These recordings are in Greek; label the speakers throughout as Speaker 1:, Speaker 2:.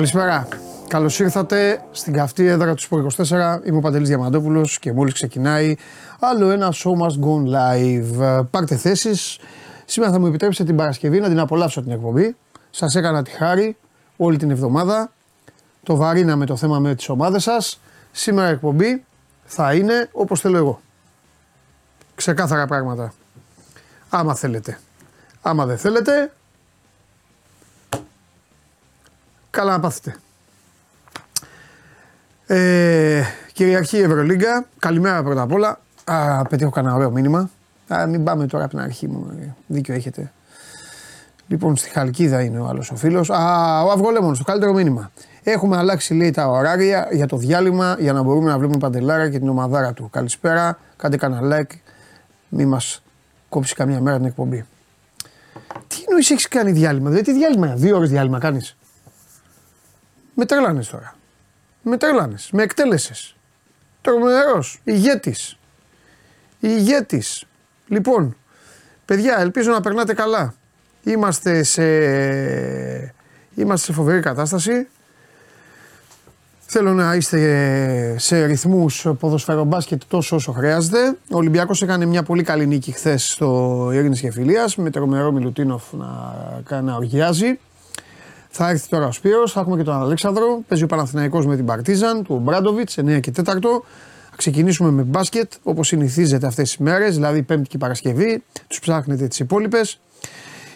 Speaker 1: Καλησπέρα. Καλώς ήρθατε στην καυτή έδρα του Σπορ 24. Είμαι ο Παντελής Διαμαντόπουλος και μόλις ξεκινάει άλλο ένα show must go live. Πάρτε θέσεις. Σήμερα θα μου επιτρέψετε την Παρασκευή να την απολαύσω την εκπομπή. Σας έκανα τη χάρη όλη την εβδομάδα. Το βαρύναμε το θέμα με τις ομάδες σας. Σήμερα η εκπομπή θα είναι όπως θέλω εγώ. Ξεκάθαρα πράγματα. Άμα θέλετε. Άμα δεν θέλετε, καλά να πάθετε. Ε, κυριαρχή Ευρωλίγκα. Καλημέρα πρώτα απ' όλα. Α, πετύχω κανένα ωραίο μήνυμα. Α, μην πάμε τώρα από την αρχή μου. Ε, δίκιο έχετε. Λοιπόν, στη Χαλκίδα είναι ο άλλος ο φίλος. Α, ο Αυγολέμονος, το καλύτερο μήνυμα. Έχουμε αλλάξει λέει τα ωράρια για το διάλειμμα για να μπορούμε να βλέπουμε παντελάρα και την ομαδάρα του. Καλησπέρα, κάντε κανένα like. Μην μας κόψει καμιά μέρα την εκπομπή. Τι εννοείς έχεις κάνει διάλειμμα, δηλαδή τι διάλειμμα, δύο ώρες διάλειμμα κάνεις; Με τρέλανε τώρα. Με τρέλανε. Με εκτέλεσες. Τρομερός. Ηγέτης. Ηγέτης. Λοιπόν, παιδιά, ελπίζω να περνάτε καλά. Είμαστε σε, είμαστε σε φοβερή κατάσταση. Θέλω να είστε σε ρυθμούς ποδοσφαιρομπάσκετ τόσο όσο χρειάζεται. Ο Ολυμπιακός έκανε μια πολύ καλή νίκη χθες στο Ειρήνης και Φιλίας με τρομερό Μιλουτίνοφ να, να οργιάζει. Θα έρθει τώρα ο Σπύρος, θα έχουμε και τον Αλέξανδρο. Παίζει ο Παναθηναϊκός με την Παρτίζαν, του Μπράντοβιτ, 9 και 4. Θα ξεκινήσουμε με μπάσκετ όπως συνηθίζεται αυτές τις μέρες, δηλαδή Πέμπτη και Παρασκευή. Τους ψάχνετε τις υπόλοιπες.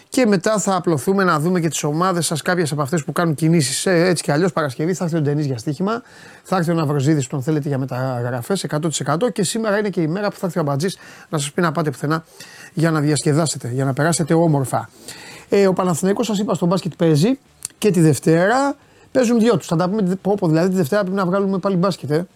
Speaker 1: Και μετά θα απλωθούμε να δούμε και τις ομάδες σας, κάποιες από αυτές που κάνουν κινήσεις. Ε, έτσι κι αλλιώς Παρασκευή θα έρθει ο Ντενής για στοίχημα. Θα έρθει ο Ναυροζίδης που τον θέλετε για μεταγραφές 100%. Και σήμερα είναι και η μέρα που θα έρθει ο Αμπατζής να σας πει να πάτε πουθενά για να διασκεδάσετε, για να περάσετε όμορφα. Ε, ο Παναθηναϊκός σας είπα στο μπάσκετ παίζει και τη Δευτέρα. Παίζουν δυο τους. Θα τα πούμε πω, δηλαδή τη Δευτέρα πρέπει να βγάλουμε πάλι μπάσκετ. Ε.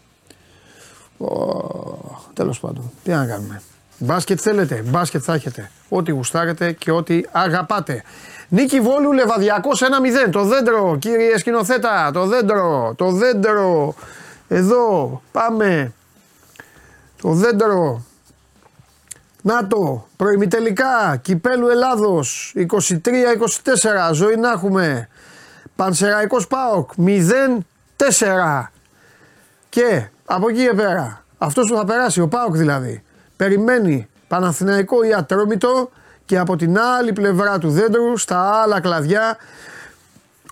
Speaker 1: Τέλος πάντων, τι να κάνουμε. Μπάσκετ θέλετε, μπάσκετ θα έχετε. Ό,τι γουστάρετε και ό,τι αγαπάτε. Νίκη Βόλου Λεβαδιακός 1-0. Το δέντρο, κύριε σκηνοθέτα, το δέντρο, το δέντρο. Εδώ, πάμε. Το δέντρο. Να το, προημιτελικά, κυπέλου Ελλάδος, 23-24, ζωή να έχουμε. Πανσεραϊκός ΠΑΟΚ 0-4. Και από εκεί και πέρα, αυτός που θα περάσει, ο ΠΑΟΚ δηλαδή, περιμένει Παναθηναϊκό ή Ατρόμητο και από την άλλη πλευρά του δέντρου, στα άλλα κλαδιά,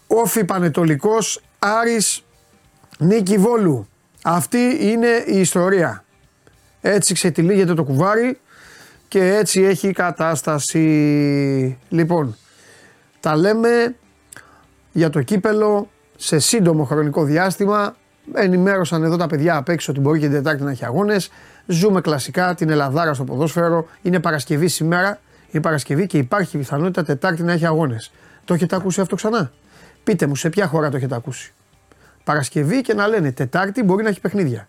Speaker 1: Όφι Πανετολικός, Άρης, Νίκη Βόλου. Αυτή είναι η ιστορία. Έτσι ξετυλίγεται το κουβάρι και έτσι έχει η κατάσταση. Λοιπόν, τα λέμε για το κύπελο σε σύντομο χρονικό διάστημα. Ενημέρωσαν εδώ τα παιδιά απ' έξω ότι μπορεί και την Τετάρτη να έχει αγώνες. Ζούμε κλασικά την Ελλαδάρα στο ποδόσφαιρο. Είναι Παρασκευή σήμερα. Είναι Παρασκευή και υπάρχει πιθανότητα Τετάρτη να έχει αγώνες. Το έχετε ακούσει αυτό ξανά; Πείτε μου σε ποια χώρα το έχετε ακούσει; Παρασκευή και να λένε Τετάρτη μπορεί να έχει παιχνίδια.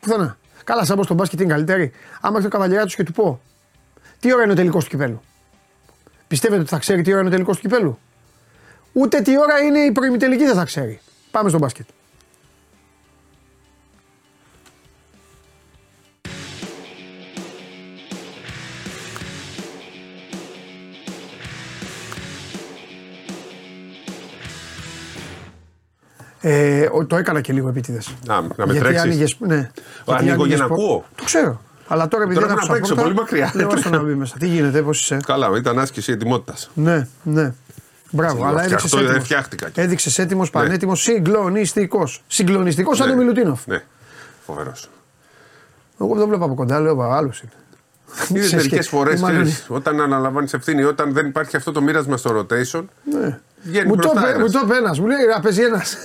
Speaker 1: Πουθενά. Καλά, σαν πως στον μπάσκετ είναι καλύτερη. Άμα έρθει ο καβαλιά τους και του πω, τι ώρα είναι ο τελικός του κυπέλου; Πιστεύετε ότι θα ξέρει τι ώρα είναι ο τελικός του κυπέλου; Ούτε τι ώρα είναι η προημιτελική δεν θα ξέρει. Πάμε στο μπάσκετ. Ε, το έκανα και λίγο επίτηδες.
Speaker 2: Να, να με τρέξεις;
Speaker 1: Ναι.
Speaker 2: Ανοίγω για να ακούω.
Speaker 1: Το ξέρω. Αλλά τώρα επειδή
Speaker 2: Τώρα
Speaker 1: δεν
Speaker 2: να παίξω πολύ μακριά.
Speaker 1: Λέω ώστε να μπει μέσα. Τι γίνεται, πώς είσαι;
Speaker 2: Καλά, ήταν άσκηση ετοιμότητας.
Speaker 1: Ναι, ναι. Μπράβο, αλλά έδειξες
Speaker 2: Αυτό δεν
Speaker 1: έτοιμος.
Speaker 2: φτιάχτηκα.
Speaker 1: Έδειξες έτοιμος, πανέτοιμος, συγκλονιστικός. Συγκλονιστικός σαν
Speaker 2: Ναι.
Speaker 1: τον Μιλουτίνοφ.
Speaker 2: Ναι, φοβερός.
Speaker 1: Εγώ δεν το βλέπω από κοντά, λέω άλλος είναι.
Speaker 2: Είδε
Speaker 1: Σε
Speaker 2: μερικές
Speaker 1: σχέση-
Speaker 2: φορές
Speaker 1: ή μάλλον-
Speaker 2: όταν αναλαμβάνεις ευθύνη, όταν δεν υπάρχει αυτό το μοίρασμα στο rotation.
Speaker 1: Ναι.
Speaker 2: Βγαίνει
Speaker 1: Μου το
Speaker 2: μπροστά
Speaker 1: είπε-
Speaker 2: ένας.
Speaker 1: μου το είπε ένας, μου λέει να παίζει ένας.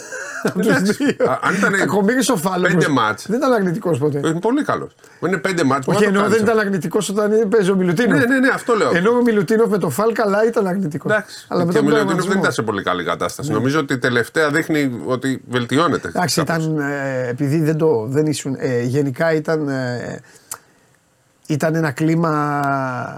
Speaker 2: Εντάξει. Α, αν ήταν
Speaker 1: Κακομίρι ο Φάλο.
Speaker 2: πέντε μάτς.
Speaker 1: Δεν ήταν αρνητικό ποτέ.
Speaker 2: Είναι πολύ καλός. Είναι πέντε μάτς.
Speaker 1: Όχι, ενώ δεν ήταν αρνητικό όταν παίζει ο Μιλουτίνοφ.
Speaker 2: Ναι, ναι, ναι, αυτό λέω.
Speaker 1: Ενώ ο Μιλουτίνοφ με το Φάλ καλά ήταν αρνητικό.
Speaker 2: Εντάξει.
Speaker 1: Αλλά
Speaker 2: και
Speaker 1: μετά
Speaker 2: ο
Speaker 1: τον
Speaker 2: Μιλωτίνοφ δεν
Speaker 1: τραυματισμό.
Speaker 2: ήταν σε πολύ καλή κατάσταση. Νομίζω ότι τελευταία δείχνει ότι βελτιώνεται.
Speaker 1: Εντάξει,
Speaker 2: κάπως.
Speaker 1: ήταν, ε, επειδή δεν, το, δεν ήσουν, ε, γενικά ήταν, ε, ήταν ένα κλίμα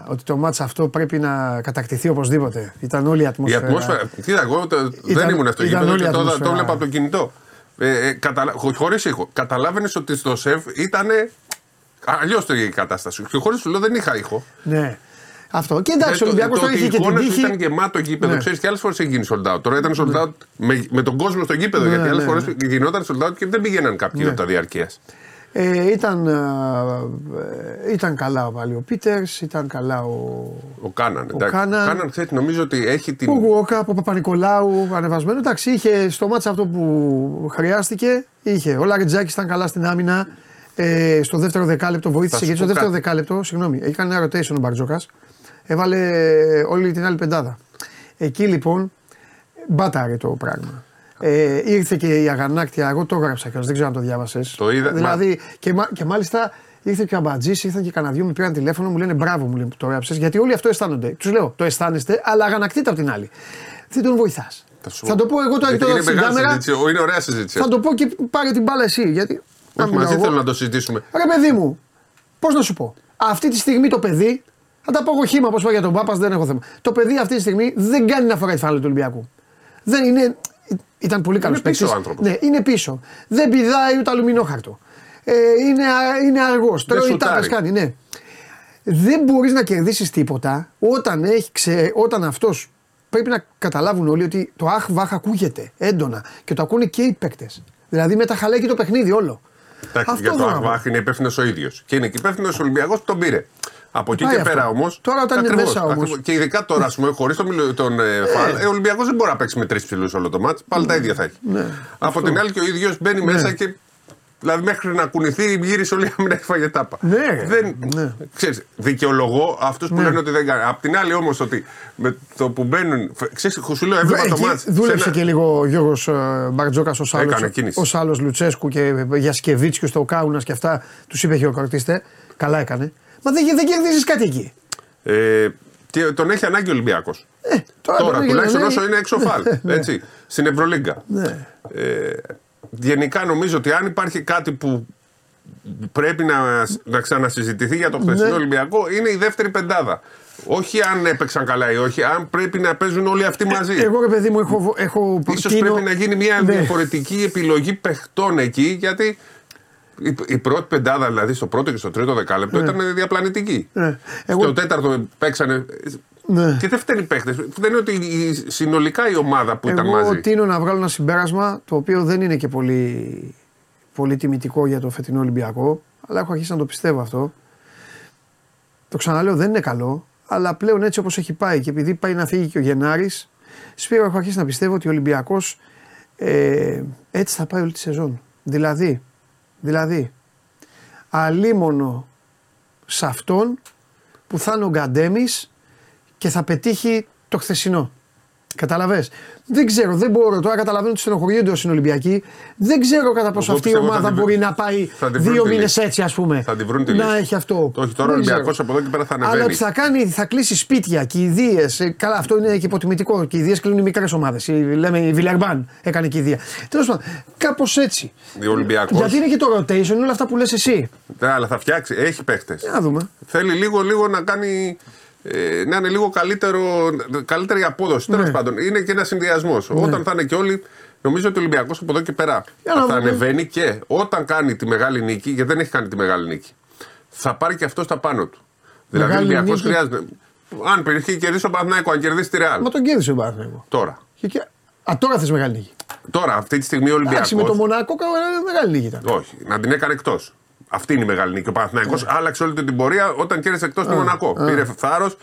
Speaker 1: ότι το μάτς αυτό πρέπει να κατακτηθεί οπωσδήποτε. Ήταν όλη η
Speaker 2: Η
Speaker 1: ατμόσφαιρα.
Speaker 2: ατμόσφαιρα. Κοίτα, εγώ το- δεν ήμουν στο
Speaker 1: ήταν
Speaker 2: γήπεδο
Speaker 1: όλη
Speaker 2: και
Speaker 1: η
Speaker 2: το, το
Speaker 1: ατμόσφαιρα.
Speaker 2: βλέπα από το κινητό. Ε, ε, καταλα... Χωρίς ήχο. Καταλάβαινες ότι στο σεφ ήταν αλλιώς η κατάσταση. Και χωρίς σου λέω δεν είχα ήχο.
Speaker 1: Ναι. Αυτό. Και εντάξει, ο
Speaker 2: Ε,
Speaker 1: Ολυμπιακός
Speaker 2: το,
Speaker 1: τώρα
Speaker 2: ότι
Speaker 1: είχε
Speaker 2: η
Speaker 1: και την
Speaker 2: εικόνα του
Speaker 1: τύχη.
Speaker 2: ήταν γεμάτο γήπεδο.
Speaker 1: Ναι.
Speaker 2: Ξέρεις και άλλες φορές έχει γίνει sold out. Τώρα ήταν sold out με, με τον κόσμο στο γήπεδο.
Speaker 1: Ναι,
Speaker 2: γιατί άλλες
Speaker 1: ναι,
Speaker 2: φορές
Speaker 1: ναι.
Speaker 2: γινόταν sold out και δεν πήγαιναν κάποιοι
Speaker 1: Ναι.
Speaker 2: από τα διαρκείας.
Speaker 1: Ε, ήταν, ε, ήταν καλά πάλι ο Πίτερς, ήταν καλά ο,
Speaker 2: Ο Κάναν.
Speaker 1: Ο
Speaker 2: εντάξει.
Speaker 1: Κάναν.
Speaker 2: Κάναν ξέρεις, νομίζω ότι έχει την.
Speaker 1: ο Γουόκα, ο Παπα-Νικολάου ανεβασμένο. Εντάξει, είχε στο μάτσα αυτό που χρειάστηκε. Είχε. Ο Λαριτζάκης ήταν καλά στην άμυνα. Ε, στο δεύτερο δεκάλεπτο βοήθησε.
Speaker 2: σου
Speaker 1: Γιατί στο
Speaker 2: πω
Speaker 1: δεύτερο
Speaker 2: κάτι.
Speaker 1: δεκάλεπτο, συγγνώμη, έκανε ένα rotation ο Μπαρτζόκας. Έβαλε όλη την άλλη πεντάδα. Εκεί λοιπόν μπάταρε το πράγμα. Ε, ήρθε και η αγανάκτια, εγώ το έγραψα κιόλας, δεν ξέρω αν το διάβασες.
Speaker 2: Το είδα,
Speaker 1: Δηλαδή, και, μα- και μάλιστα ήρθε και ο Αμπατζής, ήρθαν και κανένα δυο, με πήραν τηλέφωνο, μου λένε μπράβο μου λένε, που το έγραψες. Γιατί όλοι αυτό αισθάνονται. Τους λέω, το αισθάνεστε, αλλά αγανακτείτε απ' την άλλη. Δεν τον βοηθάς.
Speaker 2: Θα, σου-
Speaker 1: Θα το πω εγώ τώρα και
Speaker 2: Γιατί
Speaker 1: τώρα
Speaker 2: είναι
Speaker 1: στην
Speaker 2: μεγάλη
Speaker 1: κάμερα.
Speaker 2: συζήτηση. Ο- Είναι ωραία συζήτηση.
Speaker 1: Θα το πω και πάρε την μπάλα εσύ. Γιατί. αν
Speaker 2: Όχι,
Speaker 1: μιλάω
Speaker 2: μαζί
Speaker 1: εγώ-
Speaker 2: θέλω να το συζητήσουμε.
Speaker 1: Ρε παιδί μου, πώς να σου πω. Αυτή τη στιγμή το παιδί, θα τα πω εγώ χήμα όπως είπα για τον Πάπας, δεν έχω θέμα. Το παιδί αυτή τη στιγμή δεν κάνει να φοράει τη φάλα του Ολυμπιακού. Δεν είναι. Ήταν πολύ καλός
Speaker 2: Είναι πίσω ο άνθρωπος.
Speaker 1: Ναι, είναι πίσω. Δεν πηδάει ούτε αλουμινόχαρτο. Ε, είναι, α- είναι αργός. Τρώει
Speaker 2: σουτάρει.
Speaker 1: τάπες κάνει, ναι. Δεν μπορείς να κερδίσεις τίποτα όταν, έχει ξε... όταν αυτός. Πρέπει να καταλάβουν όλοι ότι το αχ βάχ ακούγεται έντονα και το ακούνε και οι παίκτες. Δηλαδή με τα χαλέκι το παιχνίδι όλο.
Speaker 2: Εντάξει,
Speaker 1: Αυτό
Speaker 2: για το
Speaker 1: θέλω να πω.
Speaker 2: Αχβάχ είναι υπεύθυνος ο ίδιος. Και είναι και υπεύθυνος ο Ολυμπιακός που τον πήρε. Από εκεί
Speaker 1: Πάει
Speaker 2: και
Speaker 1: αυτό.
Speaker 2: πέρα όμως.
Speaker 1: Τώρα όταν είναι μέσα όμως.
Speaker 2: Και ειδικά τώρα, ας πούμε, χωρίς τον, μιλο- τον ε, Φαλ, ε, ο Ολυμπιακός δεν μπορεί να παίξει με τρεις ψηλούς όλο το μάτς. Πάλι τα ίδια θα έχει.
Speaker 1: Ναι,
Speaker 2: Από την άλλη και ο ίδιος μπαίνει μέσα και. Δηλαδή μέχρι να κουνηθεί γύρισε όλη η άμυνα έχει φάγε τάπα.
Speaker 1: Ναι,
Speaker 2: δεν,
Speaker 1: ναι.
Speaker 2: Ξέρεις, δικαιολογώ αυτούς που
Speaker 1: Ναι.
Speaker 2: λένε ότι δεν κάνει. Απ' την άλλη όμως ότι με το που μπαίνουν. Ξέρεις, σου λέω, έβλεπα το
Speaker 1: Εκεί
Speaker 2: μάτς.
Speaker 1: δούλεψε και λίγο ο Γιώργος Μπαρτζόκας ω άλλο.
Speaker 2: Έκανε κίνηση.
Speaker 1: Ω άλλο Λουτσέσκου και Γιασκεβίτσιου στο Κάουνας και αυτά. Τους είπε χειροκροτήστε. Καλά έκανε. Μα δεν, δεν κερδίζεις κάτι εκεί.
Speaker 2: Ε, και τον έχει ανάγκη ο Ολυμπιακός.
Speaker 1: Ε, τώρα
Speaker 2: Τώρα,
Speaker 1: πρέπει να
Speaker 2: τουλάχιστον
Speaker 1: γίνει-
Speaker 2: όσο είναι έξω φάλ.
Speaker 1: Ναι.
Speaker 2: έτσι, στην Ευρωλίγκα.
Speaker 1: Ναι.
Speaker 2: Ε, γενικά νομίζω ότι αν υπάρχει κάτι που πρέπει να, να ξανασυζητηθεί για το χθεσινό
Speaker 1: Ναι.
Speaker 2: Ολυμπιακό είναι η δεύτερη πεντάδα. Όχι αν έπαιξαν καλά ή όχι, αν πρέπει να παίζουν όλοι αυτοί μαζί.
Speaker 1: Εγώ ρε παιδί μου έχω, έχω
Speaker 2: Ίσως
Speaker 1: προτείνω-
Speaker 2: πρέπει να γίνει μια
Speaker 1: Ναι.
Speaker 2: διαφορετική επιλογή παιχτών εκεί, γιατί η, η πρώτη πεντάδα, δηλαδή στο πρώτο και στο τρίτο δεκάλεπτο, ήταν διαπλανητική.
Speaker 1: Ναι. Εγώ-
Speaker 2: Στο τέταρτο παίξανε.
Speaker 1: Ναι.
Speaker 2: Και δεν φταίνει οι παίχτες. Δεν είναι ότι η- συνολικά η ομάδα που ήταν
Speaker 1: Εγώ
Speaker 2: μαζί.
Speaker 1: τίνω να βγάλω ένα συμπέρασμα το οποίο δεν είναι και πολύ, πολύ τιμητικό για το φετινό Ολυμπιακό, αλλά έχω αρχίσει να το πιστεύω αυτό. Το ξαναλέω, δεν είναι καλό, αλλά πλέον έτσι όπως έχει πάει και επειδή πάει να φύγει και ο Γενάρης, Σπύρο, έχω αρχίσει να πιστεύω ότι ο Ολυμπιακός ε, έτσι θα πάει όλη τη σεζόν. Δηλαδή, δηλαδή, αλίμονο σε αυτόν που θα είναι ο Γκαντέμις και θα πετύχει το χθεσινό. Καταλαβες. Δεν ξέρω, δεν μπορώ. Τώρα καταλαβαίνω ότι στενοχωριούνται όσοι είναι Ολυμπιακοί. Δεν ξέρω κατά πόσο
Speaker 2: Εγώ
Speaker 1: αυτή η
Speaker 2: πιστεύω
Speaker 1: ομάδα
Speaker 2: θα τη βρουν-
Speaker 1: μπορεί να πάει
Speaker 2: θα τη βρουν
Speaker 1: δύο
Speaker 2: τη
Speaker 1: μήνες
Speaker 2: λύση.
Speaker 1: έτσι, ας πούμε.
Speaker 2: Θα τη βρουν τη
Speaker 1: να
Speaker 2: λύση.
Speaker 1: έχει αυτό.
Speaker 2: Όχι, τώρα ο
Speaker 1: Δεν
Speaker 2: Ολυμπιακός
Speaker 1: ξέρω.
Speaker 2: από εδώ και πέρα θα
Speaker 1: Αλλά
Speaker 2: ανεβαίνει.
Speaker 1: ότι θα κάνει, θα κλείσει σπίτια και ιδίε. Καλά, αυτό είναι και υποτιμητικό. Και ιδίε κλείνουν οι μικρές ομάδες. Λέμε η Βιλερμπάν έκανε και ιδέα. Τέλος πάντων, κάπως έτσι.
Speaker 2: Ο Ολυμπιακός.
Speaker 1: Γιατί είναι και το rotation, όλα αυτά που λες εσύ.
Speaker 2: Ναι, αλλά θα φτιάξει. Έχει παίχτε.
Speaker 1: Για να δούμε.
Speaker 2: Θέλει λίγο, λίγο να κάνει. Ε, να είναι λίγο καλύτερο, καλύτερη απόδοση.
Speaker 1: Ναι.
Speaker 2: Τέλο πάντων, είναι και ένα συνδυασμός. Όταν θα είναι και όλοι, νομίζω ότι ο Ολυμπιακός από εδώ και πέρα
Speaker 1: Για να
Speaker 2: θα
Speaker 1: δούμε.
Speaker 2: ανεβαίνει και όταν κάνει τη μεγάλη νίκη, γιατί δεν έχει κάνει τη μεγάλη νίκη, θα πάρει και αυτό τα πάνω του. Δηλαδή ο
Speaker 1: Μεγάλη
Speaker 2: Ολυμπιακός
Speaker 1: νίκη.
Speaker 2: χρειάζεται. Αν πήρε κερδίσει ο Παναθηναϊκό, αν κερδίσει τη Ρεάλ.
Speaker 1: Μα τον κέρδισε ο Παναθηναϊκός.
Speaker 2: Τώρα.
Speaker 1: Και, και... Α, τώρα θες μεγάλη νίκη.
Speaker 2: Τώρα, αυτή τη στιγμή ο
Speaker 1: Εντάξει, με το
Speaker 2: Ολυμπιακό.
Speaker 1: Μονακό κα- μεγάλη νίκη ήταν.
Speaker 2: Όχι, να την έκανε εκτός. Αυτή είναι η μεγάλη νίκη. Ο Παναθηναϊκός
Speaker 1: Ναι.
Speaker 2: άλλαξε όλη του την πορεία όταν κέρδισε εκτός το Μονακό. Πήρε θάρρος.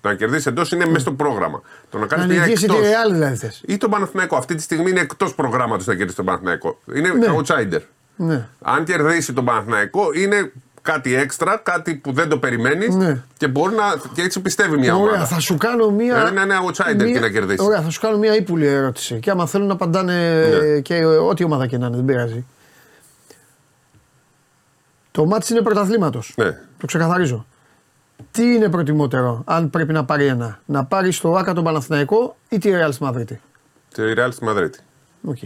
Speaker 2: Το να κερδίσει εντός είναι μέσα στο πρόγραμμα. Το να
Speaker 1: Να
Speaker 2: κάνει μια
Speaker 1: νικήσει τη
Speaker 2: εκτό.
Speaker 1: Ρεάλ δηλαδή θες.
Speaker 2: Ή τον Παναθηναϊκό. Αυτή τη στιγμή είναι εκτός προγράμματος να κερδίσει τον Παναθηναϊκό. Είναι
Speaker 1: Ναι.
Speaker 2: outsider.
Speaker 1: Ναι.
Speaker 2: Αν κερδίσει τον Παναθηναϊκό, είναι κάτι έξτρα, κάτι που δεν το περιμένεις
Speaker 1: Ναι.
Speaker 2: και μπορεί να. και έτσι πιστεύει μια
Speaker 1: Ωραία,
Speaker 2: ομάδα.
Speaker 1: θα σου κάνω μία.
Speaker 2: Είναι ένα outsider και να κερδίσεις.
Speaker 1: Ωραία, θα σου κάνω μία ύπουλη ερώτηση. Και άμα θέλουν να απαντάνε
Speaker 2: Ναι.
Speaker 1: και ό,τι ομάδα και να είναι, δεν πειράζει. Το ματς είναι πρωταθλήματος.
Speaker 2: Ναι.
Speaker 1: Το ξεκαθαρίζω. Τι είναι προτιμότερο, αν πρέπει να πάρει ένα, να πάρει στο ΟΑΚΑ τον Παναθηναϊκό ή τη Real στη Μαδρίτη.
Speaker 2: Τη Real στη Μαδρίτη.
Speaker 1: Οκ.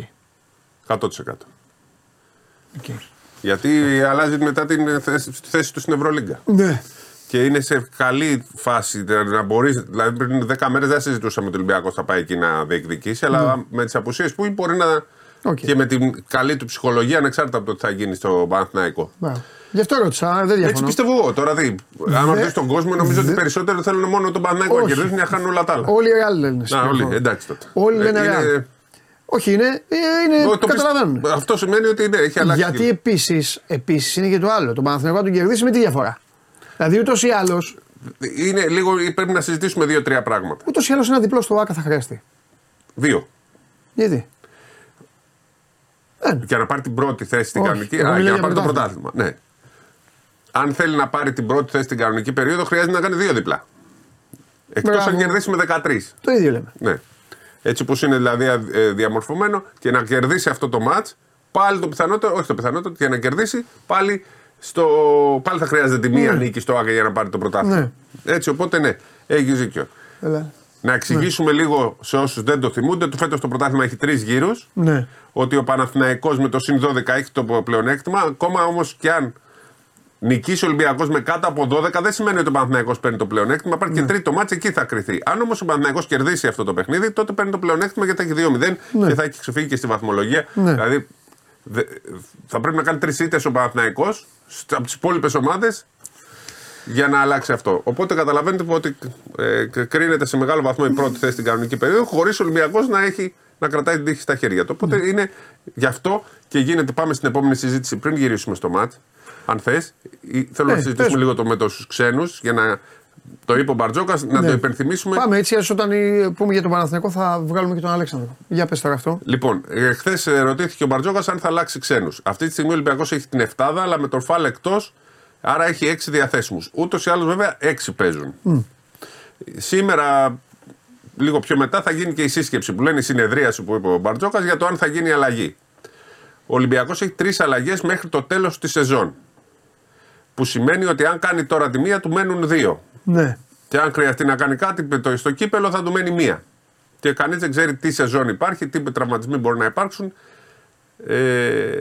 Speaker 2: 100%.
Speaker 1: οκ.
Speaker 2: Γιατί αλλάζει μετά την θέση, τη θέση του στην Ευρωλίγκα.
Speaker 1: Ναι.
Speaker 2: Και είναι σε καλή φάση να μπορείς. Δηλαδή πριν 10 μέρες δεν συζητούσαμε ότι ο Ολυμπιακός θα πάει εκεί να διεκδικήσει, αλλά με τις απουσίες που μπορεί να,
Speaker 1: Οκ.
Speaker 2: και με την καλή του ψυχολογία ανεξάρτητα από το τι θα γίνει στο Παναθηναϊκό.
Speaker 1: Μπράβο. Γι' αυτό ρώτησα, δεν
Speaker 2: Έτσι
Speaker 1: διαφωνώ.
Speaker 2: πιστεύω εγώ. Τώρα δει. Αν ρωτήσεις τον κόσμο, νομίζω ότι περισσότερο θέλουν μόνο τον Παναθηναϊκό να
Speaker 1: Όχι.
Speaker 2: κερδίσουν για να χάνουν όλα τα άλλα.
Speaker 1: Όλοι οι Ρεάλ λένε.
Speaker 2: Να,
Speaker 1: συμφωνώ.
Speaker 2: όλοι. Εντάξει τότε.
Speaker 1: Όλοι
Speaker 2: Ε,
Speaker 1: λένε
Speaker 2: είναι-
Speaker 1: Ρεάλ. Όχι, είναι. ε, είναι
Speaker 2: το πιστε-
Speaker 1: καταλαβαίνουν.
Speaker 2: Αυτό σημαίνει ότι ναι, έχει αλλάξει.
Speaker 1: Γιατί επίσης επίσης είναι και το άλλο. Το Παναθηναϊκό να τον κερδίσει με τι διαφορά. Δηλαδή ούτως ή άλλω
Speaker 2: Είναι λίγο, πρέπει να συζητήσουμε δύο-τρία πράγματα.
Speaker 1: ούτως ή άλλως ένα διπλό στο ΆΚΑ θα χρειαστεί.
Speaker 2: Δύο.
Speaker 1: Γιατί; Ε,
Speaker 2: Για να πάρει την πρώτη θέση στην
Speaker 1: Όχι,
Speaker 2: κανονική.
Speaker 1: εγώ
Speaker 2: Α,
Speaker 1: μιλάω
Speaker 2: για να
Speaker 1: για
Speaker 2: πάρει το
Speaker 1: πρωτάθλημα.
Speaker 2: πρωτάθλημα. Ναι. Αν θέλει να πάρει την πρώτη θέση στην κανονική περίοδο, χρειάζεται να κάνει δύο διπλά. Εκτός
Speaker 1: Μπράβο.
Speaker 2: αν κερδίσει με 13.
Speaker 1: το ίδιο λέμε.
Speaker 2: Ναι. Έτσι όπω είναι δηλαδή ε, διαμορφωμένο και να κερδίσει αυτό το ματ, πάλι το πιθανότερο, όχι το πιθανότερο, για να κερδίσει πάλι, στο, πάλι θα χρειάζεται τη μία νίκη στο ΆΚΑ για να πάρει το πρωτάθλημα.
Speaker 1: Ναι.
Speaker 2: Έτσι οπότε ναι, έχει δίκιο.
Speaker 1: Έλα.
Speaker 2: Να εξηγήσουμε λίγο σε όσους δεν το θυμούνται ότι φέτος το πρωτάθλημα έχει τρεις γύρους.
Speaker 1: Ναι.
Speaker 2: Ότι ο Παναθηναϊκός με το συν 12 έχει το πλεονέκτημα. Ακόμα όμως και αν νικήσει ο Ολυμπιακός με κάτω από 12, δεν σημαίνει ότι ο Παναθηναϊκός παίρνει το πλεονέκτημα. Υπάρχει
Speaker 1: Ναι.
Speaker 2: και τρίτο μάτσο, εκεί θα κρυθεί. Αν όμως ο Παναθηναϊκός κερδίσει αυτό το παιχνίδι, τότε παίρνει το πλεονέκτημα γιατί θα έχει 2-0 και θα έχει ξεφύγει και στη βαθμολογία.
Speaker 1: Ναι.
Speaker 2: Δηλαδή δε- θα πρέπει να κάνει τρεις ήττες ο Παναθηναϊκός από τις υπόλοιπες ομάδες για να αλλάξει αυτό. Οπότε καταλαβαίνετε ότι ε, κρίνεται σε μεγάλο βαθμό η πρώτη θέση στην κανονική περίοδο, χωρίς ο Ολυμπιακός να, έχει, να κρατάει την τύχη στα χέρια του. Οπότε είναι γι' αυτό και γίνεται. Πάμε στην επόμενη συζήτηση πριν γυρίσουμε στο ματς. Αν θες, θέλω
Speaker 1: Ναι,
Speaker 2: να συζητήσουμε
Speaker 1: πες.
Speaker 2: λίγο το με του ξένους για να. Το είπε ο Μπαρτζόκας, να
Speaker 1: Ναι.
Speaker 2: το υπενθυμίσουμε.
Speaker 1: Πάμε έτσι, έτσι όταν ε, πούμε για τον Παναθηναϊκό θα βγάλουμε και τον Αλέξανδρο. Για πες τώρα αυτό.
Speaker 2: Λοιπόν, χθες ρωτήθηκε ο Μπαρτζόκας αν θα αλλάξει ξένους. Αυτή τη στιγμή ο Ολυμπιακός έχει την Εφτάδα, αλλά με τον Φάλ εκτός, άρα έχει έξι διαθέσιμους. Ούτως ή άλλως, βέβαια, έξι παίζουν. Σήμερα, λίγο πιο μετά, θα γίνει και η σύσκεψη που λένε η συνεδρίαση που είπε ο Μπαρτζόκας για το αν θα γίνει η αλλαγή. Ο Ολυμπιακός έχει τρεις αλλαγές μέχρι το τέλος της σεζόν. Που σημαίνει ότι αν κάνει τώρα τη μία, του μένουν δύο.
Speaker 1: Ναι.
Speaker 2: Και αν χρειαστεί να κάνει κάτι με το- στο κύπελο, θα του μένει μία. Και κανείς δεν ξέρει τι σεζόν υπάρχει, τι τραυματισμοί μπορεί να υπάρξουν. Ε,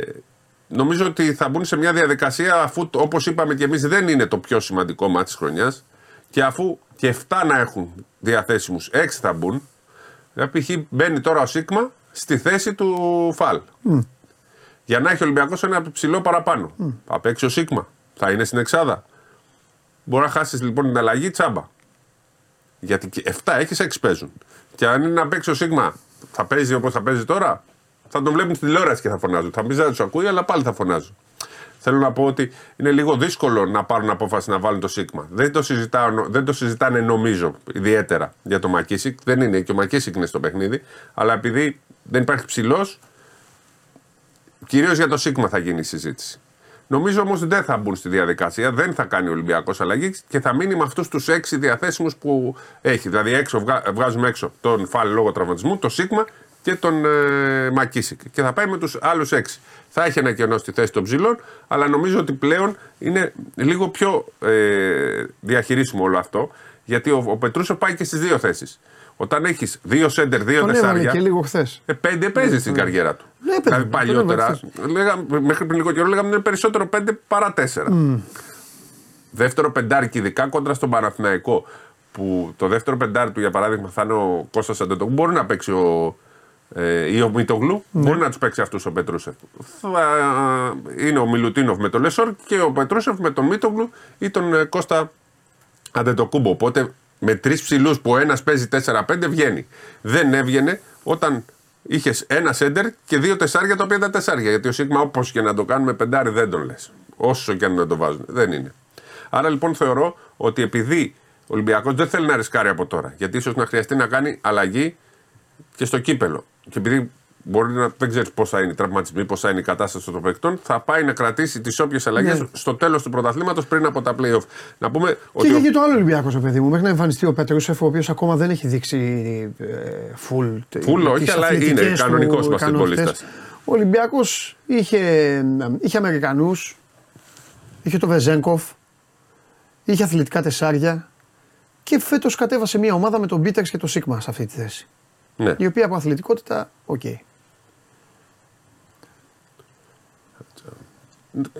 Speaker 2: νομίζω ότι θα μπουν σε μια διαδικασία αφού, όπως είπαμε και εμείς, δεν είναι το πιο σημαντικό μάτι της χρονιάς. Και αφού και 7 να έχουν διαθέσιμους, 6 θα μπουν. Δηλαδή, π.χ. μπαίνει τώρα ο Σίγμα στη θέση του Φαλ. Για να έχει ο Ολυμπιακός ένα ψηλό παραπάνω. Θα παίξει ο Σίγμα. Θα είναι στην Εξάδα. Μπορεί να χάσεις λοιπόν την αλλαγή τσάμπα. Γιατί και 7 έχεις, 6 παίζουν. Και αν είναι να παίξει ο Σίγμα, θα παίζει όπως θα παίζει τώρα, θα τον βλέπουν στην τηλεόραση και θα φωνάζουν. Θα πει δεν τους ακούει, αλλά πάλι θα φωνάζουν. Θέλω να πω ότι είναι λίγο δύσκολο να πάρουν απόφαση να βάλουν το Σίγμα. Δεν το, συζητάω, δεν το συζητάνε νομίζω ιδιαίτερα για το Μακίσικ. Δεν είναι και ο Μακίσικ είναι στο παιχνίδι. Αλλά επειδή δεν υπάρχει ψηλός, κυρίως για το Σίγμα θα γίνει η συζήτηση. Νομίζω όμως δεν θα μπουν στη διαδικασία, δεν θα κάνει ο Ολυμπιακός αλλαγή και θα μείνει με αυτούς τους έξι διαθέσιμους που έχει. Δηλαδή, έξω, βγα- βγάζουμε έξω τον Φάλ λόγω τραυματισμού, το Σίγμα και τον ε, Μακίσικ. Και θα πάει με τους άλλους έξι. Θα έχει ένα κενό στη θέση των ψηλών, αλλά νομίζω ότι πλέον είναι λίγο πιο ε, διαχειρίσιμο όλο αυτό, γιατί ο, ο Πετρούσο πάει και στις δύο θέσεις. Όταν έχεις δύο σέντερ, δύο
Speaker 1: Τον έβαλε
Speaker 2: τεσσάρια.
Speaker 1: και λίγο χθες.
Speaker 2: Ε, πέντε παίζει στην καριέρα του.
Speaker 1: Ναι, παιδί
Speaker 2: δηλαδή
Speaker 1: μου,
Speaker 2: παλιότερα,
Speaker 1: τον έβαλε
Speaker 2: λέγαμε, μέχρι πριν λίγο καιρό λέγαμε είναι περισσότερο πέντε παρά τέσσερα. Δεύτερο πεντάρι, και ειδικά κόντρα στον Παναθηναϊκό, που το δεύτερο πεντάρι του για παράδειγμα θα είναι ο Κώστας Αντετοκού, μπορεί να παίξει ο, ε, ή ο Μητογλου, μπορεί να τους παίξει αυτούς ο Πετρούσεφ. Θα, είναι ο Μιλουτίνοφ με τον Λεσόρ και ο Πετρούσεφ με τον Μητογλου ή τον ε, Κώστα Αντετοκούμπο. Οπότε με τρεις ψηλούς που ο ένας παίζει 4-5 βγαίνει. Δεν έβγαινε όταν είχες ένα σέντερ και δύο τεσσάρια τα οποία ήταν τεσσάρια. Γιατί ο Σίγμα, όπως και να το κάνουμε πεντάρι, δεν τον λες. Όσο και αν δεν το βάζουν. Δεν είναι. Άρα λοιπόν θεωρώ ότι επειδή ο Ολυμπιακός δεν θέλει να ρισκάρει από τώρα, γιατί ίσως να χρειαστεί να κάνει αλλαγή και στο κύπελο. Και επειδή μπορεί να δεν ξέρεις πώ θα είναι οι τραυματισμοί, πώ θα είναι η κατάσταση των παικτών, θα πάει να κρατήσει τις όποιες αλλαγές
Speaker 1: Ναι.
Speaker 2: στο τέλος του πρωταθλήματος πριν από τα playoff. Να πούμε
Speaker 1: Και
Speaker 2: ότι.
Speaker 1: είχε
Speaker 2: ο-
Speaker 1: και το άλλο Ολυμπιακός, ο παιδί μου, μέχρι να εμφανιστεί ο Πετρούσεφ, ο οποίος ακόμα δεν έχει δείξει ε, full.
Speaker 2: Full όχι,
Speaker 1: τις
Speaker 2: αλλά
Speaker 1: αθλητικές
Speaker 2: είναι
Speaker 1: του
Speaker 2: κανονικός
Speaker 1: ικανότητες.
Speaker 2: μπασκετμπολίστας.
Speaker 1: Ο Ολυμπιακός είχε, είχε Αμερικανούς, είχε το Βεζέγκοφ, είχε αθλητικά τεσσάρια και φέτος κατέβασε μια ομάδα με τον Πίτερς και το Σίκμα σε αυτή τη θέση.
Speaker 2: Ναι.
Speaker 1: Η οποία από αθλητικότητα, ok.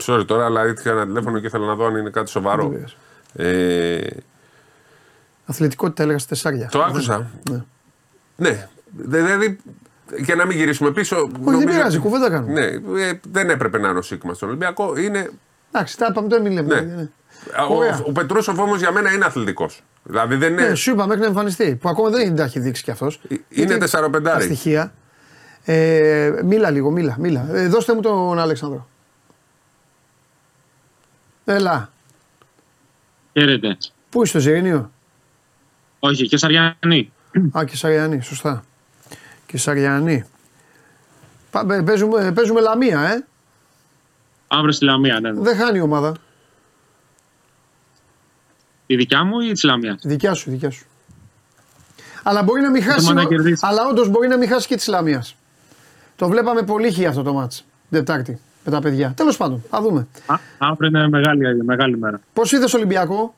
Speaker 2: Sorry τώρα, αλλά ήρθε ένα τηλέφωνο και ήθελα να δω αν είναι κάτι σοβαρό.
Speaker 1: Βεβαίως.
Speaker 2: Ε,
Speaker 1: Αθλητικότητα έλεγα στα τεσσάρια.
Speaker 2: το άκουσα.
Speaker 1: Ναι.
Speaker 2: Ναι. Δηλαδή, και να μην γυρίσουμε πίσω.
Speaker 1: Όχι, δεν
Speaker 2: νομίζω
Speaker 1: πειράζει,
Speaker 2: ότι-
Speaker 1: κουβέντα κάνουμε.
Speaker 2: Ναι, ε, δεν έπρεπε να είναι ο Σίκμα στον Ολυμπιακό. Είναι,
Speaker 1: Εντάξει, τα είπαμε, δεν μιλάμε.
Speaker 2: ναι.
Speaker 1: Ναι.
Speaker 2: Ο,
Speaker 1: Ωραία.
Speaker 2: ο Πετρούσοφ όμως για μένα είναι αθλητικός. Δηλαδή δεν είναι.
Speaker 1: Ναι, σου είπα μέχρι να εμφανιστεί. Που ακόμα δεν τα έχει δείξει κι αυτός.
Speaker 2: είναι
Speaker 1: Τα
Speaker 2: τεσσαροπεντάρι.
Speaker 1: στοιχεία. Ε, μίλα λίγο, μίλα. μίλα. Ε, δώστε μου τον Αλέξανδρο. Έλα.
Speaker 3: Χαίρετε.
Speaker 1: Πού είσαι το Ζηρίνιο.
Speaker 3: Όχι, και Σαριανή.
Speaker 1: Α, και Σαριανή, σωστά. Και Σαριανή. Πάμε, παίζουμε, παίζουμε λαμία, ε.
Speaker 3: Αύριο στη Λαμία, ναι. ναι.
Speaker 1: Δεν χάνει η ομάδα.
Speaker 3: Η δικιά μου ή τη Λαμία.
Speaker 1: Η δικιά σου, η δικιά σου. Αλλά μπορεί να μην χάσει.
Speaker 3: θέμα να κερδίσει.
Speaker 1: Αλλά όντως μπορεί να μην χάσει και της Λαμία. Το βλέπαμε πολύ χι αυτό το μάτς. Τετάρτη με τα παιδιά. Τέλος πάντων, θα δούμε.
Speaker 3: Α, αύριο είναι μεγάλη, μεγάλη μέρα.
Speaker 1: Πώς είδες Ολυμπιακό,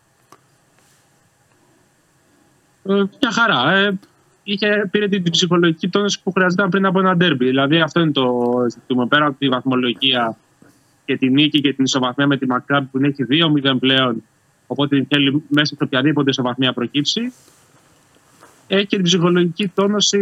Speaker 3: Ε, μια χαρά. Ε, είχε, πήρε την, την ψυχολογική τόνωση που χρειαζόταν πριν από ένα ντέρμπι. Δηλαδή αυτό είναι το ζητούμενο. Πέρα από τη βαθμολογία και τη νίκη και την ισοβαθμία με τη Μακάμπη που έχει 2-0 πλέον. Οπότε θέλει μέσα σε οποιαδήποτε ισοβαθμία προκύψει. Έχει και την ψυχολογική τόνωση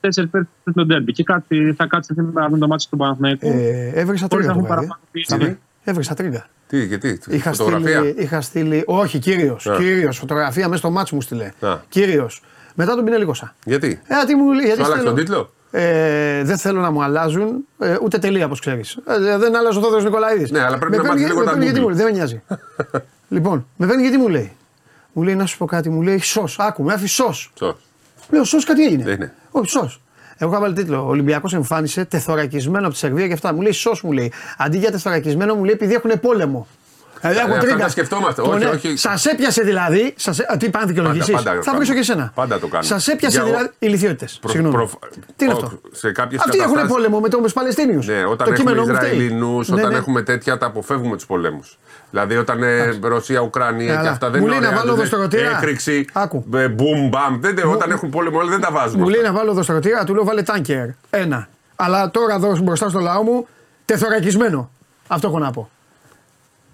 Speaker 3: 4 πέρυσι πριν τον ντέρμπι. Και κάτι, θα κάτσει σήμερα να δουν το μάτι του Παναθηναϊκού.
Speaker 1: ε, έβρισα
Speaker 3: Χωρίς
Speaker 1: τρίγκα
Speaker 3: να
Speaker 1: το
Speaker 3: έχουν
Speaker 1: βράδυ.
Speaker 3: παραπάνω πίεση.
Speaker 2: Τι;
Speaker 1: Έβρισα τρίγκα.
Speaker 2: Τι, γιατί,
Speaker 1: Είχα
Speaker 2: φωτογραφία;
Speaker 1: στείλει, είχα στείλει. Όχι, κύριος.
Speaker 2: Α.
Speaker 1: Κύριος, φωτογραφία μέσα στο μάτσο μου στείλε.
Speaker 2: Α.
Speaker 1: Κύριος. Μετά τον πινελίκωσα.
Speaker 2: Γιατί,
Speaker 1: Ε, τι μου λέει, γιατί
Speaker 2: σου άλλαξε
Speaker 1: στέλνω-
Speaker 2: τον τίτλο;
Speaker 1: Ε, δεν θέλω να μου αλλάζουν ε, ούτε τελεία όπως ξέρεις. Ε, δεν άλλαζε ο Θόδωρο Νικολαίδης.
Speaker 2: Ναι, αλλά πρέπει να μάθεις λίγο τα
Speaker 1: γιατί
Speaker 2: Google.
Speaker 1: μου λέει, δεν με νοιάζει. λοιπόν, με παίρνει γιατί μου λέει. Μου λέει να σου πω κάτι, μου λέει σο. Άκου, με άφησε σο.
Speaker 2: Σως.
Speaker 1: Λέω σο κάτι έγινε.
Speaker 2: Δεν είναι.
Speaker 1: Όχι, σο. Εγώ είχα βάλει τίτλο. Ο Ολυμπιακός εμφάνισε τεθωρακισμένο από τη Σερβία και αυτά. Μου λέει σο, μου λέει. Αντί για τεθωρακισμένο, μου λέει επειδή έχουν πόλεμο. Δηλαδή,
Speaker 2: Ε, αυτά τα σκεφτόμαστε. Όχι, όχι.
Speaker 1: Σας έπιασε δηλαδή. Σας, α, τι πάνε δικαιολογήσεις.
Speaker 2: Πάντα, πάντα
Speaker 1: Θα
Speaker 2: το
Speaker 1: βρίσω και
Speaker 2: κάνουμε.
Speaker 1: εσένα.
Speaker 2: Πάντα το κάνουμε.
Speaker 1: Σας έπιασε
Speaker 2: Για-
Speaker 1: δηλαδή. Ηλικιότητες.
Speaker 2: Προ-
Speaker 1: Συγγνώμη.
Speaker 2: προφ-
Speaker 1: Τι είναι
Speaker 2: όχι,
Speaker 1: αυτό;
Speaker 2: Σε κάποιες
Speaker 1: Αυτοί έχουν
Speaker 2: καταστάσεις-
Speaker 1: πόλεμο με του Παλαιστίνιους.
Speaker 2: Ναι, όταν έχουμε Ισραηλινούς,
Speaker 1: Ναι,
Speaker 2: όταν έχουμε τέτοια, τα αποφεύγουμε τους πολέμους. Δηλαδή, όταν ε, Ρωσία, Ουκρανία
Speaker 1: Καλά.
Speaker 2: και αυτά δεν
Speaker 1: Μου
Speaker 2: είναι
Speaker 1: λέει να
Speaker 2: ωραία,
Speaker 1: βάλω
Speaker 2: δεν-
Speaker 1: δοστρωτήρα.
Speaker 2: Έκρηξη,
Speaker 1: Άκου.
Speaker 2: ε, boom, bam. Δεν, όταν έχουν πόλεμο, όλα δεν τα βάζουμε.
Speaker 1: Μου
Speaker 2: αυτά.
Speaker 1: λέει να βάλω εδώ στο κρατήρα, του λέω βάλε τάνκερ. Ένα. Αλλά τώρα εδώ μπροστά στο λαό μου τεθωρακισμένο. Αυτό έχω να πω.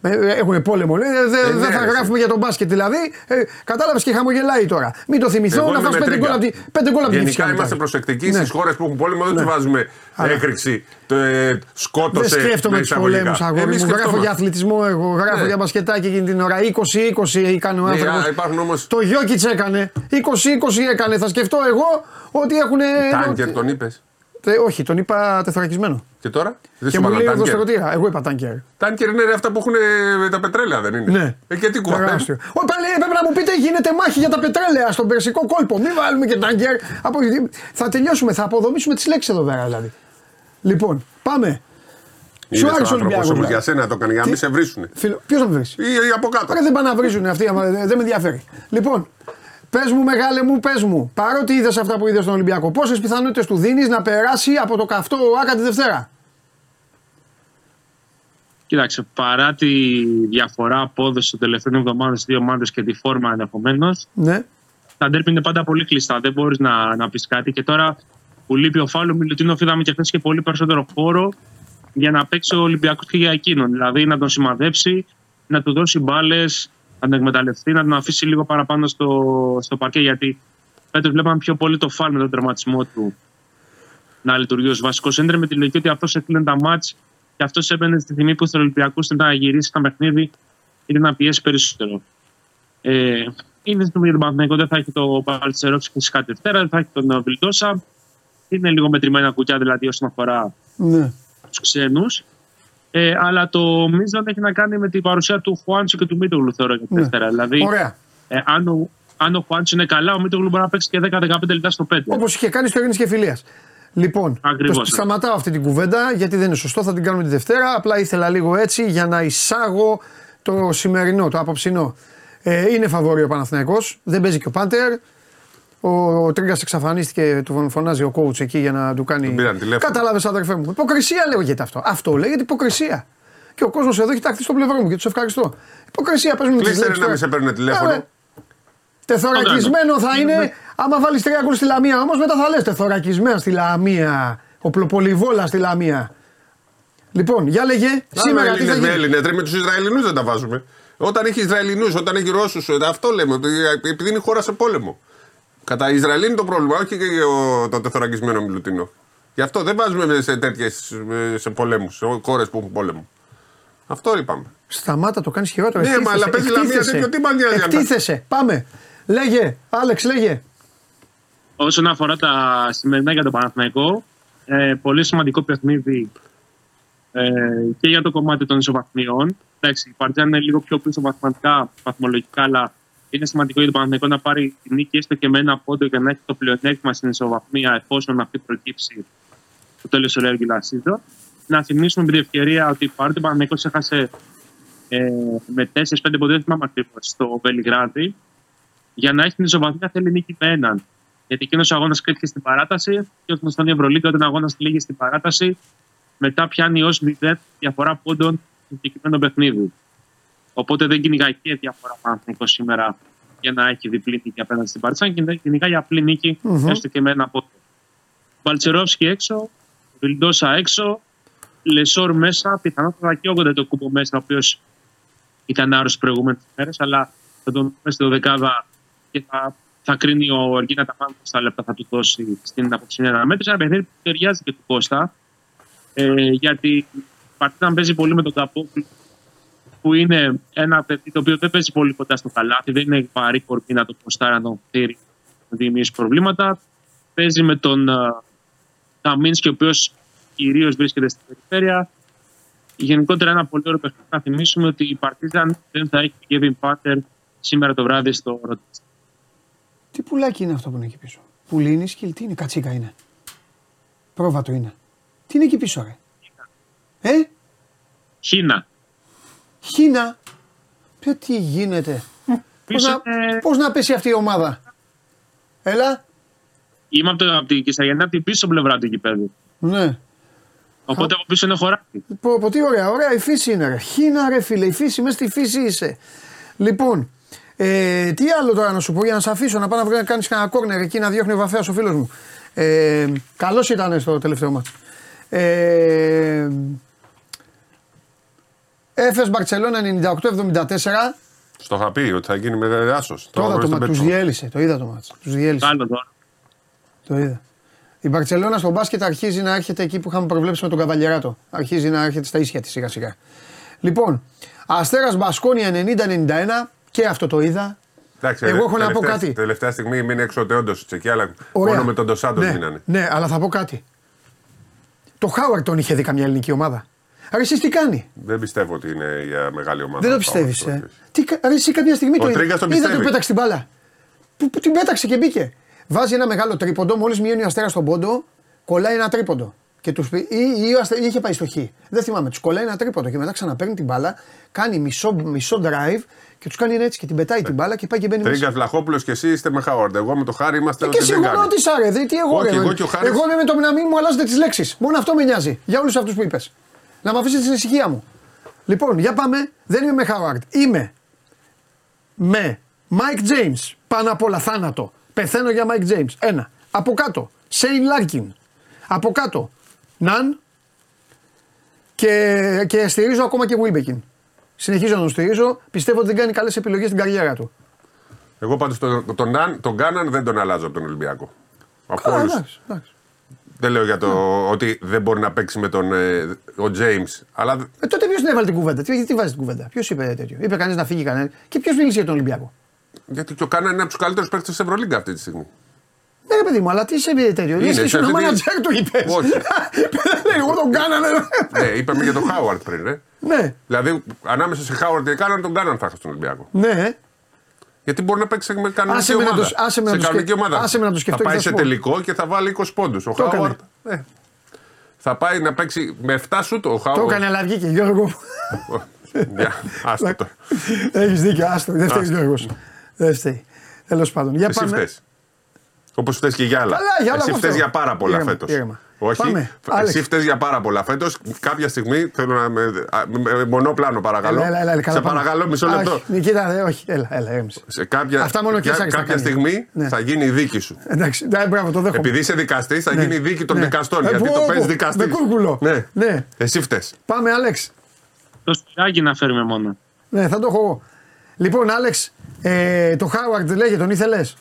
Speaker 1: Έχουν πόλεμο. λέει, ε, Δεν
Speaker 2: Ε,
Speaker 1: δεν
Speaker 2: ναι,
Speaker 1: θα
Speaker 2: ρε,
Speaker 1: γράφουμε για τον μπάσκετ δηλαδή. Ε, Κατάλαβες και χαμογελάει τώρα. Μην το θυμηθώ
Speaker 2: Εγώ
Speaker 1: να
Speaker 2: είμαι
Speaker 1: φας
Speaker 2: με
Speaker 1: πέντε
Speaker 2: τρίγκα.
Speaker 1: γκολ από τη- πέντε γκολ από την
Speaker 2: Γενικά
Speaker 1: Κυφσιά
Speaker 2: είμαστε
Speaker 1: μετά.
Speaker 2: προσεκτικοί
Speaker 1: Ναι.
Speaker 2: στις χώρες που έχουν πόλεμο, δεν
Speaker 1: Ναι.
Speaker 2: του βάζουμε
Speaker 1: Αλλά-
Speaker 2: έκρηξη, το, ε, σκότωσε.
Speaker 1: Δεν σκέφτομαι
Speaker 2: με
Speaker 1: τους
Speaker 2: εισαγωγικά.
Speaker 1: πολέμους αγόρι
Speaker 2: Εμείς
Speaker 1: μου. Γράφω
Speaker 2: σκεφτόμαστε.
Speaker 1: για αθλητισμό, εγώ γράφω
Speaker 2: Ναι.
Speaker 1: για μπασκετάκι εκείνη την ώρα. 20-20 έκανε ο
Speaker 2: Ναι,
Speaker 1: άνθρωπος.
Speaker 2: α, υπάρχουν όμως-
Speaker 1: Το Γιώκητς έκανε. 20-20 έκανε. Θα σκεφτώ εγώ ότι έχουν.
Speaker 2: Τάνκερ τον είπες.
Speaker 1: Ε, όχι, τον είπα τεθωρακισμένο.
Speaker 2: Και τώρα; Δεν
Speaker 1: Και
Speaker 2: σου
Speaker 1: μου
Speaker 2: βάλαν
Speaker 1: λέει εδώ στο
Speaker 2: τάνκερ.
Speaker 1: κρατήρα. Εγώ είπα τάνκερ.
Speaker 2: Τάνκερ είναι ρε, αυτά που έχουν ε, τα πετρέλαια, δεν είναι;
Speaker 1: Ναι.
Speaker 2: Ε, και τι κουβέντα.
Speaker 1: Τεράστιο. Ω, πάλι πρέπει να μου πείτε γίνεται μάχη για τα πετρέλαια στον περσικό κόλπο. Μην βάλουμε και τάγκερ. Από... Θα τελειώσουμε, θα αποδομήσουμε τις λέξεις εδώ πέρα δηλαδή. Λοιπόν, πάμε. Σου
Speaker 2: Είναι
Speaker 1: άρεσε ο
Speaker 2: άνθρωπος
Speaker 1: Ολυμπιακός,
Speaker 2: όμως
Speaker 1: δηλαδή.
Speaker 2: για σένα το κάνει, για να μην
Speaker 1: Τι-
Speaker 2: σε βρίσουν.
Speaker 1: Ποιος θα με βρει;
Speaker 2: Ή, ή από κάτω.
Speaker 1: Άρα δεν πάνε να βρίζουν αυτοί, άμα δεν δεν με ενδιαφέρει. Λοιπόν, πες μου, μεγάλε μου, πες μου, παρότι είδες αυτά που είδες στον Ολυμπιακό, πόσες πιθανότητες του δίνεις να περάσει από το καυτό Άκα τη Δευτέρα;
Speaker 3: Κοίταξε, παρά τη διαφορά απόδοση των τελευταίων εβδομάδων στις δύο ομάδες και τη φόρμα ενδεχομένως,
Speaker 1: Ναι.
Speaker 3: τα ντέρπι είναι πάντα πολύ κλειστά. Δεν μπορείς να, να πεις κάτι. Και τώρα που λείπει ο Φάλο Μιλουτίνοφ, είδαμε και χθες και πολύ περισσότερο χώρο για να παίξει ο Ολυμπιακός και για εκείνον. Δηλαδή να τον σημαδέψει, να του δώσει μπάλες, να τον εκμεταλλευτεί, να τον αφήσει λίγο παραπάνω στο, στο παρκέ. Γιατί φέτος βλέπαμε πιο πολύ το Φάλ με τον τερματισμό του να λειτουργεί ως βασικός έντρε με τη λογική ότι αυτός έκλεινε τα μάτς και αυτός έμπαινε στη στιγμή που ήθελε ο Ολυμπιακό να γυρίσει τα παιχνίδι ή να πιέσει περισσότερο. Ε, είναι στο για τον Παναθηναϊκό, δεν θα έχει το Παλτσερόφσκι φυσικά τη Δευτέρα, δεν θα έχει τον Βιλντόσα. Είναι λίγο μετρημένα κουκιά δηλαδή όσον αφορά
Speaker 1: ναι.
Speaker 3: τους ξένους. Ε, αλλά το μείζον έχει να κάνει με την παρουσία του Χουάντσο και του Μίτογλου, θεωρώ για τη
Speaker 1: Ναι.
Speaker 3: Δευτέρα. Δηλαδή,
Speaker 1: Ωραία.
Speaker 3: ε, αν, ο, αν ο Χουάντσο είναι καλά, ο Μίτογλου μπορεί να παίξει και 10-15 λεπτά στο 5.
Speaker 1: Όπως είχε κάνει στο Ειρήνης και Φιλίας. Λοιπόν,
Speaker 3: Ακριβώς.
Speaker 1: το σταματάω αυτή την κουβέντα γιατί δεν είναι σωστό, θα την κάνουμε τη Δευτέρα. Απλά ήθελα λίγο έτσι για να εισάγω το σημερινό, το απόψινό. Ε, είναι φαβόρη ο Παναθηναϊκός, δεν παίζει και ο Πάντερ. Ο, ο Τρίγκας εξαφανίστηκε, του φωνάζει ο coach εκεί για να του κάνει.
Speaker 2: Τον πήραν τηλέφωνο.
Speaker 1: Κατάλαβες, αδερφέ μου. Υποκρισία λέγεται αυτό. Αυτό λέγεται υποκρισία. Και ο κόσμος εδώ έχει ταχθεί στο πλευρό μου και τους ευχαριστώ. Υποκρισία, παίζουμε με τις
Speaker 2: Κλείστε ρε
Speaker 1: λέξεις
Speaker 2: να μην
Speaker 1: τώρα.
Speaker 2: σε παίρνουν τηλέφωνο.
Speaker 1: Ε, ρε. Τεθωρακισμένο θα είναι. Άμα βάλεις τρία γκολ στη Λαμία όμως, μετά θα λες τεθωρακισμένα στη Λαμία. Οπλοπολιβόλα στη Λαμία. Λοιπόν, για λέγε σήμερα τι θα
Speaker 2: Έλληνες με
Speaker 1: γίνει.
Speaker 2: Έλληνες, ρε, με τους Ισραηλινούς δεν τα βάζουμε. Όταν έχει Ισραηλινούς, όταν έχει Ρώσους, αυτό λέμε. ότι Επειδή είναι η χώρα σε πόλεμο. Κατά Ισραήλ είναι το πρόβλημα, όχι και ο- το τεθωρακισμένο Μιλουτίνο. Γι' αυτό δεν βάζουμε σε τέτοιες σε πολέμους, σε χώρε που έχουν πόλεμο. Αυτό είπαμε.
Speaker 1: Σταμάτα, το κάνεις χειρότερο.
Speaker 2: Ναι, μα, αλλά παίζει Λαμία,
Speaker 1: Εκτίθεσαι.
Speaker 2: τέτοιο, τι μας νοιάζει αν τα-
Speaker 1: Εκτίθεσαι. Πάμε. Λέγε, Άλεξ, λέγε.
Speaker 3: Όσον αφορά τα σημερινά για τον Παναθηναϊκό, ε, πολύ σημαντικό παιχνίδι ε, και για το κομμάτι των ισοβαθμιών. Εντάξει, η Παρτιζάν είναι λίγο πιο πίσω βαθματικά, βαθμολογικά, αλλά είναι σημαντικό για τον Παναθηναϊκό να πάρει τη νίκη έστω και με ένα πόντο για να έχει το πλεονέκτημα στην ισοβαθμία εφόσον αυτή προκύψει το τέλος του regular season. Να θυμίσουμε με την ευκαιρία ότι παρότι ο Παναθηναϊκός έχασε ε, με 4-5 πόντους, δεν θυμάμαι ακριβώς, στο Βελιγράδι, για να έχει την ισοβαθμία θέλει νίκη με έναν. Γιατί εκείνος ο αγώνας κρίθηκε στην παράταση και όταν στον Ευρωλίγκα, όταν ο αγώνας λύγει στην παράταση, μετά πιάνει ως 0 διαφορά πόντων στο συγκεκριμένο παιχνίδι. Οπότε δεν κυνηγάει και διαφορά Παναθηνικό σήμερα για να έχει διπλή νίκη απέναντι στην Παρτιζάν και κυνηγάει απλή νίκη,
Speaker 1: Μμμ.
Speaker 3: έστω και με ένα πόντο. Μπαλτσερόφσκι έξω, Βιλντόσα έξω, Λεσόρ μέσα, πιθανότατα και ο το κούμπο μέσα, ο οποίος ήταν άρρωστος τι προηγούμενες μέρες, αλλά θα τον δούμε στη δεκάδα και θα, θα κρίνει ο Εργίνα τα πάντα στα λεπτά θα του δώσει στην αποψινή αναμέτρηση. Ένα παιχνίδι που ταιριάζει και του Κώστα. Ε, γιατί η Παρτίζαν παίζει πολύ με τον Καπόφι, που είναι ένα παιδί το οποίο δεν παίζει πολύ κοντά στο καλάθι, δεν είναι βαρύ κορμί να το προστάρει, να τον φτύρει, να δημιουργήσει προβλήματα. Παίζει με τον ε, Καμίνσκι, ο οποίος κυρίως βρίσκεται στην περιφέρεια. Γενικότερα ένα πολύ ωραίο παιχνίδι. Να θυμίσουμε ότι η Παρτίζαν δεν θα έχει Kevin Πάτερ σήμερα το βράδυ στο Ρόντιστ.
Speaker 1: Τι πουλάκι είναι αυτό που είναι εκεί πίσω; Πουλί είναι, σκυλ, τι είναι, κατσίκα είναι. Πρόβατο είναι. Τι είναι εκεί πίσω, ρε; Ε,
Speaker 3: Χίνα.
Speaker 1: Χίνα. Πε τι γίνεται; Πώς
Speaker 3: Πίσω
Speaker 1: να,
Speaker 3: είναι-
Speaker 1: πώς να πέσει αυτή η ομάδα; Έλα.
Speaker 3: Είμαι από, το, από την Κυσαγενή, από την πίσω πλευρά του γηπέδου.
Speaker 1: Ναι.
Speaker 3: Οπότε από πίσω είναι χωράφι.
Speaker 1: Πω, πω, τι ωραία, ωραία η φύση είναι ρε. Χίνα ρε φίλε, η φύση, μέσα στη φύση είσαι. Λοιπόν, ε, τι άλλο τώρα να σου πω για να σε αφήσω να πάω να κάνεις κανένα κόρνερ εκεί να διώχνει ο βαφέας ο φίλος μου. Ε, καλός ήταν στο τελευταίο μάτς. Ε, Έφες Μπαρτσελώνα 98-74.
Speaker 2: Στο είχα πει ότι θα γίνει με άσος.
Speaker 1: Το είδα το μάτς, τους διέλυσε, το είδα το μάτς. Τους διέλυσε,
Speaker 3: Άλλο τώρα.
Speaker 1: το είδα. Η Μπαρτσελώνα στο μπάσκετ αρχίζει να έρχεται εκεί που είχαμε προβλέψει με τον Καβαλιεράτο. Αρχίζει να έρχεται στα ίσια της σιγά σιγά. Λοιπόν, Αστέρας Μπασκόνια 90-91 και αυτό το είδα.
Speaker 2: Εντάξει,
Speaker 1: Εγώ έχω να
Speaker 2: τελευταία-
Speaker 1: πω κάτι.
Speaker 2: Τελευταία στιγμή μείνει έξω ο Τεόντος Τσεκί, αλλά
Speaker 1: Ωραία.
Speaker 2: μόνο με τον Ντοσάντο
Speaker 1: ναι,
Speaker 2: μείνανε.
Speaker 1: Ναι, αλλά θα πω κάτι. Το Χάουαρντ τον είχε δει καμιά ελληνική ομάδα. Άρα εσείς τι κάνει;
Speaker 2: Δεν πιστεύω ότι είναι για μεγάλη ομάδα.
Speaker 1: Δεν το
Speaker 2: ο
Speaker 1: πιστεύεις.
Speaker 2: Πάοκ,
Speaker 1: Ε.
Speaker 2: όχι.
Speaker 1: Τι, κα- άρα εσύ κάποια στιγμή
Speaker 2: Ο
Speaker 1: το
Speaker 2: Τρίγκας τον
Speaker 1: είδα
Speaker 2: πιστεύει.
Speaker 1: που πέταξε την μπάλα. Που, που την πέταξε και μπήκε. Βάζει ένα μεγάλο τρίποντο, μόλις μειώνει ο αστέρας στον πόντο, κολλάει ένα τρίποντο. Και τους, πει- ή, ή, ο Αστε- ή είχε πάει στο Χ. Δεν θυμάμαι. Τους κολλάει ένα τρίποντο και μετά ξαναπαίρνει την μπάλα, κάνει μισό, μισό drive και τους κάνει έτσι και την πετάει την μπάλα και πάει και μπαίνει μέσα.
Speaker 2: Τρίγκα Βλαχόπουλος και εσύ είστε με Χάουαρντ. Εγώ με το χάρι είμαστε
Speaker 1: Ε,
Speaker 2: ότι
Speaker 1: Και
Speaker 2: δεν
Speaker 1: σίγουρα
Speaker 2: κάνει.
Speaker 1: ότι σάρε, δε, τι εγώ,
Speaker 2: Όχι,
Speaker 1: ρε,
Speaker 2: εγώ
Speaker 1: με-
Speaker 2: και ο Χάρης-
Speaker 1: εγώ είμαι με το να μην μου αλλάζετε τις λέξεις. Μόνο αυτό με νοιάζει. Για όλους αυτούς που είπες. Να με αφήσετε στην ησυχία μου. Λοιπόν, για πάμε. Δεν είμαι με Χάουαρντ. Είμαι με Mike James. Πάνω απ' όλα θάνατο. Πεθαίνω για Mike James. Ένα. Από κάτω. Σέιν Λάρκιν. Από κάτω. Ναν. Και, και στηρίζω ακόμα και Wilbekin. Συνεχίζω να τον στηρίζω. Πιστεύω ότι δεν κάνει καλές επιλογές στην καριέρα του.
Speaker 2: Εγώ πάντως τον, τον, Ναν- τον Κάναν δεν τον αλλάζω από τον Ολυμπιακό. Από
Speaker 1: Καλά,
Speaker 2: όλους.
Speaker 1: εντάξει, εντάξει.
Speaker 2: Δεν λέω για το ότι δεν μπορεί να παίξει με τον ε, ο James. Αλλά
Speaker 1: Ε, τότε ποιος την έβαλε την κουβέντα, τι, τι βάζεις την κουβέντα, ποιος είπε τέτοιο; Είπε κανείς να φύγει κανένα. Και ποιος μίλησε για τον Ολυμπιακό;
Speaker 2: γιατί και ο Κάναν είναι από τους καλύτερους παίκτες της Ευρωλίγκα αυτή τη στιγμή.
Speaker 1: Ναι, ρε παιδί μου, αλλά τι σε πει τέτοιο;
Speaker 2: Είναι,
Speaker 1: Λες και ήσουν
Speaker 2: σε-
Speaker 1: μάνατζερ του είπες.
Speaker 2: Όχι.
Speaker 1: Εγώ τον Κάναν.
Speaker 2: ναι, είπαμε για τον Χάουαρντ πριν, ρε.
Speaker 1: Ναι,
Speaker 2: Δηλαδή, ανάμεσα σε Χάουαρντ και Κάναν, τον Κάναν θα είχα στον Ολυμπιακό.
Speaker 1: ναι.
Speaker 2: Γιατί μπορεί να παίξει με κανονική
Speaker 1: Άσε με να
Speaker 2: ομάδα.
Speaker 1: το- άσε με να
Speaker 2: σε
Speaker 1: το
Speaker 2: κανονική
Speaker 1: σκε-
Speaker 2: ομάδα.
Speaker 1: άσε με να το σκεφτώ
Speaker 2: θα
Speaker 1: και
Speaker 2: πάει
Speaker 1: θα
Speaker 2: σε
Speaker 1: σου πω.
Speaker 2: τελικό και θα βάλει 20 πόντους. Ο
Speaker 1: Το έκανε.
Speaker 2: Χάουαρτ. ε, θα πάει να παίξει με 7 σου το
Speaker 1: Το
Speaker 2: Χάουαρτ.
Speaker 1: έκανε, αλλά βγήκε Γιώργο.
Speaker 2: Για, άστο το.
Speaker 1: Έχεις δίκιο, άστο. Δεν φταίει Γιώργο. Δεν φταίει. Τέλος πάντων. Για
Speaker 2: Εσύ
Speaker 1: πάμε.
Speaker 2: φταίς. Όπως φταίεις και για άλλα.
Speaker 1: Καλά, για άλλα
Speaker 2: Εσύ
Speaker 1: εγώ
Speaker 2: φταίεις
Speaker 1: φταίω.
Speaker 2: για πάρα πολλά
Speaker 1: Ήρεμα,
Speaker 2: φέτος.
Speaker 1: Ήρεμα.
Speaker 2: Όχι,
Speaker 1: Πάμε.
Speaker 2: εσύ
Speaker 1: Άλεξ.
Speaker 2: φταίεις για πάρα πολλά φέτος. Κάποια στιγμή θέλω να. Με, α, με- μονόπλανο παρακαλώ.
Speaker 1: Έλα, έλα, έλα, καλά,
Speaker 2: Σε
Speaker 1: πάμε.
Speaker 2: παρακαλώ μισό
Speaker 1: Α,
Speaker 2: λεπτό.
Speaker 1: όχι, Νικήτα, ε, όχι, έλα, έλα, έμισε.
Speaker 2: Σε κάποια,
Speaker 1: Αυτά μόνο και
Speaker 2: για-
Speaker 1: εσάς θα
Speaker 2: κάποια
Speaker 1: κάνεις.
Speaker 2: στιγμή
Speaker 1: Ναι.
Speaker 2: θα γίνει η δίκη σου.
Speaker 1: Εντάξει, ναι, μπράβο, το δέχομαι.
Speaker 2: Επειδή είσαι δικαστής, θα γίνει η δίκη των
Speaker 1: Ναι.
Speaker 2: δικαστών.
Speaker 1: Ε,
Speaker 2: γιατί
Speaker 1: πω,
Speaker 2: το
Speaker 1: πω,
Speaker 2: παίζει δικαστή.
Speaker 1: με κούρκουλο.
Speaker 2: Ναι.
Speaker 1: Ναι.
Speaker 2: Εσύ φταίει.
Speaker 1: Πάμε, Άλεξ.
Speaker 3: Το σπυράκι να φέρουμε μόνο.
Speaker 1: Ναι, θα το έχω εγώ. Λοιπόν, Άλεξ, ε, το Χάουαρντ λέγε, τον ήθελες;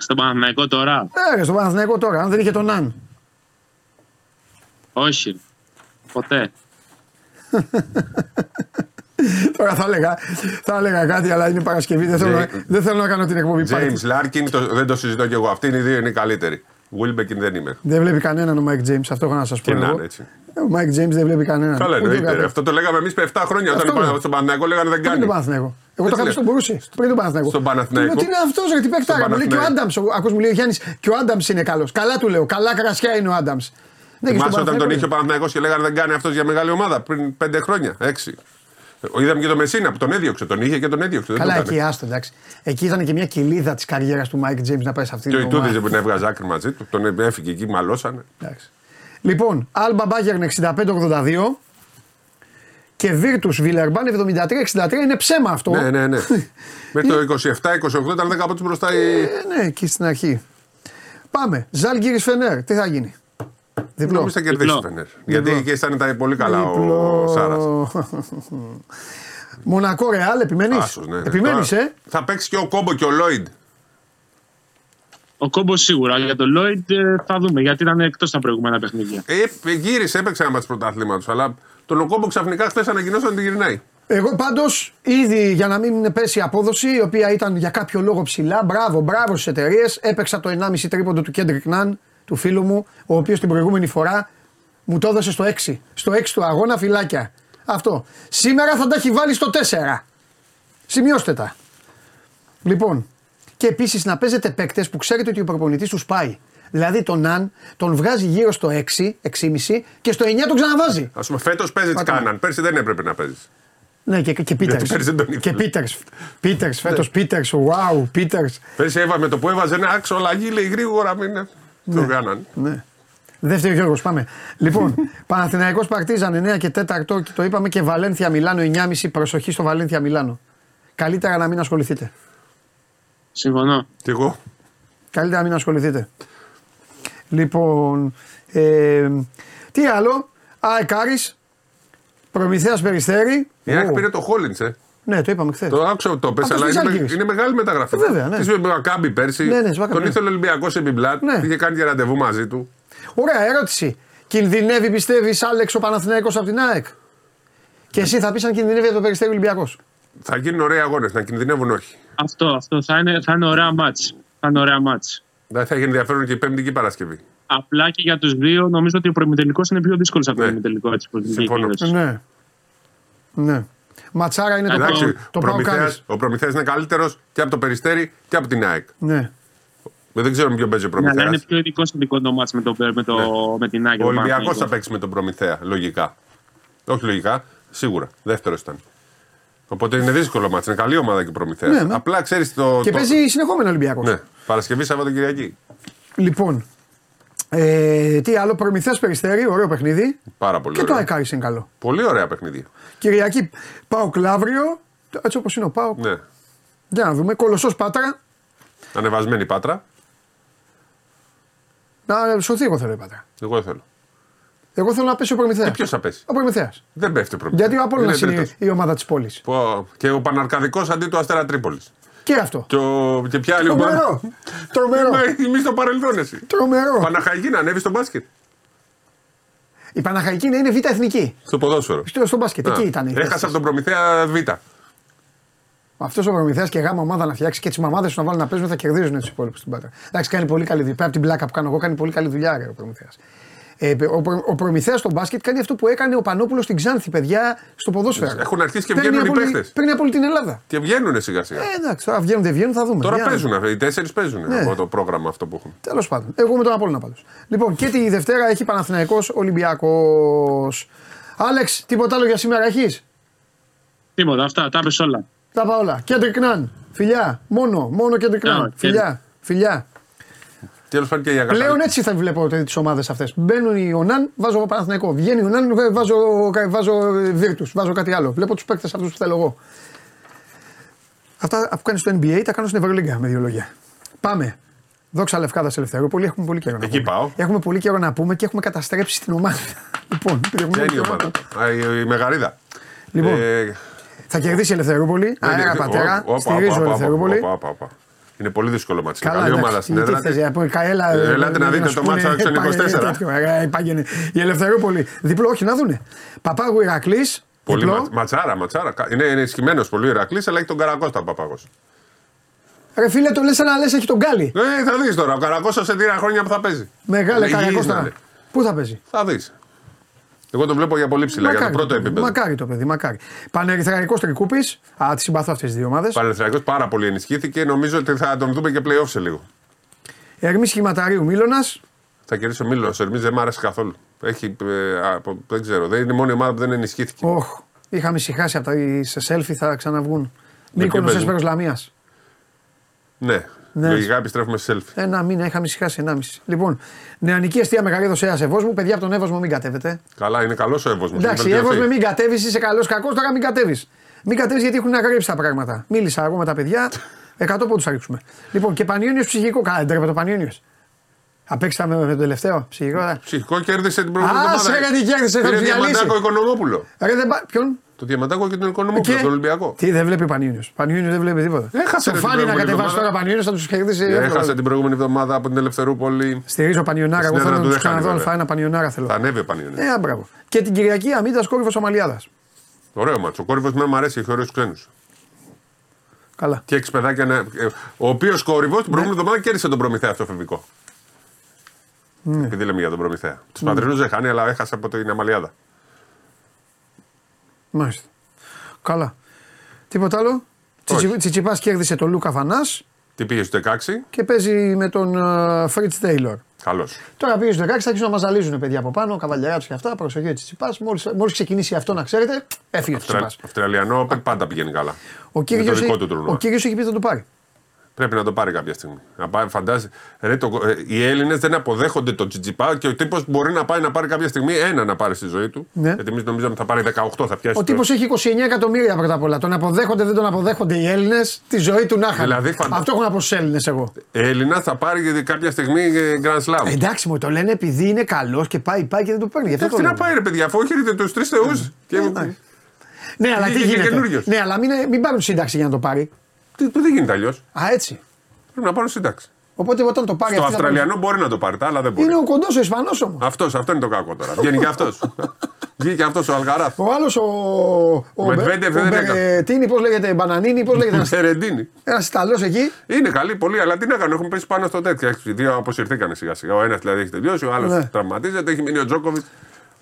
Speaker 3: Στον Παναθηναϊκό τώρα.
Speaker 1: Ε, ρε, στον Παναθηναϊκό τώρα, αν δεν είχε τον Ναν.
Speaker 3: Όχι. Ποτέ.
Speaker 1: Τώρα θα έλεγα, θα έλεγα κάτι, αλλά είναι Παρασκευή. Δεν θέλω, να,
Speaker 2: Τζέι-
Speaker 1: δεν θέλω να κάνω την εκπομπή
Speaker 2: James
Speaker 1: πάλι.
Speaker 2: Larkin, το, δεν το συζητώ κι εγώ. Αυτοί είναι οι δύο είναι οι καλύτεροι. Wilbekin δεν είμαι.
Speaker 1: Δεν βλέπει κανέναν ο Mike James, αυτό έχω να σας πω.
Speaker 2: Και να
Speaker 1: εγώ.
Speaker 2: είναι έτσι.
Speaker 1: Ο Mike James δεν βλέπει κανέναν.
Speaker 2: Καλά,
Speaker 1: Ούτε
Speaker 2: εννοείται.
Speaker 1: ο
Speaker 2: ρε.
Speaker 1: Καπέ.
Speaker 2: Αυτό το λέγαμε εμείς 7 χρόνια.
Speaker 1: Αυτό
Speaker 2: Όταν
Speaker 1: λέω.
Speaker 2: είπα στον Παναθηναϊκό λέγανε δεν
Speaker 1: Πριν
Speaker 2: κάνει.
Speaker 1: τον Παναθηναϊκό; Εγώ το
Speaker 2: Έτσι
Speaker 1: είχα πει
Speaker 2: λέω.
Speaker 1: στον Μπορούση. Πριν τον Παναθηναϊκό;
Speaker 2: Στον Παναθηναϊκό.
Speaker 1: Του λέω, Τι είναι αυτός, ρε, τι παίκταρα. Μου λέει και ο Άνταμ. Ακούς μου λέει ο Γιάννης, και ο Άνταμ είναι καλός. Καλά του λέω. Καλά κρασιά είναι ο Άνταμ.
Speaker 2: Θυμάσαι όταν τον είχε ο Παναθηναϊκός και λέγανε δεν κάνει αυτός για μεγάλη ομάδα πριν 5 χρόνια, 6. Είδαμε και τον Μεσίνα που τον έδιωξε. Τον είχε και τον έδιωξε. δεν
Speaker 1: Καλά,
Speaker 2: το έκανε.
Speaker 1: εκεί άστο εντάξει. Εκεί ήταν και μια κοιλίδα της καριέρας του Μάικ Τζέιμς να πάει σε αυτή
Speaker 2: Και ο
Speaker 1: την
Speaker 2: Ιτούδης
Speaker 1: ομάδα.
Speaker 2: δεν έβγαζε άκρη μαζί του. Τον έφυγε εκεί, μαλώσανε.
Speaker 1: Εντάξει. Λοιπόν, Άλμπα Μπάγερν 65-82 και Βίρτους Βιλερμπάν 73-63 είναι ψέμα αυτό.
Speaker 2: Ναι, ναι, ναι. Μέχρι το 27-28 ήταν 10 πόντου μπροστά η.
Speaker 1: Ε, ναι, εκεί στην αρχή. Πάμε. Ζάλγκυρη Φενέρ, τι θα γίνει; Διπλό.
Speaker 2: Νομίζω θα κερδίσει
Speaker 3: Διπλό.
Speaker 2: η Φενέρ. Γιατί εκεί ήταν τα πολύ καλά ο Σάρας.
Speaker 1: Μονακό Ρεάλ, επιμένεις;
Speaker 2: Άσος, ναι, ναι.
Speaker 1: Επιμένεις,
Speaker 2: Τώρα
Speaker 1: ε;
Speaker 2: Θα παίξει και ο Κόμπο και ο Λόιντ.
Speaker 3: Ο κόμπος σίγουρα. Για τον Λόιντ ε, θα δούμε γιατί ήταν εκτός τα προηγούμενα παιχνίδια.
Speaker 2: Ε, γύρισε, έπαιξε ένα μάτι πρωτάθληματο. Αλλά τον Οκόμπο ξαφνικά χθες ανακοινώσαν ότι γυρνάει.
Speaker 1: Εγώ πάντως ήδη για να μην πέσει η απόδοση, η οποία ήταν για κάποιο λόγο ψηλά, μπράβο, μπράβο στις εταιρείες. Έπαιξα το 1,5 τρίποντο του Κέντρικ Ναν, του φίλου μου, ο οποίος την προηγούμενη φορά μου το έδωσε στο 6. Στο 6 του αγώνα φιλάκια. Αυτό. Σήμερα θα τα έχει βάλει στο 4. Σημειώστε τα. Λοιπόν, και επίσης να παίζετε παίκτες που ξέρετε ότι ο προπονητής τους πάει. Δηλαδή τον Ναν τον βγάζει γύρω στο 6, 6,5 και στο 9 τον ξαναβάζει.
Speaker 2: Α πούμε, φέτος παίζει
Speaker 1: Πάτα.
Speaker 2: Κάναν. Πέρσι δεν έπρεπε να παίζεις.
Speaker 1: Ναι, και, και Πίτερ.
Speaker 2: πέρυσι δεν τον
Speaker 1: Και
Speaker 2: ήθελε.
Speaker 1: Πίτερ. Πίτερ, φέτος Πίτερ. Wow, Πίτερ.
Speaker 2: Πέρσι έβαμε το που έβαζε ένα άξο αλλαγή, λέει γρήγορα μην. Το κάναν.
Speaker 1: Ναι. Δεύτερο Γιώργος, πάμε. λοιπόν, Παναθηναϊκός Παρτίζαν 9 και 4 και το είπαμε και Βαλένθια Μιλάνο 9,5. Προσοχή στο Βαλένθια Μιλάνο. Καλύτερα να μην ασχοληθείτε.
Speaker 3: Συμφωνώ.
Speaker 2: Και εγώ.
Speaker 1: Καλύτερα να μην ασχοληθείτε. Λοιπόν, ε, τι άλλο; ΑΕΚ Άρης, Προμηθέας Περιστέρη.
Speaker 2: Η ΑΕΚ
Speaker 1: Ω,
Speaker 2: πήρε το Χόλιντ, ε.
Speaker 1: Ναι, το είπαμε χθες.
Speaker 2: Το άκουσα ότι το πες,
Speaker 1: Αυτός
Speaker 2: αλλά
Speaker 1: της
Speaker 2: είναι, με-
Speaker 1: Ζάλγκυρης.
Speaker 2: είναι μεγάλη μεταγραφή.
Speaker 1: Ε, βέβαια, ναι.
Speaker 2: Της είπε ο Μακάμπι πέρσι.
Speaker 1: Ναι, ναι, της Μακάμπι,
Speaker 2: τον
Speaker 1: ναι.
Speaker 2: ήθελε ο Ολυμπιακό Επιμπλάτ.
Speaker 1: Ναι.
Speaker 2: Είχε κάνει και ραντεβού μαζί του.
Speaker 1: Ωραία, ερώτηση. Κινδυνεύει, πιστεύεις, Άλεξ ο Παναθηναϊκός από την ΑΕΚ; Και εσύ θα πεις αν κινδυνεύει από το Περιστέρη Ολυμπιακός.
Speaker 2: Θα γίνουν ωραίοι αγώνες, να κινδυνεύουν όχι.
Speaker 3: Αυτό, αυτό θα είναι, θα είναι ωραία μάτς. Θα είναι ωραία μάτς.
Speaker 2: Δηλαδή θα έχει ενδιαφέρον και η Πέμπτη και η Παρασκευή.
Speaker 3: Απλά και για τους δύο νομίζω ότι ο προημιτελικό είναι πιο δύσκολος από το
Speaker 2: Ναι.
Speaker 3: ημιτελικό. Έτσι, όπως βγήκε
Speaker 2: Συμφωνώ.
Speaker 3: η εκδήλωση.
Speaker 1: Ναι. Ναι. Ματσάρα είναι το
Speaker 3: Εντάξει,
Speaker 1: πάω,
Speaker 2: Εντάξει,
Speaker 1: το
Speaker 2: ο
Speaker 1: πάω
Speaker 2: Προμηθέας,
Speaker 1: κάνεις.
Speaker 2: ο Προμηθέας είναι καλύτερος και από το Περιστέρι και από την ΑΕΚ.
Speaker 1: Ναι.
Speaker 2: Δεν ξέρω με ποιον παίζει ο
Speaker 3: Ναι, αλλά
Speaker 2: Προμηθέας.
Speaker 3: είναι πιο ειδικό συνδικό το μάτς με, το, με, το, με την Άγκη.
Speaker 2: Ο
Speaker 3: το
Speaker 2: Ολυμπιακός
Speaker 3: Παναθηναϊκό.
Speaker 2: θα παίξει με τον Προμηθέα, λογικά. Όχι λογικά, σίγουρα. Δεύτερος ήταν. Οπότε είναι δύσκολο μάτς. Είναι καλή ομάδα και ο Προμηθέα.
Speaker 1: Ναι, ναι.
Speaker 2: Απλά ξέρεις το.
Speaker 1: Και
Speaker 2: το-
Speaker 1: παίζει συνεχόμενο Ολυμπιακό.
Speaker 2: Ναι, Παρασκευή Σαββατοκυριακή.
Speaker 1: Λοιπόν. Ε, τι άλλο, Προμηθέας Περιστέρη, ωραίο παιχνίδι.
Speaker 2: Πάρα πολύ
Speaker 1: Και το
Speaker 2: ωραία.
Speaker 1: Αεκάρι είναι καλό.
Speaker 2: Πολύ ωραία παιχνίδια.
Speaker 1: Κυριακή πάω Κλαύριο. Έτσι όπως είναι ο Πάο.
Speaker 2: Ναι.
Speaker 1: Για να δούμε. Κολοσσός Πάτρα.
Speaker 2: Ανεβασμένη πάτρα.
Speaker 1: Να σωθεί, εγώ θέλω η Πάτρα.
Speaker 2: Εγώ δεν θέλω.
Speaker 1: Εγώ θέλω να πέσει ο Προμηθέας.
Speaker 2: Και ποιος θα πέσει;
Speaker 1: Ο Προμηθέας.
Speaker 2: Δεν πέφτει ο Προμηθέας.
Speaker 1: Γιατί ο Απόλλωνας είναι
Speaker 2: τρίτος.
Speaker 1: η ομάδα της πόλης.
Speaker 2: Πω, Και ο Παναρκαδικός αντί του Αστέρα Τρίπολης.
Speaker 1: Και αυτό.
Speaker 2: Και, ο... και ποια άλλη ομάδα;
Speaker 1: Τρομερό. Τρομερό.
Speaker 2: Ναι, Εμείς στο παρελθόν εσύ.
Speaker 1: Τρομερό.
Speaker 2: Παναχαϊκή να ανέβει στο μπάσκετ.
Speaker 1: Η Παναχαϊκή να είναι β' εθνική.
Speaker 2: Στο ποδόσφαιρο.
Speaker 1: Στο, στο μπάσκετ.
Speaker 2: Α,
Speaker 1: Εκεί ήταν. η θέση
Speaker 2: Έχασα
Speaker 1: της.
Speaker 2: από τον Προμηθέα Β.
Speaker 1: Αυτός ο Προμηθέας και γάμα ομάδα να φτιάξει και τις μαμάδες του να βάλουν να παίζουν θα κερδίζουν τους υπόλοιπους στην Πάτρα. Εντάξει, κάνει πολύ καλή δουλειά. Πέρα από την πλάκα που κάνω εγώ, κάνει πολύ καλή δουλειά ρε, ο Προμηθέας. Ε, ο, Προ- ο Προμηθέας στο μπάσκετ κάνει αυτό που έκανε ο Πανόπουλος στην Ξάνθη, παιδιά, στο ποδόσφαιρο.
Speaker 2: Έχουν αρχίσει και
Speaker 1: Παίρνει
Speaker 2: βγαίνουν οι
Speaker 1: από όλη-
Speaker 2: παίχτες.
Speaker 1: Παίρνει από όλη την Ελλάδα.
Speaker 2: Και βγαίνουν σιγά σιγά.
Speaker 1: Ε, εντάξει, τώρα βγαίνουν, δεν βγαίνουν, θα δούμε.
Speaker 2: Τώρα
Speaker 1: Για να
Speaker 2: παίζουν αυτοί. Οι τέσσερις παίζουν
Speaker 1: Ναι.
Speaker 2: από το πρόγραμμα αυτό που έχουν.
Speaker 1: Τέλος πάντων. Εγώ με τον Απόλλωνα πάντως. Λοιπόν, και τη Δευτέρα έχει Παναθηναϊκός Ολυμπιακός. Άλεξ, τίποτα άλλο για σήμερα έχεις;
Speaker 3: Τίποτα, αυτά, τα πες όλα.
Speaker 1: Τα 'πα όλα. Κέντρικ Ναν. Φιλιά. Μόνο, μόνο Κέντρικ
Speaker 3: Α,
Speaker 1: Ναν. Φιλιά. Φιλιά.
Speaker 2: Τέλος πάντων και για
Speaker 1: Πλέον
Speaker 2: καθαρή.
Speaker 1: έτσι θα βλέπω τις ομάδες αυτές. Μπαίνουν οι Ονάν, βάζω Παναθηναϊκό. Βγαίνει ο Ονάν, βάζω, βάζω Βίρτους, βάζω κάτι άλλο. Βλέπω τους παίκτες αυτούς που θέλω εγώ. Αυτά που κάνει στο NBA τα κάνω στην Ευρωλίγκα με δύο λόγια. Πάμε. Δόξα Λευκάδα Ελευθερούπολη, έχουμε πολύ καιρό να
Speaker 2: Εκεί
Speaker 1: πούμε.
Speaker 2: πάω.
Speaker 1: Έχουμε πολύ καιρό να πούμε και έχουμε καταστρέψει την ομάδα. λοιπόν, έχουμε
Speaker 2: Ποια
Speaker 1: πολύ
Speaker 2: είναι η
Speaker 1: καιρό να
Speaker 2: ομάδα.
Speaker 1: πούμε.
Speaker 2: Α, η- Η Μεγαρίδα.
Speaker 1: Λοιπόν,
Speaker 2: Ε,
Speaker 1: θα κερδίσει η Ελευθερούπολη.
Speaker 2: δεν
Speaker 1: Αέρα
Speaker 2: είναι-
Speaker 1: πατέρα.
Speaker 2: Όπα, όπα,
Speaker 1: Στηρίζω
Speaker 2: όπα, όπα,
Speaker 1: Ελευθερούπολη.
Speaker 2: Όπα, όπα, όπα. Είναι πολύ δύσκολο μάτι.
Speaker 1: Καλά,
Speaker 2: Καλή
Speaker 1: εντάξει,
Speaker 2: ομάδα στην
Speaker 1: τι
Speaker 2: έδρα.
Speaker 1: θες,
Speaker 2: της.
Speaker 1: από Έλα,
Speaker 2: Ε, ελάτε να δείτε
Speaker 1: σου
Speaker 2: το
Speaker 1: πούνε,
Speaker 2: μάτσο Άξιον
Speaker 1: πάγε,
Speaker 2: 24.
Speaker 1: τέτοιο, ε, πάγαινε. Η Ελευθερούπολη. Διπλό, όχι να δούνε. Παπάγου Ηρακλής.
Speaker 2: Πολύ
Speaker 1: Διπλό.
Speaker 2: μα- ματσάρα, ματσάρα. Κα- Είναι, είναι ισχυμένος πολύ ο Ηρακλής, αλλά έχει τον Καρακώστα ο Παπάγος.
Speaker 1: Ρε φίλε, το λες ένα λες έχει τον Γκάλι.
Speaker 2: Ε, θα δεις τώρα. Ο Καρακώστα σε τρία χρόνια που θα παίζει.
Speaker 1: Μεγάλε
Speaker 2: Είναι υγιής να
Speaker 1: Καρακώστα.
Speaker 2: είναι.
Speaker 1: Πού θα παίζει;
Speaker 2: Θα δεις. Εγώ τον βλέπω για πολύ ψηλά, για το πρώτο επίπεδο.
Speaker 1: Μακάρι το παιδί, μακάρι. Πανερυθραϊκό Τρικούπης. Α, τη συμπαθώ αυτές τις δύο ομάδες.
Speaker 2: Πανεθριακό πάρα πολύ ενισχύθηκε. Νομίζω ότι θα τον δούμε και playoff σε λίγο.
Speaker 1: Ερμής Σχηματαρίου Μίλωνα.
Speaker 2: Θα κερδίσει ο Μίλο. Ο Ερμής δεν μ' άρεσε καθόλου. Έχει, ε, από- δεν ξέρω. Δεν είναι η μόνη ομάδα που δεν ενισχύθηκε.
Speaker 1: Όχ, είχαμε ησυχάσει από τα σε selfie θα ξαναβγούν.
Speaker 2: Με
Speaker 1: Μήκονο
Speaker 2: ποιον
Speaker 1: Έσπερος Λαμίας.
Speaker 2: Ναι.
Speaker 1: Ναι.
Speaker 2: Λογικά επιστρέφουμε σε selfie.
Speaker 1: Ένα μήνα είχαμε ησυχάσει, ενάμιση. Λοιπόν, νεανική αιστεία μεγαλύτερο σε Εύωσμου. Παιδιά από τον Εύωσμο μην κατέβετε.
Speaker 2: Καλά, είναι καλός ο Εύωσμο.
Speaker 1: Εντάξει, Εύωσμο μην κατέβεις, είσαι καλός κακός, τώρα μην κατέβεις. Μην κατέβεις γιατί έχουν αγρέψει τα πράγματα. Μίλησα εγώ με τα παιδιά, 100 πόντους θα ρίξουμε. Λοιπόν, και Πανιόνιος ψυχικό. Καλά, δεν τρέπεται το Πανιόνιος. Απέξαμε με, με το τελευταίο ψυχικό. ε.
Speaker 2: Ψυχικό κέρδισε την προηγούμενη
Speaker 1: Α,
Speaker 2: εβδομάδα.
Speaker 1: σε γιατί κέρδισε, θα
Speaker 2: Πήρε
Speaker 1: του διαλύσει.
Speaker 2: διαμαντάκο Οικονομόπουλο.
Speaker 1: Ρε, δεν πά- Ποιον;
Speaker 2: Το διαμαντάκο και τον Οικονομόπουλο, τον Ολυμπιακό.
Speaker 1: Τι δεν βλέπει ο Πανιόνιο. Πανιόνιο δεν βλέπει τίποτα.
Speaker 2: Έχασε,
Speaker 1: Το
Speaker 2: ρε, την
Speaker 1: φάνη να
Speaker 2: προηγούμενη
Speaker 1: κατεβάσει
Speaker 2: εβδομάδα.
Speaker 1: τώρα Πανιόνιο θα τους κερδίσει.
Speaker 2: Έχασε
Speaker 1: εύκολα.
Speaker 2: την προηγούμενη εβδομάδα από την Ελευθερούπολη.
Speaker 1: Στηρίζω Πανιονάρα. Εγώ
Speaker 2: Στην
Speaker 1: θέλω
Speaker 2: έδρα
Speaker 1: να
Speaker 2: του
Speaker 1: τους
Speaker 2: δεν χάνει,
Speaker 1: ξαναδώ.
Speaker 2: βέβαια.
Speaker 1: Θα ένα Πανιονάρα θέλω.
Speaker 2: Θα ανέβει ο Πανιόνιο.
Speaker 1: Ε, α, μπράβο. Και την Κυριακή Αμήντα κόρυφος Ομαλιάδας.
Speaker 2: Ωραίο μάτσο. Ο κόρυβο με μου αρέσει, έχει ωραίους ξένους.
Speaker 1: Καλά.
Speaker 2: Και έχει παιδάκια. να- ε, Ο οποίος κόρυβο την
Speaker 1: Ναι.
Speaker 2: προηγούμενη εβδομάδα κέρδισε τον Προμηθέα στο φεβικό.
Speaker 1: Ναι.
Speaker 2: Επειδή λέμε για τον Προμηθέα. Τους πατρινού δεν χάνει, αλλά έχασε από την Αμαλιάδα.
Speaker 1: Μάλιστα. Καλά. Τίποτα άλλο;
Speaker 2: Όχι.
Speaker 1: Τσιτσιπάς κέρδισε τον Λούκα Φανάς
Speaker 2: Τι πήγε στο 16,
Speaker 1: και παίζει με τον Φριτς Τέιλορ.
Speaker 2: καλώ.
Speaker 1: Τώρα πήγε στο 16, θα αρχίσουν να μας ζαλίζουν παιδιά από πάνω, καβαλιαράτου και αυτά. Προσοχή ο Τσιτσιπάς. Μόλις ξεκινήσει αυτό να ξέρετε, έφυγε ο Τσιτσιπάς.
Speaker 2: Αυστραλιανό Open πάντα πηγαίνει καλά.
Speaker 1: Ο
Speaker 2: Με
Speaker 1: κύριος
Speaker 2: το δικό του τουρνουά.
Speaker 1: έχει πει θα το πάρει.
Speaker 2: Πρέπει να το πάρει κάποια στιγμή. Να πάει, φαντάζει, ρε, το, ε, οι Έλληνες δεν αποδέχονται τον Τσιτσιπά και ο τύπος μπορεί να πάει να πάρει κάποια στιγμή ένα να πάρει στη ζωή του.
Speaker 1: Ναι.
Speaker 2: Γιατί εμείς νομίζαμε θα πάρει 18, θα πιάσει.
Speaker 1: Ο
Speaker 2: το-
Speaker 1: τύπος έχει 29 εκατομμύρια πρώτα απ' όλα. Τον αποδέχονται, δεν τον αποδέχονται οι Έλληνες. Τη ζωή του να είχαν.
Speaker 2: Δηλαδή, φαντα-
Speaker 1: Αυτό έχω να πω στους Έλληνες εγώ.
Speaker 2: Έλληνα θα πάρει κάποια στιγμή ε, Grand Slam.
Speaker 1: Ε, εντάξει, μου το λένε επειδή είναι καλός και πάει, πάει και δεν το παίρνει. Γι' αυτό
Speaker 2: Εντάξει,
Speaker 1: το
Speaker 2: τι να
Speaker 1: λένε.
Speaker 2: πάει ρε παιδιά, αφού έχετε τους τρεις θεούς.
Speaker 1: εντάξει. Ναι, αλλά τι
Speaker 2: Βγήκε και
Speaker 1: γίνεται.
Speaker 2: καινούριος.
Speaker 1: Ναι, αλλά μην, μην πάρουν σύνταξη για να το πάρει.
Speaker 2: Δεν γίνεται αλλιώς.
Speaker 1: Α, έτσι.
Speaker 2: Πρέπει να πάρουν σύνταξη.
Speaker 1: Οπότε όταν το πάρει
Speaker 2: Το
Speaker 1: αυτή θα πάρει-
Speaker 2: Αυστραλιανό μπορεί να το πάρει, τα άλλα δεν μπορεί.
Speaker 1: Είναι ο κοντός ο Ισπανός όμως.
Speaker 2: Αυτός, αυτό είναι το κακό τώρα. Βγαίνει και αυτός. Βγήκε αυτός ο Αλγαράθ.
Speaker 1: Ο άλλος ο. Ο,
Speaker 2: Μετβέντεφ
Speaker 1: ο
Speaker 2: δεν έκανε.
Speaker 1: Μπερετίνη, πώς λέγεται, Μπανανίνη, πώς λέγεται.
Speaker 2: Σερεντίνη.
Speaker 1: Ένας Ιταλός εκεί.
Speaker 2: Είναι καλή πολύ, αλλά τι να κάνουν, έχουν πέσει πάνω στο τέτοιο. Έχει- Οι δύο αποσυρθήκανε σιγά σιγά. Ο ένας δηλαδή έχει τελειώσει, ο άλλος
Speaker 1: Ναι.
Speaker 2: τραυματίζεται, έχει μείνει ο Τζόκοβιτς.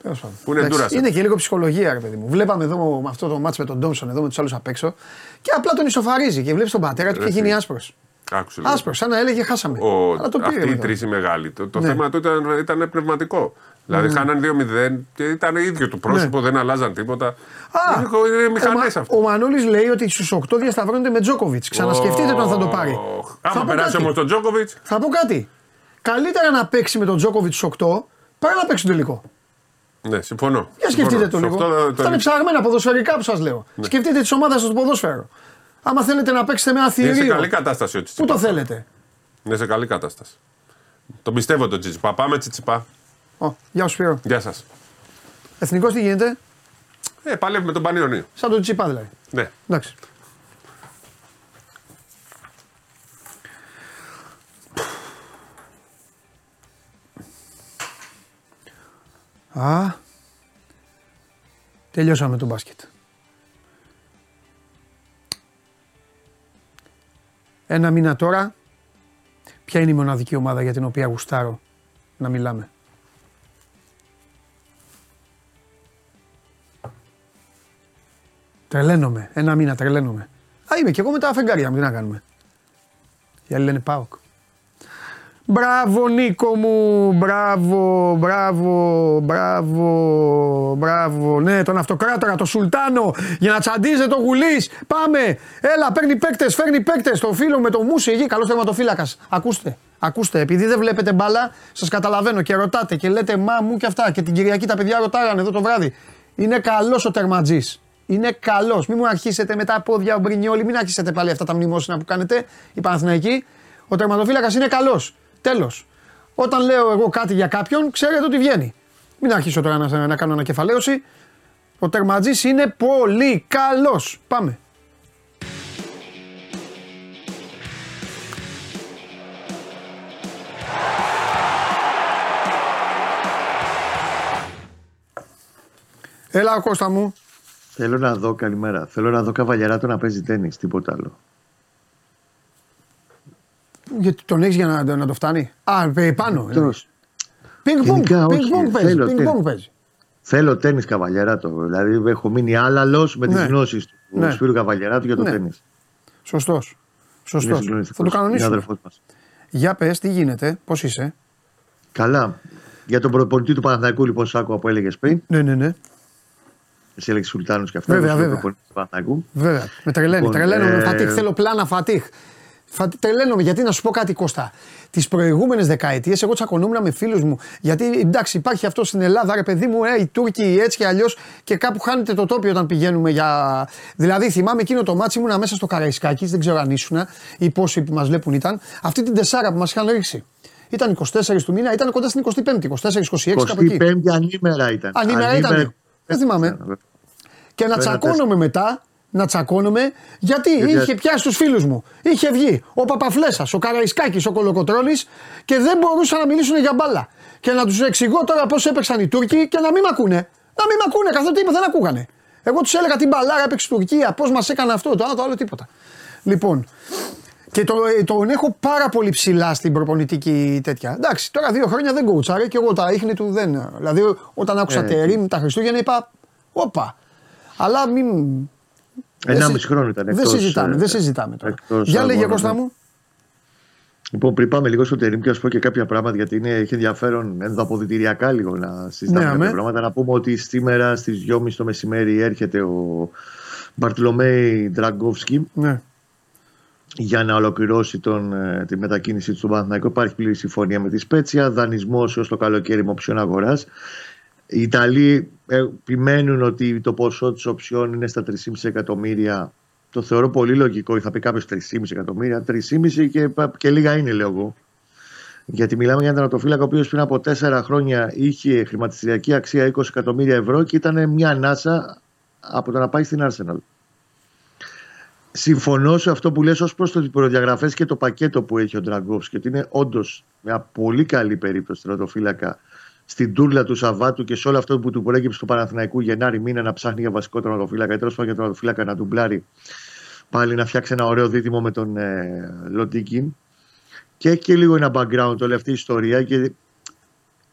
Speaker 1: Τέλος πάντων.
Speaker 2: Που είναι
Speaker 1: Εντάξει,
Speaker 2: ντούρας.
Speaker 1: Είναι και λίγο ψυχολογία, ρε παιδί μου. Βλέπαμε εδώ με αυτό το μάτσο με τον Ντόμσον εδώ με τους άλλους απ' έξω και απλά τον ισοφαρίζει και βλέπεις τον πατέρα του και
Speaker 2: Ρε,
Speaker 1: γίνει
Speaker 2: φίλε.
Speaker 1: άσπρος.
Speaker 2: Άκουσε λίγο.
Speaker 1: Άσπρος, σαν να έλεγε χάσαμε.
Speaker 2: Ο,
Speaker 1: Αλλά το πήρε.
Speaker 2: αυτή η
Speaker 1: μετά.
Speaker 2: τρίση μεγάλη. Το, το
Speaker 1: Ναι.
Speaker 2: θέμα του ήταν, ήταν πνευματικό. Δηλαδή χάναν 2-0 και ήταν ίδιο το πρόσωπο, δεν αλλάζαν τίποτα.
Speaker 1: Ναι. Α,
Speaker 2: είναι, είναι μηχανές
Speaker 1: ο, Μα-
Speaker 2: αυτό.
Speaker 1: ο Μανώλης λέει ότι στους 8 διασταυρώνεται με Τζόκοβιτ. Ξανασκεφτείτε τον αν θα το πάρει.
Speaker 2: Οχ.
Speaker 1: Θα
Speaker 2: Άμα
Speaker 1: πω
Speaker 2: περάσει
Speaker 1: κάτι.
Speaker 2: όμως τον Τζόκοβιτ.
Speaker 1: Θα πω κάτι. Καλύτερα να παίξει με τον Τζόκοβιτ στους 8 παρά να παίξει το τελικό.
Speaker 2: Ναι, συμφωνώ.
Speaker 1: Για σκεφτείτε το
Speaker 2: Συμφωνώ.
Speaker 1: λίγο.
Speaker 2: Σε αυτό το-
Speaker 1: Αυτά είναι ψαγμένα ποδοσφαιρικά που σας λέω. Σκεφτείτε τη ομάδα σα στο ποδόσφαιρο. Άμα θέλετε να παίξετε με ένα
Speaker 2: Είναι σε
Speaker 1: θηρίο.
Speaker 2: καλή κατάσταση ο
Speaker 1: Πού
Speaker 2: Τσιτσιπά.
Speaker 1: το θέλετε.
Speaker 2: Είναι σε καλή κατάσταση. Τον πιστεύω τον Τσιτσιπά. Πάμε Τσιτσιπά.
Speaker 1: Ω, γεια σου Σπύρο.
Speaker 2: Γεια σας.
Speaker 1: Εθνικός τι γίνεται;
Speaker 2: Ε, παλεύει με τον Πανιόνιο.
Speaker 1: Σαν τον Τσιπά δηλαδή.
Speaker 2: Ναι.
Speaker 1: Εντάξει. Α, τελειώσαμε το μπάσκετ. Ένα μήνα τώρα, ποια είναι η μοναδική ομάδα για την οποία γουστάρω να μιλάμε; Τρελαίνομαι. Ένα μήνα τρελαίνομαι. Α, είμαι και εγώ με τα αφεντάρια μου. Τι να κάνουμε; Οι άλλοι λένε Πάοκ. Μπράβο Νίκο μου, μπράβο, μπράβο, μπράβο, μπράβο. Ναι, τον αυτοκράτορα, τον Σουλτάνο, για να τσαντίζεται το γουλής. Πάμε, έλα, παίρνει παίκτες, φέρνει παίκτες. Το φίλο με το Μούση εκεί, καλός τερματοφύλακας. Ακούστε, ακούστε, επειδή δεν βλέπετε μπάλα, σας καταλαβαίνω και ρωτάτε και λέτε μα μου και αυτά. Και την Κυριακή τα παιδιά ρωτάγανε εδώ το βράδυ. Είναι καλός ο τερματζής. Είναι καλός. Μην μου αρχίσετε με τα πόδια ο Μπρινιόλη, μην αρχίσετε πάλι αυτά τα μνημόσυνα που κάνετε. Η Παναθηναϊκή. Ο τερματοφύλακας είναι καλός. Τέλος. Όταν λέω εγώ κάτι για κάποιον, ξέρετε ότι βγαίνει. Μην αρχίσω τώρα να, κάνω ανακεφαλαίωση. Ο τερματζή είναι πολύ καλός. Πάμε. Έλα, Κώστα μου.
Speaker 4: Θέλω να δω, καλημέρα. Θέλω να δω καβαλιαράτο να παίζει τέννη, τίποτα άλλο.
Speaker 1: Γιατί τον έχεις για να, να το φτάνει; Α, ε, πάνω.
Speaker 4: Τέλος.
Speaker 1: Πινκ πονγκ.
Speaker 4: Γενικά,
Speaker 1: Πινκ
Speaker 4: όχι,
Speaker 1: πονγκ παίζεις.
Speaker 4: θέλω
Speaker 1: Πινκ
Speaker 4: τέννις.
Speaker 1: πονγκ παίζεις.
Speaker 4: Θέλω τέννη καβαλιαράτο. Δηλαδή έχω μείνει άλλαλο με τις
Speaker 1: Ναι.
Speaker 4: γνώσεις του
Speaker 1: Ναι.
Speaker 4: Σπύρου Καβαλιαράτου για το
Speaker 1: Ναι.
Speaker 4: τέννη.
Speaker 1: Σωστός. Σωστός. Θα το κανονίσουμε.
Speaker 4: αδερφό μας.
Speaker 1: Για πες, τι γίνεται, πώς είσαι;
Speaker 4: Καλά. Για τον προπονητή του Παναθηναϊκού, λοιπόν, σ' άκουγα που έλεγες πριν.
Speaker 1: Ναι, ναι, ναι.
Speaker 4: Εσύ έλεγες Σουλτάνου και αυτά.
Speaker 1: Βέβαια,
Speaker 4: εγώ είμαι
Speaker 1: βέβαια.
Speaker 4: προπονητής του Παναθηναϊκού.
Speaker 1: Βέβαια. Με τρελαίνει.
Speaker 4: Λοιπόν,
Speaker 1: τρελαίνω.
Speaker 4: ε,
Speaker 1: Φατίχ, θέλω πλάνα φατίχ. Φα... Τρελαίνομαι γιατί να σου πω κάτι Κώστα. Τις προηγούμενες δεκαετίες εγώ τσακωνόμουν με φίλους μου. Γιατί εντάξει, υπάρχει αυτό στην Ελλάδα, ρε παιδί μου, ε, οι Τούρκοι έτσι και αλλιώς και κάπου χάνεται το τόπι όταν πηγαίνουμε για. Δηλαδή θυμάμαι εκείνο το ματς ήμουνα μέσα στο Καραϊσκάκι, δεν ξέρω αν ήσουν ή πόσοι που μας βλέπουν ήταν. Αυτή την τεσσάρα που μας είχαν ρίξει. Ήταν 24 του μήνα, ήταν κοντά στην 25η, 24-26 κάπου εκεί.
Speaker 4: 25η ανήμερα ήταν.
Speaker 1: Ανήμερα ήταν. Δεν θυμάμαι.
Speaker 4: Ήταν,
Speaker 1: Και να
Speaker 4: Το ένα
Speaker 1: τσακώνομαι μετά, να τσακώνομαι, γιατί
Speaker 4: Γιατί-
Speaker 1: είχε πιάσει τους φίλους μου. Είχε βγει ο Παπαφλέσσα, ο Καραϊσκάκης, ο Κολοκοτρόνη και δεν μπορούσαν να μιλήσουν για μπάλα. Και να τους εξηγώ τώρα πώς έπαιξαν οι Τούρκοι και να μην μ' ακούνε. Να μην μ' ακούνε, καθόλου τίποτα δεν ακούγανε. Εγώ τους έλεγα την μπαλάρα έπαιξε η Τουρκία, πώς μας έκανε αυτό, το άλλο, το άλλο τίποτα. Λοιπόν, και το, ε, τον έχω πάρα πολύ ψηλά στην προπονητική τέτοια. Εντάξει, τώρα δύο χρόνια δεν κοουτσάρε και εγώ τα ίχνη του δεν. Δηλαδή, όταν άκουσα
Speaker 4: Ε,
Speaker 1: τερίμ τα Χριστούγεννα είπα, όπα. Αλλά μην. Δεν
Speaker 4: Ενάμιση
Speaker 1: συ-
Speaker 4: χρόνο ήταν.
Speaker 1: Δεν
Speaker 4: εκτός,
Speaker 1: συζητάμε,
Speaker 4: ε,
Speaker 1: δεν συζητάμε τώρα.
Speaker 4: εκτός
Speaker 1: Για λέγε
Speaker 4: αγώνων,
Speaker 1: Κώστα
Speaker 4: ναι.
Speaker 1: μου.
Speaker 4: Λοιπόν, πριν πάμε λίγο στο Τερήμ και να σου πω και κάποια πράγματα, γιατί είναι, έχει ενδιαφέρον ενδοαποδητηριακά λίγο να συζητάμε
Speaker 1: Ναι,
Speaker 4: κάποια
Speaker 1: αμέ.
Speaker 4: πράγματα. Να πούμε ότι σήμερα στις 2.30 το μεσημέρι έρχεται ο Μπαρτλομέη Ντραγκόφσκι
Speaker 1: Ναι.
Speaker 4: για να ολοκληρώσει τον, ε, τη μετακίνηση του στον Παναθηναϊκό. Υπάρχει πλήρη συμφωνία με τη Σπέτσια, δανεισμός έως το καλοκαίρι με οψιόν αγοράς. Οι Ιταλοί ε, επιμένουν ότι το ποσό της οψιόν είναι στα 3,5 εκατομμύρια. Το θεωρώ πολύ λογικό. Είχα πει κάποιος 3,5 εκατομμύρια. 3,5 και, και λίγα είναι, λέω εγώ. Γιατί μιλάμε για έναν τερματοφύλακα ο οποίος πριν από 4 χρόνια είχε χρηματιστηριακή αξία 20 εκατομμύρια ευρώ και ήταν μια ανάσα από το να πάει στην Arsenal. Συμφωνώ σε αυτό που λες ως προς τις προδιαγραφές και το πακέτο που έχει ο Ντραγκόφσκι ότι είναι όντως μια πολύ καλή περίπτωση τερματοφύλακα στην τούρλα του Σαββάτου και σε όλο αυτό που του προέκυψε του Παναθηναϊκού Γενάρη μήνα να ψάχνει για βασικό τερματοφύλακα. Ή τέλος πάντων για τερματοφύλακα να ντουμπλάρει πάλι να φτιάξει ένα ωραίο δίδυμο με τον ε, Λοντίκιν. Και έχει και λίγο ένα background όλη αυτή η ιστορία. Και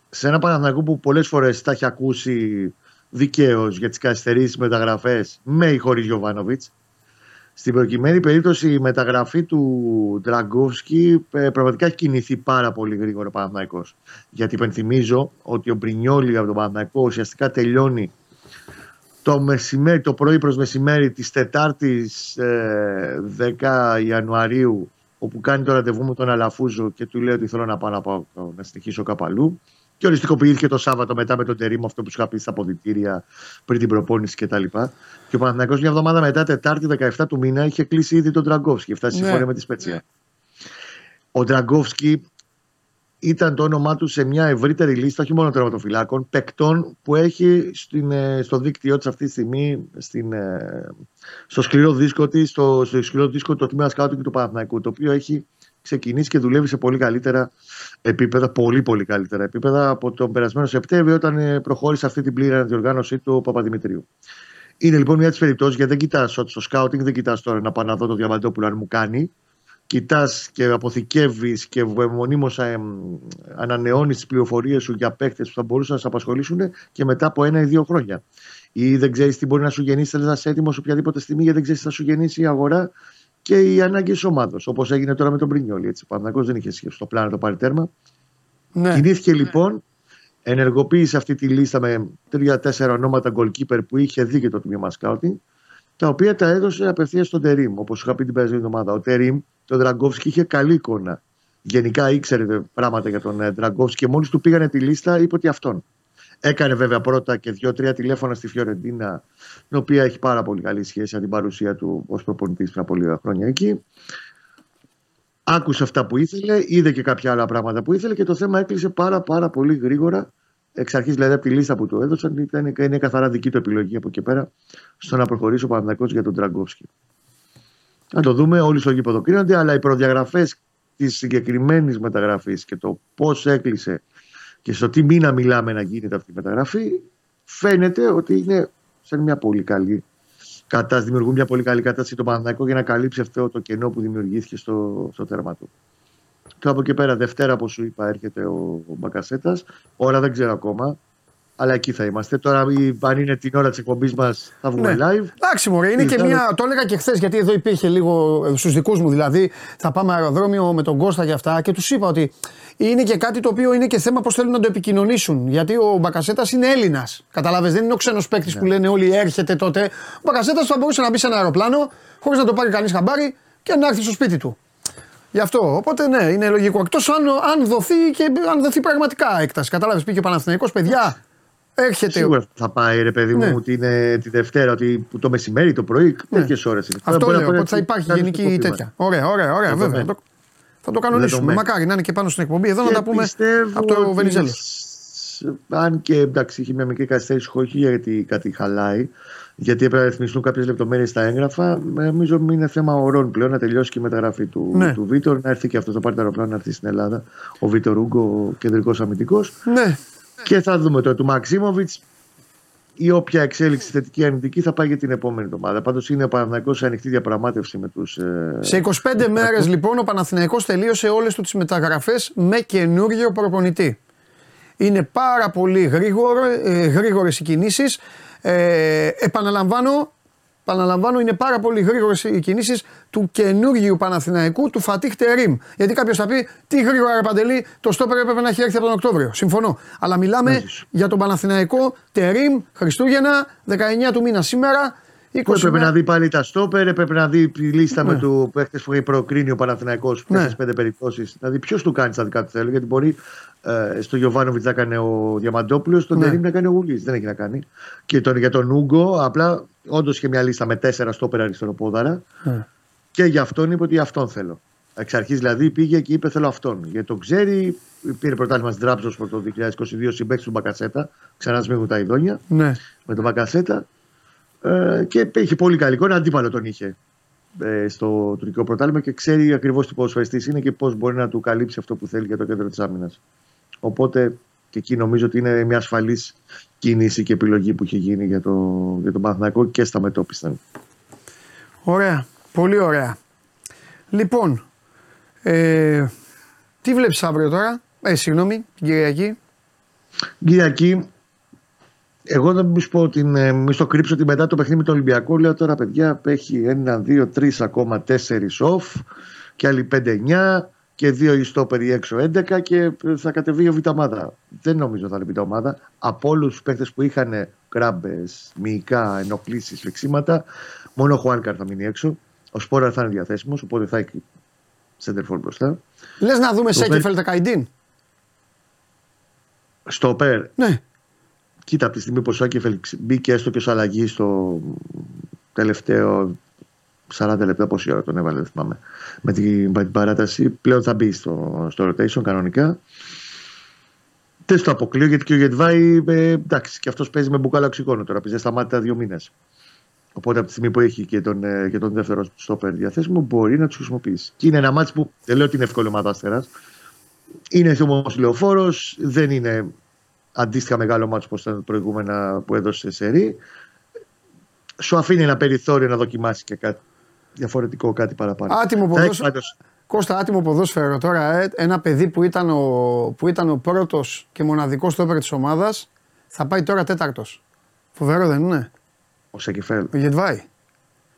Speaker 4: σε ένα Παναθηναϊκό που πολλές φορές τα έχει ακούσει δικαίως για τις καθυστερήσεις μεταγραφές με ή χωρίς Γιωβάνοβιτς στην προκειμένη περίπτωση η μεταγραφή του Ντραγκόφσκι ε, πραγματικά έχει κινηθεί πάρα πολύ γρήγορα ο Παναθηναϊκός. Γιατί υπενθυμίζω ότι ο Μπρινιόλη από τον Παναθηναϊκό ουσιαστικά τελειώνει το μεσημέρι, το πρωί προς μεσημέρι της Τετάρτης ε, 10 Ιανουαρίου όπου κάνει το ραντεβού με τον Αλαφούζο και του λέει ότι θέλω να πάω να, πάω, να συνεχίσω κάπου αλλού. Και οριστικοποιήθηκε το Σάββατο μετά με τον Τερήμο αυτό που σου είχα πει στα αποδητήρια πριν την προπόνηση κτλ. Και ο Παναθηναϊκός μια εβδομάδα μετά, Τετάρτη 17 του μήνα, είχε κλείσει ήδη τον Τραγκόφσκι. Φτάσει
Speaker 1: Ναι.
Speaker 4: συμφωνία με τη Σπέτσια. Ο Τραγκόφσκι ήταν το όνομά του σε μια ευρύτερη λίστα όχι μόνο τερματοφυλάκων, παικτών που έχει στην, ε, στο δίκτυό της αυτή τη στιγμή, στην, ε, στο σκληρό δίσκο της, στο, στο σκληρό δίσκο του τμήμα σκάουτινγκ του Παναθηναϊκού, το οποίο έχει ξεκινήσει και δουλεύει σε πολύ καλύτερα επίπεδα, πολύ πολύ καλύτερα επίπεδα από τον περασμένο Σεπτέμβριο όταν ε, προχώρησε αυτή την πλήρη αναδιοργάνωσή του ο Παπαδημητρίου. Είναι λοιπόν μια της περιπτώσεις γιατί δεν κοιτάς ότι στο σκάουτινγκ δεν κοιτάς τώρα να πάω να δω το Διαμαντόπουλο αν μου κάνει. Κοιτάς και αποθηκεύεις και μονίμω ανανεώνεις τις πληροφορίες σου για παίχτε που θα μπορούσαν να σε απασχολήσουν και μετά από ένα ή δύο χρόνια. Ή δεν ξέρεις τι μπορεί να σου γεννήσει, θέλεις να είσαι έτοιμος οποιαδήποτε στιγμή, γιατί δεν ξέρεις τι θα σου γεννήσει η αγορά και οι ανάγκες της ομάδας. Όπως έγινε τώρα με τον Πρινιόλη. Έτσι. Ο Παναγιώ δεν είχε σχέση στο πλάνο να το πάρει τέρμα.
Speaker 1: Ναι.
Speaker 4: Κινήθηκε λοιπόν, ενεργοποίησε αυτή τη λίστα με τρία-τέσσερα ονόματα goalkeeper που είχε δει και το τμήμα σκάουτινγκ, τα οποία τα έδωσε απευθείας στον Τερήμ. Όπως είχα πει την περασμένη εβδομάδα. Ο Τερήμ, τον Δραγκόφσκι, είχε καλή εικόνα. Γενικά ήξερε πράγματα για τον Δραγκόφσκι και μόλις του πήγανε τη λίστα, είπε ότι αυτόν. Έκανε βέβαια πρώτα και δύο-τρία τηλέφωνα στη Φιωρεντίνα, η οποία έχει πάρα πολύ καλή σχέση με την παρουσία του ως προπονητής πριν από λίγα χρόνια εκεί. Άκουσε αυτά που ήθελε, είδε και κάποια άλλα πράγματα που ήθελε και το θέμα έκλεισε πάρα πάρα πολύ γρήγορα. Εξ αρχής δηλαδή από τη λίστα που του έδωσαν ήταν, είναι καθαρά δική του επιλογή από εκεί πέρα στο να προχωρήσει ο Παναθηναϊκός για τον Τραγκόφσκι. Να το δούμε, όλοι στο γήπεδο κρίνονται, αλλά οι προδιαγραφές της συγκεκριμένης μεταγραφής και το πώς έκλεισε και στο τι μήνα μιλάμε να γίνεται αυτή η μεταγραφή φαίνεται ότι είναι σε μια πολύ καλή κατάσταση, δημιουργούν μια πολύ καλή κατάσταση το Παναθηναϊκό για να καλύψει αυτό το κενό που δημιουργήθηκε στο, στο τέρμα του. Και από εκεί πέρα, Δευτέρα, όπως σου είπα, έρχεται ο, ο Μπακασέτας. Ώρα δεν ξέρω ακόμα. Αλλά εκεί θα είμαστε. Τώρα, αν είναι την ώρα της εκπομπής μας, θα βγούμε ναι. live.
Speaker 1: Εντάξει, Μωρέ, είναι και μια. Το έλεγα και χθες, γιατί εδώ υπήρχε λίγο στους δικούς μου δηλαδή. Θα πάμε αεροδρόμιο με τον Κώστα και αυτά και τους είπα ότι είναι και κάτι το οποίο είναι και θέμα πώς θέλουν να το επικοινωνήσουν. Γιατί ο Μπακασέτας είναι Έλληνας. Καταλάβες, δεν είναι ο ξένος παίκτης ναι. που λένε όλοι έρχεται τότε. Ο Μπακασέτας θα μπορούσε να μπει σε ένα αεροπλάνο χωρίς να το πάρει κανείς χαμπάρι και να έρθει στο σπίτι του. Γι' αυτό. Οπότε ναι, είναι λογικό. Εκτός αν, αν, δοθεί και αν δοθεί πραγματικά έκταση. Κατάλαβε, πήγε ο Παναθηναϊκός, παιδιά. Έρχεται.
Speaker 4: Σίγουρα θα πάει ρε παιδί ναι. μου ότι είναι τη Δευτέρα, ότι το μεσημέρι, το πρωί, ναι. τέτοιες ώρες είναι.
Speaker 1: Αυτό λέω, οπότε θα υπάρχει γενική τέτοια. Ωραία, ωραία, ωραία, βέβαια. Θα το, θα το κανονίσουμε. Μακάρι να είναι και πάνω στην εκπομπή. Εδώ να τα πούμε από το Βενιζέλο.
Speaker 4: Αν και εντάξει, είχε μια μικρή καθυστέρηση, όχι γιατί κάτι χαλάει, γιατί έπρεπε να ρυθμιστούν κάποιες λεπτομέρειες στα έγγραφα. Νομίζω ότι είναι θέμα ωρών πλέον να τελειώσει και η μεταγραφή του, ναι. του Βίτορ, να έρθει και αυτός το πάρει το αεροπλάνο να έρθει στην Ελλάδα. Ο Βίτορ Ούγκο, ο κεντρικός αμυντικός.
Speaker 1: Ναι.
Speaker 4: Και θα δούμε τώρα του Μαξίμοβιτς ή όποια εξέλιξη θετική αρνητική θα πάει για την επόμενη εβδομάδα. Πάντως είναι ο Παναθηναϊκός σε ανοιχτή διαπραγμάτευση με τους. Ε,
Speaker 1: σε 25 μέρες λοιπόν ο Παναθηναϊκός τελείωσε όλες του τις μεταγραφές με καινούριο προπονητή. Είναι πάρα πολύ γρήγορο, ε, γρήγορες οι κινήσεις. Ε, επαναλαμβάνω, Παναλαμβάνω, είναι πάρα πολύ γρήγορες οι κινήσεις του καινούργιου Παναθηναϊκού, του Φατίχ Τερήμ. Γιατί κάποιος θα πει, τι γρήγορα ρε Παντελή, το στόπερ έπρεπε να έχει έρθει από τον Οκτώβριο. Συμφωνώ. Αλλά μιλάμε για τον Παναθηναϊκό Τερήμ, Χριστούγεννα, 19 του μήνα σήμερα.
Speaker 4: Που έπρεπε να δει πάλι τα στόπερ, έπρεπε να δει τη λίστα ναι. με του παίχτε που έχει προκρίνει ο Παναθηναϊκός που ναι. πέντε περιπτώσεις. Δηλαδή, ποιος του κάνει τα δικά του θέλει, γιατί μπορεί ε, στο Γιωβάνοβιτς να κάνει ο Διαμαντόπουλος, στον ναι. Τερήμ να κάνει ο Γουλής. Δεν έχει να κάνει. Και τον, για τον Ούγκο, απλά όντως είχε μια λίστα με τέσσερα στόπερ αριστεροπόδαρα. Ναι. Και για αυτόν είπε ότι αυτόν θέλω. Εξ αρχής δηλαδή πήγε και είπε θέλω αυτόν. Γιατί τον ξέρει, πήρε πρωτάθλημα στην Τράπεζα το 2022 συμπέκτη του Μπακασέτα. Ξανά σμίγουν τα ειδόνια.
Speaker 1: Ναι.
Speaker 4: Με τον Μπακασέτα. Ε, και είχε πολύ καλή εικόνα, αντίπαλο τον είχε ε, στο τουρκικό πρωτάθλημα και ξέρει ακριβώς τι ποδοσφαιριστή είναι και πώς μπορεί να του καλύψει αυτό που θέλει για το κέντρο της άμυνας. Οπότε και εκεί νομίζω ότι είναι μια ασφαλής κίνηση και επιλογή που είχε γίνει για, το, για τον Παναθηναϊκό και στα μετώπιστα.
Speaker 1: Ωραία. Πολύ ωραία. Λοιπόν, ε, τι βλέπεις αύριο τώρα, ε, συγγνώμη, την Κυριακή.
Speaker 4: Κυριακή, εγώ δεν μου πω την, ε, μη στο κρύψω ότι μετά το παιχνίδι με τον Ολυμπιακό λέω τώρα παιδιά έχει ένα, δύο, τρεις ακόμα τέσσερις off και άλλοι πέντε, εννιά και δύο ιστόπεροι έξω 11 και θα κατεβεί ο Βιταμάδα. Δεν νομίζω θα είναι Βιταμάδα. Από όλους τους παίχτε που είχαν κράμπες, μυϊκά, ενοχλήσεις, φλεξίματα, μόνο ο Χουάνκαρ θα μείνει έξω. Ο Σπόρα θα είναι διαθέσιμος, οπότε θα έχει σέντερφορ μπροστά.
Speaker 1: Λες να δούμε Σέκεφελ Καϊντίν.
Speaker 4: Στο ΠΕΡ.
Speaker 1: Ναι.
Speaker 4: Κοίτα, από τη στιγμή που ο Σέκεφελ μπήκε έστω και ως αλλαγή στο τελευταίο 40 λεπτά πόση ώρα τον έβαλε, δεν θυμάμαι. Με την, με την παράταση πλέον θα μπει στο, στο rotation κανονικά. Δεν στο αποκλείω γιατί και ο Γετβάη, ε, εντάξει, και αυτός παίζει με μπουκάλα οξυγόνο τώρα. Πεις σταμάτητα δύο μήνες. Οπότε από τη στιγμή που έχει και τον, ε, και τον δεύτερο στόπερ διαθέσιμο, μπορεί να τους χρησιμοποιήσει. Και είναι ένα μάτσο που δεν λέω ότι είναι εύκολο ομάδα Είναι όμω λεωφόρος, δεν είναι αντίστοιχα μεγάλο μάτσο όπως ήταν προηγούμενα που έδωσε σε ρί. Σου αφήνει ένα περιθώριο να δοκιμάσει και κάτι διαφορετικό κάτι παραπάνω.
Speaker 1: Άτιμο ποδόσφαιρο. Κώστα, άτιμο ποδόσφαιρο τώρα. Ε, ένα παιδί που ήταν ο, που ήταν ο πρώτος και μοναδικός στόπερ της ομάδας θα πάει τώρα τέταρτος. Φοβερό δεν είναι;
Speaker 4: Ο Σεκεφέλ.
Speaker 1: Ο Γετβάη.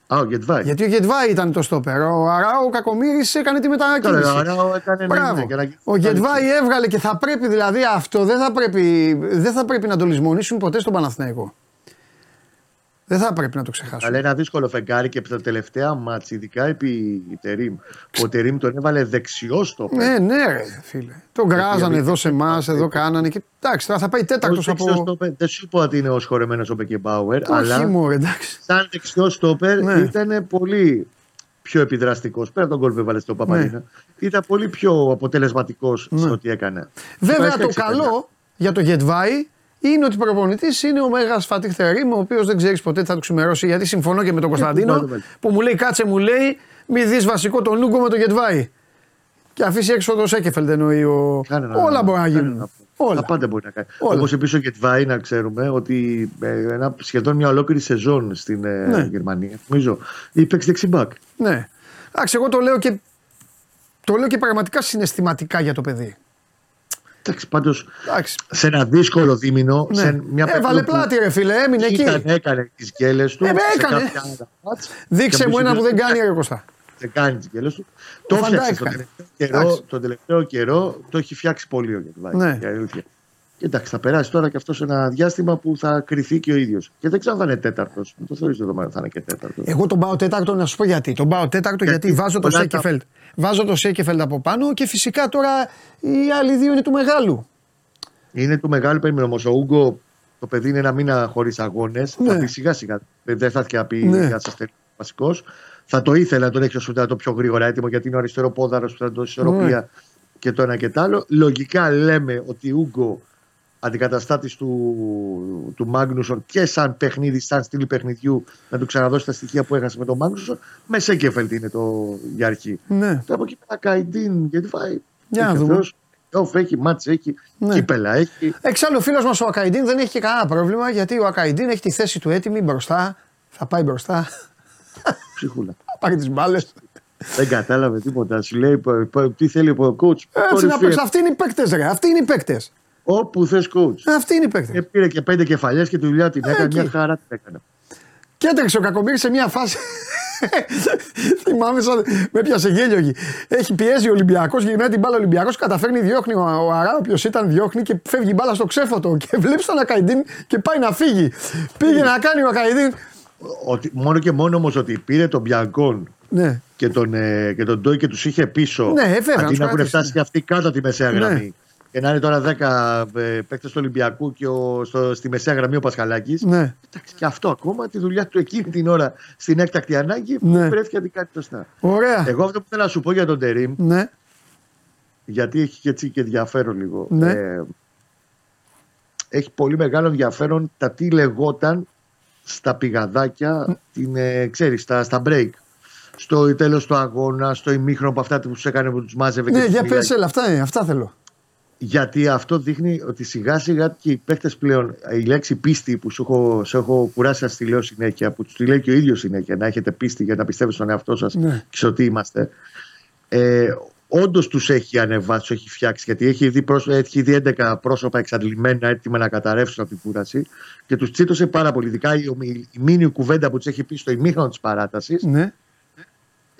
Speaker 4: Α, ο Γετβάη.
Speaker 1: Γιατί ο Γετβάη ήταν το στόπερ. Ο Αράου ο Κακομήρη έκανε τη μετακίνηση.
Speaker 4: Τώρα, ο Αράου έκανε
Speaker 1: Μπράβο. Ναι, ναι, ο Γετβάη έβγαλε και θα πρέπει δηλαδή αυτό δεν θα πρέπει, δεν θα πρέπει να το λησμονήσουν ποτέ στον Παναθηναϊκό. Δεν θα πρέπει να το ξεχάσουμε.
Speaker 4: Αλλά ένα δύσκολο φεγγάρι και από τα τελευταία μάτς, ειδικά επί Τερίμ. Ο Τερίμ τον έβαλε δεξιό στο
Speaker 1: Ναι, ναι, ρε, φίλε. Τον κράζανε εδώ σε εμάς, εδώ κάνανε. Και... Εντάξει, τώρα θα πάει τέταρτος από.
Speaker 4: Δεν σου πω ότι είναι ο σχορεμένο ο Μπεκεμπάουερ, αλλά
Speaker 1: μου, εντάξει.
Speaker 4: σαν δεξιός στόπερ ναι. ήταν πολύ πιο επιδραστικός. Πέρα από τον κόλπο έβαλε στο Παπαρίνα. Ναι. Ήταν πολύ πιο αποτελεσματικός ναι. στο τι έκανε.
Speaker 1: Βέβαια το καλό για το Γετβάη είναι ότι προπονητής είναι ο Μέγας Φατίχ Θερήμ, ο οποίος δεν ξέρεις ποτέ τι θα του ξημερώσει. Γιατί συμφωνώ και με τον Κωνσταντίνο που μου λέει κάτσε μου λέει μη δεις βασικό τον Ούγκο με τον Γετβάη. Και αφήσει έξω το Σέκεφελντ εννοεί ο. Όλα μπορεί να γίνουν. Όλα.
Speaker 4: Τα πάντα μπορεί να κάνει.
Speaker 1: Όλα.
Speaker 4: Όπως επίσης ο Γετβάη, να ξέρουμε ότι ε, ένα, σχεδόν μια ολόκληρη σεζόν στην ε,
Speaker 1: Ναι.
Speaker 4: Γερμανία, νομίζω, υπέξει δεξιμπάκ.
Speaker 1: Ναι. Εντάξει, εγώ το λέω και. Το λέω και πραγματικά συναισθηματικά για το παιδί.
Speaker 4: Εντάξει, πάντως
Speaker 1: Εντάξει.
Speaker 4: σε ένα δύσκολο δίμηνο,
Speaker 1: Ναι.
Speaker 4: σε μια
Speaker 1: Έβαλε
Speaker 4: περίοδο που
Speaker 1: πλάτη, ρε φίλε, έμεινε εκεί.
Speaker 4: Ήταν, έκανε τις γκέλε του.
Speaker 1: Ε,
Speaker 4: σε
Speaker 1: έκανε.
Speaker 4: κάποια άλλα μάτς.
Speaker 1: Δείξε
Speaker 4: Και
Speaker 1: μου ένα που δεν
Speaker 4: μπήκε-
Speaker 1: κάνει, ρε Κωστά.
Speaker 4: Δεν κάνει τις γκέλε του. Το
Speaker 1: Ο
Speaker 4: έφτιαξε
Speaker 1: Φαντάικ
Speaker 4: τον
Speaker 1: κάνει.
Speaker 4: τελευταίο, καιρό,
Speaker 1: Εντάξει.
Speaker 4: τον τελευταίο καιρό. Το έχει φτιάξει πολύ ο Γετβάη.
Speaker 1: Ναι.
Speaker 4: Η αλήθεια. Και εντάξει, θα περάσει τώρα και αυτός σε ένα διάστημα που θα κρυθεί και ο ίδιος. Και δεν ξέρω αν θα είναι τέταρτος. Το θεωρείς δεδομένο θα είναι και τέταρτος.
Speaker 1: Εγώ τον πάω τέταρτο να σου πω γιατί. Τον πάω τέταρτο γιατί,
Speaker 4: Γιατί
Speaker 1: βάζω το
Speaker 4: πολλά τα-
Speaker 1: Σέκεφελτ. Βάζω το Σέκεφελτ από πάνω και φυσικά τώρα οι άλλοι δύο είναι του μεγάλου.
Speaker 4: Είναι του μεγάλου περίμενο όμως. Ο Ούγκο το παιδί είναι ένα μήνα χωρίς αγώνες.
Speaker 1: Ναι.
Speaker 4: Θα πει σιγά σιγά. Δεν θα έρθει να πει
Speaker 1: Ναι.
Speaker 4: για σας βασικός. Θα το ήθελα να τον έχει όσο το πιο γρήγορα έτοιμο γιατί είναι ο αριστερό πόδαρος που θα δώσει
Speaker 1: Ναι.
Speaker 4: ισορροπία και το ένα και το άλλο. Λογικά λέμε ότι ο Ούγκο αντικαταστάτης του, του Μάγνουσον και σαν παιχνίδι, σαν στήλη παιχνιδιού να του ξαναδώσει τα στοιχεία που έχασε με τον Μάγνουσον με Σέκεφελτ είναι το για αρχή.
Speaker 1: Ναι.
Speaker 4: Τώρα από εκεί πέρα Καϊντίν γιατί φάει.
Speaker 1: Για να
Speaker 4: έχει
Speaker 1: δούμε.
Speaker 4: αυτός, Off έχει, μάτς έχει,
Speaker 1: Ναι.
Speaker 4: κύπελα έχει.
Speaker 1: Εξάλλου ο φίλος μας ο Ακαϊντίν δεν έχει και κανένα πρόβλημα γιατί ο Ακαϊντίν έχει τη θέση του έτοιμη μπροστά. Θα πάει μπροστά.
Speaker 4: Ψυχούλα.
Speaker 1: Θα πάρει τις μπάλες.
Speaker 4: Δεν κατάλαβε τίποτα. Σου λέει πο- πο- τι θέλει ο coach;
Speaker 1: Έτσι να
Speaker 4: Κορυφή.
Speaker 1: παίξει. Αυτοί είναι οι παίκτες, ρε. Αυτοί είναι οι παίκτες.
Speaker 4: Όπου θες coach.
Speaker 1: Αυτοί είναι οι
Speaker 4: Και
Speaker 1: παίκτε.
Speaker 4: πήρε και πέντε κεφαλιές και τη δουλειά την έκανε.
Speaker 1: εκεί.
Speaker 4: Μια χαρά την έκανε.
Speaker 1: Και έτρεξε ο Κακομίρης σε μια φάση. Θυμάμαι σαν. Με πιάσε γέλιο εκεί. Έχει πιέζει ο Ολυμπιακός, γυρνάει την μπάλα ο Ολυμπιακός, καταφέρνει, διώχνει ο, ο Αρά, όποιο ήταν, διώχνει και φεύγει η μπάλα στο ξέφωτο. Και βλέπει τον Ακαϊντίν και πάει να φύγει. Πήγε να κάνει ο Ακαϊντίν.
Speaker 4: Ότι, μόνο και μόνο όμως ότι πήρε τον Μπιαγκόν
Speaker 1: Ναι,
Speaker 4: και τον, ε, και τον Ντόι και τους είχε πίσω.
Speaker 1: Ναι, βέβαια, να
Speaker 4: Αντί
Speaker 1: τους
Speaker 4: να έχουν
Speaker 1: κρατήσει,
Speaker 4: φτάσει
Speaker 1: ναι.
Speaker 4: και αυτοί κάτω τη μεσαία
Speaker 1: Ναι.
Speaker 4: Γραμμή. Και να είναι τώρα 10 ε, παίκτες του Ολυμπιακού και ο, στο, στη μεσαία γραμμή ο Πασχαλάκης.
Speaker 1: ναι.
Speaker 4: Εντάξει, και αυτό ακόμα τη δουλειά του εκείνη την ώρα στην έκτακτη ανάγκη
Speaker 1: Ναι.
Speaker 4: βρέθηκε να την κάνει σωστά.
Speaker 1: Ωραία.
Speaker 4: Εγώ αυτό που θέλω να σου πω για τον Τερήμ,
Speaker 1: Ναι,
Speaker 4: γιατί έχει και έτσι και ενδιαφέρον λίγο.
Speaker 1: Ναι.
Speaker 4: Ε, έχει πολύ μεγάλο ενδιαφέρον τα τι λεγόταν στα πηγαδάκια, την, ε, ξέρεις, στα, στα break. Στο τέλος του αγώνα, στο ημίχρονο από αυτά που τους έκανε που τους μάζευε. και
Speaker 1: ναι
Speaker 4: τους
Speaker 1: για
Speaker 4: μιλάει.
Speaker 1: πες, έλα, αυτά, είναι, αυτά θέλω.
Speaker 4: Γιατί αυτό δείχνει ότι σιγά σιγά και οι παίχτε πλέον, η λέξη πίστη που σου έχω, σε έχω κουράσει να στη λέω συνέχεια, που του τη λέει και ο ίδιος συνέχεια, να έχετε πίστη για να πιστεύετε στον εαυτό σας
Speaker 1: Ναι.
Speaker 4: και στο τι είμαστε. Ε, Όντως τους έχει ανεβάσει, τους έχει φτιάξει, γιατί έχει δει, πρόσ- έχει δει 11 πρόσωπα εξαντλημένα έτοιμα να καταρρεύσουν από την κούραση και τους τσίτωσε πάρα πολύ. Ειδικά η, η, η μήνυ κουβέντα που τους έχει πει στο ημίχρονο της παράτασης,
Speaker 1: Ναι,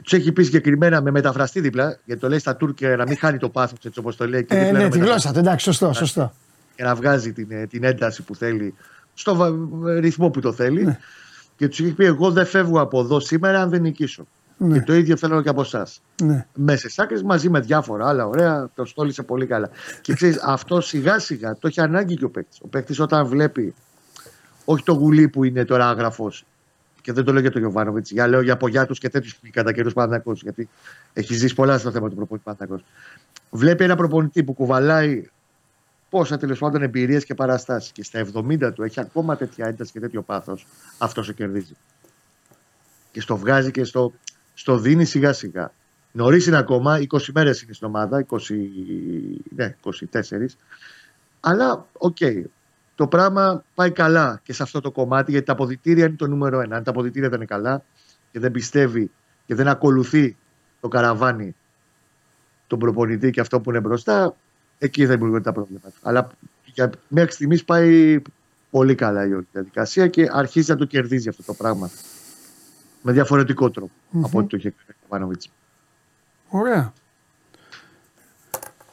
Speaker 4: του έχει πει συγκεκριμένα με μεταφραστή δίπλα, γιατί το λέει στα Τούρκια να μην χάνει το πάθος έτσι όπως το λέει. Και
Speaker 1: ε,
Speaker 4: δίπλα
Speaker 1: ναι
Speaker 4: ένα
Speaker 1: τη
Speaker 4: μεταφραστή
Speaker 1: γλώσσα, του, εντάξει, σωστό, σωστό.
Speaker 4: για να βγάζει την, ε, την ένταση που θέλει στο βα- ρυθμό που το θέλει.
Speaker 1: Ναι.
Speaker 4: Και τους έχει πει: Εγώ δεν φεύγω από εδώ σήμερα αν δεν νικήσω.
Speaker 1: Ναι.
Speaker 4: Και το ίδιο θέλω και από εσάς.
Speaker 1: Ναι.
Speaker 4: Μέσα στι άκρε μαζί με διάφορα άλλα ωραία, το στόλισε πολύ καλά. Και ξέρεις, αυτό σιγά σιγά το έχει ανάγκη και ο παίκτης. Ο παίκτης όταν βλέπει, όχι το γουλί που είναι τώρα άγραφος, και δεν το λέω για τον Γιοβάνοβιτς, για λέω για Πογιάτο και τέτοιους κατά καιρούς Παναθυνακό, γιατί έχει ζήσει πολλά στο θέμα του προπονητή Παναθυνακό. Βλέπει ένα προπονητή που κουβαλάει πόσα τέλος πάντων εμπειρίες και παραστάσεις και στα 70 του έχει ακόμα τέτοια ένταση και τέτοιο πάθος, αυτός σε κερδίζει. Και στο βγάζει και στο, στο δίνει σιγά σιγά. Νωρίς είναι ακόμα, 20 μέρες είναι στην ομάδα, 20, ναι, 24. Αλλά οκ, το πράγμα πάει καλά και σε αυτό το κομμάτι γιατί τα αποδητήρια είναι το νούμερο ένα. Αν τα αποδητήρια δεν είναι καλά και δεν πιστεύει και δεν ακολουθεί το καραβάνι τον προπονητή και αυτό που είναι μπροστά, εκεί θα δημιουργούνται τα προβλήματα. Αλλά για, μέχρι στιγμής πάει πολύ καλά η όλη διαδικασία και αρχίζει να το κερδίζει αυτό το πράγμα. Με διαφορετικό τρόπο από ό,τι το είχε κάνει ο Βάνοβιτς.
Speaker 1: Ωραία.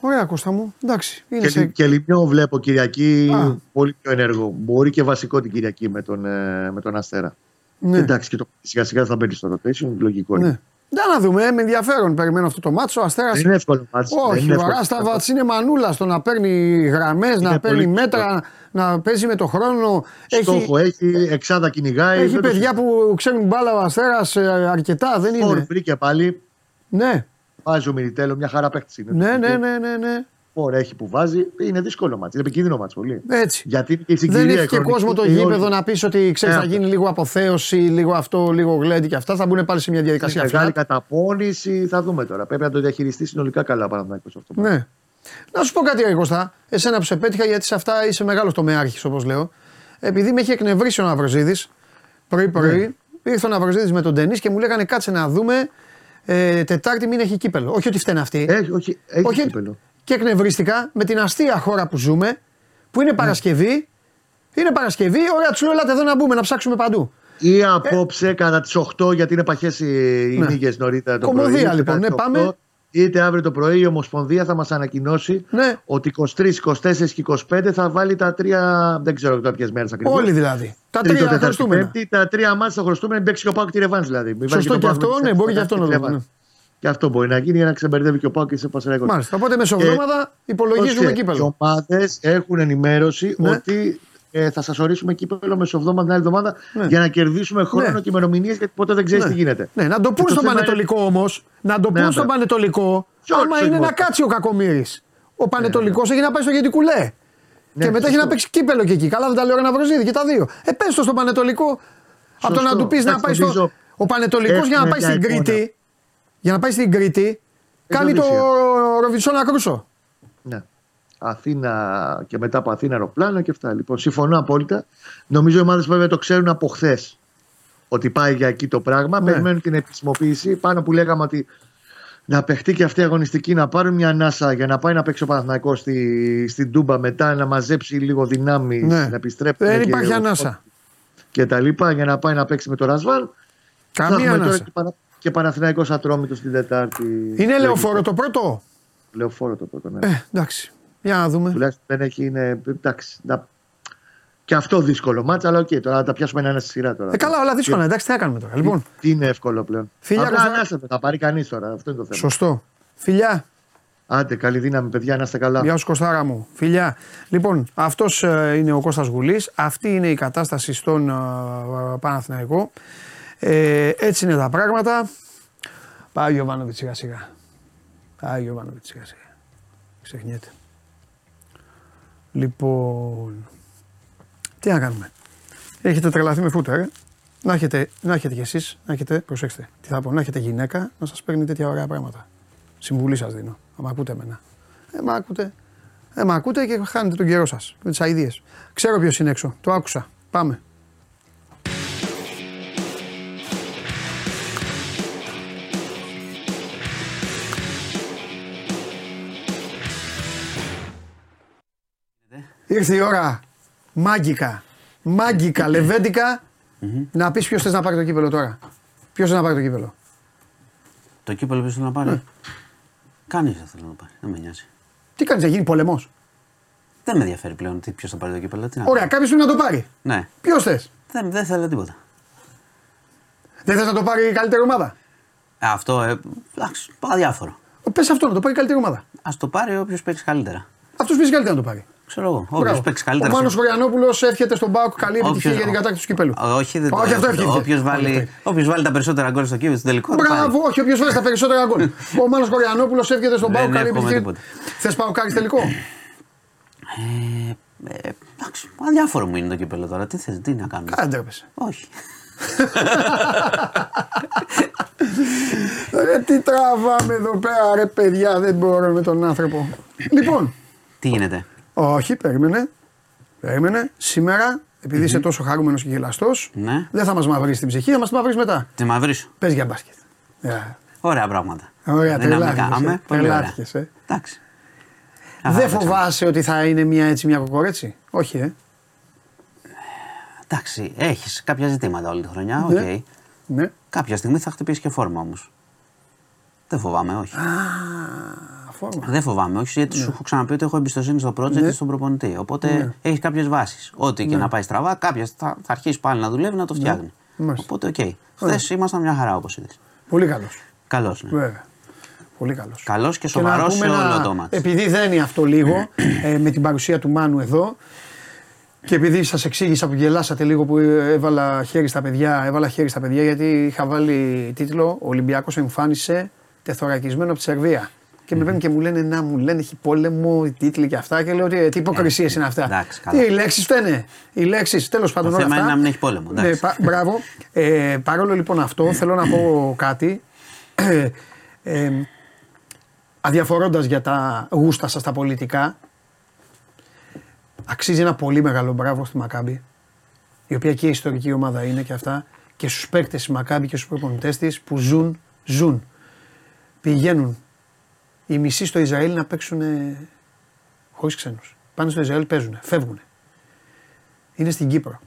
Speaker 1: Ωραία, Κώστα μου. Εντάξει. Είναι
Speaker 4: Και,
Speaker 1: σε...
Speaker 4: και Λιμιό βλέπω Κυριακή
Speaker 1: Α.
Speaker 4: πολύ πιο ενεργό. Μπορεί και βασικό την Κυριακή με τον, ε, με τον Αστέρα.
Speaker 1: Ναι.
Speaker 4: Εντάξει, και το σιγά σιγά θα μπαίνει στο rotation, λογικό είναι.
Speaker 1: ναι. Για να δούμε, με ενδιαφέρον περιμένω αυτό το μάτσο. Ο Αστέρας
Speaker 4: Δεν είναι εύκολο μάτς. δεν
Speaker 1: Όχι,
Speaker 4: είναι
Speaker 1: ο
Speaker 4: εύκολο.
Speaker 1: Αράσταβατ είναι μανούλα στο να παίρνει γραμμές, να παίρνει
Speaker 4: πολύ
Speaker 1: μέτρα, να παίζει με το χρόνο. Έχει,
Speaker 4: Στόχο έχει, εξάδα κυνηγάει.
Speaker 1: έχει
Speaker 4: δεν το
Speaker 1: παιδιά που ξέρουν μπάλα ο Αστέρας αρκετά, δεν
Speaker 4: συζητώ.
Speaker 1: είναι.
Speaker 4: βρήκε πάλι.
Speaker 1: Ναι,
Speaker 4: Βάζει ο Μιλιτέλο, μια χαρά παίχτης είναι.
Speaker 1: ναι, ναι, ναι, ναι, ναι.
Speaker 4: Φόρ έχει που βάζει. Είναι δύσκολο μάτς. Είναι επικίνδυνο μάτς πολύ.
Speaker 1: Έτσι.
Speaker 4: Γιατί είναι και η
Speaker 1: Δεν
Speaker 4: συγκυρία
Speaker 1: έχει και
Speaker 4: χρονική
Speaker 1: κόσμο το
Speaker 4: και
Speaker 1: γήπεδο
Speaker 4: όλοι.
Speaker 1: να πεις ότι ξέρεις,
Speaker 4: Ε,
Speaker 1: θα
Speaker 4: αυτό.
Speaker 1: γίνει λίγο αποθέωση, λίγο αυτό, λίγο γλέντι και αυτά. Θα μπουν πάλι σε μια
Speaker 4: Είναι
Speaker 1: διαδικασία
Speaker 4: μεγάλη
Speaker 1: αυτά.
Speaker 4: καταπώνηση. Θα δούμε τώρα. Πρέπει να το διαχειριστεί συνολικά καλά ο Παναθηναϊκός αυτό.
Speaker 1: Ναι. Να σου πω κάτι, Ρε Κώστα. εσένα που σε πέτυχα γιατί σε αυτά είσαι μεγάλος τομεάρχης όπως λέω. Επειδή με έχει εκνευρίσει ο Ναυροζίδης πρωί-πρωί,
Speaker 4: Ναι.
Speaker 1: ήρθε ο Ναυροζίδης με τον Τενής και μου λέγανε κάτσε να δούμε. Ε, τετάρτη μην έχει κύπελο. Όχι ότι φταίνε αυτοί.
Speaker 4: Έχει, όχι, έχει
Speaker 1: Όχι,
Speaker 4: κύπελο.
Speaker 1: και εκνευρίστηκα με την αστεία χώρα που ζούμε, που είναι Παρασκευή. Είναι Παρασκευή, ωραία, τους λέω ελάτε εδώ να μπούμε, να ψάξουμε παντού.
Speaker 4: Ή απόψε κατά τις 8 γιατί είναι παχές οι, οι
Speaker 1: Ναι.
Speaker 4: νίκες νωρίτερα το
Speaker 1: Κομμωδία,
Speaker 4: πρωί. είτε
Speaker 1: λοιπόν,
Speaker 4: κατά
Speaker 1: ναι,
Speaker 4: τις
Speaker 1: πάμε.
Speaker 4: 8, Είτε αύριο το πρωί η Ομοσπονδία θα μας ανακοινώσει
Speaker 1: Ναι.
Speaker 4: ότι 23, 24 και 25 θα βάλει τα τρία. Δεν ξέρω τώρα ποιες μέρες ακριβώς.
Speaker 1: Όλοι δηλαδή. Τα
Speaker 4: Τρίτο,
Speaker 1: τρία
Speaker 4: Τετάρτη,
Speaker 1: Χριστούμενα.
Speaker 4: Πέμπτη, τα τρία μάτια θα χρωστούμε να παίξει και ο Πάουκ τη ρεβάνς δηλαδή. Μην
Speaker 1: Σωστό
Speaker 4: βάλει
Speaker 1: και
Speaker 4: ο
Speaker 1: αυτό,
Speaker 4: Πάουκ
Speaker 1: ναι,
Speaker 4: τη
Speaker 1: μπορεί και
Speaker 4: Ρεβάνς,
Speaker 1: αυτό να
Speaker 4: τη
Speaker 1: δούμε.
Speaker 4: Ρεβάνς. Και αυτό μπορεί να γίνει για να ξεμπερδεύει και ο Πάουκ και σε πασαρέκο.
Speaker 1: Μάλιστα. Οπότε μεσοβδόμαδα υπολογίζουμε
Speaker 4: Οι
Speaker 1: κύπελο.
Speaker 4: ομάδες έχουν ενημέρωση
Speaker 1: Ναι.
Speaker 4: ότι ε, θα σας ορίσουμε κύπελο μεσοβδόμαδα την άλλη εβδομάδα
Speaker 1: Ναι.
Speaker 4: για να κερδίσουμε χρόνο
Speaker 1: Ναι.
Speaker 4: και ημερομηνίες γιατί ποτέ δεν ξέρεις
Speaker 1: Ναι.
Speaker 4: τι γίνεται.
Speaker 1: Ναι, να το πούν
Speaker 4: Και το
Speaker 1: στον
Speaker 4: θέμα είναι-
Speaker 1: Πανετολικό όμως. Να το
Speaker 4: Ναι,
Speaker 1: πούν στον
Speaker 4: ναι.
Speaker 1: Πανετολικό.
Speaker 4: Ποιο
Speaker 1: Άμα είναι
Speaker 4: ξεγμό.
Speaker 1: να κάτσει ο Κακομήρη. Ο Πανετολικός έχει να πάει στο Γεντικουλέ.
Speaker 4: Ναι,
Speaker 1: και μετά έχει
Speaker 4: σωστό.
Speaker 1: να παίξει κύπελο και εκεί. Καλά, δεν τα λέω να βρεζίδι και τα δύο. Ε, πες το στον Πανετολικό. Από το να
Speaker 4: Σωστό.
Speaker 1: του πεις να
Speaker 4: Εντάξει,
Speaker 1: πάει στο.
Speaker 4: νομίζω
Speaker 1: Ο Πανετολικός για να
Speaker 4: έχουμε
Speaker 1: πάει
Speaker 4: μια
Speaker 1: στην
Speaker 4: εικόνα.
Speaker 1: Κρήτη. Για να πάει στην Κρήτη. Κάνει το
Speaker 4: Οδύσσια.
Speaker 1: Ροβινσόνα Κρούσο.
Speaker 4: Ναι. Αθήνα και μετά από Αθήνα αεροπλάνο και αυτά. Λοιπόν, συμφωνώ απόλυτα. Νομίζω οι ομάδες βέβαια το ξέρουν από χθες ότι πάει για εκεί το πράγμα.
Speaker 1: Ναι.
Speaker 4: Περιμένουν την επισημοποίηση. Πάνω που λέγαμε ότι να παιχτεί και αυτή η αγωνιστική, να πάρουν μια ανάσα για να πάει να παίξει ο Παναθηναϊκός στη, στην Τούμπα μετά, να μαζέψει λίγο δυνάμεις,
Speaker 1: Ναι.
Speaker 4: να επιστρέψει.
Speaker 1: Δεν υπάρχει ανάσα.
Speaker 4: Και τα λοιπά για να πάει να παίξει με το Ραζβάν. Θα
Speaker 1: Καμία
Speaker 4: έχουμε τώρα
Speaker 1: ανάσα.
Speaker 4: και, παρα, και Παναθηναϊκός Ατρόμητος την Τετάρτη.
Speaker 1: Είναι λεωφόρο το πρώτο;
Speaker 4: Λεωφόρο το πρώτο, ναι.
Speaker 1: Ε, εντάξει. Για να δούμε.
Speaker 4: Τουλάχιστον δεν έχει. Είναι, εντάξει, να... Και αυτό δύσκολο ματς, αλλά οκ, τώρα να τα πιάσουμε ένα στη σειρά τώρα.
Speaker 1: Ε, καλά, όλα δύσκολα. Εντάξει, τι θα κάνουμε τώρα. Λοιπόν,
Speaker 4: Τι είναι εύκολο πλέον.
Speaker 1: Φιλιά,
Speaker 4: Απλά
Speaker 1: Κωνσταντ-
Speaker 4: ανάσα δεν θα πάρει κανείς τώρα. Αυτό είναι το θέμα.
Speaker 1: σωστό. Φιλιά,
Speaker 4: Άντε, καλή δύναμη, παιδιά, να είστε καλά.
Speaker 1: Γεια σου Κωστάρα μου. Φιλιά. Λοιπόν, αυτός ε, είναι ο Κώστας Γουλής. Αυτή είναι η κατάσταση στον ε, Παναθηναϊκό. Ε, έτσι είναι τα πράγματα. Πάει ο Γιωβάνοβιτς σιγά σιγά. Πάει ο Γιωβάνοβιτς σιγά σιγά. Ξεχνιέται. Λοιπόν, τι να κάνουμε. Έχετε τρελαθεί με φούτερ. ε. Να έχετε, να έχετε κι εσείς, να έχετε, προσέξτε, τι θα πω, να έχετε γυναίκα να σας παίρνει τέτοια ωραία πράγματα. Συμβουλή σας δίνω, άμα ακούτε εμένα. Ε, μα ακούτε. Ε, μα ακούτε και χάνετε τον καιρό σας με τις αηδίες. Ξέρω ποιος είναι έξω, το άκουσα. Πάμε. Ήρθε η ώρα. Μάγκικα. Μάγκικα, λεβέντικα. Να πεις ποιος θες να πάρει το κύπελο τώρα. Ποιος θες να πάρει το κύπελο.
Speaker 5: Το κύπελο ποιος θέλει να πάρει; Κανείς δεν θέλει να πάρει. Δεν με νοιάζει.
Speaker 1: Τι κάνεις, θα γίνει πολεμός;
Speaker 5: Δεν με ενδιαφέρει πλέον ποιος θα πάρει το κύπελο. Τι να
Speaker 1: Ωραία,
Speaker 5: κάνω.
Speaker 1: κάποιος πρέπει να το πάρει.
Speaker 5: Ναι.
Speaker 1: Ποιος θες;
Speaker 5: Δεν, δεν θέλω τίποτα.
Speaker 1: Δεν θες να το πάρει η καλύτερη ομάδα;
Speaker 5: Ε, αυτό. Ε, εντάξει, αδιάφορο.
Speaker 1: Πες αυτό, να το πάρει η καλύτερη ομάδα.
Speaker 5: Α το πάρει όποιος παίξει καλύτερα.
Speaker 1: Αυτός πει καλύτερα να το πάρει.
Speaker 5: Ξέρω εγώ. Όποιος
Speaker 1: Μπράβο.
Speaker 5: παίξει καλύτερα.
Speaker 1: Ο Μάνος
Speaker 5: στο-
Speaker 1: Χωριανόπουλος εύχεται στον Πάοκ καλή επιτυχία
Speaker 5: Όποιος-
Speaker 1: για την κατάκτηση του κυπέλου.
Speaker 5: Ό, Όχι, δεν το
Speaker 1: Όχι, αυτό
Speaker 5: εύχεται.
Speaker 1: εύχεται.
Speaker 5: Όποιος
Speaker 1: Όχι,
Speaker 5: βάλει,
Speaker 1: εύχεται.
Speaker 5: όποιος βάλει τα περισσότερα γκολ στο κύπελο, στο τελικό. το πάρει.
Speaker 1: Μπράβο, όχι, όποιος βάλει τα περισσότερα γκολ. Ο Μάνος Χωριανόπουλος εύχεται στον
Speaker 5: Δεν
Speaker 1: Πάοκ καλή
Speaker 5: εύχομαι
Speaker 1: επιτυχία.
Speaker 5: τίποτα.
Speaker 1: Θες Πάοκ τελικό;
Speaker 5: Ε, ε, εντάξει, αδιάφορο μου είναι το κύπελο τώρα. Τι θες, τι να κάνω.
Speaker 1: Κάνα ντρέπεσαι.
Speaker 5: Όχι.
Speaker 1: Ρε τι τραβάμε εδώ πέρα ρε παιδιά δεν μπορώ με τον άνθρωπο. λοιπόν,
Speaker 5: Τι γίνεται;
Speaker 1: Όχι περίμενε, περίμενε, σήμερα επειδή είσαι τόσο χαρούμενος και γελαστός
Speaker 5: Ναι.
Speaker 1: δεν θα μας μαυρίσει την ψυχή, θα μας τη μαυρίσει μετά.
Speaker 5: Τι μαυρίσω.
Speaker 1: Πες για μπάσκετ. Ε,
Speaker 5: Ωραία πράγματα.
Speaker 1: Ωραία,
Speaker 5: Δυναμικά.
Speaker 1: τρελάθηκες,
Speaker 5: Αμέ,
Speaker 1: ε.
Speaker 5: πολύ ωραία.
Speaker 1: Τρελάθηκες, ε.
Speaker 5: Εντάξει.
Speaker 1: Δεν
Speaker 5: Αχα,
Speaker 1: φοβάσαι ότι θα είναι μια έτσι μια κοκορέτσι. Όχι, ε.
Speaker 5: Εντάξει, έχεις κάποια ζητήματα όλη τη χρονιά.
Speaker 1: Ναι.
Speaker 5: οκ.
Speaker 1: Ναι.
Speaker 5: Κάποια στιγμή θα χτυπήσει και φόρμα όμως. Δεν φοβάμαι, όχι.
Speaker 1: Φόρμα.
Speaker 5: Δεν φοβάμαι, όχι, γιατί σου έχω ξαναπεί ότι έχω εμπιστοσύνη στο project
Speaker 1: Ναι.
Speaker 5: και στον προπονητή. Οπότε
Speaker 1: Ναι.
Speaker 5: έχεις κάποιες βάσεις. Ό,τι και να πάει στραβά, κάποια θα, θα αρχίσει πάλι να δουλεύει να το φτιάχνει.
Speaker 1: Ναι. Μάλιστα.
Speaker 5: Οπότε, οκ. Χθες ήμασταν μια χαρά όπως είδες.
Speaker 1: Πολύ καλός.
Speaker 5: Καλός, ναι.
Speaker 1: Βέβαια. Πολύ καλός.
Speaker 5: Καλός και
Speaker 1: Και να
Speaker 5: σοβαρός σε
Speaker 1: πούμε
Speaker 5: όλο
Speaker 1: ένα-
Speaker 5: το μάτι.
Speaker 1: Επειδή δένει αυτό λίγο ε, με την παρουσία του Μάνου εδώ και επειδή σας εξήγησα που γελάσατε λίγο που έβαλα χέρι στα παιδιά, έβαλα χέρι στα παιδιά γιατί είχα βάλει τίτλο Ο Ολυμπιακός εμφάνισε τεθωρακισμένο από τη Σερβία. Και με παίρνουν και μου λένε να μου λένε έχει πόλεμο, οι τίτλοι και αυτά. Και λέω ότι τι υποκρισίες είναι αυτά.
Speaker 5: εντάξει, καλά.
Speaker 1: Τι, οι λέξεις φταίνε. Οι λέξεις, τέλος πάντων όλα
Speaker 5: θέμα
Speaker 1: αυτά.
Speaker 5: είναι να μην έχει πόλεμο, εντάξει.
Speaker 1: Ναι, πα- μπράβο. Ε, παρόλο λοιπόν αυτό, θέλω να πω κάτι. Ε, ε, αδιαφορώντας για τα γούστα σας τα πολιτικά, Αξίζει ένα πολύ μεγάλο μπράβο στη Μακάμπη, η οποία και η ιστορική ομάδα είναι και αυτά, και στους παίκτες της Μακάμπη και στους προπονητές της που ζουν, ζουν. Πηγαίνουν οι μισοί στο Ισραήλ να παίξουν χωρίς ξένους. Πάνε στο Ισραήλ, παίζουν, φεύγουν. Είναι στην Κύπρο.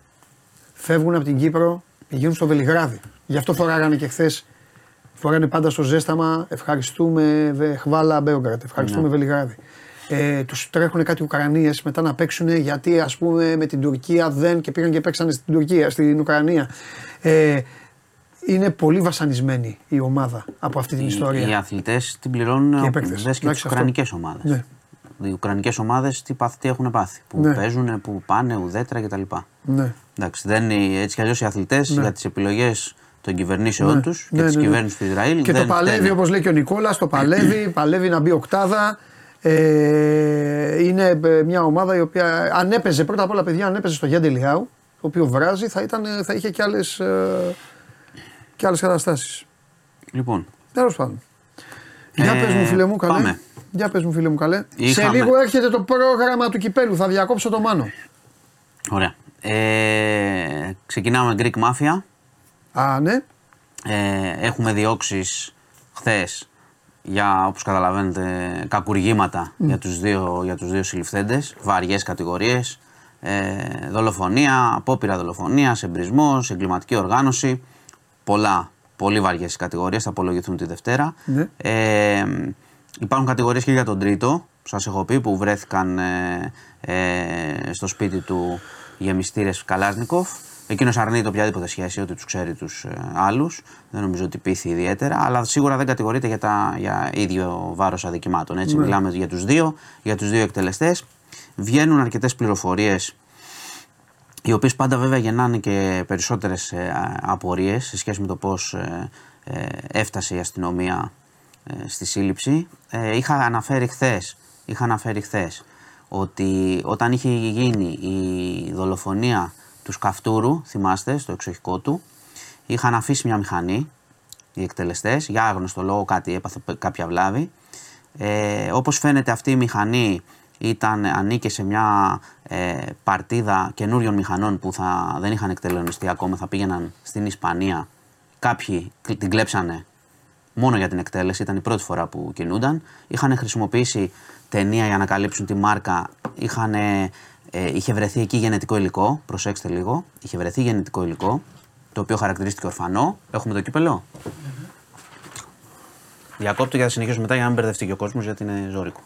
Speaker 1: Φεύγουν από την Κύπρο, πηγαίνουν στο Βελιγράδι. Γι' αυτό φοράγανε και χθες. Φοράνε πάντα στο ζέσταμα. Ευχαριστούμε Χβάλα Μπέογκρατ. Ευχαριστούμε
Speaker 5: Ναι.
Speaker 1: Βελιγράδι. Ε, τους τρέχουν κάτι Ουκρανίες μετά να παίξουν γιατί ας πούμε με την Τουρκία δεν και πήγαν και παίξανε στην Τουρκία, στην Ουκρανία. Ε, είναι πολύ βασανισμένη η ομάδα από αυτή την
Speaker 5: Οι,
Speaker 1: ιστορία.
Speaker 5: οι αθλητές την πληρώνουν
Speaker 1: Και οι
Speaker 5: ο-
Speaker 1: παίκτες.
Speaker 5: δες και τις
Speaker 1: Εντάξει, αυτό.
Speaker 5: ουκρανικές ομάδες.
Speaker 1: Ναι.
Speaker 5: Οι ουκρανικές ομάδες τι, πάθ- τι έχουν πάθει. Που
Speaker 1: Ναι.
Speaker 5: παίζουν, που πάνε, ουδέτερα κτλ.
Speaker 1: Ναι.
Speaker 5: Εντάξει, δεν είναι, έτσι κι αλλιώς οι αθλητές
Speaker 1: Ναι.
Speaker 5: για τις επιλογές των κυβερνήσεών
Speaker 1: Ναι.
Speaker 5: τους
Speaker 1: Ναι,
Speaker 5: και της
Speaker 1: ναι, ναι.
Speaker 5: κυβέρνησης του Ισραήλ.
Speaker 1: Και
Speaker 5: δεν
Speaker 1: το παλεύει
Speaker 5: φταίνε.
Speaker 1: όπως λέει και ο Νικόλας, το παλεύει, παλεύει να μπει οκτάδα. Ε, είναι ε, μια ομάδα η οποία αν έπαιζε πρώτα απ' όλα παιδιά, αν έπαιζε στο Γιάννη Λιάου, το οποίο βράζει, θα, ήταν, θα είχε και άλλες και άλλες καταστάσεις.
Speaker 5: Λοιπόν,
Speaker 1: Τέλος πάντων. Για
Speaker 5: Ε,
Speaker 1: πες μου φίλε μου καλέ.
Speaker 5: πάμε.
Speaker 1: Για πες μου φίλε μου καλέ. Σε
Speaker 5: Είχαμε.
Speaker 1: λίγο έρχεται το πρόγραμμα του κυπέλου. Θα διακόψω το μάνο.
Speaker 5: ωραία. Ε, ξεκινάμε Greek Mafia.
Speaker 1: Α, ναι.
Speaker 5: Ε, έχουμε διώξεις χθες για όπως καταλαβαίνετε κακουργήματα για, τους δύο, για τους δύο συλληφθέντες, βαριές κατηγορίες, ε, δολοφονία, απόπειρα δολοφονίας, εμπρισμός, εγκληματική οργάνωση, πολλά, πολύ βαριές οι κατηγορίες, θα απολογηθούν τη Δευτέρα.
Speaker 1: Ναι.
Speaker 5: Ε, υπάρχουν κατηγορίες και για τον τρίτο, που σας έχω πει, που βρέθηκαν ε, ε, στο σπίτι του γεμιστήρες Καλάσνικοφ. Εκείνος αρνείται οποιαδήποτε σχέση, ότι τους ξέρει τους ε, άλλους. Δεν νομίζω ότι πείθει ιδιαίτερα, αλλά σίγουρα δεν κατηγορείται για, τα, για ίδιο βάρος αδικημάτων. Έτσι, μιλάμε για τους δύο, για τους δύο εκτελεστές. Βγαίνουν αρκετές πληροφορίες, οι οποίες πάντα βέβαια γεννάνε και περισσότερες ε, απορίες σε σχέση με το πώς ε, ε, έφτασε η αστυνομία ε, στη σύλληψη. Ε, είχα αναφέρει χθες είχα αναφέρει χθες ότι όταν είχε γίνει η δολοφονία του Σκαφτούρου, θυμάστε, στο εξοχικό του, είχαν αφήσει μια μηχανή οι εκτελεστές, για άγνωστο λόγο κάτι έπαθε κάποια βλάβη. Ε, όπως φαίνεται αυτή η μηχανή ήταν, ανήκε σε μια ε, παρτίδα καινούριων μηχανών που θα, δεν είχαν εκτελονιστεί ακόμα, θα πήγαιναν στην Ισπανία. Κάποιοι την κλέψανε μόνο για την εκτέλεση, ήταν η πρώτη φορά που κινούνταν. Είχαν χρησιμοποιήσει ταινία για να καλύψουν τη μάρκα. Είχαν, ε, είχε βρεθεί εκεί γενετικό υλικό. Προσέξτε λίγο. Είχε βρεθεί γενετικό υλικό, το οποίο χαρακτηρίστηκε ορφανό. Έχουμε το κύπελο; Διακόπτω για να συνεχίσουμε μετά για να μην μπερδευτεί και ο κόσμος γιατί είναι ζώρικο.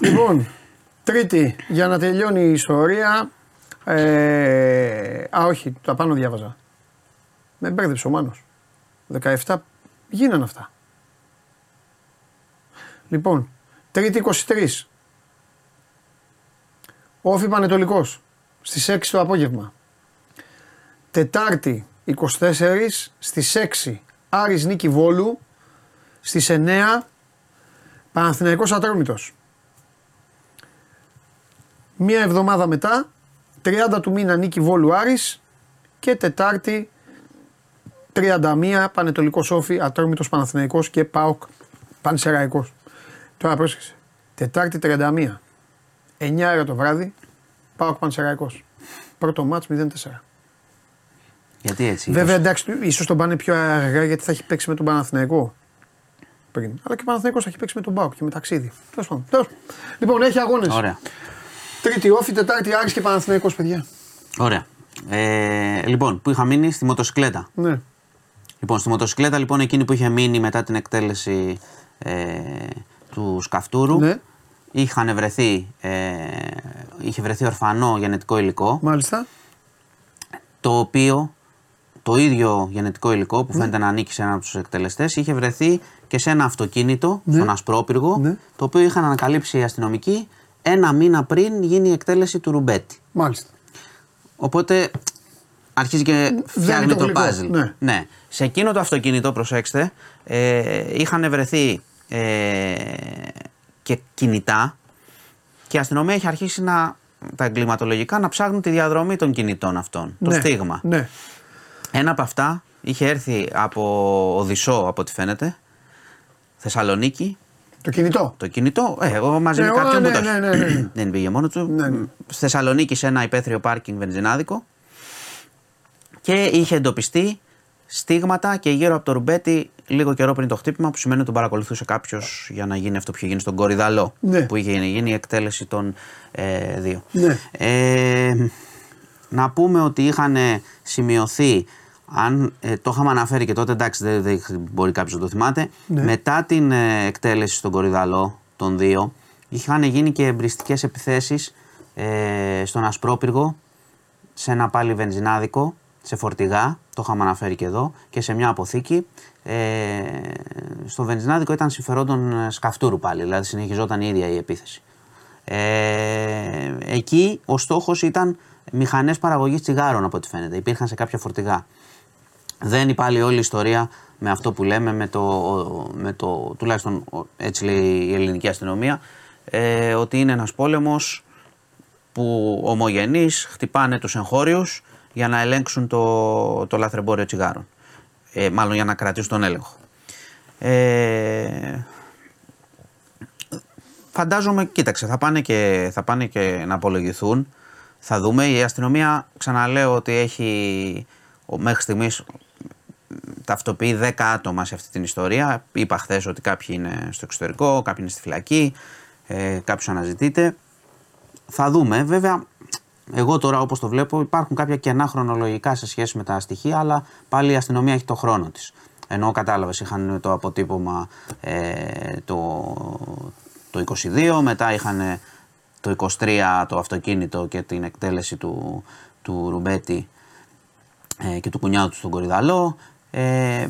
Speaker 1: Λοιπόν, τρίτη, για να τελειώνει η ιστορία. Ε, α, όχι, τα πάνω διάβαζα. Με μπέρδεψε ο Μάνος. 17 γίνανε αυτά. Λοιπόν, τρίτη 23. Όφη Πανετολικός στις 6 το απόγευμα. Τετάρτη 24 στις 6 Άρης Νίκη Βόλου. Στις 9 Παναθηναϊκός Ατρόμητος. Μία εβδομάδα μετά, 30 του μήνα Νίκη Βόλου Άρης και Τετάρτη 31 Πανετολικό Όφη, Ατρόμητος Παναθηναϊκός και ΠΑΟΚ Πανσεραϊκός. Τώρα πρόσεξε. Τετάρτη 31. 9 ώρα το βράδυ, ΠΑΟΚ Πανσεραϊκός. Πρώτο μάτς 0-4.
Speaker 5: Γιατί έτσι.
Speaker 1: Βέβαια εντάξει, ίσως τον πάνε πιο αργά γιατί θα έχει παίξει με τον Παναθηναϊκό πριν. Αλλά και ο Παναθηναϊκός θα έχει παίξει με τον ΠΑΟΚ και με ταξίδι. Τέλος πάντων. Τέλος. Λοιπόν, έχει αγώνες.
Speaker 5: Ωραία.
Speaker 1: Τρίτη όφη, Τετάρτη Άρης και Παναθηναϊκός, παιδιά.
Speaker 5: Ωραία. Ε, λοιπόν, που είχα μείνει στη μοτοσυκλέτα.
Speaker 1: Ναι.
Speaker 5: Λοιπόν, στη μοτοσυκλέτα λοιπόν εκείνη που είχε μείνει μετά την εκτέλεση ε, του Σκαφτούρου
Speaker 1: Ναι.
Speaker 5: είχαν βρεθεί, ε, είχε βρεθεί ορφανό γενετικό υλικό
Speaker 1: Μάλιστα.
Speaker 5: το οποίο το ίδιο γενετικό υλικό που φαίνεται να ανήκει σε έναν από τους εκτελεστές είχε βρεθεί και σε ένα αυτοκίνητο,
Speaker 1: Ναι.
Speaker 5: στον Ασπρόπυργο,
Speaker 1: Ναι.
Speaker 5: το οποίο είχαν ανακαλύψει οι αστυνομικοί ένα μήνα πριν γίνει η εκτέλεση του Ρουμπέτη.
Speaker 1: Μάλιστα.
Speaker 5: Οπότε αρχίζει και φτιάχνει
Speaker 1: το
Speaker 5: το,
Speaker 1: γλυκό,
Speaker 5: puzzle.
Speaker 1: ναι.
Speaker 5: Σε εκείνο το αυτοκίνητο, προσέξτε, ε, είχαν βρεθεί ε, και κινητά και η αστυνομία έχει αρχίσει να, τα εγκληματολογικά να ψάχνουν τη διαδρομή των κινητών αυτών. Το
Speaker 1: ναι.
Speaker 5: στίγμα.
Speaker 1: Ναι.
Speaker 5: Ένα από αυτά είχε έρθει από Οδυσσό, από ό,τι φαίνεται, Θεσσαλονίκη,
Speaker 1: Το κινητό.
Speaker 5: Το κινητό, ε, εγώ μαζί
Speaker 1: Ναι,
Speaker 5: με
Speaker 1: ω,
Speaker 5: κάποιον
Speaker 1: ναι,
Speaker 5: που το έχει.
Speaker 1: ναι, ναι, ναι.
Speaker 5: Δεν πήγε μόνος του.
Speaker 1: Ναι, ναι.
Speaker 5: Στη Θεσσαλονίκη σε ένα υπαίθριο πάρκινγκ βενζινάδικο και είχε εντοπιστεί στίγματα και γύρω από το ρουμπέτι λίγο καιρό πριν το χτύπημα που σημαίνει ότι τον παρακολουθούσε κάποιος για να γίνει αυτό που είχε γίνει στον Κορυδαλό
Speaker 1: Ναι.
Speaker 5: που είχε γίνει η εκτέλεση των ε, δύο.
Speaker 1: Ναι.
Speaker 5: Ε, να πούμε ότι είχαν σημειωθεί, αν ε, το είχαμε αναφέρει και τότε, εντάξει, δεν, δεν μπορεί κάποιος να το θυμάται,
Speaker 1: Ναι.
Speaker 5: μετά την ε, εκτέλεση στον Κορυδαλό των δύο, είχαν γίνει και εμπριστικές επιθέσεις ε, στον Ασπρόπυργο, σε ένα πάλι βενζινάδικο, σε φορτηγά, το είχαμε αναφέρει και εδώ, και σε μια αποθήκη. Ε, στο βενζινάδικο ήταν συμφερόντων ε, σκαφτούρου πάλι, δηλαδή συνεχιζόταν η ίδια η επίθεση. Ε, εκεί ο στόχος ήταν μηχανές παραγωγής τσιγάρων από ό,τι φαίνεται. Υπήρχαν σε κάποια φορτηγά. Δεν πάλι όλη η ιστορία με αυτό που λέμε, με το, με το τουλάχιστον έτσι λέει η ελληνική αστυνομία, ε, ότι είναι ένας πόλεμος που ομογενείς χτυπάνε τους εγχώριους για να ελέγξουν το, το λαθρεμπόριο τσιγάρων. Ε, μάλλον για να κρατήσουν τον έλεγχο. Ε, φαντάζομαι, κοίταξε, θα πάνε, και, θα πάνε και να απολογηθούν. Θα δούμε. Η αστυνομία, ξαναλέω ότι έχει ο- μέχρι στιγμής ταυτοποιεί 10 άτομα σε αυτή την ιστορία. Είπα χθες ότι κάποιοι είναι στο εξωτερικό, κάποιοι είναι στη φυλακή, ε, κάποιο αναζητείται. Θα δούμε. Βέβαια, εγώ τώρα όπως το βλέπω υπάρχουν κάποια κενά χρονολογικά σε σχέση με τα στοιχεία, αλλά πάλι η αστυνομία έχει το χρόνο της. Ενώ κατάλαβες είχαν το αποτύπωμα ε, το, το 22, μετά είχαν το 23 το αυτοκίνητο και την εκτέλεση του, του Ρουμπέτη ε, και του κουνιάδου του στον Κορυδαλό. Ε,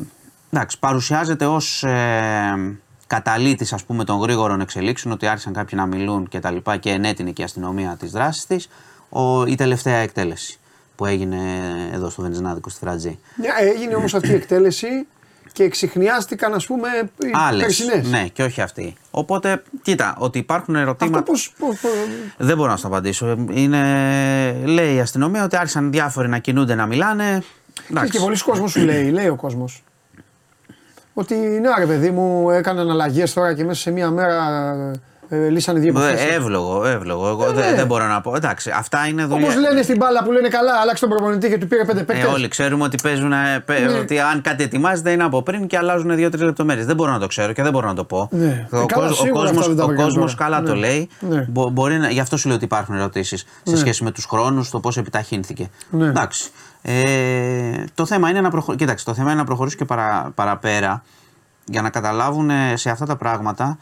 Speaker 5: εντάξει, παρουσιάζεται ως ε, καταλήτης ας πούμε των γρήγορων εξελίξεων ότι άρχισαν κάποιοι να μιλούν και τα λοιπά και ενέτεινε και η αστυνομία τις δράσεις της ο, η τελευταία εκτέλεση που έγινε εδώ στο Βενζινάδικο στη Φρατζή.
Speaker 1: Μια, έγινε όμως αυτή η εκτέλεση και εξηχνιάστηκαν, ας πούμε, οι
Speaker 5: Άλλες,
Speaker 1: περσινές.
Speaker 5: ναι και όχι αυτή. Οπότε κοίτα ότι υπάρχουν ερωτήματα...
Speaker 1: Αυτό πώς, πώς, πώς-
Speaker 5: Δεν μπορώ να σου το απαντήσω. Είναι, λέει η αστυνομία ότι άρχισαν διάφοροι να κινούνται, να μιλάνε.
Speaker 1: Ξέρεις και πολλοί κόσμος σου λέει, λέει ο κόσμος. Ότι ναι, ρε παιδί μου, έκαναν αλλαγές τώρα και μέσα σε μία μέρα ε, λύσανε δύο
Speaker 5: Ε,
Speaker 1: υποθέσεις.
Speaker 5: Εύλογο, εύλογο. Εγώ
Speaker 1: Ε,
Speaker 5: δεν,
Speaker 1: ναι.
Speaker 5: δεν μπορώ να πω. Εντάξει, αυτά είναι δουλειά.
Speaker 1: Όπως λένε στην μπάλα που λένε καλά, άλλαξε τον προπονητή και του πήρε πέντε
Speaker 5: Ε,
Speaker 1: παίκτες.
Speaker 5: όλοι ξέρουμε ότι παίζουν. ε, παι-
Speaker 1: Ναι.
Speaker 5: Ότι αν κάτι ετοιμάζεται είναι από πριν και αλλάζουν δύο-τρεις λεπτομέρειες. Δεν μπορώ να το ξέρω και δεν μπορώ να το πω.
Speaker 1: Ναι.
Speaker 5: Ο,
Speaker 1: Ε, καλά,
Speaker 5: κόσμος- ο
Speaker 1: σίγουρα
Speaker 5: κόσμος,
Speaker 1: αυτά δεν τα
Speaker 5: ο
Speaker 1: βρήκαν
Speaker 5: κόσμος
Speaker 1: τώρα.
Speaker 5: καλά το
Speaker 1: Ναι.
Speaker 5: λέει.
Speaker 1: Ναι.
Speaker 5: Μπο- μπορεί να, γι' αυτό σου λέω ότι υπάρχουν ερωτήσεις σε σχέση με τους χρόνους, το πώς επιταχύνθηκε.
Speaker 1: Ναι.
Speaker 5: Εντάξει. Ε, το θέμα είναι να προχωρήσει. Κοίταξε, το θέμα είναι να προχωρήσει και παρα, παραπέρα για να καταλάβουν ε, σε αυτά τα πράγματα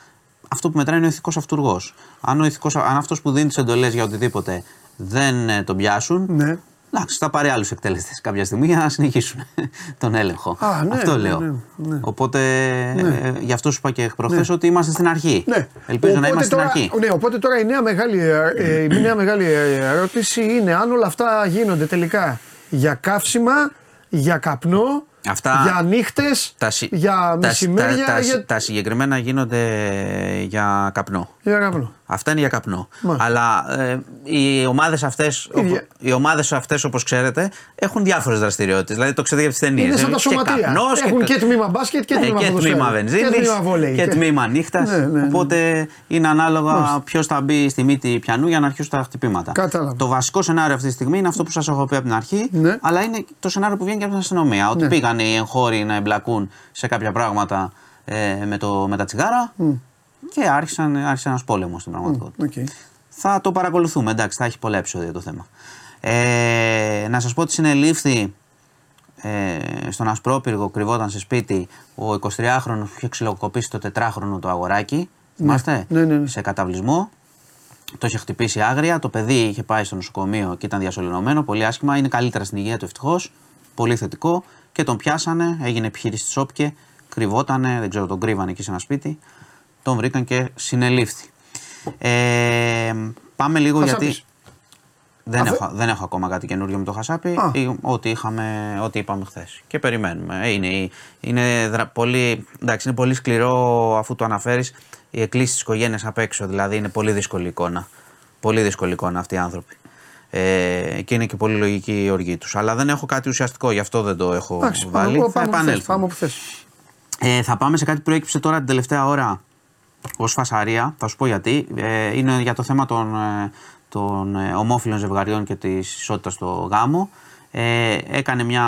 Speaker 5: αυτό που μετράει είναι ο ηθικός αυτούργος. Αν, ο ηθικός, αν αυτός που δίνει τις εντολές για οτιδήποτε δεν ε, τον πιάσουν,
Speaker 1: Ναι.
Speaker 5: Εντάξει, θα πάρει άλλους εκτελεστέ κάποια στιγμή για να συνεχίσουν τον έλεγχο.
Speaker 1: Α, ναι,
Speaker 5: Αυτό
Speaker 1: ναι,
Speaker 5: λέω.
Speaker 1: ναι, ναι.
Speaker 5: Οπότε ε, γι' αυτό σου είπα και προχθές ότι είμαστε στην αρχή.
Speaker 1: Ναι.
Speaker 5: Ελπίζω να
Speaker 1: Οπότε
Speaker 5: είμαστε
Speaker 1: τώρα,
Speaker 5: στην αρχή.
Speaker 1: Ναι, οπότε τώρα η νέα μεγάλη, ε, η νέα μεγάλη ερώτηση είναι αν όλα αυτά γίνονται τελικά για καύσιμα, για καπνό,
Speaker 5: Αυτά-
Speaker 1: για νύχτες,
Speaker 5: Τα, συ-
Speaker 1: για
Speaker 5: τα-
Speaker 1: μεσημέρια.
Speaker 5: τα- τα-
Speaker 1: για...
Speaker 5: τα συγκεκριμένα γίνονται για καπνό.
Speaker 1: για καπνό.
Speaker 5: Αυτά είναι για καπνό.
Speaker 1: Μάλιστα.
Speaker 5: Αλλά ε, οι ομάδες αυτές,
Speaker 1: Ίδια.
Speaker 5: οι ομάδες αυτές, όπως ξέρετε, έχουν διάφορες δραστηριότητες. Δηλαδή το ξέρετε για τις ταινίες.
Speaker 1: Είναι σαν τα σωματεία. Έχουν και τμήμα μπάσκετ και τμήμα
Speaker 5: και
Speaker 1: ποδοσφαίρου.
Speaker 5: τμήμα
Speaker 1: Και
Speaker 5: βενζίνης
Speaker 1: τμήμα βόλεϊ.
Speaker 5: και
Speaker 1: Και-
Speaker 5: τμήμα νύχτας.
Speaker 1: Ναι, ναι, ναι.
Speaker 5: Οπότε είναι ανάλογα
Speaker 1: Μάλιστα.
Speaker 5: ποιος θα μπει στη μύτη πιανού για να αρχίσουν τα χτυπήματα.
Speaker 1: Κατάλαβα.
Speaker 5: Το βασικό σενάριο αυτή τη στιγμή είναι αυτό που σας έχω πει από την αρχή.
Speaker 1: Ναι.
Speaker 5: Αλλά είναι το σενάριο που βγαίνει και από την αστυνομία. Ότι
Speaker 1: Ναι.
Speaker 5: Πήγαν οι εγχώροι να εμπλακούν σε κάποια πράγματα ε, με, το, με τα τσιγάρα και άρχισαν, άρχισε ένας πόλεμος στην πραγματικότητα.
Speaker 1: Οκ.
Speaker 5: Θα το παρακολουθούμε, εντάξει, θα έχει πολλά επεισόδια το θέμα. Ε, να σας πω ότι συνελήφθη ε, στον Ασπρόπυργο, κρυβόταν σε σπίτι, ο 23χρονος που είχε ξυλοκοπήσει το τετράχρονο το αγοράκι. Θυμάστε,
Speaker 1: Ναι, ναι, ναι.
Speaker 5: σε καταβλισμό. Το είχε χτυπήσει άγρια. Το παιδί είχε πάει στο νοσοκομείο και ήταν διασωληνωμένο. Πολύ άσχημα. Είναι καλύτερα στην υγεία του ευτυχώς. Πολύ θετικό. Και τον πιάσανε. Έγινε επιχείρηση της Όπκε. Κρυβότανε. Δεν ξέρω, τον κρύβανε εκεί σε ένα σπίτι. Τον βρήκαν και συνελήφθη. Ε, πάμε λίγο
Speaker 1: Χασάπης.
Speaker 5: γιατί. Δεν
Speaker 1: Αφού-
Speaker 5: έχω, δεν έχω ακόμα κάτι καινούριο με το Χασάπι.
Speaker 1: Α.
Speaker 5: Ή- Ό,τι, είχαμε, ό,τι είπαμε χθες. Και περιμένουμε. Ε, Είναι, είναι, δρα- πολύ, εντάξει, είναι πολύ σκληρό αφού το αναφέρεις η εκκλήση της οικογένειας απ' έξω. Δηλαδή είναι πολύ δύσκολη εικόνα. Πολύ δύσκολη εικόνα αυτοί οι άνθρωποι. Ε, και είναι και πολύ λογική η οργή τους. Αλλά δεν έχω κάτι ουσιαστικό, γι' αυτό δεν το έχω
Speaker 1: Εντάξει,
Speaker 5: βάλει.
Speaker 1: πάμε,
Speaker 5: Θα
Speaker 1: πάμε, όπου θες,
Speaker 5: επανέλθω.
Speaker 1: πάμε όπου θες.
Speaker 5: Ε, θα πάμε σε κάτι που προέκυψε τώρα την τελευταία ώρα ως φασαρία, θα σου πω γιατί. Ε, είναι για το θέμα των, ε, των ε, ομόφυλων ζευγαριών και της ισότητας στο γάμο. Ε, έκανε μια,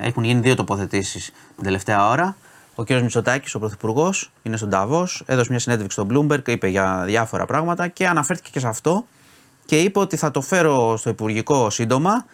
Speaker 5: έχουν γίνει δύο τοποθετήσεις την τελευταία ώρα. Ο κ. Μητσοτάκης, ο Πρωθυπουργός, είναι στον Ταβός, έδωσε μια συνέντευξη στον Bloomberg, είπε για διάφορα πράγματα και αναφέρθηκε και σε αυτό και είπε ότι θα το φέρω στο Υπουργικό σύντομα,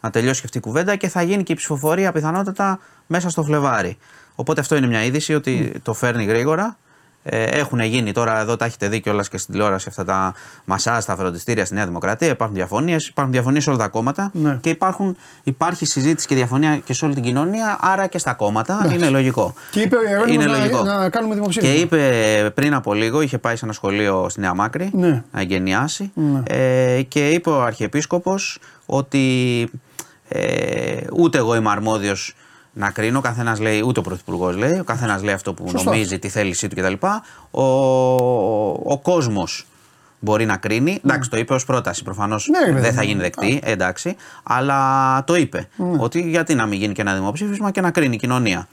Speaker 5: να τελειώσει και αυτή η κουβέντα και θα γίνει και η ψηφοφορία πιθανότατα μέσα στο Φλεβάρι. Οπότε αυτό είναι μια είδηση ότι το φέρνει γρήγορα. Ε, έχουν γίνει τώρα, εδώ τα έχετε δει κιόλας και στην τηλεόραση αυτά τα μασάζ, τα φροντιστήρια στη Νέα Δημοκρατία. Υπάρχουν διαφωνίες, υπάρχουν διαφωνίες σε όλα τα κόμματα
Speaker 1: Ναι.
Speaker 5: και υπάρχουν, υπάρχει συζήτηση και διαφωνία και σε όλη την κοινωνία, άρα και στα κόμματα. Είναι λογικό.
Speaker 1: Και είπε ο Ιερώνυμος
Speaker 5: Είναι
Speaker 1: να,
Speaker 5: λογικό.
Speaker 1: να κάνουμε
Speaker 5: Και
Speaker 1: δημοψήφισμα.
Speaker 5: είπε πριν από λίγο, είχε πάει σε ένα σχολείο στη Νέα Μάκρη
Speaker 1: Ναι.
Speaker 5: να εγκαινιάσει
Speaker 1: Ναι.
Speaker 5: ε, και είπε ο Αρχιεπίσκοπος ότι ε, ούτε εγώ είμαι αρμόδιος να κρίνω, ο καθένας λέει, ούτε ο Πρωθυπουργός λέει, ο καθένας λέει αυτό που
Speaker 1: Σωστό.
Speaker 5: νομίζει, τη θέλησή του κτλ. Ο, ο κόσμος μπορεί να κρίνει. Εντάξει, το είπε ως πρόταση. Προφανώς
Speaker 1: Ναι, ρε παιδί
Speaker 5: δεν θα
Speaker 1: μου.
Speaker 5: γίνει δεκτή, εντάξει. Αλλά το είπε. Ότι γιατί να μην γίνει και ένα δημοψήφισμα και να κρίνει η κοινωνία.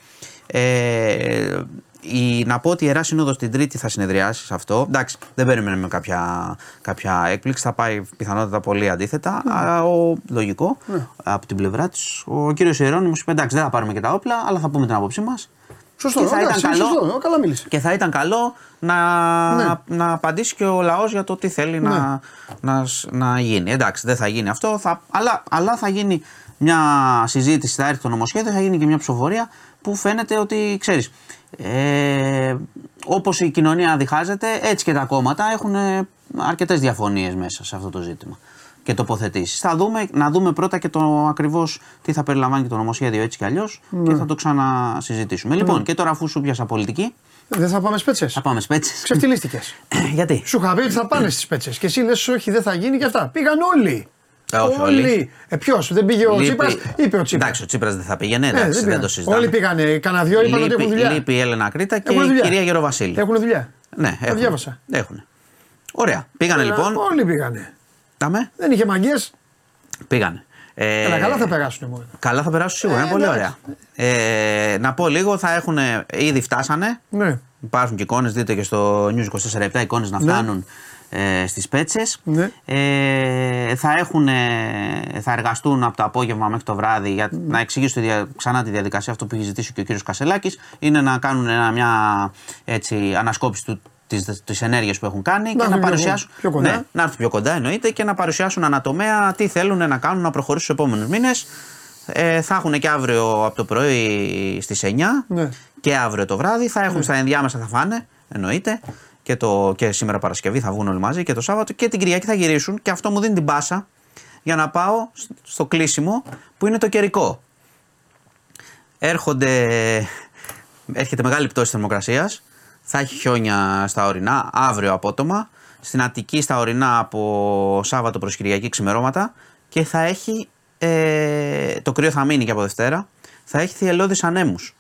Speaker 5: Ε, η, να πω ότι η Ιερά Σύνοδος την Τρίτη θα συνεδριάσει σε αυτό. Εντάξει, δεν περιμένουμε κάποια, κάποια έκπληξη. Θα πάει πιθανότατα πολύ αντίθετα. Αλλά ο, λογικό από την πλευρά της. Ο κύριος Ιερώνυμος είπε: Εντάξει, δεν θα πάρουμε και τα όπλα, αλλά θα πούμε την άποψή μας.
Speaker 1: Σωστό,
Speaker 5: και θα
Speaker 1: εντάξει,
Speaker 5: ήταν καλό-
Speaker 1: σωστό, καλά μίλησε.
Speaker 5: Και θα ήταν καλό να,
Speaker 1: Ναι.
Speaker 5: να απαντήσει και ο λαός για το τι θέλει να, να, σ- να γίνει. Εντάξει, δεν θα γίνει αυτό, θα, αλλά, αλλά θα γίνει μια συζήτηση, θα έρθει το νομοσχέδιο, θα γίνει και μια ψηφοφορία που φαίνεται ότι ξέρεις. Ε, Όπως η κοινωνία διχάζεται, έτσι και τα κόμματα έχουν αρκετές διαφωνίες μέσα σε αυτό το ζήτημα και τοποθετήσεις. Θα δούμε, να δούμε πρώτα και το ακριβώς τι θα περιλαμβάνει και το νομοσχέδιο έτσι κι αλλιώς και θα το ξανασυζητήσουμε. Λοιπόν, και τώρα αφού σου πιάσα πολιτική,
Speaker 1: Δεν θα πάμε σπέτσες.
Speaker 5: θα πάμε σπέτσες.
Speaker 1: Ξεφτυλίστηκες.
Speaker 5: Γιατί;
Speaker 1: Σου είχα πει ότι θα πάνε στις πέτσε. Και εσύ λες, όχι, δεν θα γίνει και αυτά. Πήγαν όλοι.
Speaker 5: Ε, όχι όλοι.
Speaker 1: Ε, ποιος, δεν πήγε ο
Speaker 5: Λείπει-
Speaker 1: Τσίπρας; Είπε ο Τσίπρας.
Speaker 5: Εντάξει, ο Τσίπρας δεν θα πήγαινε,
Speaker 1: Ε,
Speaker 5: εντάξει, δεν,
Speaker 1: πήγαν.
Speaker 5: το συζητάμε.
Speaker 1: Όλοι πήγανε. Κανένα δυο είπαν ότι έχουν
Speaker 5: Λείπει,
Speaker 1: δουλειά.
Speaker 5: λείπει η Έλενα Κρήτα και
Speaker 1: Έχουν
Speaker 5: η
Speaker 1: δουλειά.
Speaker 5: κυρία Γεροβασίλη.
Speaker 1: Έχουν δουλειά.
Speaker 5: Ναι, έχουν.
Speaker 1: διάβασα.
Speaker 5: Έχουν. Ωραία. Πήγανε λοιπόν.
Speaker 1: Όλοι πήγανε.
Speaker 5: Τάμε.
Speaker 1: Δεν είχε μαγκέ.
Speaker 5: Πήγανε. Ε,
Speaker 1: Αλλά καλά θα περάσουν μόνο.
Speaker 5: Καλά θα περάσουν σίγουρα,
Speaker 1: Ε,
Speaker 5: είναι πολύ
Speaker 1: εντάξει.
Speaker 5: ωραία. Ε, να πω λίγο, θα έχουν. Ήδη φτάσανε.
Speaker 1: Ναι.
Speaker 5: Υπάρχουν και εικόνες, δείτε και στο News 24 εικόνες να
Speaker 1: Ναι.
Speaker 5: Φτάνουν ε, στις πέτσες.
Speaker 1: Ναι.
Speaker 5: Ε, θα, έχουν, θα εργαστούν από το απόγευμα μέχρι το βράδυ για να εξηγήσω τη δια- ξανά τη διαδικασία αυτό που έχει ζητήσει και ο κύριος Κασελάκης είναι να κάνουν ένα, μια έτσι, ανασκόπηση του, της, της ενέργειας που έχουν κάνει και
Speaker 1: έρθουν
Speaker 5: να
Speaker 1: πιο-
Speaker 5: παρουσιάσουν
Speaker 1: πιο κοντά.
Speaker 5: Ναι, να έρθουν πιο κοντά εννοείται και να παρουσιάσουν ανατομέα τι θέλουν να κάνουν να προχωρήσουν στους επόμενους μήνες ε, θα έχουν και αύριο από το πρωί στις 9
Speaker 1: Ναι.
Speaker 5: και αύριο το βράδυ. Θα έχουν στα ενδιάμεσα θα φάνε, εννοείται. Και, το, και σήμερα Παρασκευή θα βγουν όλοι μαζί και το Σάββατο και την Κυριακή θα γυρίσουν. Και αυτό μου δίνει την πάσα για να πάω σ- στο κλείσιμο που είναι το καιρικό. Έρχονται, έρχεται μεγάλη πτώση θερμοκρασίας. Θα έχει χιόνια στα ορεινά, αύριο απότομα. Στην Αττική στα ορεινά από Σάββατο προς Κυριακή ξημερώματα. Και θα έχει, ε, το κρύο θα μείνει και από Δευτέρα, θα έχει θυελώδεις ανέμους.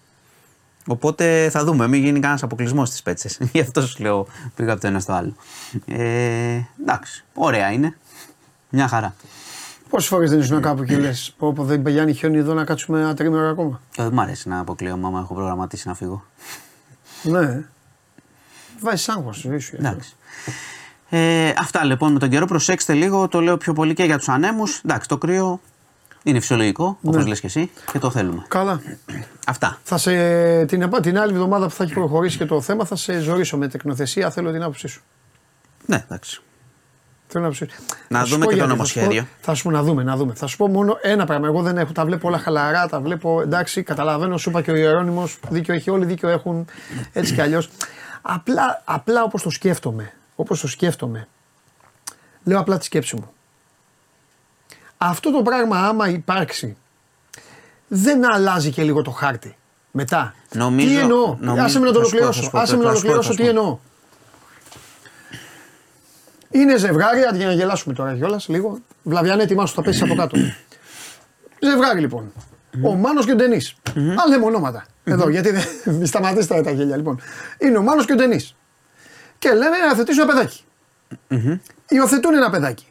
Speaker 5: Οπότε θα δούμε, μην γίνει κανένας αποκλεισμός στις πέτσες. Γι' αυτό σου λέω πήγα από το ένα στο άλλο. Ε, εντάξει, ωραία είναι. Μια χαρά.
Speaker 1: Πόσες φορές δεν ήσουν κάπου και λες: Πω, πω δεν πηγαίνει χιόνι εδώ να κάτσουμε ένα τρίμηνο ακόμα.
Speaker 5: Ε, Δεν μ' αρέσει να αποκλείω, άμα έχω προγραμματίσει να φύγω.
Speaker 1: Ναι. Βάζεις άγχος στη ζωή σου. ε.
Speaker 5: Εντάξει. Ε, αυτά λοιπόν με τον καιρό. Προσέξτε λίγο, το λέω πιο πολύ και για τους ανέμους. Εντάξει, το κρύο είναι φυσιολογικό, όπως
Speaker 1: Ναι.
Speaker 5: λες και εσύ, και το θέλουμε.
Speaker 1: Καλά.
Speaker 5: Αυτά.
Speaker 1: Θα σε, την, επα- την άλλη εβδομάδα που θα έχει προχωρήσει και το θέμα θα σε ζωρίσω με τεκνοθεσία. Θέλω την άποψή σου.
Speaker 5: Ναι, εντάξει.
Speaker 1: Θέλω την άποψή σου.
Speaker 5: Να
Speaker 1: Θα σου
Speaker 5: δούμε
Speaker 1: πω
Speaker 5: και το
Speaker 1: γιατί, θα σου πω-
Speaker 5: νομοσχέδιο.
Speaker 1: Θα σου πω να δούμε, να δούμε. Θα σου πω μόνο ένα πράγμα. Εγώ δεν έχω, τα βλέπω όλα χαλαρά, τα βλέπω εντάξει, καταλαβαίνω. Σου είπα και ο Ιερόνιμος, δίκιο έχει, όλοι δίκιο έχουν. Έτσι κι αλλιώς. Απλά, απλά όπως το σκέφτομαι, όπως το σκέφτομαι, λέω απλά τη σκέψη μου. Αυτό το πράγμα, άμα υπάρξει, δεν αλλάζει και λίγο το χάρτη. Μετά.
Speaker 5: Νομίζω-
Speaker 1: τι εννοώ;
Speaker 5: νομίζω-
Speaker 1: Άσε με να το
Speaker 5: θα σου πω, θα
Speaker 1: ολοκληρώσω.
Speaker 5: σου πω,
Speaker 1: Άσε με να
Speaker 5: θα σου πω,
Speaker 1: ολοκληρώσω
Speaker 5: θα σου
Speaker 1: τι
Speaker 5: πω.
Speaker 1: εννοώ. Είναι ζευγάρι, αντί για να γελάσουμε τώρα κιόλας λίγο. Βλαβιανέ, ετοιμάσου, θα πέσεις από κάτω. ζευγάρι λοιπόν. Ο Μάνος και ο Ντενής. Αν λέμε ονόματα. Εδώ, γιατί δεν. Μη σταματήσει τώρα τα γέλια λοιπόν. Είναι ο Μάνος και ο Ντενής. Και λένε να υιοθετήσουν ένα παιδάκι. Υιοθετούν ένα παιδάκι.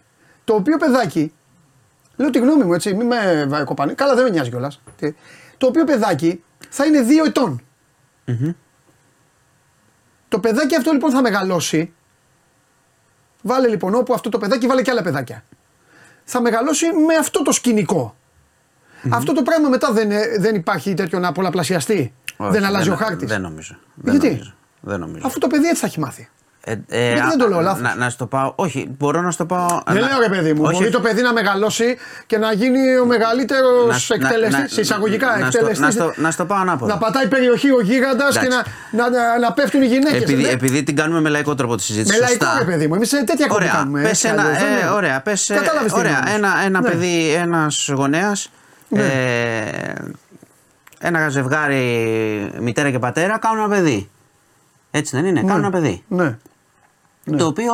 Speaker 1: Το οποίο παιδάκι. Λέω τη γνώμη μου έτσι, μην με βάει κοπανί. Καλά, δεν με νοιάζει κιόλας. Το οποίο παιδάκι θα είναι δύο ετών. Το παιδάκι αυτό λοιπόν θα μεγαλώσει. Βάλε λοιπόν όπου αυτό το παιδάκι, βάλε και άλλα παιδάκια. Θα μεγαλώσει με αυτό το σκηνικο Αυτό το πράγμα μετά δεν, ε, δεν υπάρχει τέτοιο να πολλαπλασιαστεί.
Speaker 5: Όχι,
Speaker 1: δεν αλλάζει ο χάρτης.
Speaker 5: Δεν νομίζω. Δεν
Speaker 1: Γιατί;
Speaker 5: Νομίζω. Δεν νομίζω.
Speaker 1: Αυτό το παιδί έτσι θα έχει μάθει.
Speaker 5: Ε, ε,
Speaker 1: Γιατί
Speaker 5: α,
Speaker 1: δεν το λέω λάθος.
Speaker 5: Να, να στο πάω. Όχι, μπορώ να στο πάω.
Speaker 1: Δεν
Speaker 5: να-
Speaker 1: λέω ρε παιδί μου,
Speaker 5: όχι,
Speaker 1: μπορεί το παιδί να μεγαλώσει και να γίνει ο μεγαλύτερος
Speaker 5: Να- να-
Speaker 1: εκτελεστής.
Speaker 5: να-
Speaker 1: Σε εισαγωγικά
Speaker 5: να στο-
Speaker 1: εκτελεστής.
Speaker 5: να στο- να στο πάω ανάποδα.
Speaker 1: Να πατάει περιοχή ο γίγαντας και να,
Speaker 5: Εντάξει.
Speaker 1: να, να, να πέφτουν οι γυναίκες.
Speaker 5: επειδή, επειδή την κάνουμε με λαϊκό τρόπο τη συζήτηση.
Speaker 1: Με λαϊκό
Speaker 5: σωστά.
Speaker 1: ρε παιδί μου, εμείς τέτοια κόμμα
Speaker 5: Ωραία,
Speaker 1: κάνουμε.
Speaker 5: πες
Speaker 1: έτσι
Speaker 5: ένα,
Speaker 1: αλλιώς, δεν
Speaker 5: ε,
Speaker 1: είναι.
Speaker 5: ωραία, πες, ε,
Speaker 1: Κατάλαβες τι
Speaker 5: ωραία,
Speaker 1: εννοώ.
Speaker 5: ένα, ένα
Speaker 1: Ναι.
Speaker 5: παιδί, ένας γονέας, ε, ένα ζευγάρι μητέρα και πατέρα κάνουν ένα παιδί. Έτσι δεν είναι, κάνουν ένα παιδί.
Speaker 1: Ναι,
Speaker 5: Το οποίο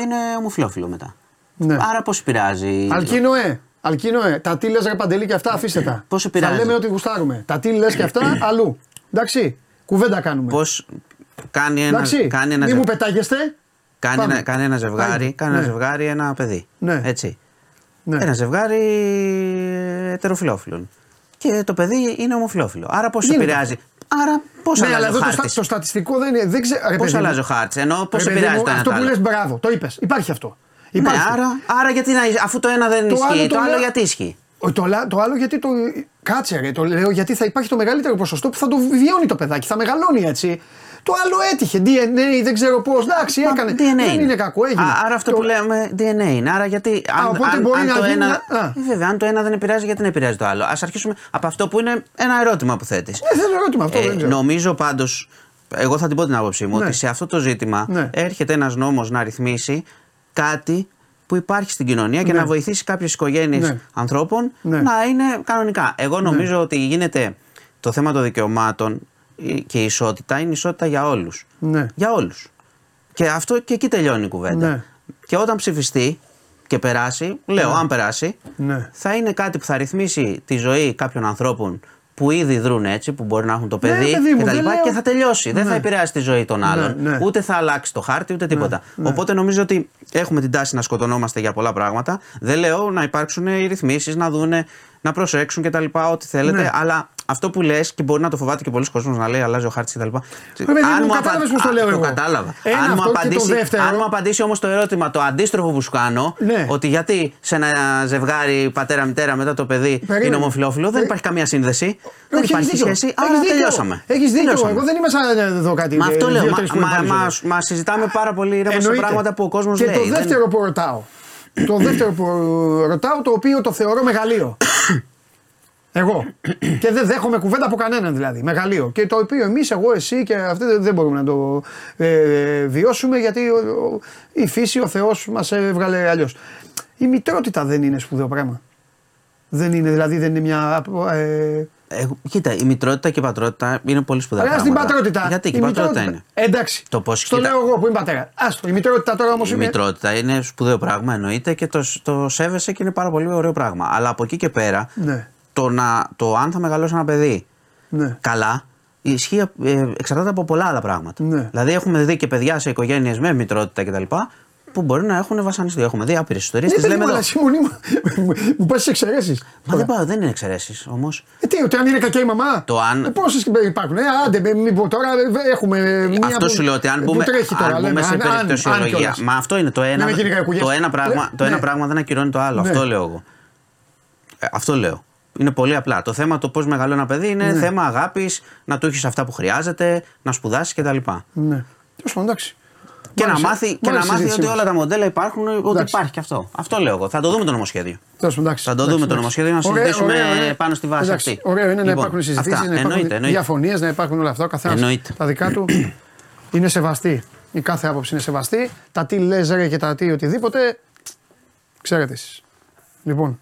Speaker 5: είναι ομοφυλόφιλο μετά.
Speaker 1: ναι.
Speaker 5: Άρα πώς επηρεάζει.
Speaker 1: Αλκίνοε, Αλκίνοε, τα τι λες ρε Παντελή και αυτά αφήστε τα.
Speaker 5: Πώς
Speaker 1: Θα
Speaker 5: επηρεάζει;
Speaker 1: λέμε ότι γουστάρουμε. Τα τι λες και αυτά αλλού. Εντάξει, κουβέντα κάνουμε.
Speaker 5: Πώς κάνει ένα,
Speaker 1: Εντάξει,
Speaker 5: κάνει ένα,
Speaker 1: μη
Speaker 5: ζευ-
Speaker 1: μου πετάγεστε.
Speaker 5: κάνει
Speaker 1: Πάμε.
Speaker 5: ένα, κάνει ένα ζευγάρι,
Speaker 1: Πάμε.
Speaker 5: κάνει ένα
Speaker 1: Ναι.
Speaker 5: ζευγάρι ένα παιδί.
Speaker 1: Ναι.
Speaker 5: Έτσι.
Speaker 1: Ναι.
Speaker 5: Ένα ζευγάρι ετεροφιλόφιλων. Και το παιδί είναι ομοφιλόφιλο. Άρα πώς
Speaker 1: Γίνεται
Speaker 5: επηρεάζει. Άρα πώς
Speaker 1: Ναι, αλλά
Speaker 5: αλλάζει ο
Speaker 1: εδώ το,
Speaker 5: χάρτης;
Speaker 1: στα- το στατιστικό δεν είναι. Δεν ξέρω, ρε
Speaker 5: Πώς
Speaker 1: παιδί μου.
Speaker 5: αλλάζει ο χάρτης. Ενώ πώς
Speaker 1: Ρε παιδί
Speaker 5: επηρεάζει
Speaker 1: μου,
Speaker 5: το ένα
Speaker 1: Αυτό
Speaker 5: το
Speaker 1: που
Speaker 5: άλλο.
Speaker 1: λες μπράβο, το είπες. Υπάρχει αυτό.
Speaker 5: Ναι,
Speaker 1: Υπάρχει.
Speaker 5: άρα, άρα γιατί να, αφού το ένα δεν
Speaker 1: Το
Speaker 5: ισχύει,
Speaker 1: άλλο
Speaker 5: το,
Speaker 1: το
Speaker 5: άλλο
Speaker 1: λέω-
Speaker 5: γιατί ισχύει;
Speaker 1: Ο- Το, λα- το άλλο γιατί το. Κάτσε ρε, το λέω γιατί θα υπάρχει το μεγαλύτερο ποσοστό που θα το βιώνει το παιδάκι, θα μεγαλώνει έτσι. Το άλλο έτυχε, DNA, δεν ξέρω πώς. Εντάξει,
Speaker 5: Μα
Speaker 1: έκανε.
Speaker 5: DNA
Speaker 1: δεν είναι κακό, έγινε.
Speaker 5: Α, άρα αυτό
Speaker 1: Το-
Speaker 5: που λέμε DNA είναι. Άρα γιατί. Αν,
Speaker 1: οπότε
Speaker 5: αν,
Speaker 1: μπορεί
Speaker 5: αν
Speaker 1: να
Speaker 5: το
Speaker 1: γίνει
Speaker 5: ένα.
Speaker 1: να- α.
Speaker 5: Ε, βέβαια, αν το ένα δεν επηρεάζει, γιατί να επηρεάζει το άλλο. Α αρχίσουμε από αυτό που είναι ένα ερώτημα που θέτεις.
Speaker 1: Δεν θέλω ερώτημα αυτό, δεν ξέρω.
Speaker 5: νομίζω πάντως. Εγώ θα την πω την άποψή μου
Speaker 1: Ναι.
Speaker 5: ότι σε αυτό το ζήτημα
Speaker 1: Ναι.
Speaker 5: έρχεται ένας νόμος να ρυθμίσει κάτι που υπάρχει στην κοινωνία και
Speaker 1: Ναι.
Speaker 5: να βοηθήσει κάποιες οικογένειες
Speaker 1: Ναι.
Speaker 5: ανθρώπων
Speaker 1: Ναι.
Speaker 5: να είναι κανονικά. Εγώ νομίζω ότι γίνεται το θέμα των δικαιωμάτων και η ισότητα είναι ισότητα για όλους.
Speaker 1: Ναι.
Speaker 5: Για όλους. Και αυτό και εκεί τελειώνει η κουβέντα.
Speaker 1: Ναι.
Speaker 5: Και όταν ψηφιστεί και περάσει, λέω αν περάσει,
Speaker 1: Ναι.
Speaker 5: θα είναι κάτι που θα ρυθμίσει τη ζωή κάποιων ανθρώπων που ήδη δρούν έτσι, που μπορεί να έχουν το παιδί,
Speaker 1: παιδί μου,
Speaker 5: και, τα
Speaker 1: δεν
Speaker 5: λοιπά,
Speaker 1: λέω-
Speaker 5: και θα τελειώσει. Δεν
Speaker 1: Ναι.
Speaker 5: θα επηρεάσει τη ζωή των άλλων.
Speaker 1: ναι.
Speaker 5: Ούτε θα αλλάξει το χάρτη, ούτε τίποτα. Οπότε νομίζω ότι έχουμε την τάση να σκοτωνόμαστε για πολλά πράγματα. Δεν λέω να υπάρξουν οι ρυθμίσεις, να δούνε, να προσέξουν κτλ. Ό,τι θέλετε.
Speaker 1: Ναι.
Speaker 5: Αλλά αυτό που λες και μπορεί να το φοβάται και πολλοί κόσμος να λέει αλλάζει ο χάρτης κτλ.
Speaker 1: παιδί μου, κατάλαβες πώς το λέω
Speaker 5: Α,
Speaker 1: εγώ.
Speaker 5: κατάλαβα.
Speaker 1: Ένα
Speaker 5: αν, μου
Speaker 1: αυτό και το
Speaker 5: απαντήσει,
Speaker 1: δεύτερο.
Speaker 5: αν μου απαντήσει όμως το ερώτημα το αντίστροφο που σου κάνω,
Speaker 1: Ναι.
Speaker 5: ότι γιατί σε ένα ζευγάρι πατέρα-μητέρα μετά το παιδί
Speaker 1: Περίμενε.
Speaker 5: είναι ομοφυλόφιλο, δεν
Speaker 1: Ε,
Speaker 5: υπάρχει καμία σύνδεση. δεν
Speaker 1: Όχι,
Speaker 5: υπάρχει
Speaker 1: έχεις δίκιο.
Speaker 5: σχέση.
Speaker 1: Έχεις
Speaker 5: Άρα
Speaker 1: δίκιο.
Speaker 5: τελειώσαμε.
Speaker 1: Έχεις δίκιο.
Speaker 5: Τελειώσαμε.
Speaker 1: Εγώ δεν είμαι σαν εδώ κάτι.
Speaker 5: Μα αυτό
Speaker 1: ε,
Speaker 5: λέω.
Speaker 1: δύο-τρεις
Speaker 5: Μα,
Speaker 1: που
Speaker 5: μα,
Speaker 1: εμφανίζονται.
Speaker 5: μα, μα συζητάμε πάρα πολύ ρε, σε
Speaker 1: Εννοείται.
Speaker 5: πράγματα που ο κόσμος
Speaker 1: και
Speaker 5: λέει.
Speaker 1: το
Speaker 5: Δεν-
Speaker 1: δεύτερο που ρωτάω. το δεύτερο που ρωτάω, το οποίο το θεωρώ μεγαλείο. Εγώ. και δεν δέχομαι κουβέντα από κανέναν δηλαδή. Μεγαλείο. Και το οποίο εμείς, εγώ, εσύ και αυτοί δεν- δεν μπορούμε να το ε, βιώσουμε γιατί ο- ο- η φύση, ο Θεός μας έβγαλε αλλιώς. Η μητρότητα δεν είναι σπουδαίο πράγμα. Δεν είναι δηλαδή, δεν είναι μια. Ε,
Speaker 5: Ε, κοίτα, η μητρότητα και η πατρότητα είναι πολύ σπουδαία
Speaker 1: Ωραία, στην
Speaker 5: πράγματα.
Speaker 1: πατρότητα.
Speaker 5: Γιατί και η πατρότητα είναι;
Speaker 1: Εντάξει.
Speaker 5: Το πώς,
Speaker 1: Στο
Speaker 5: κοίτα.
Speaker 1: λέω εγώ που είμαι πατέρα. Άστο. Η μητρότητα τώρα όμως
Speaker 5: Η
Speaker 1: είναι.
Speaker 5: μητρότητα είναι σπουδαίο πράγμα, εννοείται και το, το σέβεσαι και είναι πάρα πολύ ωραίο πράγμα. Αλλά από εκεί και πέρα,
Speaker 1: Ναι.
Speaker 5: Το, να, το αν θα μεγαλώσει ένα παιδί
Speaker 1: Ναι.
Speaker 5: καλά, ισχύει, ε, εξαρτάται από πολλά άλλα πράγματα.
Speaker 1: Ναι.
Speaker 5: Δηλαδή, έχουμε δει και παιδιά σε οικογένειες με μητρότητα κτλ. που μπορεί να έχουν βασανιστεί. Έχουμε δει άπειρες ιστορίες.
Speaker 1: Ναι,
Speaker 5: Τις
Speaker 1: παιδί
Speaker 5: λέμε
Speaker 1: μου,
Speaker 5: εδώ.
Speaker 1: αλλά εσύ μονίμω μου πας σε εξαιρέσεις.
Speaker 5: Μα δεν, πάω, δεν είναι εξαιρέσεις όμως.
Speaker 1: Ε, τι, ότι αν είναι κακιά η μαμά;
Speaker 5: Το αν-
Speaker 1: Ε, Πόσες υπάρχουν. Ε, άντε, με- μην πω τώρα ε, έχουμε. Μία
Speaker 5: Αυτό
Speaker 1: που-
Speaker 5: σου λέω ότι αν
Speaker 1: που
Speaker 5: μπούμε,
Speaker 1: τρέχει τώρα,
Speaker 5: αν
Speaker 1: λέμε,
Speaker 5: μπούμε σε
Speaker 1: αν- αν- αν
Speaker 5: περιπτωσιολογία.
Speaker 1: κιόλας.
Speaker 5: Μα αυτό είναι το ένα.
Speaker 1: με γίνει κακουγιές.
Speaker 5: Το ένα πράγμα,
Speaker 1: Ε,
Speaker 5: το ένα
Speaker 1: ναι.
Speaker 5: πράγμα δεν ακυρώνει το άλλο.
Speaker 1: Ναι.
Speaker 5: Αυτό λέω εγώ. Ε, αυτό λέω. Είναι πολύ απλά. Το θέμα το πώς μεγαλώνει ένα παιδί είναι
Speaker 1: Ναι.
Speaker 5: θέμα αγάπης, να του έχεις αυτά που χρειάζεται, να σπουδάσεις κτλ.
Speaker 1: Ναι. Τέλος πάντων, εντάξει.
Speaker 5: Και,
Speaker 1: Μ'
Speaker 5: να
Speaker 1: άρεσε-
Speaker 5: μάθει,
Speaker 1: μ'
Speaker 5: και να
Speaker 1: άρεσε η
Speaker 5: μάθει
Speaker 1: συζήτησή
Speaker 5: ότι
Speaker 1: μας.
Speaker 5: όλα τα μοντέλα υπάρχουν, ότι
Speaker 1: Εντάξει.
Speaker 5: υπάρχει και αυτό. Αυτό λέω εγώ. Θα το δούμε το νομοσχέδιο.
Speaker 1: Τέλος πάντων, εντάξει,
Speaker 5: Θα το
Speaker 1: εντάξει,
Speaker 5: δούμε το
Speaker 1: εντάξει.
Speaker 5: νομοσχέδιο να
Speaker 1: Ωραίο,
Speaker 5: συζητήσουμε
Speaker 1: ωραίο, ωραίο.
Speaker 5: πάνω στη βάση
Speaker 1: Εντάξει,
Speaker 5: αυτή.
Speaker 1: Ωραίο είναι να
Speaker 5: Λοιπόν,
Speaker 1: υπάρχουν συζητήσεις,
Speaker 5: αυτά.
Speaker 1: να υπάρχουν
Speaker 5: Εννοείται, εννοείται.
Speaker 1: διαφωνίες, να υπάρχουν όλα αυτά. Ο καθένας
Speaker 5: Εννοείται.
Speaker 1: τα δικά του είναι σεβαστή. Η κάθε άποψη είναι σεβαστή. Τα τι λες, ρε και τα τι οτιδήποτε. Ξέρετε εσείς. Λοιπόν.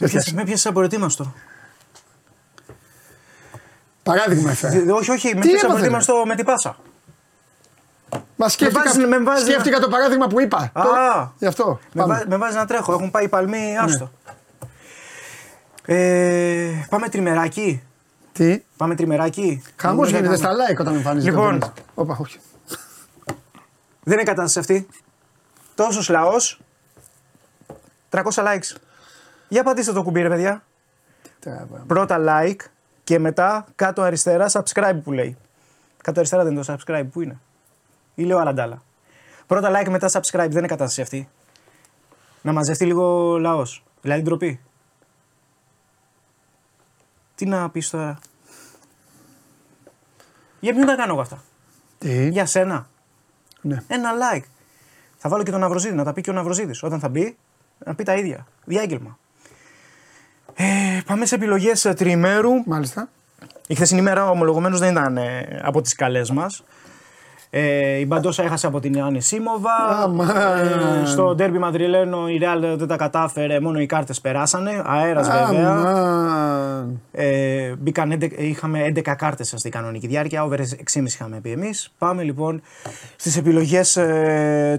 Speaker 6: Με πιάσε- Με πιάσε απροετοίμαστο.
Speaker 1: Παράδειγμα έφερα.
Speaker 6: Ε, Όχι, όχι, με
Speaker 1: Τι
Speaker 6: πιάσε
Speaker 1: έπαθες,
Speaker 6: απροετοίμαστο με την πάσα.
Speaker 1: Μα σκέφτηκα,
Speaker 6: βάζεις- με βάζεις-
Speaker 1: σκέφτηκα το παράδειγμα που είπα.
Speaker 6: Α.
Speaker 1: Το- Γι' αυτό.
Speaker 6: Με,
Speaker 1: Πάμε.
Speaker 6: βά- με βάζεις να τρέχω, έχουν πάει οι παλμοί, άστο. Ε, πάμε τριμεράκι.
Speaker 1: Τι;
Speaker 6: Πάμε τριμεράκι.
Speaker 1: Χαμός
Speaker 6: Δεν
Speaker 1: γίνεται
Speaker 6: κάνουμε.
Speaker 1: στα like όταν εμφανίζεται.
Speaker 6: Λοιπόν.
Speaker 1: ο Ντένις. Όπα, όχι.
Speaker 6: Δεν είναι κατάσταση αυτή. Τόσος λαός. 300 likes. Για πατήστε το κουμπί, ρε παιδιά.
Speaker 1: Τραβά.
Speaker 6: Πρώτα like και μετά κάτω αριστερά subscribe που λέει. Κάτω αριστερά δεν είναι το subscribe, πού είναι; Ή λέω άλλα ντάλα. Πρώτα like μετά subscribe, δεν είναι κατάσταση αυτή. Να μαζευτεί λίγο λαός. Δηλαδή ντροπή. Τι να πεις τώρα; Για ποιον τα κάνω εγώ αυτά;
Speaker 1: Τι;
Speaker 6: Για σένα.
Speaker 1: Ναι.
Speaker 6: Ένα like. Θα βάλω και τον Ναυροζίδη, να τα πει και ο Ναυροζίδης. Όταν θα μπει, να πει τα ίδια. Διάγγελμα. Ε, πάμε σε επιλογές τριημέρου.
Speaker 1: Μάλιστα.
Speaker 6: Η χθεσινή μέρα ομολογουμένω δεν ήταν ε, από τις καλές μας. Ε, η Μπαντόσα έχασε από την Ιωάννη Σίμοβα.
Speaker 1: Αμάν.
Speaker 6: Ε, στο ντέρμπι Μαδριλένο η Ρεάλ δεν τα κατάφερε, μόνο οι κάρτες περάσανε. Αέρας βέβαια.
Speaker 1: Αμάν.
Speaker 6: Ε, μπήκαν 11, είχαμε 11 κάρτες στην κανονική διάρκεια, over 6,5 είχαμε πει εμείς. Πάμε λοιπόν στις επιλογές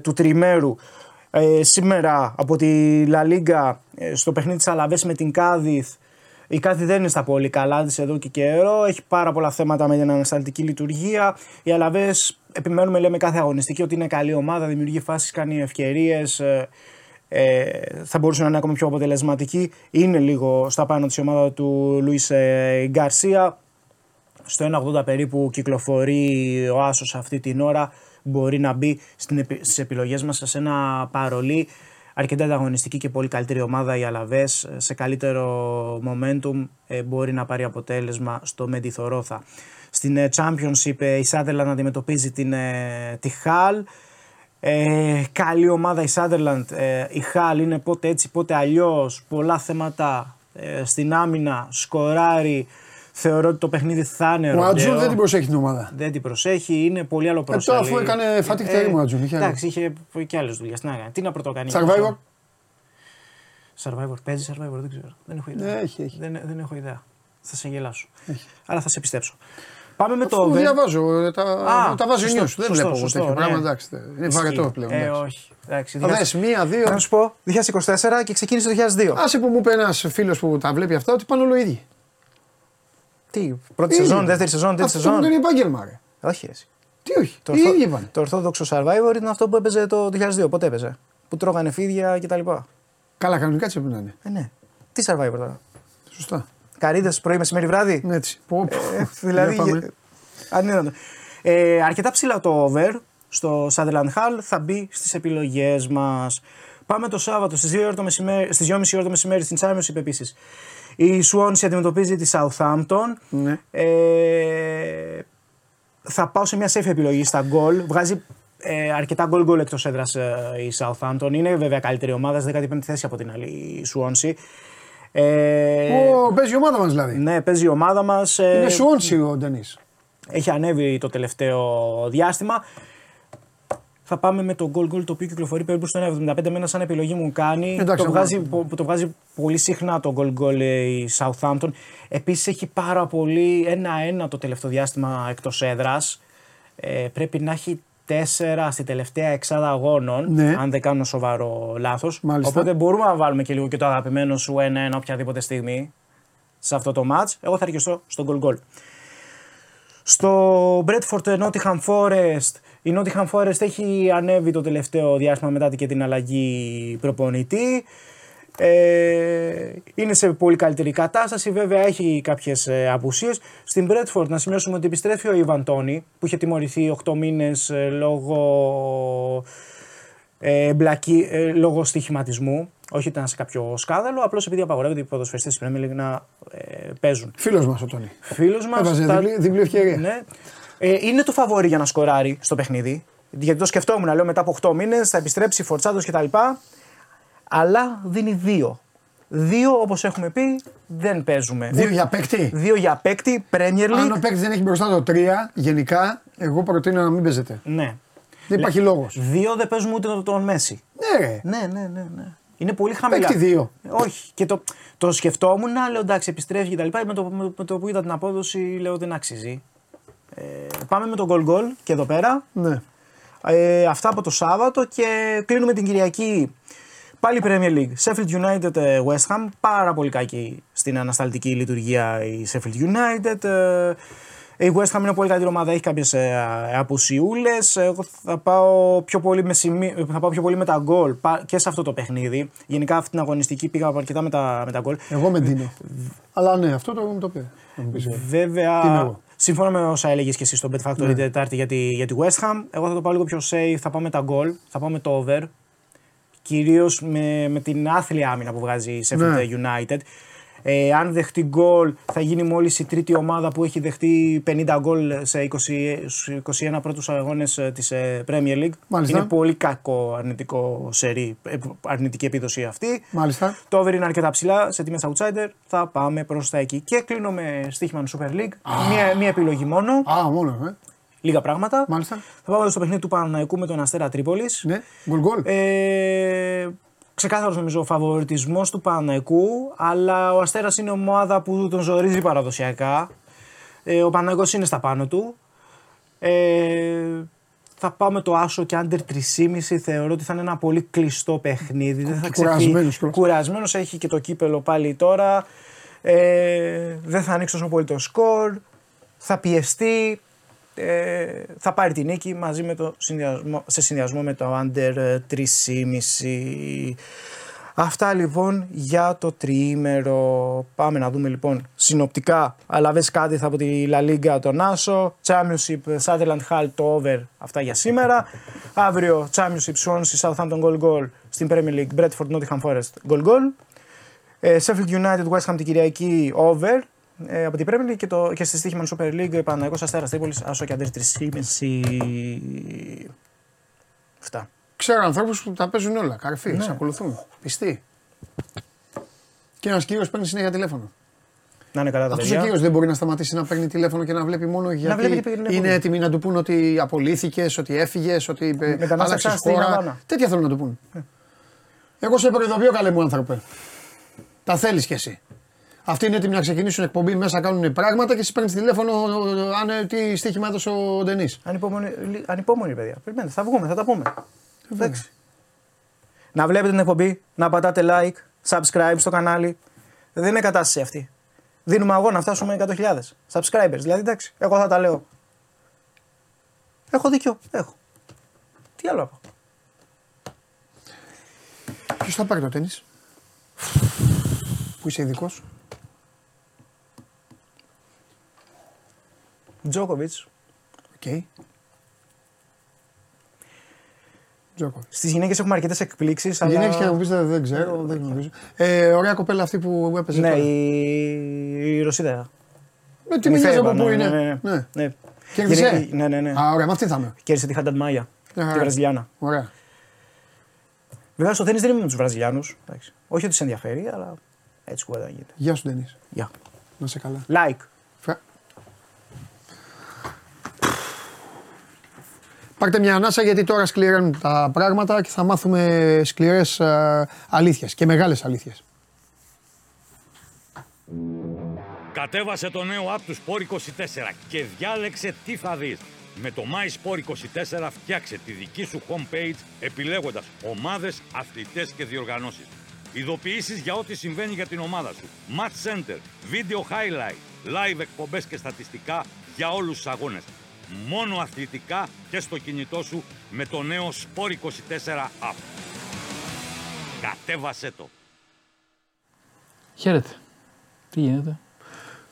Speaker 6: του τριμέρου. Ε, σήμερα από τη Λα Λίγκα ε, στο παιχνίδι της Αλαβές με την Κάδιθ. Η Κάδιθ δεν είναι στα πολύ καλά της εδώ και καιρό. Έχει πάρα πολλά θέματα με την ανασταλτική λειτουργία. Οι Αλαβές επιμένουμε, λέμε κάθε αγωνιστική ότι είναι καλή ομάδα, δημιουργεί φάσεις, κάνει ευκαιρίες. Ε, ε, θα μπορούσε να είναι ακόμα πιο αποτελεσματική. Είναι λίγο στα πάνω της ομάδα του Λουίς ε, Γκαρσία. Στο 1,80 περίπου κυκλοφορεί ο Άσος αυτή την ώρα. Μπορεί να μπει στην, επι- στις επιλογές μας σε ένα παρολί. Αρκετά ανταγωνιστική και πολύ καλύτερη ομάδα οι Αλαβές. Σε καλύτερο momentum ε, μπορεί να πάρει αποτέλεσμα στο Μεντιθορόθα. Στην ε, Championship ε, η Σάδερλαντ αντιμετωπίζει την, ε, τη Χαλ. Ε, καλή ομάδα η Σάδερλαντ. Ε, η Χαλ είναι πότε έτσι πότε αλλιώς. Πολλά θέματα ε, στην άμυνα. Σκοράρει. Θεωρώ ότι το παιχνίδι θα είναι
Speaker 1: Ο Ατζούν
Speaker 6: ροντέο.
Speaker 1: δεν την προσέχει την ομάδα.
Speaker 6: Δεν την προσέχει, είναι πολύ άλλο
Speaker 1: Ε,
Speaker 6: προσέλη.
Speaker 1: τώρα αφού έκανε φάτη χτερή μου ο Ατζούν. είχε άλλο.
Speaker 6: Εντάξει, είχε και άλλες δουλειές. Τι να κάνει. Τι να πρωτοκάνει.
Speaker 1: Survivor.
Speaker 6: Survivor. Παίζει survivor, δεν ξέρω. Δεν έχω ιδέα.
Speaker 1: Ναι, έχει, έχει.
Speaker 6: Δεν, δεν έχω ιδέα. Θα σε γελάσω. Αλλά θα σε πιστέψω. Πάμε με το
Speaker 1: Αφού
Speaker 6: over.
Speaker 1: διαβάζω, ε, τα,
Speaker 6: Α,
Speaker 1: τα βάζει
Speaker 6: σωστό,
Speaker 1: news. Δεν
Speaker 6: σωστό,
Speaker 1: βλέπω εγώ
Speaker 6: σωστό,
Speaker 1: τέτοιο
Speaker 6: ναι.
Speaker 1: πράγμα. Εντάξει, είναι
Speaker 6: Ισχύει.
Speaker 1: βαρετό πλέον.
Speaker 6: Ε,
Speaker 1: εντάξει.
Speaker 6: όχι. Εντάξει,
Speaker 1: Θα δες μία, δύο.
Speaker 6: Να σου πω, 2024 και ξεκίνησε το 2002.
Speaker 1: Άσε που μου είπε ένας φίλος που τα βλέπει αυτά ότι πάνε όλο ίδιοι.
Speaker 6: Τι, πρώτη
Speaker 1: Ίδιοι.
Speaker 6: σεζόν, δεύτερη σεζόν, τρίτη
Speaker 1: Αυτό
Speaker 6: σεζόν;
Speaker 1: είναι επάγγελμα. Ρε.
Speaker 6: Όχι, εσύ.
Speaker 1: Τι όχι.
Speaker 6: Το,
Speaker 1: Οι
Speaker 6: ορθο-
Speaker 1: ίδιοι πάνε.
Speaker 6: το ορθόδοξο Survivor ήταν αυτό που έπαιζε το 2002. Πότε έπαιζε; Που τρώγανε φίδια κτλ.
Speaker 1: Καλά, κανονικά έτσι έπρεπε να είναι.
Speaker 6: Ε, ναι. Τι Survivor τώρα;
Speaker 1: Σωστά.
Speaker 6: Καρίδες πρωί, μεσημέρι, βράδυ;
Speaker 1: Ναι, έτσι. Πω, πω.
Speaker 6: Ε, δηλαδή.
Speaker 1: Για πάμε.
Speaker 6: ε, ανίδαντο. Ε, αρκετά ψηλά το over στο Sutherland Hall θα μπει στις επιλογές μας. Πάμε το Σάββατο στις 2 ώρα το μεσημέρι, στις 2.30 ώρα το μεσημέρι στην Championship επίσης. Η Swansea αντιμετωπίζει τη Southampton.
Speaker 1: Ναι.
Speaker 6: Ε, θα πάω σε μια safe επιλογή στα γκολ. Βγάζει ε, αρκετά γκολ γκολ εκτός έδρας ε, η Southampton. Είναι βέβαια καλύτερη ομάδα, στη 15η θέση από την άλλη η Swansea. Ε,
Speaker 1: Ω, παίζει η ομάδα μας δηλαδή.
Speaker 6: ναι, παίζει η ομάδα μας. ε,
Speaker 1: Είναι Σουόντσι ο Ντενής.
Speaker 6: έχει ανέβει το τελευταίο διάστημα. Θα πάμε με το goal goal το οποίο κυκλοφορεί περίπου στο 1,75 με ένα σαν επιλογή μου κάνει.
Speaker 1: Εντάξει,
Speaker 6: το,
Speaker 1: θα
Speaker 6: βγάζει, πο- το βγάζει πολύ συχνά το goal goal ε, η Southampton. Επίσης έχει πάρα πολύ ένα-ένα το τελευταίο διάστημα εκτός έδρας. Ε, πρέπει να έχει τέσσερα στη τελευταία εξάδα αγώνων,
Speaker 1: Ναι.
Speaker 6: αν δεν κάνω σοβαρό λάθος.
Speaker 1: Μάλιστα.
Speaker 6: Οπότε μπορούμε να βάλουμε και λίγο και το αγαπημένο σου 1-1 οποιαδήποτε στιγμή σε αυτό το match. Εγώ θα αρκεστώ στο goal goal. Στο Bradford Nottingham Forest, η Nottingham Forest έχει ανέβει το τελευταίο διάστημα μετά και την αλλαγή προπονητή. Ε, είναι σε πολύ καλύτερη κατάσταση, βέβαια έχει κάποιες ε, απουσίες. Στην Bradford να σημειώσουμε ότι επιστρέφει ο Ιβαν Τόνι που είχε τιμωρηθεί 8 μήνες ε, λόγω ε, μπλακή, ε, λόγω στοιχηματισμού. Όχι ότι ήταν σε κάποιο σκάνδαλο, απλώς επειδή απαγορεύεται οι ποδοσφαιριστές τη Premier League να ε, παίζουν.
Speaker 1: Φίλος μας ο Τόνι.
Speaker 6: Φίλος μας
Speaker 1: Έβαζε
Speaker 6: τα-
Speaker 1: διπλή, διπλή ευκαιρία.
Speaker 6: ναι. Ε, είναι το φαβόρι για να σκοράρει στο παιχνίδι. Γιατί το σκεφτόμουν, λέω μετά από 8 μήνες θα επιστρέψει φορτσάτο κτλ. Αλλά δίνει δύο. Δύο, όπως έχουμε πει, δεν παίζουμε.
Speaker 1: Δύο για παίκτη;
Speaker 6: Δύο για παίκτη, Premier
Speaker 1: Αν ο
Speaker 6: League.
Speaker 1: παίκτης δεν έχει μπροστά το 3, γενικά, εγώ προτείνω να μην παίζετε.
Speaker 6: Ναι.
Speaker 1: Δεν υπάρχει λόγος.
Speaker 6: Δύο δεν παίζουμε ούτε τον- τον Μέση.
Speaker 1: Ναι, ρε.
Speaker 6: Ναι, ναι, ναι. ναι. Είναι πολύ χαμηλά.
Speaker 1: Παίκτη δύο.
Speaker 6: Όχι. Και το, το σκεφτόμουν, λέω εντάξει, επιστρέφει κτλ. Με το, με, με το που είδα την απόδοση, λέω δεν αξίζει. Ε, πάμε με τον goal goal και εδώ πέρα.
Speaker 1: Ναι.
Speaker 6: Ε, αυτά από το Σάββατο και κλείνουμε την Κυριακή Πάλι Premier League. Sheffield United ε, West Ham. Πάρα πολύ κακή στην ανασταλτική λειτουργία η Sheffield United. Ε, Η West Ham είναι πολύ καλή ομάδα, έχει κάποιες απουσιούλες. Εγώ θα πάω, πιο πολύ με σημεί- θα πάω πιο πολύ με τα γκολ πα- και σε αυτό το παιχνίδι. Γενικά αυτή την αγωνιστική πήγα αρκετά με τα, με τα γκολ.
Speaker 1: Εγώ με ντύνω. Αλλά ναι, αυτό το μου το πει. Θα μου πεις. Τι είμαι
Speaker 6: Βέβαια,
Speaker 1: εγώ.
Speaker 6: Σύμφωνα με όσα έλεγες και εσύ στο Bet Factory την Τετάρτη για τη, για τη West Ham, εγώ θα το πάω λίγο πιο safe. Θα πάω με τα goal, θα πάω με το over. Κυρίως με, με την άθλια άμυνα που βγάζει η Sheffield
Speaker 1: Ναι.
Speaker 6: United. Ε, αν δεχτεί γκολ, θα γίνει μόλις η τρίτη ομάδα που έχει δεχτεί 50 γκολ σε 20, στους 21 πρώτους αγώνες της Premier League.
Speaker 1: Μάλιστα.
Speaker 6: Είναι πολύ κακό αρνητικό σερί, ε, αρνητική επίδοση αυτή.
Speaker 1: Μάλιστα.
Speaker 6: Το over είναι αρκετά ψηλά σε τιμές outsider. Θα πάμε προς τα εκεί. Και κλείνω με στοίχημα Super League. Μία, μία επιλογή μόνο.
Speaker 1: Α, μόνο, ε.
Speaker 6: Λίγα πράγματα.
Speaker 1: Μάλιστα.
Speaker 6: Θα πάμε στο παιχνίδι του Παναναϊκού με τον Αστέρα Τρίπολης.
Speaker 1: Ναι, γκολ γκολ.
Speaker 6: Ε, ξεκάθαρος νομίζω ο φαβοριτισμός του Παναναϊκού, αλλά ο Αστέρας είναι ομάδα που τον ζορίζει παραδοσιακά. Ε, ο Παναναϊκός είναι στα πάνω του. Ε, θα πάμε το άσο και άντερ 3,5 θεωρώ ότι θα είναι ένα πολύ κλειστό παιχνίδι. Δεν θα
Speaker 1: κουρασμένος κιόλας.
Speaker 6: Κουρασμένος έχει και το κύπελο πάλι τώρα. Ε, δεν θα ανοίξει τόσο πολύ το σκορ. Θα πιεστεί. Ε, θα πάρει την νίκη μαζί με το συνδυασμό, σε συνδυασμό με το under ε, 3,5. Αυτά λοιπόν για το τριήμερο. Πάμε να δούμε λοιπόν συνοπτικά. Αλαβές κάτι θα από τη La Liga τον Άσο. Championship Sutherland Hall το over. Αυτά για σήμερα. Αύριο Championship Swansea Southampton Goal Goal. Στην Premier League Bradford Nottingham Forest Goal Goal. Ε, Sheffield United West Ham την Κυριακή over ε, από την Premier League και, το, και στη στοίχημα Super League Παναγικός Αστέρας Τρίπολης Άσο και Αντέρ 3,5 Αυτά.
Speaker 1: Ξέρω ανθρώπους που τα παίζουν όλα. Καρφί,
Speaker 6: Ναι.
Speaker 1: σε ακολουθούν. Πιστοί. Και ένας κύριος παίρνει συνέχεια τηλέφωνο.
Speaker 6: Να είναι καλά τα
Speaker 1: Αυτός ο
Speaker 6: παιδιά.
Speaker 1: κύριος δεν μπορεί να σταματήσει να παίρνει τηλέφωνο και να βλέπει μόνο γιατί
Speaker 6: βλέπει τι πήγαινε
Speaker 1: είναι
Speaker 6: πολύ.
Speaker 1: έτοιμοι να του πούν ότι απολύθηκες, ότι έφυγες, ότι ε,
Speaker 6: Μετανάστευσα
Speaker 1: άλλαξες
Speaker 6: στην
Speaker 1: χώρα.
Speaker 6: Αβάνα.
Speaker 1: Τέτοια θέλουν να του πούν. Εγώ σε προειδοποιώ, καλέ μου άνθρωπε. Τα θέλεις κι εσύ. Αυτοί είναι έτοιμοι να ξεκινήσουν εκπομπή μέσα, κάνουν πράγματα και εσύ παίρνει τηλέφωνο αν ε, τι στοίχημα έδωσε ο Ντενής.
Speaker 6: Ανυπόμονη, λι- ανυπόμονη παιδιά. Περιμένετε, θα βγούμε, θα τα πούμε.
Speaker 1: Ε,
Speaker 6: Εντάξει. Να βλέπετε την εκπομπή, να πατάτε like, subscribe στο κανάλι. Δεν είναι κατάσταση αυτή. Δίνουμε αγώνα να φτάσουμε 100.000 subscribers. Δηλαδή εντάξει, εγώ θα τα λέω. Έχω δίκιο. Έχω. Τι άλλο έχω;
Speaker 1: Ποιος θα πάρει το τέννη, που είσαι ειδικός.
Speaker 6: Τζόκοβιτ.
Speaker 1: Οκ. Τζόκοβιτ.
Speaker 6: Στις γυναίκες έχουμε αρκετές εκπλήξεις.
Speaker 1: Αλλά... Γυναίκες και να μου πει δεν, δεν ξέρω, δεν γνωρίζω. Ε, ωραία κοπέλα αυτή που έπαιζε.
Speaker 6: Ναι,
Speaker 1: τώρα.
Speaker 6: η, η Ρωσίδα.
Speaker 1: Με τι
Speaker 6: Η
Speaker 1: μιλιάζει
Speaker 6: Φέβα,
Speaker 1: από πού
Speaker 6: ναι,
Speaker 1: είναι.
Speaker 6: ναι, ναι.
Speaker 1: Ναι.
Speaker 6: ναι.
Speaker 1: Κέρδισε;
Speaker 6: Γυναίκη- Ναι, ναι, ναι.
Speaker 1: Α, ωραία, με αυτή θα είμαι.
Speaker 6: Κέρδισε τη Χάνταντ Μάγια.
Speaker 1: Μια
Speaker 6: Τη
Speaker 1: χαρά.
Speaker 6: Βραζιλιάνα.
Speaker 1: Ωραία.
Speaker 6: Βέβαια στο τέννη δεν είμαι με τους Βραζιλιάνους. Όχι ότι σε ενδιαφέρει, αλλά έτσι κουβέντα γίνεται.
Speaker 1: Γεια σου, Ντενή.
Speaker 6: Γεια.
Speaker 1: Να σε καλά.
Speaker 6: Like.
Speaker 1: Πάρτε μια ανάσα γιατί τώρα σκληραίνουν τα πράγματα και θα μάθουμε σκληρές α, αλήθειες και μεγάλες αλήθειες.
Speaker 7: Κατέβασε το νέο app του Sport 24 και διάλεξε τι θα δεις. Με το My Sport 24 φτιάξε τη δική σου homepage επιλέγοντας ομάδες, αθλητές και διοργανώσεις. Ειδοποιήσεις για ό,τι συμβαίνει για την ομάδα σου. Match Center, Video Highlight, Live εκπομπές και στατιστικά για όλους τους αγώνες. Μόνο αθλητικά και στο κινητό σου με το νέο Sport 24 app. Κατέβασέ το.
Speaker 8: Χαίρετε. Τι γίνεται;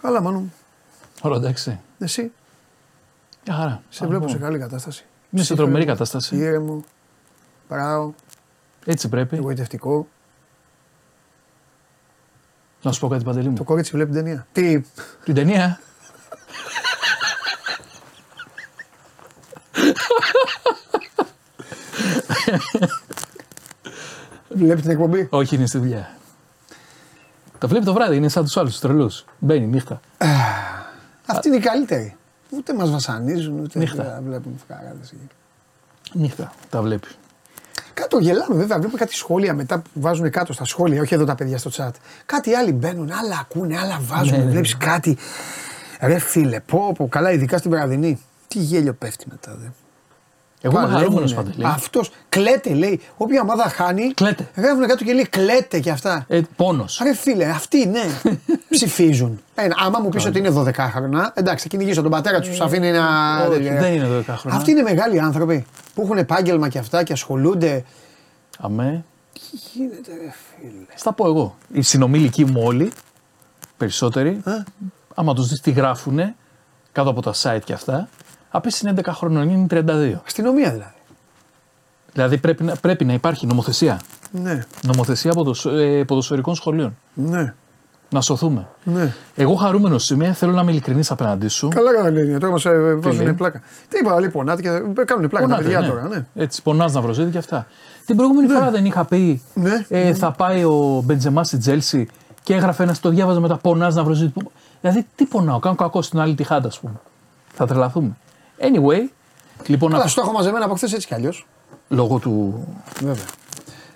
Speaker 1: Καλά, μάνο.
Speaker 8: Όλα εντάξει.
Speaker 1: Εσύ,
Speaker 8: Μια χαρά.
Speaker 1: σε
Speaker 8: Πάμε
Speaker 1: βλέπω
Speaker 8: λοιπόν.
Speaker 1: σε καλή κατάσταση.
Speaker 8: Είμαι σε τρομερή κατάσταση.
Speaker 1: Ήρεμο, πράω,
Speaker 8: Έτσι πρέπει.
Speaker 1: εγωιτευτικό.
Speaker 8: Να σου πω κάτι παντελή
Speaker 1: Το
Speaker 8: μου.
Speaker 1: κόριτσι βλέπει την ταινία. Τι,
Speaker 8: Την ταινία.
Speaker 1: βλέπει την εκπομπή;
Speaker 8: Όχι, είναι στη δουλειά. Τα βλέπει το βράδυ, είναι σαν τους άλλους τρελούς. Μπαίνει νύχτα.
Speaker 1: Αυτή είναι η καλύτερη. Ούτε μας βασανίζουν, ούτε
Speaker 8: Νύχτα.
Speaker 1: δεν βλέπουν φκάραδες εκεί.
Speaker 8: Νύχτα. Τα βλέπει.
Speaker 1: Κάτω γελάμε βέβαια, βλέπουμε κάτι σχόλια μετά που βάζουν κάτω στα σχόλια, όχι εδώ τα παιδιά στο chat. Κάτι άλλοι μπαίνουν, άλλα ακούνε, άλλα βάζουν,
Speaker 8: Ναι, ναι, ναι.
Speaker 1: βλέπεις κάτι. Ρε φίλε, πω, πω, καλά ειδικά στην βραδινή. Τι γέλιο πέφτει μετά δε.
Speaker 8: Εγώ είμαι χαρούμενο παντελή.
Speaker 1: Αυτός κλαίτε, λέει. Όποια ομάδα χάνει.
Speaker 8: Κλαίτε.
Speaker 1: Γράφουν κάτω και λέει κλαίτε και αυτά.
Speaker 8: Ε, Πόνος.
Speaker 1: Ρε φίλε, αυτοί ναι, ψηφίζουν. Ε, άμα μου πεις ότι είναι 12 χρόνια, εντάξει, θα κυνηγήσω τον πατέρα τους, του αφήνει να.
Speaker 8: όχι, δεν είναι 12 χρόνια.
Speaker 1: Αυτοί είναι μεγάλοι άνθρωποι που έχουν επάγγελμα και αυτά και ασχολούνται.
Speaker 8: Αμέ.
Speaker 1: Γίνεται, ρε φίλε.
Speaker 8: Στα πω εγώ. Οι συνομιλικοί μου όλοι, περισσότεροι,
Speaker 1: Ε;
Speaker 8: άμα τους δεις τι γράφουνε κάτω από τα site και αυτά, απέσαι είναι 11 χρονών, είναι 32.
Speaker 1: Αστυνομία δηλαδή.
Speaker 8: Δηλαδή πρέπει να, πρέπει να υπάρχει νομοθεσία.
Speaker 1: Ναι,
Speaker 8: Νομοθεσία ποδοσ, ε, ποδοσφαιρικών σχολείων.
Speaker 1: ναι,
Speaker 8: Να σωθούμε.
Speaker 1: ναι.
Speaker 8: Εγώ χαρούμενος είμαι, θέλω να είμαι ειλικρινής απέναντί σου.
Speaker 1: Καλά καλά λέει, τώρα μας
Speaker 8: λέει;
Speaker 1: βάζουν πλάκα. Τι είπα, λοιπόν, πονάτε και κάνουν πλάκα τα
Speaker 8: Πονάτε,
Speaker 1: παιδιά
Speaker 8: ναι.
Speaker 1: τώρα, ναι.
Speaker 8: Έτσι, πονάς να βροζίδι και αυτά. Την προηγούμενη φορά δεν είχα πει
Speaker 1: Ναι.
Speaker 8: ε, θα πάει ο Μπεντζεμά στη Τζέλσι και έγραφε ένας, το διάβαζα μετά πονάς να βροζίδι. Δηλαδή τι πονάω, κάνω κακό στην άλλη τη χάντα, ας πούμε. Θα τρελαθούμε. Anyway, λοιπόν,
Speaker 1: Καλά,
Speaker 8: από-
Speaker 1: στο έχω μαζεμένα από χθες έτσι κι αλλιώς.
Speaker 8: λόγω του.
Speaker 1: Βέβαια.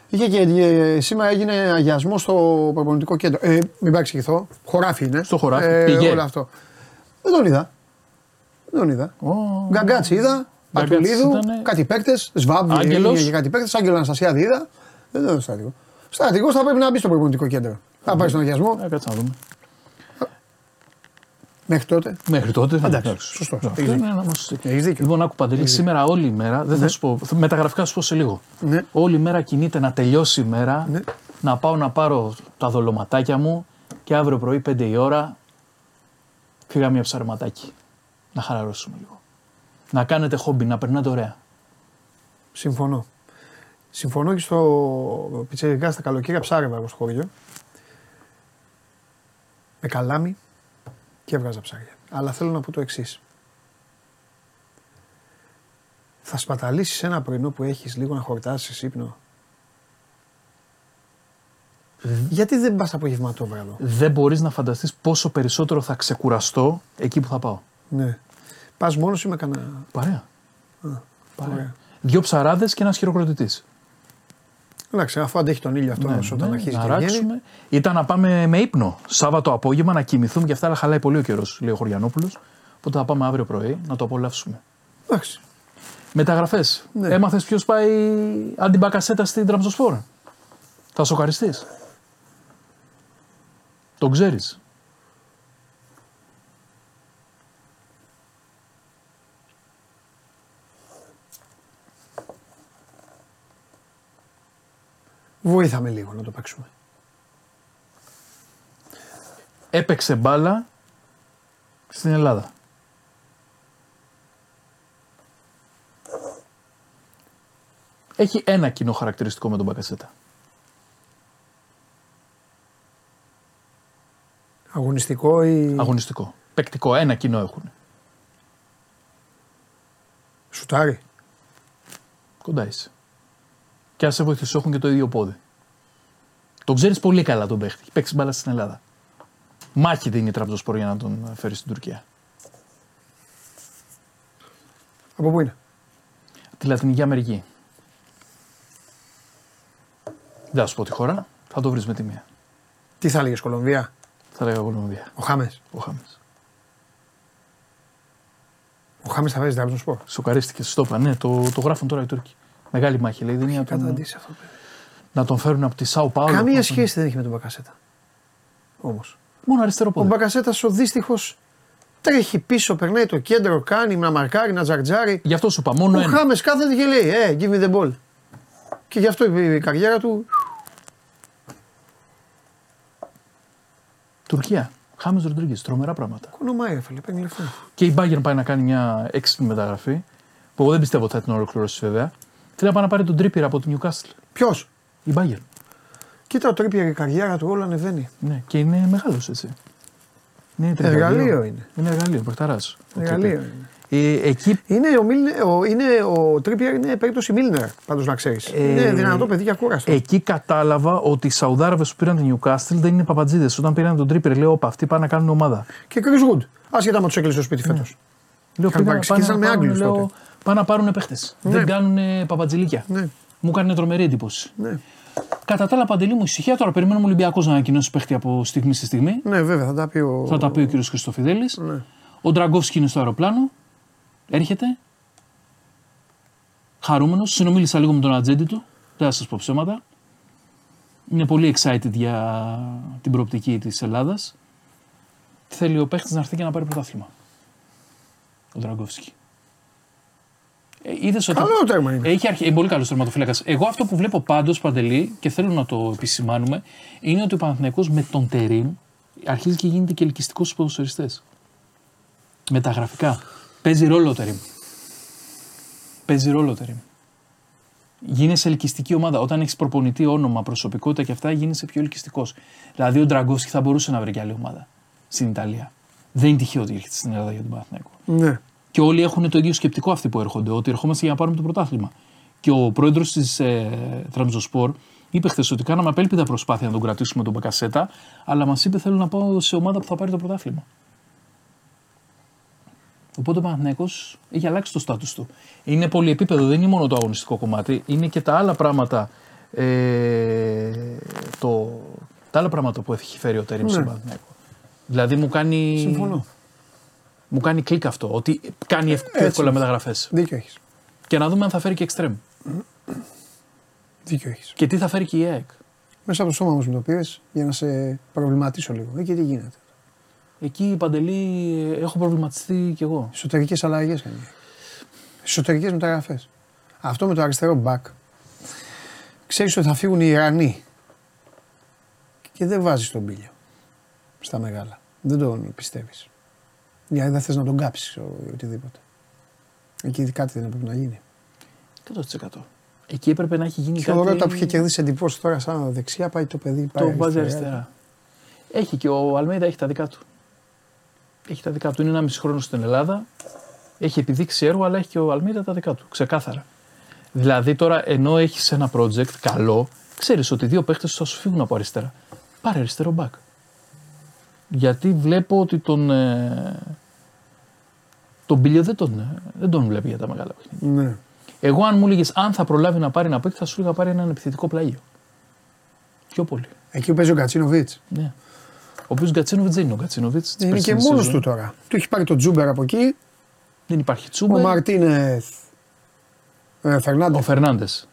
Speaker 1: Είχε και ε, σήμερα έγινε αγιασμός στο προπονητικό κέντρο. Ε, μην παρεξηγηθώ. Χωράφι είναι.
Speaker 8: Στο χωράφι.
Speaker 1: Ε,
Speaker 8: Πήγε.
Speaker 1: όλο αυτό. Δεν τον είδα. Δεν τον είδα.
Speaker 8: Ω,
Speaker 1: Γκαγκάτσι είδα.
Speaker 8: Γκαγκάτσι
Speaker 1: Πατουλίδου.
Speaker 8: ήτανε.
Speaker 1: Κάτι παίκτες. Σβάμπ.
Speaker 8: Άγγελος.
Speaker 1: είχε και κάτι παίκτες. Άγγελο Αναστασία είδα. Δεν είδα το στρατηγό. Στρατηγό θα πρέπει να μπει στο προπονητικό κέντρο. Θα πάει στον αγιασμό.
Speaker 8: ε, κάτσε να δούμε.
Speaker 1: Μέχρι τότε.
Speaker 8: Μέχρι τότε. ναι,
Speaker 1: Εντάξει,
Speaker 8: εντάξει.
Speaker 1: σωστός.
Speaker 8: Αυτό
Speaker 1: Έχεις
Speaker 8: είναι
Speaker 1: δίκιο.
Speaker 8: ένα μας-
Speaker 1: Έχεις δίκιο.
Speaker 8: Λοιπόν, άκου Παντελή, σήμερα όλη η μέρα, δεν θα σου πω, θα- μεταγραφικά σου πω σε λίγο.
Speaker 1: Ναι.
Speaker 8: Όλη η μέρα κινείται να τελειώσει η μέρα,
Speaker 1: Ναι.
Speaker 8: να πάω να πάρω τα δολοματάκια μου και αύριο πρωί 5 η ώρα φύγα μια ψαρματάκι. Να χαλαρώσουμε λίγο. Να κάνετε χόμπι, να περνάτε ωραία.
Speaker 1: Συμφωνώ. Συμφωνώ και στο πιτσερικά στα καλοκαίρια ψάρευα εγώ στο χωριό. Με καλάμι και έβγαζα ψάρια. Αλλά θέλω να πω το εξής. Θα σπαταλήσεις ένα πρωινό που έχεις λίγο να χορτάσεις ύπνο; Γιατί δεν πας απογευματόβραδο.
Speaker 8: Δεν μπορείς να φανταστείς πόσο περισσότερο θα ξεκουραστώ εκεί που θα πάω.
Speaker 1: Ναι. Πας μόνος ή με κανένα...
Speaker 8: Παρέα. Παρέα.
Speaker 1: ωραία.
Speaker 8: Δύο ψαράδες και ένας χειροκροτητής.
Speaker 1: Εντάξει, αφού αντέχει τον ήλιο αυτό
Speaker 8: Ναι,
Speaker 1: όταν
Speaker 8: ναι,
Speaker 1: αρχίζει
Speaker 8: να
Speaker 1: και βγαίνει.
Speaker 8: ράξουμε. Ήταν να πάμε με ύπνο. Σάββατο απόγευμα να κοιμηθούμε και αυτά, αλλά χαλάει πολύ ο καιρός, λέει ο Χωριανόπουλος. Οπότε θα πάμε αύριο πρωί να το απολαύσουμε.
Speaker 1: Εντάξει.
Speaker 8: Μεταγραφές.
Speaker 1: Ναι.
Speaker 8: Έμαθες ποιος πάει αντιμπακασέτα στην Τραμπζοσφόρα. Θα σοκαριστείς. Το ξέρεις.
Speaker 1: Βοήθαμε λίγο να το παίξουμε.
Speaker 8: Έπαιξε μπάλα στην Ελλάδα. Έχει ένα κοινό χαρακτηριστικό με τον Μπακασέτα.
Speaker 1: Αγωνιστικό ή
Speaker 8: Αγωνιστικό. Παικτικό. Ένα κοινό έχουν.
Speaker 1: σουτάρι.
Speaker 8: Κοντά είσαι. Και αν σε βοηθήσω, έχουν και το ίδιο πόδι. Τον ξέρεις πολύ καλά τον παίχτη. Έχει παίξει μπάλα στην Ελλάδα. Μάχη δίνει η Τραμπζοσπορ για να τον φέρει στην Τουρκία.
Speaker 1: Από πού είναι;
Speaker 8: Τη Λατινική Αμερική. Δεν θα σου πω τη χώρα, θα το βρεις με τη μία.
Speaker 1: Τι θα έλεγες Κολομβία;
Speaker 8: Θα λέγα Κολομβία.
Speaker 1: Ο Χάμες.
Speaker 8: Ο Χάμες.
Speaker 1: Ο Χάμες θα βάζει τράπεζα σπορ.
Speaker 8: Σοκαρίστηκε, στο είπα. Ναι, το, το γράφουν τώρα οι Τούρκοι. Μεγάλη μάχη λέει. δίνει να, τον,
Speaker 1: Καταντήσει αυτό. παιδί.
Speaker 8: να τον φέρουν από τη Σάου Πάολο.
Speaker 1: Καμία
Speaker 8: να τον-
Speaker 1: σχέση δεν έχει με τον Μπακασέτα. Όμως.
Speaker 8: Μόνο αριστερό
Speaker 1: Ο
Speaker 8: πόδι.
Speaker 1: Μπακασέτας ο δύστιχος τρέχει πίσω, περνάει το κέντρο, κάνει να μαρκάρει, να τζαρτζάρει.
Speaker 8: Γι' αυτό σου είπα, μόνο
Speaker 1: Ο
Speaker 8: ένα.
Speaker 1: Χάμες κάθεται και λέει: Ε, give me the ball. Και γι' αυτό η η καριέρα του.
Speaker 8: Τουρκία. Χάμες Ροντρίγκες. Τρομερά πράγματα.
Speaker 1: Κονομάει, ρε φίλε, παίρνει λεφτά.
Speaker 8: Και η Bayern πάει να κάνει μια έξυπνη μεταγραφή. Που εγώ δεν πιστεύω ότι θα την ολοκληρώσει βέβαια. Θέλει να πάει να πάρει τον Τρίπιρα από την Newcastle.
Speaker 1: Ποιος;
Speaker 8: Η Bayern.
Speaker 1: Κοίτα, ο Τρίπιερ η καριέρα του όλο ανεβαίνει.
Speaker 8: Ναι, και είναι μεγάλος έτσι. Είναι
Speaker 1: Εργαλείο είναι.
Speaker 8: Είναι εργαλείο, παιχταρά.
Speaker 1: Εργαλείο είναι.
Speaker 8: Ε, εκεί
Speaker 1: Είναι ο, Μίλνε- ο, είναι ο Τρίπιερ είναι περίπτωση Μίλνερ, πάντως να ξέρεις.
Speaker 8: Ε,
Speaker 1: είναι δυνατό παιδί για κούραστο.
Speaker 8: Εκεί κατάλαβα ότι οι Σαουδάραβες που πήραν την Newcastle δεν είναι παπατζίδες. Όταν πήραν τον Τρίπερ, λέω: Όπα, αυτοί πάνε να κάνουν ομάδα.
Speaker 1: Και Chris Wood. Άσχετα με τους έκλεισες στο σπίτι φέτος.
Speaker 8: Λέω:
Speaker 1: Είχαν
Speaker 8: πήγαν,
Speaker 1: πάρει- ξεκίνησαν με
Speaker 8: πάρουν,
Speaker 1: Άγγλους
Speaker 8: λέω,
Speaker 1: τότε.
Speaker 8: Πάνε να πάρουν παίχτες.
Speaker 1: Ναι.
Speaker 8: Δεν κάνουν παπατζηλίκια.
Speaker 1: Ναι.
Speaker 8: Μου έκανε τρομερή εντύπωση.
Speaker 1: Ναι.
Speaker 8: Κατά τα άλλα, παντελή μου ησυχία. Τώρα περιμένουμε ο Ολυμπιακός να ανακοινώσει παίχτη από στιγμή στη στιγμή.
Speaker 1: ναι, βέβαια, θα τα πει ο.
Speaker 8: Θα τα πει ο κ. Χριστοφιδέλης.
Speaker 1: Ναι.
Speaker 8: Ο Ντραγκόφσκι είναι στο αεροπλάνο. Έρχεται. Χαρούμενος. Συνομίλησα λίγο με τον ατζέντη του. Δεν θα σας πω ψέματα. Είναι πολύ excited για την προοπτική της Ελλάδας. Θέλει ο παίχτης να έρθει και να πάρει πρωτάθλημα. Ο Δραγκόφσκι. Ε, είδες ότι
Speaker 1: Καλό τέρμα είναι.
Speaker 8: έχει αρχι... ε, πολύ καλός τερματοφύλακας. Εγώ αυτό που βλέπω πάντως παντελή και θέλω να το επισημάνουμε είναι ότι ο Παναθηναϊκός με τον Τερήμ αρχίζει και γίνεται και ελκυστικός στους ποδοσφαιριστές. Με τα γραφικά. Παίζει ρόλο ο Τερήμ. Παίζει ρόλο ο Τερήμ. Γίνεσαι ελκυστική ομάδα. Όταν έχεις προπονητή όνομα, προσωπικότητα και αυτά, γίνεσαι πιο ελκυστικός. Δηλαδή ο Ντραγκόφσκι θα μπορούσε να βρει και άλλη ομάδα στην Ιταλία. Δεν είναι τυχαίο ότι έρχεται στην Ελλάδα για τον Παναθηναϊκό.
Speaker 1: Ναι.
Speaker 8: Και όλοι έχουν το ίδιο σκεπτικό αυτοί που έρχονται, ότι ερχόμαστε για να πάρουμε το πρωτάθλημα. Και ο πρόεδρος της ε, Τραμζοσπορ είπε χθες ότι κάναμε απέλπιδα προσπάθεια να τον κρατήσουμε τον Μπακασέτα, αλλά μας είπε θέλω να πάω σε ομάδα που θα πάρει το πρωτάθλημα. Οπότε ο Παναθηναϊκός έχει αλλάξει το στάτους του. Είναι πολυεπίπεδο, δεν είναι μόνο το αγωνιστικό κομμάτι, είναι και τα άλλα πράγματα. Ε, το, τα άλλα πράγματα που έχει φέρει ο Τερήμ στον Παναθηναϊκό. Δηλαδή μου κάνει.
Speaker 1: Συμφωνώ.
Speaker 8: Μου κάνει κλικ αυτό, ότι κάνει ευ- πιο εύκολα μεταγραφές.
Speaker 1: Δίκιο έχεις.
Speaker 8: Και να δούμε αν θα φέρει και εξτρέμ.
Speaker 1: Δίκιο έχεις.
Speaker 8: Και τι θα φέρει και η ΑΕΚ.
Speaker 1: Μέσα από το σώμα μου μου το πήρες για να σε προβληματίσω λίγο. Εκεί τι γίνεται.
Speaker 8: Εκεί παντελή έχω προβληματιστεί κι εγώ.
Speaker 1: Εσωτερικές αλλαγές κάνει. Εσωτερικές μεταγραφές. Αυτό με το αριστερό μπακ. Ξέρεις ότι θα φύγουν οι Ιρανοί. Και δεν βάζεις τον πύλιο. Στα μεγάλα. Δεν τον πιστεύεις. Γιατί δεν θες να τον κάψεις ή οτιδήποτε. Εκεί κάτι δεν έπρεπε να γίνει.
Speaker 8: 100%. Εκεί έπρεπε να έχει γίνει
Speaker 1: Και
Speaker 8: κάτι.
Speaker 1: ο Ρώτα που είχε κερδίσει εντυπώσεις τώρα σαν δεξιά πάει το παιδί. Πάει
Speaker 8: Το βάζει αριστερά. Έχει και ο Αλμέιδα έχει τα δικά του. Έχει τα δικά του. Είναι ένα μισή χρόνο στην Ελλάδα. Έχει επιδείξει έργο, αλλά έχει και ο Αλμέιδα τα δικά του. Ξεκάθαρα. Δηλαδή τώρα ενώ έχεις ένα project καλό, ξέρεις ότι δύο παίχτες θα σου φύγουν από αριστερά. Πάρε αριστερό μπακ. Γιατί βλέπω ότι τον. Ε, τον Πήλιο δεν τον, ε, δεν τον βλέπει για τα μεγάλα παιχνίδια.
Speaker 1: Ναι.
Speaker 8: Εγώ, αν μου έλεγες αν θα προλάβει να πάρει ένα παίκτη, θα σου έλεγα πάρει έναν επιθετικό πλάγιο. Πιο πολύ.
Speaker 1: Εκεί που παίζει ο Γκατσίνοβιτς.
Speaker 8: Ναι. Ο οποίος Γκατσίνοβιτς δεν είναι ο Γκατσίνοβιτς.
Speaker 1: Είναι και μόνος του τώρα. Του έχει πάρει τον Τσούμπερ από εκεί.
Speaker 8: Δεν υπάρχει
Speaker 1: Ο
Speaker 8: Τσούμπερ.
Speaker 1: Μαρτίνεθ. Ε,
Speaker 8: Ο
Speaker 1: Φερνάντεθ.
Speaker 8: Φερνάντες.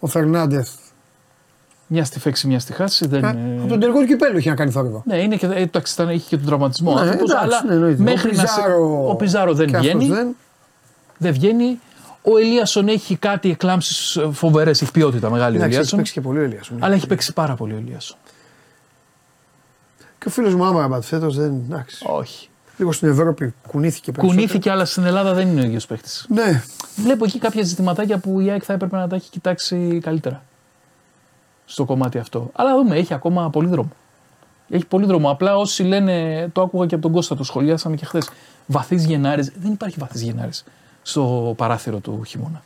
Speaker 1: Ο Φερνάντεθ.
Speaker 8: Μια στη φέξη, μια στη χάση. Δεν...
Speaker 1: Α,
Speaker 8: ε,
Speaker 1: Από τον τελικό του κυπέλου είχε να κάνει θόρυβο.
Speaker 8: Ναι, είναι και, ε, εντάξει, ήταν, είχε και τον τραυματισμό.
Speaker 1: Ναι,
Speaker 8: άνθρωπος,
Speaker 1: εντάξει,
Speaker 8: αλλά
Speaker 1: ναι, εννοείται.
Speaker 8: μέχρι
Speaker 1: Ο
Speaker 8: να σε-
Speaker 1: Πιζάρο-
Speaker 8: ο Πιζάρο δεν
Speaker 1: και αυτός
Speaker 8: βγαίνει.
Speaker 1: δεν.
Speaker 8: Δεν βγαίνει. Ο Ελίασον έχει κάτι εκλάμψεις φοβερές, έχει ποιότητα μεγάλη ο
Speaker 1: Εντάξει, έχει
Speaker 8: Ελίασον.
Speaker 1: παίξει και πολύ ο Ελίασον.
Speaker 8: Αλλά έχει παίξει πάρα πολύ ο Ελίασον.
Speaker 1: Και ο φίλος μου Άμραμπατ φέτος δεν. Εντάξει.
Speaker 8: Όχι.
Speaker 1: Λίγο στην Ευρώπη κουνήθηκε περισσότερο.
Speaker 8: Κουνήθηκε, αλλά στην Ελλάδα δεν είναι ο ίδιος παίχτη.
Speaker 1: Ναι,
Speaker 8: Βλέπω εκεί κάποια ζητηματάκια που η ΑΕΚ θα έπρεπε να τα έχει κοιτάξει καλύτερα. Στο κομμάτι αυτό. Αλλά δούμε, έχει ακόμα πολύ δρόμο. Έχει πολύ δρόμο. Απλά όσοι λένε, το άκουγα και από τον Κώστα, το σχολιάσαμε και χθες. Βαθύς Γενάρης. Δεν υπάρχει βαθύς Γενάρης στο παράθυρο του χειμώνα.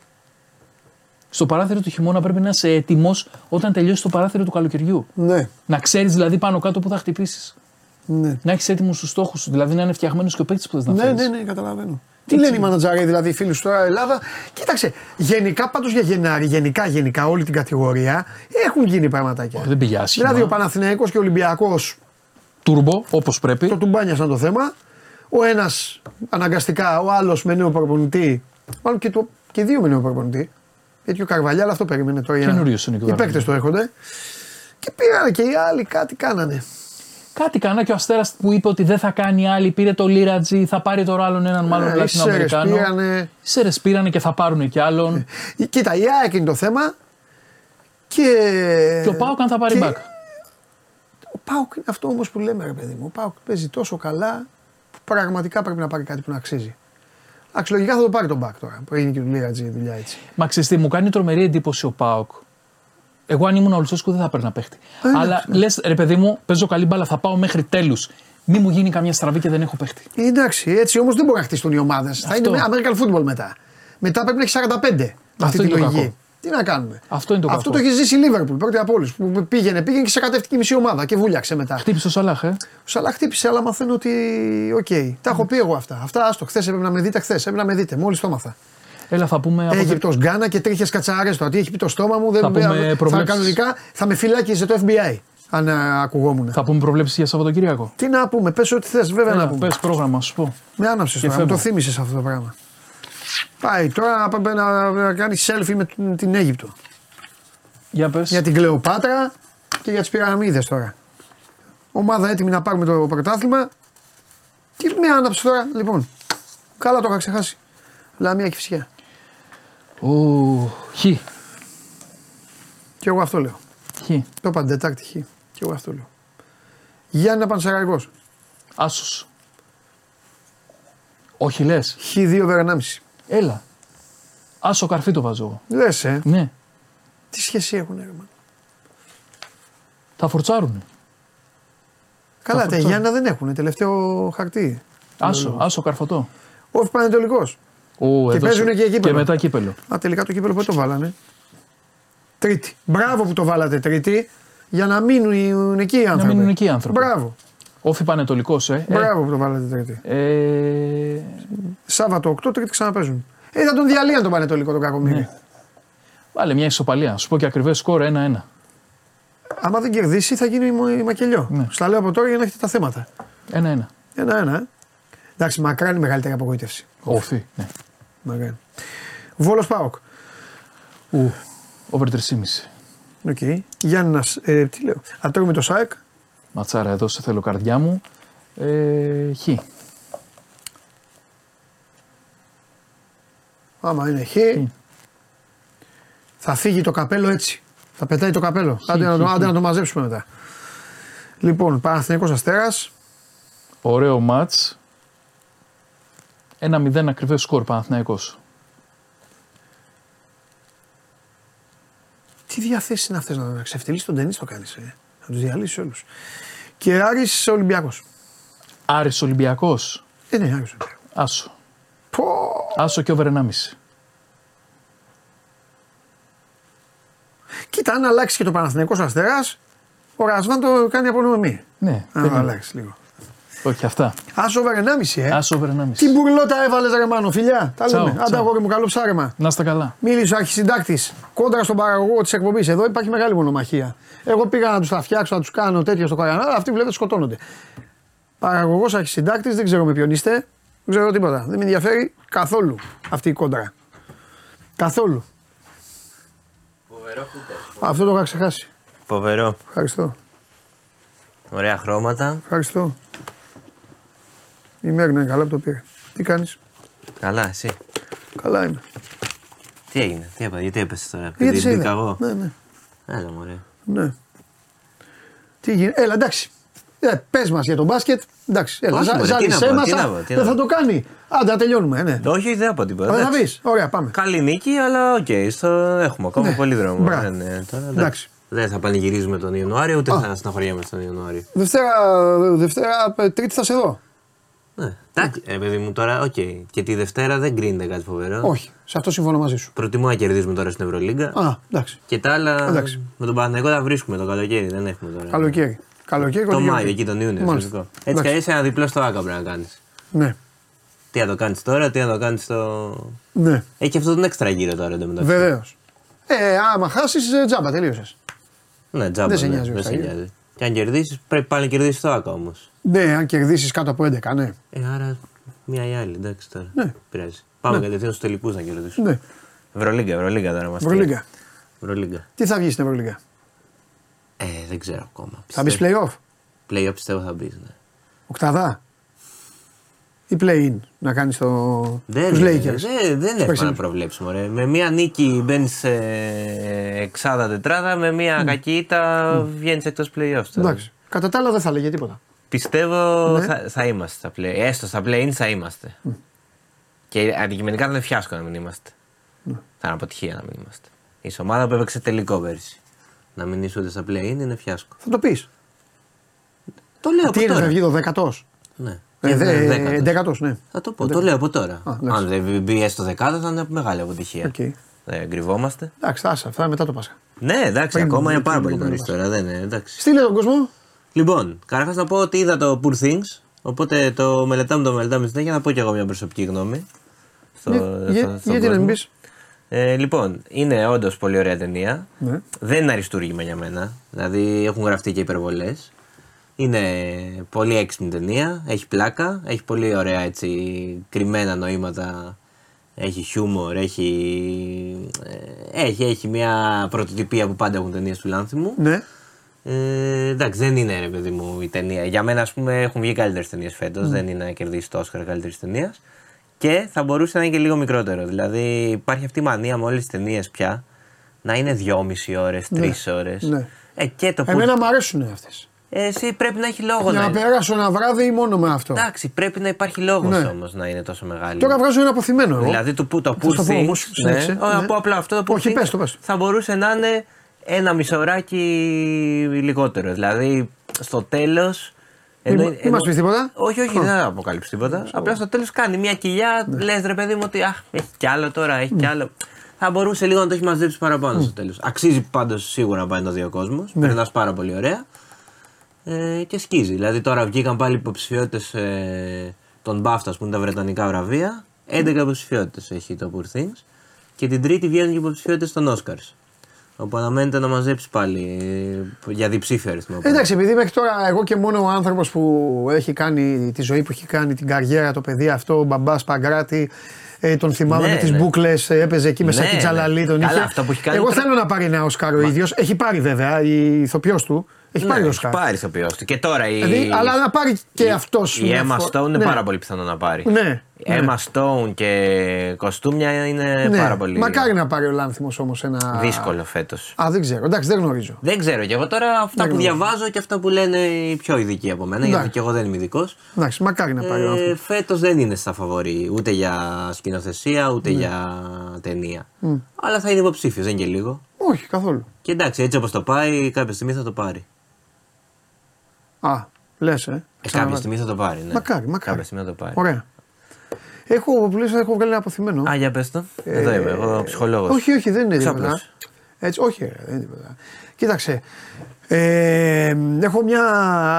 Speaker 8: Στο παράθυρο του χειμώνα πρέπει να είσαι έτοιμος όταν τελειώσει το παράθυρο του καλοκαιριού.
Speaker 1: ναι,
Speaker 8: Να ξέρεις δηλαδή πάνω κάτω που θα χτυπήσεις.
Speaker 1: ναι.
Speaker 8: Να έχεις έτοιμους τους στόχους σου. Δηλαδή να είναι φτιαγμένος και ο παίκτης που θες να
Speaker 1: Ναι,
Speaker 8: φέρεις.
Speaker 1: ναι, ναι, καταλαβαίνω. Τι λένε οι μανατζάροι, δηλαδή οι φίλοι σου τώρα Ελλάδα. Κοίταξε, γενικά πάντως για Γενάρη, γενικά, γενικά όλη την κατηγορία έχουν γίνει πραγματάκια.
Speaker 8: Δεν πήγε άσχημα.
Speaker 1: Δηλαδή ο Παναθηναϊκός και ο Ολυμπιακός
Speaker 8: Τούρμπο, όπως πρέπει.
Speaker 1: το τουμπάνιασαν το θέμα. Ο ένας αναγκαστικά, ο άλλος με νέο προπονητή. Μάλλον και, το, και οι δύο με νέο προπονητή. Γιατί ο Καρβαλιά, αλλά αυτό περίμενε τώρα. για να-
Speaker 8: Καινούριος είναι και ο
Speaker 1: Οι
Speaker 8: Καρβαλιά.
Speaker 1: παίκτες το έρχονται. Και πήγανε και οι άλλοι κάτι κάνανε.
Speaker 8: Κάτι κάνα και ο Αστέρας που είπε ότι δεν θα κάνει άλλη, πήρε το Λίρατζι, θα πάρει τώρα άλλον έναν μάλλον
Speaker 1: Ε, οι Σέρες
Speaker 8: Λατινοαμερικάνο.
Speaker 1: πήγανε.
Speaker 8: Οι Σέρες πήρανε και θα πάρουν κι άλλον.
Speaker 1: Ε, Κοίτα, η ΑΕΚ είναι το θέμα. Και,
Speaker 8: και ο Πάοκ αν θα πάρει
Speaker 1: και
Speaker 8: μπακ.
Speaker 1: Ο Πάουκ είναι αυτό όμως που λέμε, ρε παιδί μου. Ο Πάουκ παίζει τόσο καλά που πραγματικά πρέπει να πάρει κάτι που να αξίζει. Αξιολογικά θα το πάρει τον μπακ τώρα. Που έγινε και του Λίρατζη η δουλειά έτσι.
Speaker 8: Μα ξέρεις τι, μου κάνει τρομερή εντύπωση ο Πάοκ. Εγώ αν ήμουν ο Λουτσέσκου δεν θα παίρνα παίχτη.
Speaker 1: Ε,
Speaker 8: Αλλά λες, ρε παιδί μου, παίζω καλή μπάλα, θα πάω μέχρι τέλους. Μη μου γίνει καμιά στραβή και δεν έχω παίχτη.
Speaker 1: Ε, Εντάξει, έτσι όμως δεν μπορεί να χτίσουν οι ομάδες. Θα είναι με American football μετά. Μετά πρέπει να έχει 45 με αυτή τη
Speaker 8: είναι το
Speaker 1: λογική.
Speaker 8: κακό.
Speaker 1: Τι να κάνουμε;
Speaker 8: Αυτό είναι το
Speaker 1: Αυτό
Speaker 8: κακό.
Speaker 1: το έχει ζήσει η Λίβερπουλ πρώτη από όλους. Που πήγαινε, πήγαινε και σε κατεύτηκε η μισή ομάδα και βούλιαξε μετά.
Speaker 8: Χτύπησε ο Σαλάχ, ε.
Speaker 1: Ο Σαλά χτύπησε, αλλά μαθαίνω ότι. Οκ, τα έχω πει εγώ αυτά. Αυτά άστο. Χθες έπρεπε να με δείτε, χθες έπρεπε να με δείτε. Μόλις το έμαθα.
Speaker 8: Έλα, θα πούμε. από-
Speaker 1: Αίγυπτο Γκάνα και τρίχε κατσαρέ τώρα. Τι έχει πει το στόμα μου, δεν
Speaker 8: Θα πούμε
Speaker 1: θα,
Speaker 8: προβλέψεις.
Speaker 1: κανονικά θα με φυλάκιζε το FBI. Αν α, ακουγόμουν.
Speaker 8: Θα πούμε προβλέψεις για Σαββατοκύριακο.
Speaker 1: Τι να πούμε, πες ό,τι θες, βέβαια να
Speaker 8: Έλα,
Speaker 1: πούμε.
Speaker 8: πες πρόγραμμα, σου πω.
Speaker 1: Με άναψες
Speaker 8: Και
Speaker 1: τώρα, μου το
Speaker 8: φεύγω.
Speaker 1: θύμισες αυτό το πράγμα. Πάει τώρα να, πάμε να, να κάνει selfie με την- την Αίγυπτο.
Speaker 8: Για πες.
Speaker 1: Για την Κλεοπάτρα και για τις πυραμίδες τώρα. Ομάδα έτοιμη να πάρουμε το πρωτάθλημα. Τι με άναψες τώρα, λοιπόν. Καλά το είχα ξεχάσει. Λαμία και φυσικά.
Speaker 8: Ο... Χ.
Speaker 1: Και εγώ αυτό λέω.
Speaker 8: Χ.
Speaker 1: Το είπα την Τετάρτη χ. Και εγώ αυτό λέω. Γιάννη Πανσεραϊκό.
Speaker 8: Άσος. Όχι λες.
Speaker 1: Χ2 βερανάμιση.
Speaker 8: Έλα. Άσο καρφί το βάζω εγώ.
Speaker 1: Λες, ε.
Speaker 8: Ναι.
Speaker 1: Τι σχέση έχουν, ρε, man.
Speaker 8: Θα φορτσάρουνε.
Speaker 1: Καλά, τα
Speaker 8: φορτσάρουν.
Speaker 1: Γιάννα δεν έχουν. Τελευταίο χαρτί.
Speaker 8: Άσο, άσο καρφωτό.
Speaker 1: Όχι Πανετολικός.
Speaker 8: Ο,
Speaker 1: Και
Speaker 8: εδώ
Speaker 1: παίζουνε
Speaker 8: σε-
Speaker 1: και κύπελλο.
Speaker 8: Και μετά κύπελο.
Speaker 1: Α, τελικά το κύπελο πότε το βάλανε; Τρίτη. Μπράβο που το βάλατε τρίτη. Για να μείνουν εκεί οι άνθρωποι.
Speaker 8: μείνουν εκεί οι άνθρωποι.
Speaker 1: Μπράβο.
Speaker 8: Όφη Πανετολικός, ε. ε.
Speaker 1: Μπράβο που το βάλατε τρίτη.
Speaker 8: Ε,
Speaker 1: Σάββατο 8 τρίτη ξαναπέζουν. Ε, θα τον διαλύαν τον Πανετολικό τον Κακομίρη.
Speaker 8: Ναι. βάλε μια ισοπαλία. Σου πω και ακριβές σκορ 1-1.
Speaker 1: Άμα δεν κερδίσει θα γίνει η- η μακελιό.
Speaker 8: Ναι.
Speaker 1: Στα λέω από τώρα για να έχετε τα θέματα.
Speaker 8: 1-1.
Speaker 1: Ένα-ένα. Ε. Εντάξει, μακράν η μεγαλύτερη απογοήτευση.
Speaker 8: Όφη. Ναι.
Speaker 1: Μακράν. Βόλος Πάοκ.
Speaker 8: Ου, over 3,5.
Speaker 1: Οκ. Γιάννας, ε, τι λέω. Ατρώμε το ΣΑΕΚ.
Speaker 8: Ματσάρα εδώ σε θέλω καρδιά μου. Ε, χ.
Speaker 1: Άμα είναι χ. Θα φύγει το καπέλο έτσι. Θα πετάει το καπέλο. Άντε, να, το, άντε να το μαζέψουμε μετά. Λοιπόν, Παναθηναϊκός Αστέρας.
Speaker 8: Ωραίο μάτς. 1-0 ακριβές σκορ Παναθηναϊκός.
Speaker 1: Τι διαθέσεις είναι αυτές να, να ξεφτυλίσει τον ταινί το κάνεις. Ε. Να τους διαλύσεις όλους. Και Άρης Ολυμπιακός.
Speaker 8: Άρης Ολυμπιακός.
Speaker 1: Ε, ναι, Άρης Ολυμπιακός.
Speaker 8: Άσο.
Speaker 1: Πω.
Speaker 8: Άσο και over 1,5.
Speaker 1: Κοίτα, αν αλλάξει και το Παναθηναϊκός Αστέρας, ο Ρασβάν το κάνει απονομή.
Speaker 8: Ναι,
Speaker 1: Αν
Speaker 8: περίμενε.
Speaker 1: αλλάξει λίγο.
Speaker 8: Όχι αυτά.
Speaker 1: Άσο over 1,5 ε.
Speaker 8: Άσο over 1,5.
Speaker 1: Τι μπουρλότα έβαλες ρε Μάνο, φιλιά. Τα
Speaker 8: Τσάου,
Speaker 1: λέμε. Άντε,
Speaker 8: τσάου.
Speaker 1: αγόρι μου, καλό ψάρεμα.
Speaker 8: Να είστε καλά.
Speaker 1: Μίλησε ο αρχισυντάκτης κόντρα στον παραγωγό της εκπομπής. Εδώ υπάρχει μεγάλη μονομαχία. Εγώ πήγα να τους τα φτιάξω, να τους κάνω τέτοια στο κανάλι, αλλά αυτοί βλέπετε σκοτώνονται. Παραγωγός αρχισυντάκτης, δεν ξέρω με ποιον είστε. Δεν ξέρω τίποτα. Δεν με ενδιαφέρει καθόλου αυτή η κόντρα. Καθόλου. Αυτό το είχα ξεχάσει.
Speaker 9: Φοβερό.
Speaker 1: Ευχαριστώ.
Speaker 9: Ωραία χρώματα.
Speaker 1: Ευχαριστώ. Η Μαίρη είναι καλά που το πήρε. Τι κάνεις,
Speaker 9: Καλά, εσύ;
Speaker 1: Καλά είμαι.
Speaker 9: Τι έγινε, τι έπαθε, γιατί έπεσε τώρα.
Speaker 1: Γιατί
Speaker 9: Επειδή
Speaker 1: σε
Speaker 9: μπήκα
Speaker 1: είδα.
Speaker 9: εγώ;
Speaker 1: Ναι, ναι.
Speaker 9: Έλα, μωρέ.
Speaker 1: Ναι. Τι γίνεται. Έλα, εντάξει. Ε, Πες μας για τον μπάσκετ. Εντάξει, έλα.
Speaker 9: Όχι,
Speaker 1: ζα-
Speaker 9: μωρέ, τι
Speaker 1: ζάλισέ
Speaker 9: να πω,
Speaker 1: μας,
Speaker 9: τι
Speaker 1: α,
Speaker 9: να πω, τι
Speaker 1: Δεν
Speaker 9: να
Speaker 1: θα
Speaker 9: πω.
Speaker 1: το κάνει. Άντε, να τελειώνουμε. ε, Ναι.
Speaker 9: Όχι, όχι, δεν θα πω τίποτα.
Speaker 1: Δεν θα
Speaker 9: εντάξει.
Speaker 1: πεις. Ωραία, πάμε.
Speaker 9: Καλή νίκη, αλλά οκ, στο... έχουμε ακόμα
Speaker 1: Ναι.
Speaker 9: πολύ δρόμο.
Speaker 1: Μπράβο.
Speaker 9: Ναι, ναι, τώρα,
Speaker 1: Εντάξει.
Speaker 9: Δεν θα πανηγυρίζουμε τον Ιανουάριο, ούτε
Speaker 1: Α.
Speaker 9: θα στεναχωριέμαι τον Ιανουάριο.
Speaker 1: Δευτέρα, Δευτέρα, ε, Τρίτη θα σε δω.
Speaker 9: Ναι. Εντάξει, ε, παιδί μου τώρα, οκ. Και τη Δευτέρα δεν κρίνεται κάτι φοβερό.
Speaker 1: Όχι, σε αυτό συμφωνώ μαζί σου.
Speaker 9: Προτιμώ να κερδίζουμε τώρα στην Ευρωλίγκα.
Speaker 1: Α, εντάξει.
Speaker 9: Και τα άλλα
Speaker 1: Εντάξει.
Speaker 9: με τον Παναθηναϊκό τα βρίσκουμε το καλοκαίρι, δεν έχουμε τώρα.
Speaker 1: Καλοκαίρι. Καλοκαίρι,
Speaker 9: Το
Speaker 1: κοντινό.
Speaker 9: Μάιο, εκεί τον Ιούνιο.
Speaker 1: Μάλιστα.
Speaker 9: φυσικό. Έτσι κι
Speaker 1: Εντάξει.
Speaker 9: αλλιώς ένα διπλό στο ΟΑΚΑ πρέπει να κάνεις.
Speaker 1: Ναι,
Speaker 9: Τι να το κάνεις τώρα, τι να το κάνεις στο.
Speaker 1: ναι.
Speaker 9: Έχει και αυτό τον έξτρα γύρο τώρα εντωμεταξύ.
Speaker 1: Βεβαίως. Ε, άμα χάσεις, τζάμπα, τελείωσες.
Speaker 9: Ναι, τζάμπα.
Speaker 1: Δεν σε
Speaker 9: ναι,
Speaker 1: νοιάζει ο
Speaker 9: δεν σε
Speaker 1: Εξαγγέλ.
Speaker 9: νοιάζει. Και αν κερδίσεις, πρέπει πάλι να κερδίσεις το άκα όμως.
Speaker 1: Ναι, αν κερδίσεις κάτω από 11, ναι.
Speaker 9: Ε, άρα μία ή άλλη, εντάξει τώρα.
Speaker 1: Ναι.
Speaker 9: Πειράζει. Πάμε
Speaker 1: Ναι.
Speaker 9: κατευθείαν στους τελικούς να κερδίσουμε.
Speaker 1: ναι.
Speaker 9: Ευρωλίγκα, Ευρωλίγκα τώρα μα.
Speaker 1: Ευρωλίγκα.
Speaker 9: Ευρωλίγκα.
Speaker 1: Τι θα βγει στην Ευρωλίγκα;
Speaker 9: Ε, δεν ξέρω ακόμα.
Speaker 1: Θα μπεις playoff,
Speaker 9: Play-off πιστεύω θα μπεις. Ναι.
Speaker 1: οκτάδα ή play-in να κάνεις το...
Speaker 9: Δεν,
Speaker 1: τους
Speaker 9: είναι,
Speaker 1: Lakers.
Speaker 9: δεν, δεν έχουμε
Speaker 1: περσινούς.
Speaker 9: να προβλέψουμε. Ρε. Με μία νίκη μπαίνει σε εξάδα τετράδα, με μία κακή ήττα βγαίνεις εκτός playoffs. τώρα.
Speaker 1: Εντάξει. Κατά τα άλλα δεν θα λέγε τίποτα.
Speaker 9: Πιστεύω
Speaker 1: Ναι.
Speaker 9: θα, θα είμαστε στα play. Έστω στα play-in θα είμαστε. Και αντικειμενικά θα είναι φιάσκο να μην είμαστε.
Speaker 1: Ναι.
Speaker 9: Θα είναι αποτυχία να μην είμαστε. Η ομάδα που έπαιξε τελικό πέρσι. Να μην είσαι ούτε στα play-in είναι φιάσκο.
Speaker 1: Θα το πεις.
Speaker 9: Το λέω
Speaker 1: Τι
Speaker 9: από
Speaker 1: είναι,
Speaker 9: τώρα.
Speaker 1: θα βγει το δεκατό.
Speaker 9: Ναι.
Speaker 1: Ε,
Speaker 9: Είναι
Speaker 1: δε-
Speaker 9: δέκατος.
Speaker 1: Δεκατό, ναι.
Speaker 9: Θα το πω, το λέω από τώρα.
Speaker 1: Α, εντάξει.
Speaker 9: Αν δεν μπει έστω δεκάδα θα είναι μεγάλη αποτυχία.
Speaker 1: Οκ.
Speaker 9: Δεν κρυβόμαστε.
Speaker 1: Εντάξει, άσε, αυτά μετά το Πάσχα.
Speaker 9: Ναι, εντάξει,
Speaker 1: Πριν-
Speaker 9: ακόμα είναι
Speaker 1: πριν
Speaker 9: πάρα
Speaker 1: το
Speaker 9: πολύ νωρίς
Speaker 1: Πάσχα.
Speaker 9: τώρα. Δεν είναι, εντάξει.
Speaker 1: Στείλε τον κόσμο.
Speaker 9: Λοιπόν, καταρχάς να πω ότι είδα το Poor Things. Οπότε το μελετάμε, το μελετάμε συνέχεια. Να πω κι εγώ μια προσωπική γνώμη. Στο,
Speaker 1: Για-
Speaker 9: στο-
Speaker 1: για-
Speaker 9: στον
Speaker 1: Γιατί να μην
Speaker 9: κόσμο.
Speaker 1: πεις;
Speaker 9: Ε, λοιπόν, είναι όντως πολύ ωραία ταινία.
Speaker 1: Ναι.
Speaker 9: Δεν είναι αριστούργημα για μένα. Δηλαδή έχουν γραφτεί και υπερβολές. Είναι πολύ έξυπνη ταινία. Έχει πλάκα. Έχει πολύ ωραία έτσι, κρυμμένα νοήματα Έχει χιούμορ, έχει, ε, έχει, έχει μια πρωτοτυπία που πάντα έχουν ταινίες του Λάνθιμου.
Speaker 1: Ναι.
Speaker 9: Ε, εντάξει, δεν είναι ρε παιδί μου η ταινία. Για μένα, ας πούμε, έχουν βγει καλύτερες ταινίες φέτος. Δεν είναι να κερδίσει το Όσκαρ καλύτερης ταινίας. Και θα μπορούσε να είναι και λίγο μικρότερο. Δηλαδή, υπάρχει αυτή η μανία με όλες τις ταινίες πια να είναι δυόμιση ώρες, τρεις ώρες.
Speaker 1: ναι.
Speaker 9: Ε, και το που.
Speaker 1: Εμένα μου αρέσουν αυτές.
Speaker 9: Ε, εσύ πρέπει να έχει λόγο
Speaker 1: Για
Speaker 9: να
Speaker 1: να
Speaker 9: είναι.
Speaker 1: περάσω ένα βράδυ μόνο με αυτό.
Speaker 9: Εντάξει, πρέπει να υπάρχει λόγος
Speaker 1: Ναι.
Speaker 9: όμως να είναι τόσο μεγάλη.
Speaker 1: Τώρα βγάζω ένα αποθυμένο εγώ.
Speaker 9: Δηλαδή το, που- το
Speaker 1: Θα
Speaker 9: Poor
Speaker 1: το πω
Speaker 9: Things,
Speaker 1: όμως,
Speaker 9: ναι,
Speaker 1: συνέχισε,
Speaker 9: Ω,
Speaker 1: ναι.
Speaker 9: να πω απλά αυτό το Poor
Speaker 1: Όχι,
Speaker 9: Things
Speaker 1: πες το, πες το.
Speaker 9: θα μπορούσε να είναι ένα μισοράκι λιγότερο. Δηλαδή στο τέλος.
Speaker 1: Μη- μη μας πεις τίποτα.
Speaker 9: Όχι, όχι,
Speaker 1: Α.
Speaker 9: δεν θα αποκαλύψεις τίποτα. Απλά στο τέλος κάνει μια κοιλιά.
Speaker 1: Ναι.
Speaker 9: Λες ρε παιδί μου ότι αχ, έχει κι άλλο τώρα, έχει κι άλλο. Θα μπορούσε λίγο να το έχει μαζέψει παραπάνω στο τέλος. Αξίζει πάντως σίγουρα να πάει να το δει ο κόσμος.
Speaker 1: Ναι.
Speaker 9: Περνάς πάρα πολύ ωραία. Ε, και σκίζει. Δηλαδή τώρα βγήκαν πάλι υποψηφιότητες ε, των BAFTA που είναι τα βρετανικά βραβεία. 11 υποψηφιότητες έχει το Poor Things. Και την τρίτη βγαίνουν και υποψηφιότητες των Oscars. Όπου αναμένεται να μαζέψει πάλι ε, για διψήφιο αριθμό.
Speaker 1: Εντάξει, επειδή μέχρι τώρα εγώ και μόνο ο άνθρωπος που έχει κάνει τη ζωή που έχει κάνει, την καριέρα, το παιδί αυτό, ο μπαμπάς Παγκράτη, ε, τον θυμάμαι
Speaker 9: Ναι,
Speaker 1: με τις
Speaker 9: ναι.
Speaker 1: μπουκλε, έπαιζε εκεί μέσα
Speaker 9: Ναι,
Speaker 1: στην
Speaker 9: ναι.
Speaker 1: Τζαλαλή. Τον
Speaker 9: Καλά,
Speaker 1: είχε.
Speaker 9: αυτό που έχει κάνει
Speaker 1: εγώ
Speaker 9: τώρα-
Speaker 1: θέλω να πάρει ένα Οσκάρ ο ίδιος. Έχει πάρει βέβαια η ηθοποιός του. Έχει πάρει
Speaker 9: ναι,
Speaker 1: Οσκάρ.
Speaker 9: πάρει ηθοποιός του. Και τώρα η.
Speaker 1: Δηλαδή, αλλά να πάρει και
Speaker 9: η-
Speaker 1: αυτός.
Speaker 9: Η Emma Stone είναι πάρα πολύ πιθανό να πάρει.
Speaker 1: Ναι.
Speaker 9: Η Emma Stone και κοστούμια είναι
Speaker 1: Ναι.
Speaker 9: πάρα πολύ
Speaker 1: Μακάρι να πάρει ο Λάνθιμος όμως ένα.
Speaker 9: δύσκολο φέτος.
Speaker 1: Α, δεν ξέρω. Εντάξει, δεν γνωρίζω.
Speaker 9: Δεν ξέρω και εγώ τώρα αυτά
Speaker 1: Δεν
Speaker 9: που
Speaker 1: γνωρίζω.
Speaker 9: διαβάζω και αυτά που λένε οι πιο ειδικοί από μένα, γιατί
Speaker 1: Εντάξει.
Speaker 9: και εγώ δεν είμαι ειδικός.
Speaker 1: Εντάξει, μακάρι να πάρει ο
Speaker 9: Ε,
Speaker 1: Λάνθιμος.
Speaker 9: Φέτος δεν είναι στα φαβορή ούτε για σκηνοθεσία ούτε
Speaker 1: Ναι.
Speaker 9: για ταινία. Αλλά θα είναι υποψήφιος, δεν είναι και λίγο.
Speaker 1: Όχι, καθόλου.
Speaker 9: Και εντάξει, έτσι όπως το πάει, κάποια στιγμή θα το πάρει.
Speaker 1: Α, λες, ε.
Speaker 9: Ε,
Speaker 1: Ξαναβάλεις.
Speaker 9: κάποια στιγμή θα το πάρει. Ναι.
Speaker 1: Μακάρι, μακάρι.
Speaker 9: Κάποια στιγμή θα το πάρει.
Speaker 1: Ωραία. Έχω, που λες, έχω βγάλει ένα αποθυμένο.
Speaker 9: Α, για πες το. Εδώ είμαι, εγώ ψυχολόγος.
Speaker 1: Όχι, όχι, δεν είναι τίποτα.
Speaker 9: Ξάπλος.
Speaker 1: Έτσι, όχι, ρε, δεν είναι τίποτα. Κοίταξε. Ε, έχω, μια,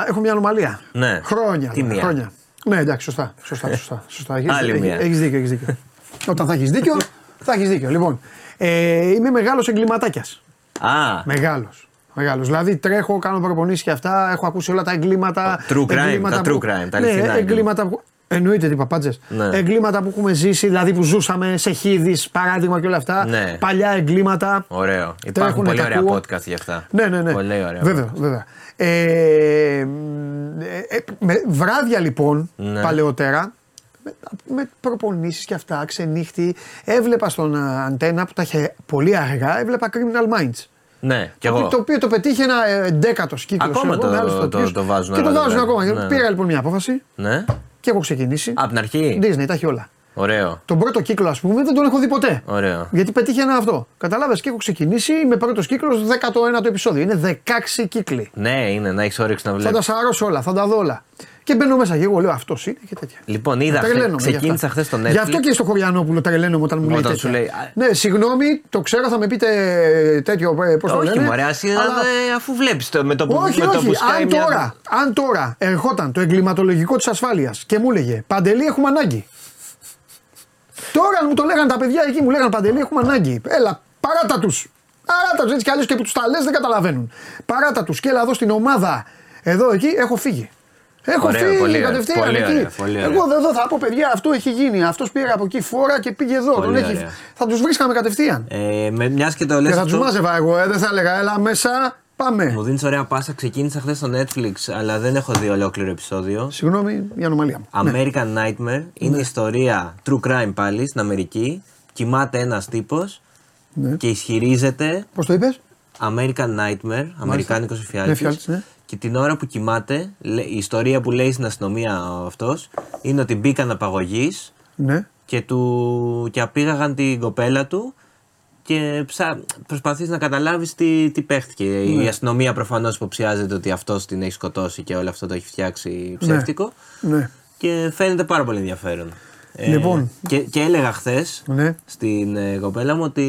Speaker 1: έχω μια ανομαλία.
Speaker 9: Ναι.
Speaker 1: Χρόνια.
Speaker 9: Τι
Speaker 1: δηλαδή,
Speaker 9: μία;
Speaker 1: χρόνια. Ναι, εντάξει, σωστά. Σωστά, σωστά, σωστά. Έχεις,
Speaker 9: Άλλη
Speaker 1: έχεις-
Speaker 9: μία.
Speaker 1: Έχεις δίκιο, έχεις δίκιο. Όταν θα έχεις δίκιο, θα έχεις δίκιο. Λοιπόν, ε, είμαι μεγάλος εγκληματάκιας.
Speaker 9: Α,
Speaker 1: Μεγάλος. Μεγάλος. Δηλαδή τρέχω, κάνω προπονήσεις και αυτά, έχω ακούσει όλα τα εγκλήματα.
Speaker 9: True crime,
Speaker 1: εγκλήματα
Speaker 9: τα
Speaker 1: που-
Speaker 9: true crime, τα
Speaker 1: ναι,
Speaker 9: αληθινά
Speaker 1: εγκλήματα που. Εννοείται τι παπάντζε.
Speaker 9: Ναι.
Speaker 1: Εγκλήματα που έχουμε ζήσει, δηλαδή που ζούσαμε σε χίδι, παράδειγμα και όλα αυτά.
Speaker 9: Ναι.
Speaker 1: Παλιά εγκλήματα.
Speaker 9: ωραίο. Υπάρχουν
Speaker 1: Τρέχουνε,
Speaker 9: πολύ
Speaker 1: τα
Speaker 9: ωραία
Speaker 1: ακούω.
Speaker 9: podcast για αυτά.
Speaker 1: Ναι, ναι, ναι.
Speaker 9: Πολύ ωραία.
Speaker 1: Βέβαια, βέβαια. Ε, ε, ε, με, βράδια λοιπόν,
Speaker 9: Ναι.
Speaker 1: παλαιότερα, με, με προπονήσεις και αυτά, ξενύχτη, έβλεπα στον α, αντένα που τα είχε πολύ αργά, έβλεπα Criminal Minds.
Speaker 9: Ναι, κι
Speaker 1: Το,
Speaker 9: εγώ.
Speaker 1: το οποίο το πετύχε ένα εντέκατο κύκλος.
Speaker 9: Ακόμα το- το- το βάζουν
Speaker 1: Και το
Speaker 9: όλα,
Speaker 1: βάζουν
Speaker 9: δηλαδή.
Speaker 1: ακόμα.
Speaker 9: Ναι, ναι.
Speaker 1: Πήρα λοιπόν μια απόφαση
Speaker 9: Ναι,
Speaker 1: και έχω ξεκινήσει.
Speaker 9: από την αρχή;
Speaker 1: Disney, τα έχει όλα.
Speaker 9: Ωραίο.
Speaker 1: Τον πρώτο κύκλο, ας πούμε, δεν τον έχω δει ποτέ.
Speaker 9: Ωραίο.
Speaker 1: Γιατί πετύχε ένα αυτό. Κατάλαβε και έχω ξεκινήσει με πρώτος κύκλος 19ο επεισόδιο. Είναι 16 κύκλοι.
Speaker 9: Ναι, είναι να έχεις όρεξη να
Speaker 1: Θα
Speaker 9: βλέπει.
Speaker 1: τα σαρώσω όλα, θα τα δω όλα. Και μπαίνω μέσα και εγώ λέω αυτός είναι και τέτοια.
Speaker 9: Λοιπόν, είδα χθε,
Speaker 1: Τρελαίνομαι γι'
Speaker 9: ξεκίνησα
Speaker 1: αυτά.
Speaker 9: χθες στο Netflix.
Speaker 1: Γι' αυτό και στο Χωριανόπουλο τρελαίνομαι όταν μου λέει
Speaker 9: Όταν
Speaker 1: τέτοια.
Speaker 9: σου λέει, α-
Speaker 1: Ναι, συγγνώμη, το ξέρω, θα με πείτε ε, τέτοιο. Πώς το
Speaker 9: Όχι,
Speaker 1: λένε.
Speaker 9: μωρέ, ας είδα,
Speaker 1: αλλά-
Speaker 9: ε, αφού βλέπεις το με το που,
Speaker 1: όχι,
Speaker 9: με το
Speaker 1: όχι.
Speaker 9: που σκάει
Speaker 1: Αν
Speaker 9: μια-
Speaker 1: τώρα, αν τώρα ερχόταν το εγκληματολογικό της ασφάλειας και μου έλεγε Παντελή, έχουμε ανάγκη. Τώρα μου το λέγανε τα παιδιά εκεί, μου λέγανε Παντελή, έχουμε ανάγκη. Έλα, παράτα τους. Παράτα τους, έτσι κι αλλιώς και που τους τα λες δεν καταλαβαίνουν. Παράτα τους και έλα εδώ στην ομάδα. Εδώ εκεί έχω φύγει. Έχω
Speaker 9: Ωραίο,
Speaker 1: φύγει
Speaker 9: πολύ ωραίο,
Speaker 1: κατευθείαν
Speaker 9: πολύ
Speaker 1: εκεί.
Speaker 9: ωραίο, πολύ ωραίο.
Speaker 1: Εγώ εδώ θα πω παιδιά, αυτό έχει γίνει. Αυτός πήρε από εκεί φόρα και πήγε εδώ.
Speaker 9: Πολύ
Speaker 1: Τον έχει...
Speaker 9: ωραία.
Speaker 1: Θα τους βρίσκαμε κατευθείαν.
Speaker 9: Ε, με, μιας και το λες
Speaker 1: Και θα
Speaker 9: αυτό,
Speaker 1: τους μάζευα εγώ, ε, δεν θα έλεγα, έλα μέσα, πάμε.
Speaker 9: Μου δίνεις ωραία πάσα. Ξεκίνησα χθες στο Netflix, αλλά δεν έχω δει ολόκληρο επεισόδιο.
Speaker 1: Συγγνώμη, η ανομαλία μου. Ναι.
Speaker 9: American Nightmare είναι ιστορία true crime πάλι στην Αμερική. Κοιμάται ένας τύπος
Speaker 1: Ναι.
Speaker 9: και ισχυρίζεται
Speaker 1: Πώς το είπες,
Speaker 9: American Nightmare, Αμερικάνικος
Speaker 1: Ναι,
Speaker 9: εφιάλτη.
Speaker 1: εφιάλτης, ναι.
Speaker 9: Και την ώρα που κοιμάται, λέ- η ιστορία που λέει στην αστυνομία αυτός είναι ότι μπήκαν απαγωγής
Speaker 1: Ναι.
Speaker 9: και, του, και απήγαγαν την κοπέλα του και ψα... προσπαθείς να καταλάβεις τι, τι παίχτηκε.
Speaker 1: Ναι.
Speaker 9: Η αστυνομία προφανώς υποψιάζεται ότι αυτός την έχει σκοτώσει και όλο αυτό το έχει φτιάξει ψεύτικο
Speaker 1: Ναι.
Speaker 9: και φαίνεται πάρα πολύ ενδιαφέρον. Ε,
Speaker 1: Λοιπόν.
Speaker 9: και, και έλεγα χθες
Speaker 1: Ναι.
Speaker 9: στην ε, κοπέλα μου ότι.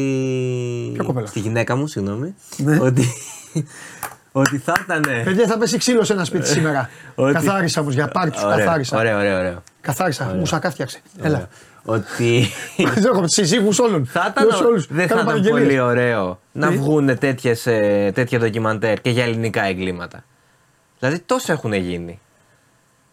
Speaker 1: Ποια κοπέλα;
Speaker 9: Στη γυναίκα μου, συγγνώμη.
Speaker 1: Ναι.
Speaker 9: Ότι, ότι θα ήταν.
Speaker 1: Παιδιά, θα πέσει ξύλος σε ένα σπίτι σήμερα.
Speaker 9: Ότι-
Speaker 1: Καθάρισα όμως για πάρτι σου,
Speaker 9: Ωραίο,
Speaker 1: καθάρισα.
Speaker 9: Ωραίο, ωραίο, ωραίο.
Speaker 1: Καθάρισα, μουσακά φτιάξε. Έλα.
Speaker 9: Ότι.
Speaker 1: Δεν έχω συζύγους όλων.
Speaker 9: θα
Speaker 1: Λέω
Speaker 9: ήταν,
Speaker 1: σε όλους.
Speaker 9: δεν θα
Speaker 1: Κάνω
Speaker 9: ήταν
Speaker 1: παραγγελίες.
Speaker 9: πολύ ωραίο να
Speaker 1: Τι;
Speaker 9: βγουν τέτοιες, ε, τέτοια ντοκιμαντέρ και για ελληνικά εγκλήματα. Δηλαδή τόσο έχουν γίνει.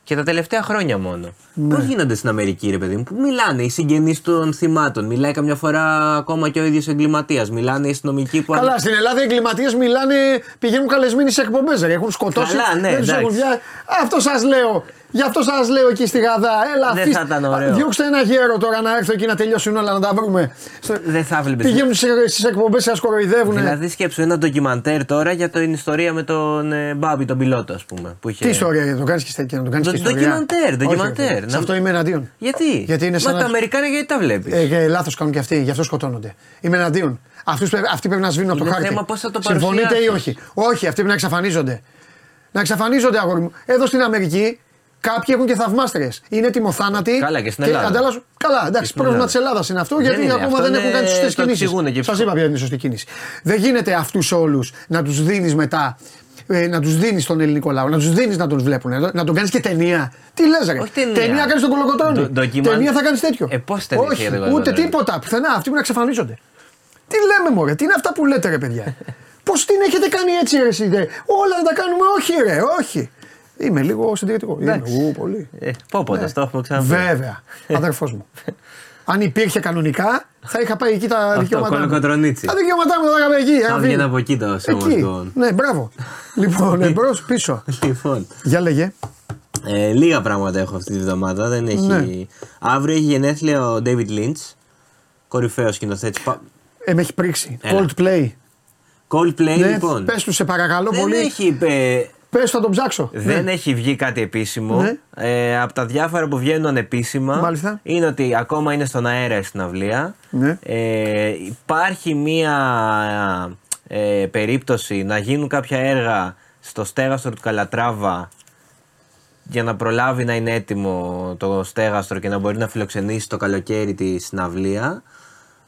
Speaker 9: Και τα τελευταία χρόνια μόνο.
Speaker 1: Ναι.
Speaker 9: Πώς γίνονται στην Αμερική, ρε παιδί μου, που μιλάνε οι συγγενείς των θυμάτων, μιλάει καμιά φορά ακόμα και ο ίδιος εγκληματίας, μιλάνε οι αστυνομικοί που.
Speaker 1: Καλά, στην Ελλάδα οι εγκληματίες μιλάνε, πηγαίνουν καλεσμένοι σε εκπομπές. Έχουν σκοτώσει.
Speaker 9: Καλά, ναι,
Speaker 1: δεν τους
Speaker 9: εντάξει.
Speaker 1: έχουν πια- Αυτό σας λέω. Γι' αυτό σας λέω εκεί στη Γαδά. Έλα,
Speaker 9: Δεν
Speaker 1: αφήστε-
Speaker 9: θα ήταν ωραίο.
Speaker 1: Διώξτε ένα γέρο τώρα να έρθω εκεί να τελειώσουν όλα να τα βρούμε.
Speaker 9: Δεν θα έβλεπε.
Speaker 1: Πηγαίνουν στις εκπομπές, σας κοροϊδεύουν.
Speaker 9: Δηλαδή σκέψου ένα ντοκιμαντέρ τώρα για την ιστορία με τον ε, Μπάμπη, τον πιλότο, ας πούμε. Που είχε...
Speaker 1: Τι ιστορία, να το κάνεις και στέκει, να το κάνεις
Speaker 9: Το
Speaker 1: και ιστορία.
Speaker 9: ντοκιμαντέρ,
Speaker 1: Όχι,
Speaker 9: ντοκιμαντέρ.
Speaker 1: όχι. Σε
Speaker 9: Να-
Speaker 1: αυτό είμαι εναντίον.
Speaker 9: Γιατί;
Speaker 1: Γιατί είναι σαν
Speaker 9: Μα
Speaker 1: να-
Speaker 9: τα Αμερικάνικα γιατί τα βλέπεις;
Speaker 1: Ε, Λάθος κάνουν και αυτοί, γι' αυτό σκοτώνονται. Είμαι εναντίον. Αυτούς πρέπει, αυτοί πρέπει να σβήνουν από το
Speaker 9: Είναι
Speaker 1: χάρτη.
Speaker 9: θέμα πώς θα το
Speaker 1: Συμφωνείτε ή
Speaker 9: παρουσιάσεις.
Speaker 1: όχι; Όχι, αυτοί πρέπει να εξαφανίζονται. Να εξαφανίζονται, αγόρι μου. Εδώ στην Αμερική κάποιοι έχουν και θαυμάστρε. Είναι τιμοθάνατοι.
Speaker 9: Καλά, και στην Ελλάδα.
Speaker 1: ανταλλάσσουν- Καλά, εντάξει,
Speaker 9: στην
Speaker 1: πρόβλημα
Speaker 9: Ελλάδα.
Speaker 1: της Ελλάδας είναι αυτό,
Speaker 9: Δεν
Speaker 1: γιατί
Speaker 9: είναι,
Speaker 1: ακόμα
Speaker 9: αυτό
Speaker 1: δεν
Speaker 9: είναι-
Speaker 1: έχουν κάνει τι σωστές
Speaker 9: το εξηγούνε
Speaker 1: κινήσει.
Speaker 9: και
Speaker 1: Σας είπα ποια είναι η σωστή κίνηση. Δεν γίνεται αυτούς όλους να τους δίνεις μετά. ε, να τους δίνεις στον ελληνικό λαό, να τους δίνεις να τον βλέπουν, να, να τον κάνεις και ταινία. Τι λες, ρε;
Speaker 9: Όχι ταινία.
Speaker 1: κάνεις τον κολοκοτρόνη.
Speaker 9: Ντο- ντοκιμαν-
Speaker 1: Ταινία θα κάνεις τέτοιο.
Speaker 9: Ε, πώς ταινία
Speaker 1: Όχι,
Speaker 9: για τον
Speaker 1: ούτε
Speaker 9: κολοκοτρώνη.
Speaker 1: τίποτα. Πουθενά. Αυτοί που να εξαφανίζονται. Τι λέμε, Μωρέ, τι είναι αυτά που λέτε, ρε παιδιά; Πώς την έχετε κάνει έτσι, ρε, εσύ, δε; Όλα να τα κάνουμε, όχι, ρε, όχι. Είμαι λίγο συντηρητικό. Είμαι, ου, πολύ.
Speaker 9: Ε, πω πω,
Speaker 1: Ναι.
Speaker 9: το έχουμε ξαναπεί.
Speaker 1: Βέβαια. Αδερφός μου. Αν υπήρχε κανονικά, θα είχα πάει εκεί τα δικαιώματά μου.
Speaker 9: κολοκοτρονίτσι.
Speaker 1: Τα δικαιώματά μου θα είχα πάει εκεί.
Speaker 9: Θα
Speaker 1: ένα
Speaker 9: βγαίνει
Speaker 1: βήμα.
Speaker 9: από εκεί το σώμα
Speaker 1: Εκεί.
Speaker 9: του.
Speaker 1: Ναι, μπράβο. λοιπόν, εμπρός, πίσω.
Speaker 9: Λοιπόν,
Speaker 1: Για λέγε.
Speaker 9: ε, λίγα πράγματα έχω αυτή τη βδομάδα. Δεν έχει...
Speaker 1: Ναι.
Speaker 9: Αύριο έχει γενέθλια ο David Lynch, κορυφαίος σκηνοθέτης.
Speaker 1: Ε, με έχει πρίξει.
Speaker 9: Έλα.
Speaker 1: Coldplay.
Speaker 9: Coldplay,
Speaker 1: Ναι,
Speaker 9: λοιπόν.
Speaker 1: πες του σε παρακαλώ
Speaker 9: δεν
Speaker 1: πολύ.
Speaker 9: έχει, ε,
Speaker 1: Πες θα τον ψάξω.
Speaker 9: Δεν
Speaker 1: Ναι.
Speaker 9: έχει βγει κάτι επίσημο.
Speaker 1: Ναι.
Speaker 9: Ε, από τα διάφορα που βγαίνουν ανεπίσημα
Speaker 1: Μάλιστα.
Speaker 9: είναι ότι ακόμα είναι στον αέρα η συναυλία.
Speaker 1: Ναι.
Speaker 9: Ε, υπάρχει μία ε, περίπτωση να γίνουν κάποια έργα στο στέγαστρο του Καλατράβα για να προλάβει να είναι έτοιμο το στέγαστρο και να μπορεί να φιλοξενήσει το καλοκαίρι τη συναυλία.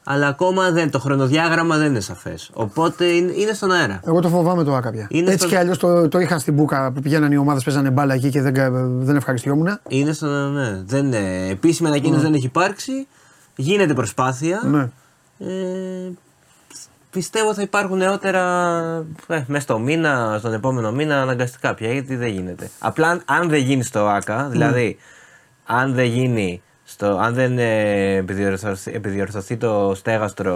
Speaker 9: Αλλά ακόμα δεν, το χρονοδιάγραμμα δεν είναι σαφές. Οπότε είναι, είναι στον αέρα.
Speaker 1: Εγώ το φοβάμαι το άκαπια.
Speaker 9: Είναι
Speaker 1: Έτσι
Speaker 9: στο-
Speaker 1: κι αλλιώς το, το είχα στην Μπούκα που πηγαίναν οι ομάδες, παίζανε μπάλα εκεί και δεν, δεν ευχαριστιόμουν.
Speaker 9: Είναι στο. Ναι, δεν, ε, επίσημη ανακοίνωση δεν έχει υπάρξει. Γίνεται προσπάθεια.
Speaker 1: Ναι.
Speaker 9: Ε, πιστεύω θα υπάρχουν νεότερα ε, μέσα στο μήνα, στον επόμενο μήνα αναγκαστικά πια γιατί δεν γίνεται. Απλά αν, αν δεν γίνει στο ΆΚΑ, δηλαδή αν δεν γίνει, στο, αν δεν ε, επιδιορθωθεί, επιδιορθωθεί το στέγαστρο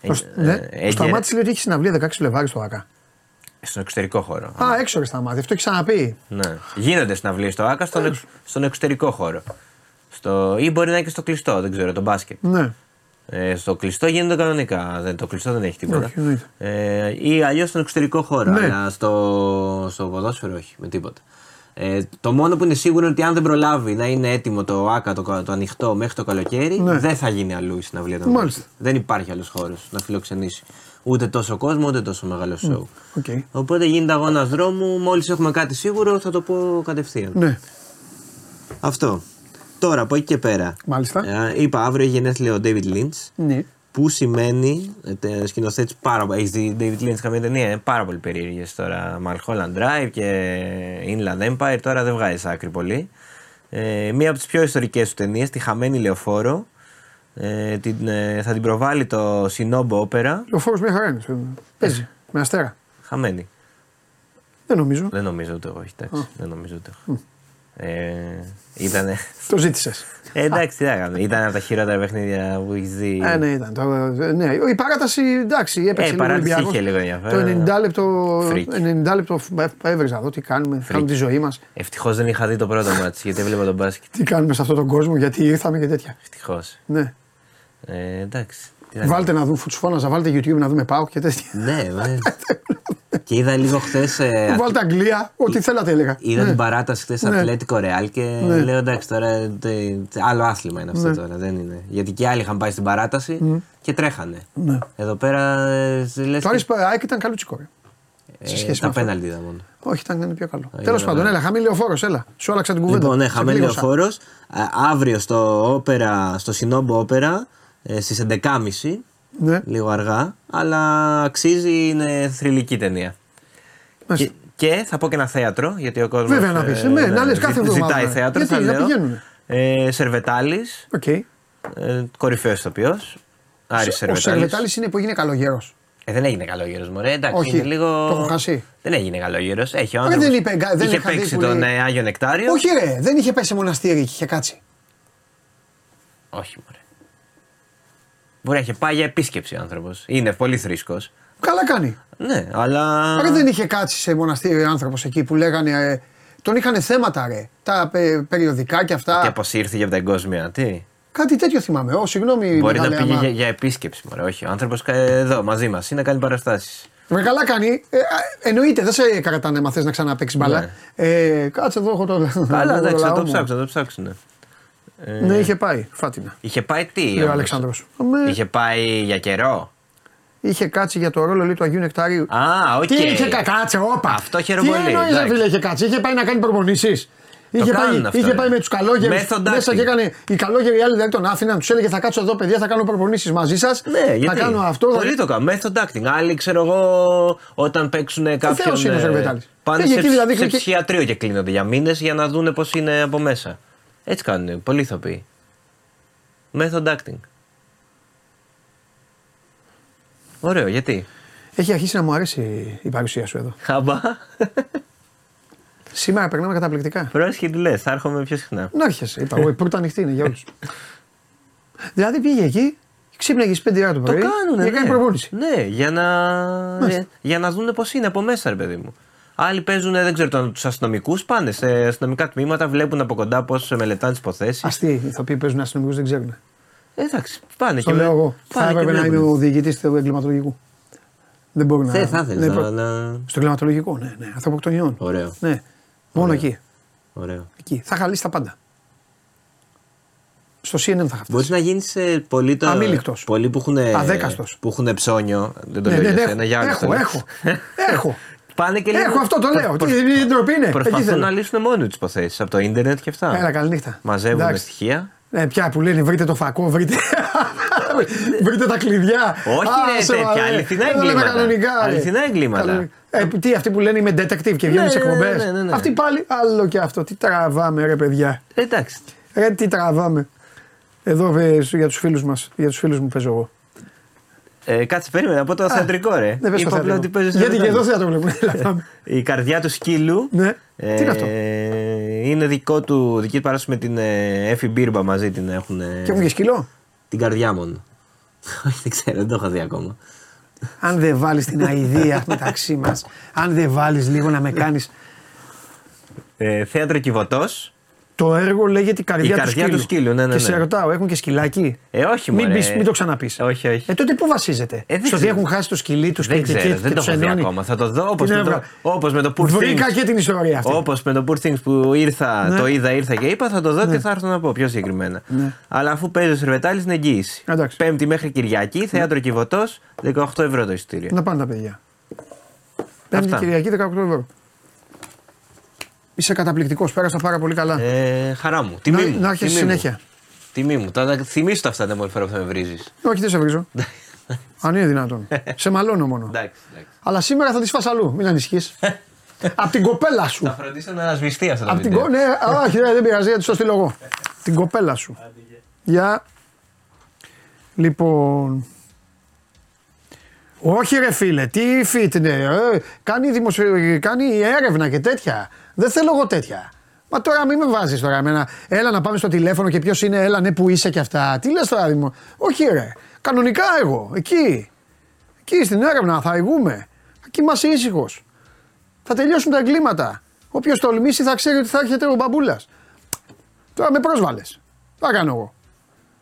Speaker 9: ε,
Speaker 1: Ο,
Speaker 9: ε,
Speaker 1: ναι.
Speaker 9: έγκαιρα-
Speaker 1: Ο Σταμάτη λέει ότι έχει συναυλία 16 Φλεβάρι στο ΑΚΑ.
Speaker 9: στον εξωτερικό χώρο.
Speaker 1: Α, έξω ρε Σταμάτη, αυτό έχει ξαναπεί.
Speaker 9: Ναι. Γίνονται συναυλίες στο ΆΚΑ στον, εξ- στον εξωτερικό χώρο. Στο, ή μπορεί να είναι και στο κλειστό, δεν ξέρω, το μπάσκετ.
Speaker 1: Ναι.
Speaker 9: Ε, στο κλειστό γίνεται κανονικά. Δεν, το κλειστό δεν έχει τίποτα.
Speaker 1: Όχι, εννοείται.
Speaker 9: ε, ή αλλιώς στον εξωτερικό χώρο.
Speaker 1: Ναι.
Speaker 9: Αλλά στο, στο ποδόσφαιρο όχι, με τίποτα. Ε, το μόνο που είναι σίγουρο είναι ότι αν δεν προλάβει να είναι έτοιμο το ΟΑΚΑ το, το ανοιχτό μέχρι το καλοκαίρι,
Speaker 1: Ναι.
Speaker 9: δεν θα γίνει αλλού η συναυλία των
Speaker 1: Μάλιστα.
Speaker 9: Μπάσκετ. Δεν υπάρχει άλλος χώρος να φιλοξενήσει ούτε τόσο κόσμο ούτε τόσο μεγάλο σόου.
Speaker 1: Οκ.
Speaker 9: Οπότε γίνεται αγώνας δρόμου. Μόλις έχουμε κάτι σίγουρο θα το πω κατευθείαν.
Speaker 1: Ναι.
Speaker 9: Αυτό. Τώρα από εκεί και πέρα.
Speaker 1: Μάλιστα.
Speaker 9: Ε, είπα αύριο έχει γενέθλια ο David Lynch.
Speaker 1: Ναι.
Speaker 9: Που σημαίνει, ε, σκηνοθέτης πάρα πολύ. Έχεις δει David Lynch καμία ταινία, είναι πάρα πολύ περίεργες τώρα. Mulholland Drive και Inland Empire, τώρα δεν βγάζει άκρη πολύ. Ε, μία από τις πιο ιστορικές του ταινίες, τη Χαμένη Λεωφόρο. Ε, την, ε, θα την προβάλλει το Sinobo Opera.
Speaker 1: Ο φόρο μια χαρά είναι. Παίζει. Με αστέρα.
Speaker 9: Χαμένη.
Speaker 1: Δεν νομίζω.
Speaker 9: Δεν νομίζω ούτε εγώ, όχι, εντάξει. Δεν νομίζω ούτε εγώ. Ε, ήτανε...
Speaker 1: Το ζήτησες.
Speaker 9: Ε, εντάξει, τι να κάνουμε. Ήταν από τα χειρότερα παιχνίδια που έχεις δει.
Speaker 1: Ε, ναι, ήταν. Το, ε, ναι. Η παράταση εντάξει, έπαιξε
Speaker 9: Ε, η
Speaker 1: λίγο
Speaker 9: παράταση
Speaker 1: Ολυμπιακός.
Speaker 9: είχε λίγο ενδιαφέρον.
Speaker 1: Το 90 λεπτό,
Speaker 9: Φρίκι.
Speaker 1: 90 λεπτό έβρεξα εδώ τι κάνουμε, κάνουμε τη ζωή μας.
Speaker 9: Ευτυχώς δεν είχα δει το πρώτο μάτι γιατί έβλεπα τον μπάσκετ.
Speaker 1: Τι κάνουμε σε αυτόν τον κόσμο, γιατί ήρθαμε και τέτοια.
Speaker 9: Ευτυχώς.
Speaker 1: Ναι.
Speaker 9: Ε, εντάξει. Τι να
Speaker 1: Βάλτε να δούμε, φουτσφώναζα, βάλτε YouTube να δούμε πάω και τέτοια.
Speaker 9: Ναι, ναι. και είδα λίγο χθες. Ε,
Speaker 1: Βάλτε Αγγλία, ό,τι θέλατε έλεγα.
Speaker 9: είδα
Speaker 1: Ναι.
Speaker 9: την παράταση χθες
Speaker 1: Ναι.
Speaker 9: Ατλέτικο Ρεάλ και
Speaker 1: Ναι.
Speaker 9: λέω εντάξει τώρα. τε- τε- άλλο άθλημα είναι αυτό
Speaker 1: Ναι.
Speaker 9: τώρα. Δεν είναι. Γιατί και άλλοι είχαν πάει στην παράταση και τρέχανε.
Speaker 1: Ναι.
Speaker 9: Εδώ πέρα ε, λες
Speaker 1: Το
Speaker 9: και-
Speaker 1: Άρης ΑΕΚ ήταν καλό τσικόρι. σε
Speaker 9: ε,
Speaker 1: σχέση
Speaker 9: τα
Speaker 1: με αυτό.
Speaker 9: πέναλτι είδα μόνο.
Speaker 1: Όχι, ήταν ήταν πιο καλό.
Speaker 9: είδα,
Speaker 1: Τέλος πάντων,
Speaker 9: ναι.
Speaker 1: έλα, χαμηλή ο φόρος, έλα. Σου άλλαξα την κουβέντα.
Speaker 9: Λοιπόν, ναι,
Speaker 1: Σε
Speaker 9: χαμένη
Speaker 1: πλήγωσα.
Speaker 9: λεωφόρο. Αύριο στο, όπερα, στο Σινόμπο Όπερα στις 11.30.
Speaker 1: Ναι,
Speaker 9: Λίγο αργά, αλλά αξίζει, είναι θρυλική ταινία.
Speaker 1: μάλιστα.
Speaker 9: Και, και θα πω και ένα θέατρο, γιατί ο κόσμος.
Speaker 1: Βέβαια να πεις, ναι, να λες κάθε εβδομάδα.
Speaker 9: Ζητάει θέατρο,
Speaker 1: Γιατί,
Speaker 9: θα
Speaker 1: να
Speaker 9: λέω.
Speaker 1: πηγαίνουνε.
Speaker 9: Ε, Σερβετάλης,
Speaker 1: Οκ.
Speaker 9: ε, κορυφαίος ηθοποιός. Άρης
Speaker 1: Ο
Speaker 9: Σερβετάλης.
Speaker 1: Σερβετάλης είναι που έγινε καλογέρος.
Speaker 9: Ε, δεν έγινε καλόγερος μωρέ. Εντάξει,
Speaker 1: Όχι,
Speaker 9: είναι λίγο.
Speaker 1: το έχω χάσει.
Speaker 9: Δεν έγινε καλόγερος. Έχει ο
Speaker 1: Ρε,
Speaker 9: άνθρωπος.
Speaker 1: δεν είπε, δεν
Speaker 9: είχε
Speaker 1: είχα δει
Speaker 9: παίξει
Speaker 1: που
Speaker 9: τον
Speaker 1: λέει-
Speaker 9: ε, Άγιο Νεκτάριο.
Speaker 1: Όχι, ρε, δεν είχε πέσει σε μοναστήρι και είχε κάτσει.
Speaker 9: Όχι, μωρέ. Μπορεί να είχε πάει για επίσκεψη ο άνθρωπος. Είναι πολύ θρήσκος.
Speaker 1: Καλά κάνει.
Speaker 9: Ναι, αλλά.
Speaker 1: Ρε, δεν είχε κάτσει σε μοναστήρι άνθρωπος εκεί που λέγανε. ε, τον είχαν θέματα, ρε. Τα ε, περιοδικά και αυτά.
Speaker 9: Και αποσύρθηκε από τα εγκόσμια. Τι;
Speaker 1: Κάτι τέτοιο θυμάμαι. Ω, συγγνώμη.
Speaker 9: Μπορεί να
Speaker 1: μεγάλε,
Speaker 9: πήγε
Speaker 1: άμα-
Speaker 9: για, για επίσκεψη. Μωρέ. Όχι, ο άνθρωπος εδώ μαζί μας είναι να κάνει παραστάσεις.
Speaker 1: Βρε καλά κάνει. Ε, α, εννοείται, δεν σε κρατάνε μα θες να ξαναπέξει μπάλα.
Speaker 9: Ναι.
Speaker 1: Ε, κάτσε εδώ, έχω το.
Speaker 9: Καλά,
Speaker 1: έχω
Speaker 9: εντάξει, θα
Speaker 1: λαό
Speaker 9: το
Speaker 1: μου.
Speaker 9: ψάξω, θα το ψάξουν. Ε,
Speaker 1: Ναι, είχε πάει. Φάτινα.
Speaker 9: Είχε πάει τι.
Speaker 1: Λέει ο
Speaker 9: όμως;
Speaker 1: Αλεξάνδρος.
Speaker 9: Είχε πάει για καιρό;
Speaker 1: Είχε κάτσει για το ρόλο λέει, του Αγίου Νεκτάριου.
Speaker 9: Α, οκ.
Speaker 1: Τι είχε κα- κάτσε, όπα.
Speaker 9: Αυτό χαίρομαι
Speaker 1: Τι
Speaker 9: πολύ,
Speaker 1: εννοείς, ρε
Speaker 9: εντάξει.
Speaker 1: φίλε, είχε κάτσει. Είχε πάει να κάνει προπονήσεις. Είχε, πάει,
Speaker 9: κάνουν αυτό,
Speaker 1: είχε
Speaker 9: ρε.
Speaker 1: πάει με τους καλόγερους
Speaker 9: Method
Speaker 1: μέσα
Speaker 9: acting.
Speaker 1: και έκανε. Οι καλόγεροι οι άλλοι δηλαδή τον άφηναν, τους έλεγε Θα κάτσω εδώ, παιδιά, θα κάνω προπονήσεις μαζί σας.
Speaker 9: Ναι,
Speaker 1: θα
Speaker 9: γιατί;
Speaker 1: κάνω αυτό. θα-
Speaker 9: Πολύ το κάνω. Method acting. Άλλοι, ξέρω εγώ, όταν παίξουν κάποιον.
Speaker 1: Θεός είναι ο
Speaker 9: ε,
Speaker 1: Σερβετάλης.
Speaker 9: Πάνε
Speaker 1: Πήγε
Speaker 9: σε,
Speaker 1: εκεί, δηλαδή,
Speaker 9: σε
Speaker 1: και-
Speaker 9: ψυχιατρίο και κλείνονται για μήνες για να δούνε πώς είναι από μέσα. Έτσι κάνουν. Πολλοί ηθοποιοί. Method acting. Ωραίο, γιατί;
Speaker 1: Έχει αρχίσει να μου αρέσει η παρουσία σου εδώ.
Speaker 9: Χαμπά.
Speaker 1: Σήμερα περνάμε καταπληκτικά.
Speaker 9: Πρόσχε τι λες, θα έρχομαι πιο συχνά.
Speaker 1: Να έρχεσαι, είπα εγώ. Η πόρτα ανοιχτή είναι για όλους. δηλαδή πήγε εκεί, ξύπναγες στι 5 ώρα το
Speaker 9: Το
Speaker 1: πρωί.
Speaker 9: κάνουνε.
Speaker 1: και κάνει
Speaker 9: ναι.
Speaker 1: προπόνηση.
Speaker 9: Ναι, για να,
Speaker 1: Μάλιστα.
Speaker 9: για να δούνε πώς είναι από μέσα, ρε παιδί μου. Άλλοι παίζουν, δεν ξέρω, τους αστυνομικούς, πάνε σε αστυνομικά τμήματα, βλέπουν από κοντά πώς μελετάνε τις υποθέσεις.
Speaker 1: Αστεί, οι ηθοποιοί παίζουν αστυνομικούς δεν ξέρουν.
Speaker 9: Εντάξει, πάνε
Speaker 1: Το
Speaker 9: και.
Speaker 1: λέω εγώ. Θα
Speaker 9: πάνε και
Speaker 1: έπρεπε να είμαι
Speaker 9: βλέπουν.
Speaker 1: ο διοικητής του εγκληματολογικού. Δεν μπορεί να.
Speaker 9: Δεν θα ήθελε
Speaker 1: ναι,
Speaker 9: να,
Speaker 1: προ-
Speaker 9: να-
Speaker 1: Στο εγκληματολογικό, ναι, ναι. Ανθρωποκτονιών.
Speaker 9: Ωραίο.
Speaker 1: Ναι. Μόνο εκεί.
Speaker 9: Ωραίο.
Speaker 1: εκεί. Θα χαλίσει τα πάντα. Στο CNN θα χαφτεί.
Speaker 9: Μπορείς να γίνεις πολύ το.
Speaker 1: Αμήλικτος.
Speaker 9: Πολλοί που έχουν,
Speaker 1: Αδέκαστος.
Speaker 9: που έχουν ψώνιο. Δεν το
Speaker 1: Ναι,
Speaker 9: λέω
Speaker 1: ναι,
Speaker 9: για
Speaker 1: ναι,
Speaker 9: σένα, για άλλους
Speaker 1: έχω,
Speaker 9: το λέω.
Speaker 1: έχω, έχω.
Speaker 9: Πάνε και λίγο.
Speaker 1: Έχω αυτό το λέω. Τι η ντροπή είναι; Εκεί
Speaker 9: Προσπαθούν
Speaker 1: θέλω.
Speaker 9: να λύσουν μόνοι τους υποθέσει από το ίντερνετ και αυτά.
Speaker 1: Έλα, καληνύχτα.
Speaker 9: Μαζεύουν
Speaker 1: Εντάξει.
Speaker 9: στοιχεία.
Speaker 1: Ναι, πια που λένε βρείτε το φακό, βρείτε, βρείτε τα κλειδιά.
Speaker 9: Όχι, ρε,
Speaker 1: σε
Speaker 9: τέτοια,
Speaker 1: βαρέ.
Speaker 9: αληθινά
Speaker 1: Εδώ λέμε
Speaker 9: εγκλήματα.
Speaker 1: κανονικά. ρε.
Speaker 9: Αληθινά εγκλήματα.
Speaker 1: Κανονικά. Ε, τι, αυτοί που λένε είμαι detective και βγαίνουν
Speaker 9: Ναι,
Speaker 1: σε
Speaker 9: ναι,
Speaker 1: εκπομπές.
Speaker 9: ναι, ναι, ναι.
Speaker 1: Αυτοί πάλι, άλλο και αυτό. Τι τραβάμε, ρε παιδιά.
Speaker 9: Εντάξει.
Speaker 1: Ρε, τι τραβάμε. Εδώ ε, για τους φίλους μας, για τους φίλους μου παίζω εγώ.
Speaker 9: Ε, κάτσε, περίμενα να πω το θεατρικό, ρε.
Speaker 1: Δεν πες το
Speaker 9: Είπα απλά
Speaker 1: θεατρικό.
Speaker 9: ότι παίζεις
Speaker 1: Γιατί
Speaker 9: στο
Speaker 1: και εδώ
Speaker 9: Ρετάλι.
Speaker 1: θα το βλέπουν. Έλα, πάμε.
Speaker 9: Η καρδιά του σκύλου.
Speaker 1: Ναι.
Speaker 9: ε,
Speaker 1: Τι είναι αυτό;
Speaker 9: Είναι δικό του, δική του παράσταση με την ε, Εφη Μπίρμπα μαζί την έχουν. ε,
Speaker 1: Και έχουν και σκυλό.
Speaker 9: Την καρδιά μόνο. Όχι, δεν ξέρω, δεν το έχω δει ακόμα.
Speaker 1: Αν δεν βάλεις την αηδία μεταξύ μας, αν δεν βάλεις λίγο να με κάνει.
Speaker 9: Ε, θέατρο Κιβωτός.
Speaker 1: Το έργο λέγεται η καρδιά,
Speaker 9: Η καρδιά
Speaker 1: του
Speaker 9: του
Speaker 1: σκύλου.
Speaker 9: σκύλου, ναι, ναι,
Speaker 1: Και σε
Speaker 9: ναι.
Speaker 1: ρωτάω, έχουν και σκυλάκι;
Speaker 9: Ε, όχι,
Speaker 1: Μην,
Speaker 9: μωρέ.
Speaker 1: πεις, μην το ξαναπείς.
Speaker 9: Όχι, όχι.
Speaker 1: Ε, τότε πού βασίζεται;
Speaker 9: Ε, δεν
Speaker 1: Στο ότι
Speaker 9: ξέρω.
Speaker 1: έχουν χάσει το σκυλί τους και,
Speaker 9: δεν
Speaker 1: και,
Speaker 9: ξέρω,
Speaker 1: και,
Speaker 9: δεν
Speaker 1: και
Speaker 9: το
Speaker 1: τους
Speaker 9: έχω δει
Speaker 1: ενώνει.
Speaker 9: ακόμα. Θα το δω όπως
Speaker 1: Την
Speaker 9: με, το,
Speaker 1: έβρα.
Speaker 9: όπως με το Poor
Speaker 1: Βρήκα
Speaker 9: Things.
Speaker 1: και την ιστορία αυτή.
Speaker 9: Όπως με το Poor Things που ήρθα,
Speaker 1: Ναι.
Speaker 9: το είδα, ήρθα και είπα, θα το δω και θα έρθω να πω πιο συγκεκριμένα.
Speaker 1: Ναι.
Speaker 9: Αλλά αφού παίζει ο Σερβετάλης, είναι εγγύηση.
Speaker 1: Εντάξει.
Speaker 9: Πέμπτη μέχρι Κυριακή, θέατρο Κιβωτός, 18 ευρώ το εισιτήριο.
Speaker 1: Να πάνε τα παιδιά. Πέμπτη
Speaker 9: Αυτά.
Speaker 1: Κυριακή 18 ευρώ. Είσαι καταπληκτικός, πέρασα πάρα πολύ καλά.
Speaker 9: Ε, χαρά μου. Τιμή
Speaker 1: να
Speaker 9: μου.
Speaker 1: να έρχεσαι
Speaker 9: τιμή μου.
Speaker 1: συνέχεια.
Speaker 9: Τιμή μου. Θα τα θυμίσω τα αυτά την επόμενη φορά που θα με βρίζεις.
Speaker 1: Όχι, δεν σε βρίζω. Αν είναι δυνατόν. σε μαλώνω μόνο.
Speaker 9: Εντάξει, εντάξει.
Speaker 1: Αλλά σήμερα θα τη φας αλλού, μην ανησυχείς. Απ' την κοπέλα σου.
Speaker 9: Θα φροντίσω να σβηστεί αυτό το
Speaker 1: Απ' την
Speaker 9: βίντεο.
Speaker 1: κο... Ναι, α, όχι, ναι, δεν πειράζει, γιατί το στείλω εγώ. Την κοπέλα σου. Για. Λοιπόν. Όχι ρε φίλε, τι fit είναι. Ε, κάνει, δημοσιο... κάνει έρευνα και τέτοια. Δεν θέλω εγώ τέτοια. Μα τώρα μην με βάζεις τώρα εμένα. Έλα να πάμε στο τηλέφωνο και ποιος είναι, έλα ναι που είσαι και αυτά. Τι λες τώρα, Δημο. Όχι ρε. Κανονικά εγώ. Εκεί. Εκεί στην έρευνα θα ηγούμε. Θα κοιμάσαι ήσυχος. Θα τελειώσουν τα εγκλήματα. Όποιος τολμήσει θα ξέρει ότι θα έρχεται ο μπαμπούλας. Τώρα με πρόσβαλες. Θα κάνω εγώ.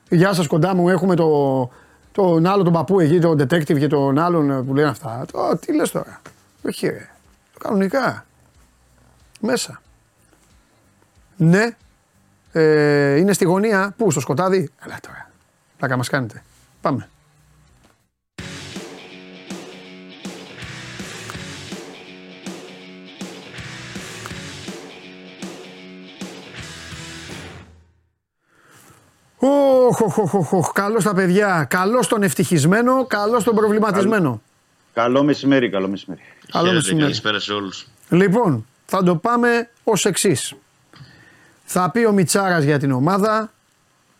Speaker 1: Γεια σας κοντά μου, έχουμε το, τον άλλο τον παππού εκεί, τον detective και τον άλλον που λένε αυτά. Το, τι λες τώρα; Όχι ρε. Κανονικά. Μέσα. Ναι. Ε, είναι στη γωνία. Πού, στο σκοτάδι; Έλα τώρα. Πλάκα μας κάνετε. Πάμε. Οχ, οχ, οχ, οχ, οχ. Καλώς τα παιδιά. Καλώς τον ευτυχισμένο, καλώς τον προβληματισμένο.
Speaker 10: Καλό μεσημέρι, καλό μεσημέρι.
Speaker 1: Καλό
Speaker 11: Χαίρετε,
Speaker 1: μεσημέρι.
Speaker 11: καλησπέρα σε όλους.
Speaker 1: Λοιπόν, θα το πάμε ως εξής. Θα πει ο Μιτσάρας για την ομάδα,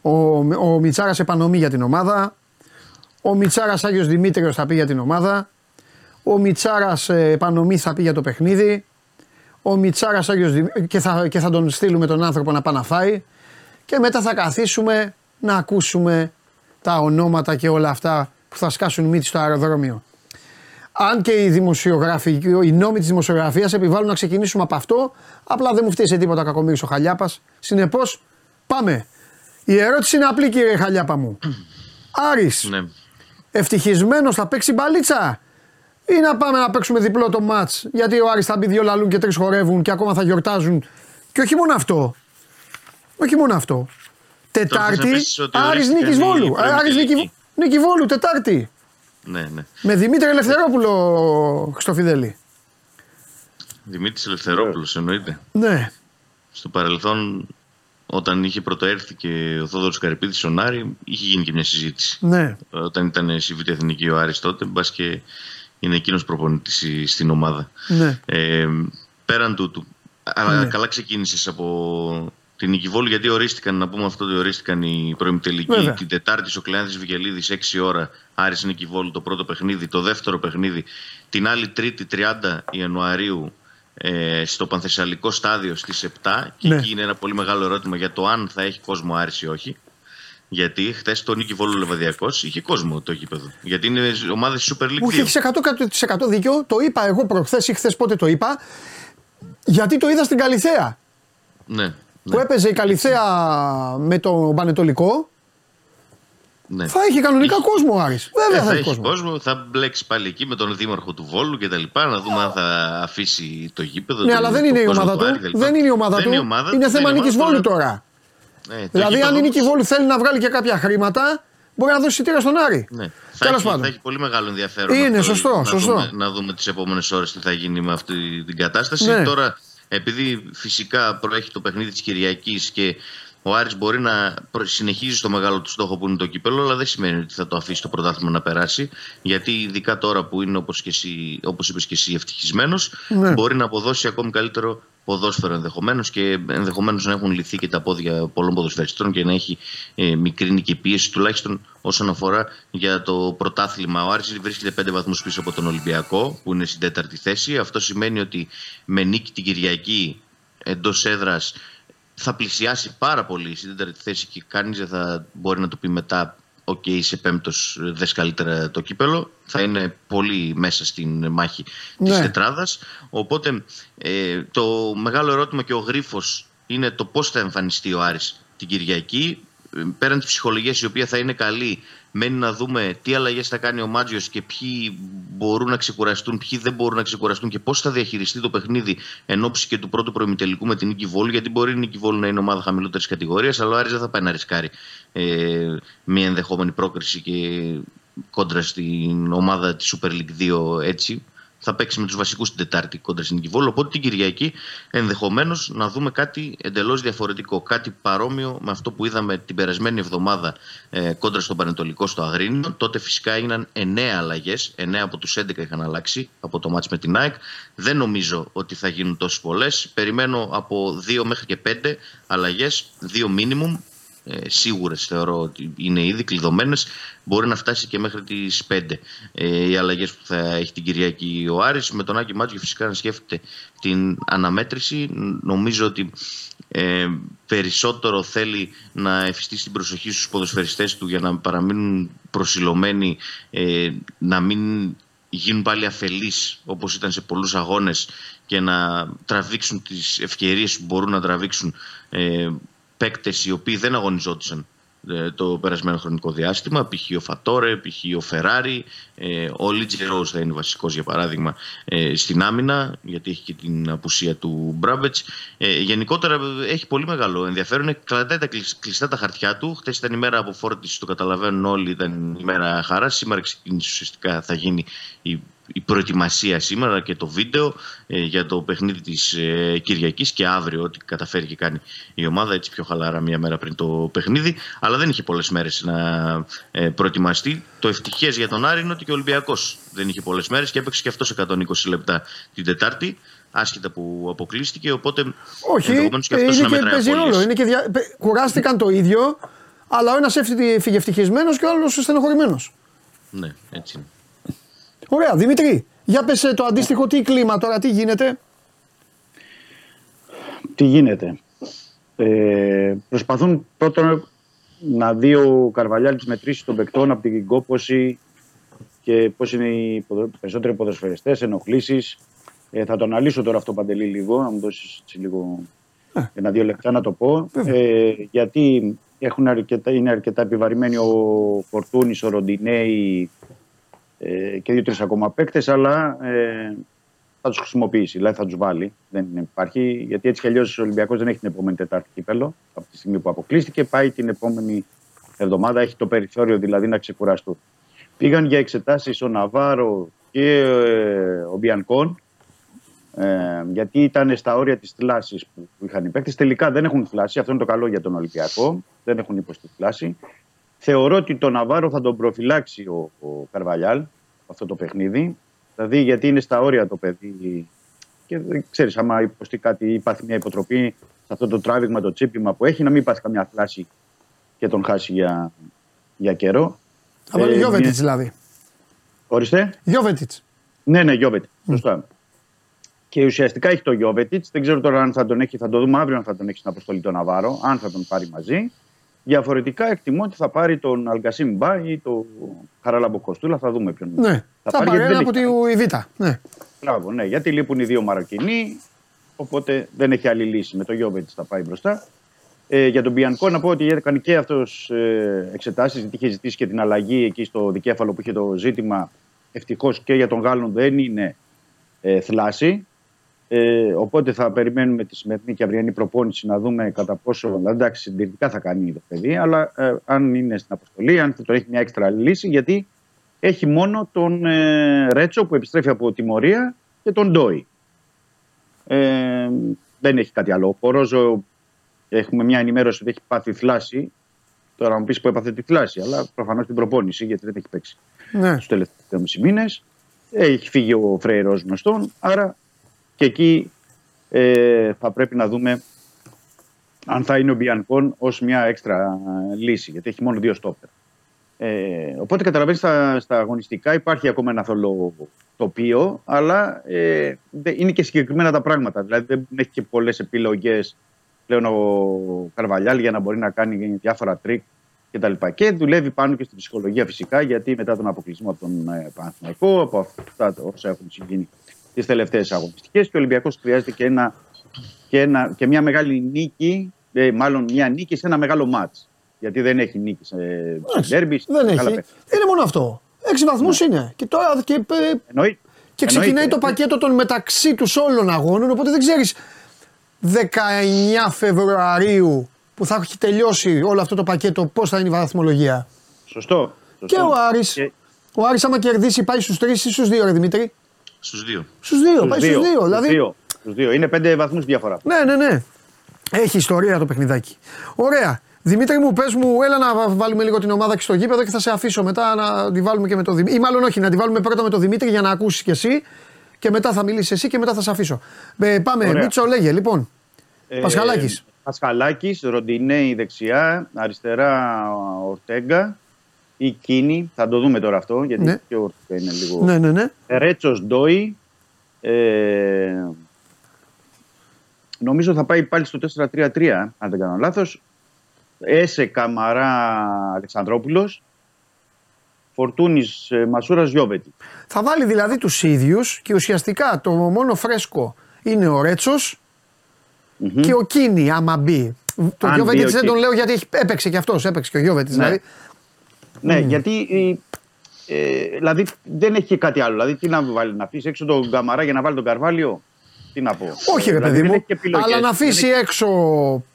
Speaker 1: ο, ο Μιτσάρας επανομή για την ομάδα, ο Μιτσάρας Άγιος Δημήτριος θα πει για την ομάδα, Ο Μιτσάρας επανομή θα πει για το παιχνίδι. Ο Μιτσάρας και θα, και θα τον στείλουμε τον άνθρωπο να πάει να φάει. Και μετά θα καθίσουμε να ακούσουμε τα ονόματα και όλα αυτά που θα σκάσουν μύτη στο αεροδρόμιο. Αν και οι δημοσιογράφοι, οι νόμοι της δημοσιογραφίας επιβάλλουν να ξεκινήσουμε από αυτό, απλά δεν μου φταίει σε τίποτα κακομίρι ο Χαλιάπας. Συνεπώς, πάμε. Η ερώτηση είναι απλή, κύριε Χαλιάπα μου. Άρης,
Speaker 11: Ναι.
Speaker 1: ευτυχισμένος θα παίξει μπαλίτσα; Ή να πάμε να παίξουμε διπλό το μάτς. Γιατί ο Άρης θα μπει δύο λαλούν και τρεις χορεύουν και ακόμα θα γιορτάζουν. Και όχι μόνο αυτό. Όχι μόνο αυτό. Τετάρτη,
Speaker 11: να πεις ότι
Speaker 1: Άρης
Speaker 11: ορίστηκαν
Speaker 1: Νίκης
Speaker 11: οι
Speaker 1: Βόλου. Ε, Άρης
Speaker 11: προημιτελικοί.
Speaker 1: Νίκη, Νίκη Βόλου, Τετάρτη.
Speaker 11: Ναι, ναι.
Speaker 1: Με Δημήτρη Ελευθερόπουλο, Χριστοφιδέλη.
Speaker 11: Δημήτρης Ελευθερόπουλος εννοείται.
Speaker 1: Ναι.
Speaker 11: Στο παρελθόν, όταν είχε πρωτοέρθει και ο Θόδωρος Καρυπίδης στον Άρη, είχε γίνει και μια συζήτηση.
Speaker 1: Ναι.
Speaker 11: Όταν ήταν στη Β' Εθνική ο Άρης τότε, μπα και είναι εκείνος προπονητής στην ομάδα.
Speaker 1: Ναι.
Speaker 11: Ε, πέραν τούτου, αλλά
Speaker 1: Ναι.
Speaker 11: καλά ξεκίνησες από την Νίκη Βόλου, γιατί ορίστηκαν, να πούμε αυτό ότι ορίστηκαν οι προημιτελικοί
Speaker 1: Βέβαια.
Speaker 11: την Τετάρτη στο Κλεάνθη Βικελίδης 6 ώρα. Άρης Νίκη Βόλου το πρώτο παιχνίδι, το δεύτερο παιχνίδι. Την άλλη Τρίτη 30 Ιανουαρίου ε, στο Πανθεσσαλικό στάδιο στις 7 και
Speaker 1: Ναι.
Speaker 11: εκεί είναι ένα πολύ μεγάλο ερώτημα για το αν θα έχει κόσμο Άρης ή όχι. Γιατί χθες το Νίκη Βόλου Λεβαδιακός είχε κόσμο το γήπεδο. Γιατί είναι ομάδες Super League
Speaker 1: Μου
Speaker 11: 2.
Speaker 1: είχε 100% δίκιο. Το είπα εγώ προχθές ή χθες πότε το είπα. Γιατί το είδα στην Καλιθέα.
Speaker 11: Ναι,
Speaker 1: Που έπαιζε η Καλιθέα με το Πανετολικό.
Speaker 11: ναι.
Speaker 1: Θα είχε κανονικά κόσμο ο Άρης. Βέβαια
Speaker 11: Ε,
Speaker 1: θα
Speaker 11: θα
Speaker 1: έχει
Speaker 11: έχει
Speaker 1: κόσμο.
Speaker 11: κόσμο, θα μπλέξει πάλι εκεί με τον δήμαρχο του Βόλου και τα λοιπά, να δούμε αν θα αφήσει το γήπεδο.
Speaker 1: Ναι,
Speaker 11: τον-
Speaker 1: αλλά δεν
Speaker 11: τον
Speaker 1: είναι η
Speaker 11: κόσμο
Speaker 1: ομάδα
Speaker 11: Άρη
Speaker 1: του.
Speaker 11: και τα λοιπά.
Speaker 1: Δεν είναι η ομάδα
Speaker 11: Δεν
Speaker 1: του.
Speaker 11: η ομάδα
Speaker 1: Είναι
Speaker 11: του,
Speaker 1: θέμα
Speaker 11: δεν η
Speaker 1: νίκης
Speaker 11: ομάδα
Speaker 1: Βόλου
Speaker 11: του.
Speaker 1: τώρα.
Speaker 11: Ε, το
Speaker 1: Δηλαδή, αν
Speaker 11: γήπεδο
Speaker 1: η νίκης
Speaker 11: όμως-
Speaker 1: Βόλου θέλει να βγάλει και κάποια χρήματα, μπορεί να δώσει εισιτήρια στον Άρη.
Speaker 11: Ναι. Θα,
Speaker 1: Τέλος
Speaker 11: έχει,
Speaker 1: πάντων.
Speaker 11: θα έχει πολύ μεγάλο ενδιαφέρον.
Speaker 1: Είναι,
Speaker 11: αυτό,
Speaker 1: σωστό,
Speaker 11: να
Speaker 1: σωστό.
Speaker 11: Δούμε, να δούμε τις επόμενες ώρες τι θα γίνει με αυτή την κατάσταση.
Speaker 1: Ναι.
Speaker 11: Τώρα, επειδή φυσικά προέχει το παιχνίδι της Κυριακής και ο Άρης μπορεί να προ- συνεχίζει στο μεγάλο του στόχο που είναι το κύπελο, αλλά δεν σημαίνει ότι θα το αφήσει το πρωτάθλημα να περάσει. Γιατί ειδικά τώρα που είναι όπως όπως είπες και εσύ ευτυχισμένος,
Speaker 1: Ναι.
Speaker 11: μπορεί να αποδώσει ακόμη καλύτερο ποδόσφαιρο ενδεχομένως και ενδεχομένως να έχουν λυθεί και τα πόδια πολλών ποδοσφαιριστών και να έχει ε, μικρύνει και πίεση τουλάχιστον όσον αφορά για το πρωτάθλημα. Ο Άρης βρίσκεται πέντε βαθμούς πίσω από τον Ολυμπιακό που είναι στην τέταρτη θέση. Αυτό σημαίνει ότι με νίκη την Κυριακή εντός έδρας θα πλησιάσει πάρα πολύ στην τέταρτη θέση και κανείς δεν θα μπορεί να του πει μετά Οκ, είσαι πέμπτος, δες καλύτερα το κύπελλο. Θα είναι πολύ μέσα στην μάχη
Speaker 1: Ναι.
Speaker 11: τη τετράδας. Οπότε ε, το μεγάλο ερώτημα και ο γρίφος είναι το πώς θα εμφανιστεί ο Άρης την Κυριακή. Ε, Πέραν τη ψυχολογία η οποία θα είναι καλή, μένει να δούμε τι αλλαγές θα κάνει ο Μάτζιος και ποιοι μπορούν να ξεκουραστούν, ποιοι δεν μπορούν να ξεκουραστούν και πώς θα διαχειριστεί το παιχνίδι εν ώψη και του πρώτου προημιτελικού με την Νίκη Βόλου. Γιατί μπορεί η Νίκη Βόλου να είναι ομάδα χαμηλότερης κατηγορίας, αλλά ο Άρης δεν θα πάει να ρισκάρει ε, μια ενδεχόμενη πρόκριση και κόντρα στην ομάδα της Super League 2 έτσι. Θα παίξει με τους βασικούς την Τετάρτη κόντρα στην Νίκη Βόλου. Οπότε την Κυριακή ενδεχομένως να δούμε κάτι εντελώς διαφορετικό. Κάτι παρόμοιο με αυτό που είδαμε την περασμένη εβδομάδα ε, κόντρα στον Πανετολικό στο Αγρίνιο. Τότε φυσικά έγιναν 9 αλλαγές. 9 από τους 11 είχαν αλλάξει από το μάτς με την ΑΕΚ. Δεν νομίζω ότι θα γίνουν τόσες πολλές. Περιμένω από 2 μέχρι και 5 αλλαγές, 2 minimum ε, σίγουρες θεωρώ ότι είναι ήδη κλειδωμένες. Μπορεί να φτάσει και μέχρι τις 5 ε, οι αλλαγές που θα έχει την Κυριακή ο Άρης. Με τον Άκη Μάτζιο φυσικά να σκέφτεται την αναμέτρηση. Νομίζω ότι ε, περισσότερο θέλει να εφιστήσει την προσοχή στους ποδοσφαιριστές του για να παραμείνουν προσιλωμένοι, ε, να μην γίνουν πάλι αφελείς όπως ήταν σε πολλούς αγώνες και να τραβήξουν τις ευκαιρίες που μπορούν να τραβήξουν ε, παίκτες οι οποίοι δεν αγωνιζόντουσαν ε, το περασμένο χρονικό διάστημα. Π.χ. ο Φατόρε, π.χ. ο Φεράρι, ε, ο Λίτζε Ρόουζ θα είναι βασικός για παράδειγμα ε, στην άμυνα, γιατί έχει και την απουσία του Μπράμπετς. Ε, γενικότερα ε, έχει πολύ μεγάλο ενδιαφέρον. Είναι κρατάει τα κλεισ- κλειστά τα χαρτιά του. Χθες ήταν η μέρα αποφόρτησης, το καταλαβαίνουν όλοι, ήταν η μέρα χαράς. Σήμερα ξεκίνησε ουσιαστικά θα γίνει η η προετοιμασία σήμερα και το βίντεο ε, για το παιχνίδι της ε, Κυριακής και αύριο ό,τι καταφέρει και κάνει η ομάδα έτσι πιο χαλαρά μία μέρα πριν το παιχνίδι αλλά δεν είχε πολλές μέρες να ε, προετοιμαστεί το ευτυχές για τον Άρη είναι ότι και ο Ολυμπιακός δεν είχε πολλές μέρες και έπαιξε και αυτός 120 λεπτά την Τετάρτη άσχετα που αποκλείστηκε οπότε
Speaker 1: Όχι,
Speaker 11: ενδεχομένως και
Speaker 1: ε,
Speaker 11: αυτός
Speaker 1: είναι
Speaker 11: να
Speaker 1: και
Speaker 11: μετράει
Speaker 1: παίζει
Speaker 11: απώλειες.
Speaker 1: ρόλο. Είναι και δια... πε- Κουράστηκαν το ίδιο, αλλά ο ένας φύγε ευτυχισμένος και ο άλλος στενοχωρημένος.
Speaker 11: Ναι, έτσι είναι.
Speaker 1: Ωραία, Δημήτρη, Για πες ε, το αντίστοιχο, τι κλίμα τώρα, τι γίνεται;
Speaker 10: Τι γίνεται; Ε, προσπαθούν πρώτον να δει ο Καρβαλιάλ τις μετρήσεις των παικτών από την κόπωση και πώς είναι οι ποδο- περισσότεροι ποδοσφαιριστές, ενοχλήσεις. Ε, θα το αναλύσω τώρα αυτό παντελή λίγο, να μου δώσεις λίγο ένα-δύο λεπτά να το πω. Ε, γιατί έχουν αρκετά, είναι αρκετά επιβαρημένοι ο Φορτούνης, ο Ροντινέη ε, και δύο-τρει ακόμα παίκτες, αλλά ε, θα τους χρησιμοποιήσει, δηλαδή θα τους βάλει. Δεν υπάρχει, γιατί έτσι κι αλλιώς ο Ολυμπιακός δεν έχει την επόμενη Τετάρτη κύπελο από τη στιγμή που αποκλείστηκε. Πάει την επόμενη εβδομάδα, έχει το περιθώριο δηλαδή να ξεκουραστούν. Πήγαν για εξετάσεις ο Ναβάρο και ε, ο Μπιανκόν, ε, γιατί ήταν στα όρια της θλάση που είχαν οι παίκτες. Τελικά δεν έχουν θλάσει, αυτό είναι το καλό για τον Ολυμπιακό. Δεν έχουν υποστεί θλάση. Θεωρώ ότι τον Ναβάρο θα τον προφυλάξει ο, ο Καρβαλιάλ αυτό το παιχνίδι. Δηλαδή γιατί είναι στα όρια το παιδί και δεν ξέρεις, άμα υποστεί κάτι ή πάθει μια υποτροπή σε αυτό το τράβηγμα, το τσίπημα που έχει, να μην πάθει καμιά θλάση και τον χάσει για, για καιρό.
Speaker 1: Θα βάλει
Speaker 10: Ε,
Speaker 1: Γιώβετιτς
Speaker 10: μια-
Speaker 1: δηλαδή.
Speaker 10: Ορίστε.
Speaker 1: Γιώβετιτς.
Speaker 10: Ναι, ναι, Γιώβετιτς. Σωστά. Και ουσιαστικά έχει το Γιώβετιτς. Δεν ξέρω τώρα αν θα τον έχει, θα το δούμε αύριο αν θα τον έχει στην αποστολή τον Ναβάρο, αν θα τον πάρει μαζί. Διαφορετικά εκτιμώ ότι θα πάρει τον Αλγκασίμ Μπά ή τον Χαράλαμπο Κοστούλα. Θα δούμε ποιον
Speaker 1: Ναι, θα,
Speaker 10: πάρει.
Speaker 1: πάρει
Speaker 10: γιατί
Speaker 1: ένα
Speaker 10: δεν
Speaker 1: από
Speaker 10: έχει
Speaker 1: τη Β. Ναι.
Speaker 10: Μπράβο, ναι, γιατί λείπουν οι δύο Μαροκινοί. Οπότε δεν έχει άλλη λύση. Με το Γιώβετιτς θα πάει μπροστά. Ε, για τον Μπιανκό να πω ότι έκανε και αυτός ε, εξετάσεις, γιατί είχε ζητήσει και την αλλαγή εκεί στο δικέφαλο που είχε το ζήτημα. Ευτυχώς και για τον Γάλλον δεν είναι ε, θλάση. Ε, οπότε θα περιμένουμε τη σημερινή και αυριανή προπόνηση να δούμε κατά πόσο. δηλαδή, Εντάξει, συντηρητικά θα κάνει το παιδί, αλλά ε, αν είναι στην αποστολή, αν θα το έχει μια έξτρα λύση, γιατί έχει μόνο τον ε, Ρέτσο που επιστρέφει από τιμωρία και τον Ντόι. Ε, δεν έχει κάτι άλλο. Ο Πορόζο έχουμε μια ενημέρωση ότι έχει πάθει θλάση. Τώρα μου πεις που έπαθε τη θλάση, αλλά προφανώς την προπόνηση γιατί δεν έχει παίξει
Speaker 1: Ναι.
Speaker 10: τους τελευταίους μήνες. Έχει φύγει ο Φρέιρος γνωστόν, άρα και εκεί ε, θα πρέπει να δούμε αν θα είναι ο Μπιανκόν ως μια έξτρα ε, λύση, γιατί έχει μόνο δύο στόπερ. Ε, οπότε καταλαβαίνεις στα, στα αγωνιστικά υπάρχει ακόμα ένα θολό τοπίο, αλλά ε, δε- είναι και συγκεκριμένα τα πράγματα. Δηλαδή δεν έχει και πολλές επιλογές πλέον ο Καρβαλιάλ για να μπορεί να κάνει διάφορα τρικ κτλ. Και δουλεύει πάνω και στην ψυχολογία φυσικά, γιατί μετά τον αποκλεισμό από τον ε, Παναθηναϊκό, από αυτά τα όσα έχουν συμβεί τις τελευταίες αγωνιστικές, και ο Ολυμπιακός χρειάζεται και, ένα, και, ένα, και μια μεγάλη νίκη, ε, μάλλον μια νίκη σε ένα μεγάλο ματς. Γιατί δεν έχει νίκη σε σε ντέρμπις. σε
Speaker 1: Δεν
Speaker 10: μεγάλα
Speaker 1: έχει.
Speaker 10: παιχνίδια.
Speaker 1: Είναι μόνο αυτό. Έξι βαθμούς είναι. Και τώρα και, ε,
Speaker 10: Εννοεί-
Speaker 1: και ξεκινάει
Speaker 10: εννοείται.
Speaker 1: το πακέτο των μεταξύ τους όλων αγώνων. Οπότε δεν ξέρεις 19 Φεβρουαρίου που θα έχει τελειώσει όλο αυτό το πακέτο πώς θα είναι η βαθμολογία;
Speaker 10: Σωστό. σωστό.
Speaker 1: Και ο Άρης,
Speaker 10: Και-
Speaker 1: ο Άρης άμα κερδίσει πάει στους 3 ή στους 2, ρε Δημήτρη.
Speaker 11: Στους δύο.
Speaker 1: Στους 2,
Speaker 10: στους
Speaker 1: πάει στους 2.
Speaker 10: στους
Speaker 1: Δηλαδή,
Speaker 10: δύο, στους δύο. Είναι πέντε βαθμούς διαφορά.
Speaker 1: ναι, ναι, ναι. Έχει ιστορία το παιχνιδάκι. Ωραία. Δημήτρη μου, πες μου, έλα να βάλουμε λίγο την ομάδα και στο γήπεδο και θα σε αφήσω μετά να τη βάλουμε και με το Δημήτρη. Ή μάλλον όχι, να τη βάλουμε πρώτα με το Δημήτρη για να ακούσεις κι εσύ και μετά θα μιλήσεις εσύ και μετά θα σε αφήσω. Ε, πάμε,
Speaker 10: Ωραία.
Speaker 1: Μίτσο, λέγε λοιπόν. Πασχαλάκης.
Speaker 10: Ε, Πασχαλάκης, Ροντινέη δεξιά, αριστερά Ορτέγκα ή Κίνη. Θα το δούμε τώρα αυτό γιατί
Speaker 1: Ναι.
Speaker 10: και ο Ορτέγκα είναι λίγο.
Speaker 1: Ναι, ναι, ναι.
Speaker 10: Ρέτσος Ντόι. Ε, νομίζω θα πάει πάλι στο 4-3-3, αν δεν κάνω λάθος. Έσε Καμαρά Αλεξανδρόπουλος. Φορτούνης ε, Μασούρας Γιώβετη.
Speaker 1: Θα βάλει δηλαδή τους ίδιους και ουσιαστικά το μόνο φρέσκο είναι ο ρετσο και ο Κίνη, άμα μπει. Το
Speaker 10: Αν
Speaker 1: Γιώβετιτ
Speaker 10: μπει ο
Speaker 1: δεν τον
Speaker 10: Κίνη.
Speaker 1: λέω γιατί έχει, έπαιξε και αυτός, έπαιξε και ο Γιώβετιτ.
Speaker 10: Ναι.
Speaker 1: Δηλαδή.
Speaker 10: Ναι, γιατί ε, ε, δηλαδή δεν έχει και κάτι άλλο. Δηλαδή τι να βάλει, να αφήσει έξω τον Καμαρά για να βάλει τον Καρβάλιο; Τι να πω.
Speaker 1: Όχι, ρε
Speaker 10: Δηλαδή,
Speaker 1: παιδί
Speaker 10: δεν
Speaker 1: μου,
Speaker 10: έχει και επιλογές.
Speaker 1: αλλά να
Speaker 10: Δεν
Speaker 1: αφήσει
Speaker 10: έχει-
Speaker 1: έξω.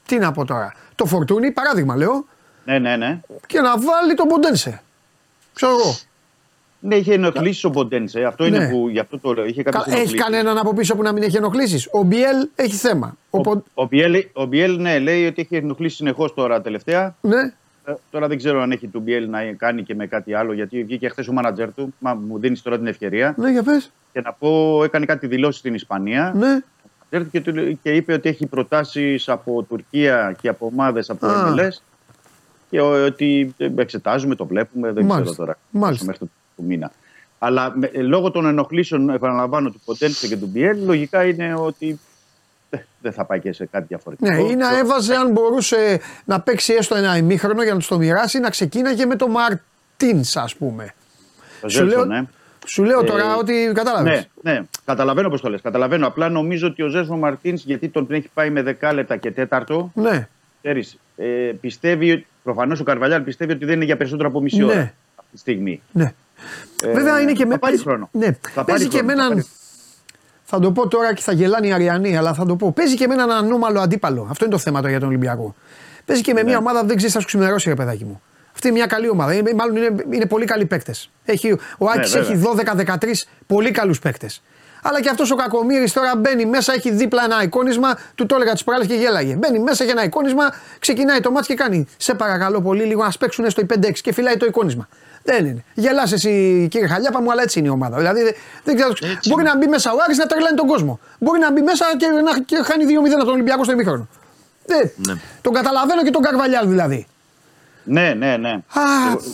Speaker 1: Τι να πω τώρα. Το φορτούνι, παράδειγμα λέω,
Speaker 10: Ναι, ναι, ναι.
Speaker 1: και να βάλει τον Ποντένσε. Ξέρω εγώ.
Speaker 10: Ναι, είχε ενοχλήσει ο Μποντένσε. Αυτό
Speaker 1: Ναι.
Speaker 10: είναι που γι' αυτό το λέω. Είχε
Speaker 1: Κα-
Speaker 10: κάποιες
Speaker 1: Έχει
Speaker 10: ενοχλήσεις.
Speaker 1: κανέναν από πίσω που να μην έχει ενοχλήσεις. Ο Μπιέλ έχει θέμα. Ο, Πον-
Speaker 10: Ο Μπιέλ, ο Μπιέλ, ναι, λέει ότι έχει ενοχλήσει συνεχώς τώρα τελευταία.
Speaker 1: Ναι.
Speaker 10: Ε, Τώρα δεν ξέρω αν έχει του Μπιέλ να κάνει και με κάτι άλλο, γιατί βγήκε χθες ο μάνατζερ του. Μα μου δίνεις τώρα την ευκαιρία.
Speaker 1: Ναι, για πες.
Speaker 10: Και να πω, έκανε κάτι δηλώσεις στην Ισπανία.
Speaker 1: Ναι.
Speaker 10: Και, του λέει- και είπε ότι έχει προτάσεις από Τουρκία και από ομάδες από το
Speaker 1: Α.
Speaker 10: MLS. Και ο- ότι ε, εξετάζουμε, το βλέπουμε, δεν
Speaker 1: Μάλιστα.
Speaker 10: ξέρω τώρα.
Speaker 1: Μάλιστα.
Speaker 10: Μέχρι το του μήνα. Αλλά με- ε, λόγω των ενοχλήσεων, επαναλαμβάνω, του Ποντένσε και του Μπιέλ, λογικά είναι ότι ε, δεν θα πάει και σε κάτι διαφορετικό.
Speaker 1: Ναι, ή να έβαζε αν μπορούσε να παίξει έστω ένα ημίχρονο για να του το μοιράσει, να ξεκίναγε με τον Μαρτίνς, ας πούμε.
Speaker 10: Το
Speaker 1: Σου λέω,
Speaker 10: Ζέλσον, ναι.
Speaker 1: σου λέω τώρα
Speaker 10: Ε,
Speaker 1: ότι κατάλαβες.
Speaker 10: Ναι, ναι, καταλαβαίνω πώς το λες. Καταλαβαίνω. Απλά νομίζω ότι ο Ζέσμο Μαρτίνς, γιατί τον έχει πάει με δεκάλεπτα και τέταρτο,
Speaker 1: Ναι,
Speaker 10: ξέρεις, ε, πιστεύει, προφανώς ο Καρβαλιάλ πιστεύει ότι δεν είναι για περισσότερο από μισή
Speaker 1: Ναι.
Speaker 10: ώρα αυτή τη στιγμή.
Speaker 1: ναι.
Speaker 10: Ε,
Speaker 1: Βέβαια είναι και
Speaker 10: θα
Speaker 1: με.
Speaker 10: πάρει χρόνο.
Speaker 1: Ναι,
Speaker 10: Θα
Speaker 1: παίζει
Speaker 10: πάρει
Speaker 1: και με
Speaker 10: χρόνο, θα
Speaker 1: έναν.
Speaker 10: Πάρει-
Speaker 1: Θα το πω τώρα και θα γελάνε οι Αριανοί, αλλά θα το πω. Παίζει και με έναν ανώμαλο αντίπαλο. Αυτό είναι το θέμα τώρα για τον Ολυμπιακό. Παίζει και με
Speaker 10: Ναι.
Speaker 1: μια ομάδα που δεν ξέρεις, θα σου ξημερώσει, ρε παιδάκι μου. Αυτή είναι μια καλή ομάδα. Είναι- Μάλλον είναι, είναι πολύ καλοί παίκτες. Ο Άκης
Speaker 10: Ναι, βέβαια.
Speaker 1: έχει 12-13 πολύ καλούς παίκτες. Αλλά και αυτός ο Κακομήρη τώρα μπαίνει μέσα, έχει δίπλα ένα εικόνισμα. Του το έλεγα τι προάλλε και γέλαγε. Μπαίνει μέσα, έχει ένα εικόνισμα, ξεκινάει το μάτι και κάνει. Σε παρακαλώ πολύ, λίγο να παίξουν στο 5-6 και φυλάει το εικόνισμα. Δεν είναι. Γελάς εσύ κύριε Χαλιάπα μου, αλλά έτσι είναι η ομάδα. Δηλαδή δεν- δεν ξέρω.
Speaker 11: Έτσι
Speaker 1: Μπορεί
Speaker 11: είναι.
Speaker 1: να μπει μέσα ο Άρης να τρελάνει τον κόσμο. Μπορεί να μπει μέσα και να και χάνει 2-0 από τον Ολυμπιακό στο ημίχρονο. Ε,
Speaker 11: Ναι.
Speaker 1: Τον καταλαβαίνω και τον Καρβαλιάλ δηλαδή.
Speaker 10: Ναι, ναι, ναι.
Speaker 1: Α,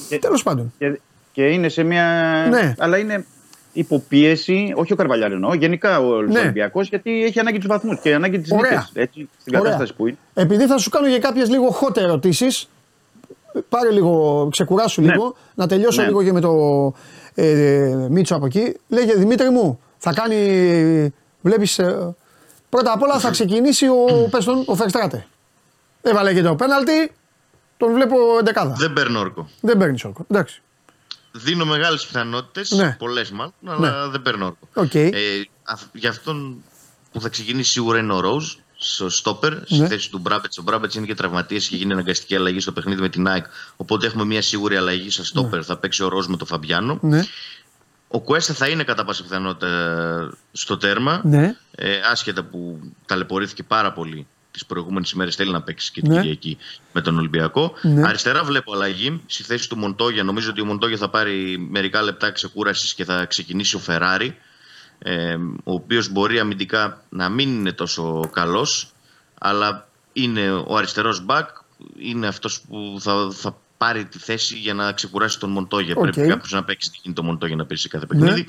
Speaker 10: Και-
Speaker 1: τέλος πάντων.
Speaker 10: Και, και είναι σε μια.
Speaker 1: Ναι.
Speaker 10: Αλλά είναι υποπίεση, όχι ο Καρβαλιάλ εννοώ, γενικά ο
Speaker 1: Ναι.
Speaker 10: Ολυμπιακός, γιατί έχει ανάγκη τους βαθμούς και ανάγκη της
Speaker 1: Ωραία.
Speaker 10: νίκης. Έτσι, στην
Speaker 1: Ωραία.
Speaker 10: κατάσταση που είναι.
Speaker 1: Επειδή θα σου κάνω για κάποιες λίγο hot ερωτήσεις, πάρε λίγο, ξεκουράσου
Speaker 10: Ναι.
Speaker 1: λίγο, να τελειώσω
Speaker 10: Ναι.
Speaker 1: λίγο και με το ε, Μίτσο από εκεί. Λέγε Δημήτρη μου, θα κάνει. Βλέπεις. πρώτα απ' όλα θα ξεκινήσει ο, πες τον, ο Φερστράτε. Έβαλε και το πέναλτι, τον βλέπω εντεκάδα.
Speaker 11: Δεν παίρνω όρκο.
Speaker 1: Δεν παίρνεις όρκο. Εντάξει.
Speaker 11: Δίνω μεγάλες πιθανότητες,
Speaker 1: Ναι.
Speaker 11: πολλές μάλλον, αλλά δεν παίρνω όρκο.
Speaker 1: Οκ.
Speaker 11: Ε, αυ- για αυτόν που θα ξεκινήσει σίγουρα είναι ο Ροζ, στο στόπερ, στη
Speaker 1: Ναι.
Speaker 11: θέση του Μπράμπετ. Ο Μπράμπετ είναι και τραυματίας, έχει γίνει αναγκαστική αλλαγή στο παιχνίδι με την ΑΕΚ. Οπότε έχουμε μια σίγουρη αλλαγή στο στόπερ. Θα παίξει ο Ροζ με τον Φαμπιάνο.
Speaker 1: Ναι.
Speaker 11: Ο Κουέστα θα είναι κατά πάσα πιθανότητα στο τέρμα.
Speaker 1: Ναι.
Speaker 11: Ε, άσχετα που ταλαιπωρήθηκε πάρα πολύ τις προηγούμενες ημέρες, θέλει να παίξει και την
Speaker 1: Ναι.
Speaker 11: Κυριακή με τον Ολυμπιακό.
Speaker 1: Ναι.
Speaker 11: Αριστερά βλέπω αλλαγή στη θέση του Μοντόγια. Νομίζω ότι ο Μοντόγια θα πάρει μερικά λεπτά ξεκούρασης και θα ξεκινήσει ο Φεράρι. Ε, ο οποίος μπορεί αμυντικά να μην είναι τόσο καλός, αλλά είναι ο αριστερός μπακ. Είναι αυτός που θα, θα πάρει τη θέση για να ξεκουράσει τον Μοντόγια.
Speaker 1: Οκ.
Speaker 11: Πρέπει κάποιος να παίξει δεν γίνεται ο Μοντόγια να παίξει σε κάθε
Speaker 1: Ναι.
Speaker 11: παιχνίδι.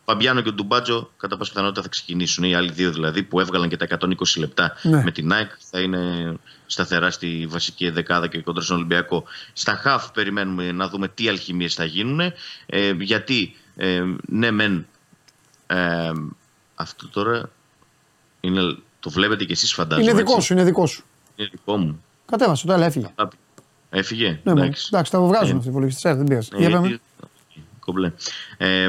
Speaker 11: Ο Παμπιάνο και ο Ντουμπάτζο κατά πάσα πιθανότητα θα ξεκινήσουν. Οι άλλοι δύο δηλαδή που έβγαλαν και τα 120 λεπτά
Speaker 1: Ναι.
Speaker 11: με την ΑΕΚ θα είναι σταθερά στη βασική εντεκάδα και κόντρα στον Ολυμπιακό. Στα χαφ περιμένουμε να δούμε τι αλχημίες θα γίνουν. Ε, γιατί ε, ναι μεν ε, αυτό τώρα είναι, το βλέπετε κι εσείς φαντάζομαι.
Speaker 1: Είναι δικό
Speaker 11: έτσι.
Speaker 1: σου, είναι δικό σου.
Speaker 11: Είναι δικό μου.
Speaker 1: Κατέβασε το, έλα, έφυγε.
Speaker 11: Α, Έφυγε;
Speaker 1: Ναι, μόνο.
Speaker 11: Εντάξει.
Speaker 1: εντάξει, τα βγάζουν
Speaker 11: Ε,
Speaker 1: αυτοί οι υπολογιστές, δεν πειράζει.
Speaker 11: ε,
Speaker 1: Για
Speaker 11: γιατί-
Speaker 1: πάμε.
Speaker 11: Κομπλέ. Ε,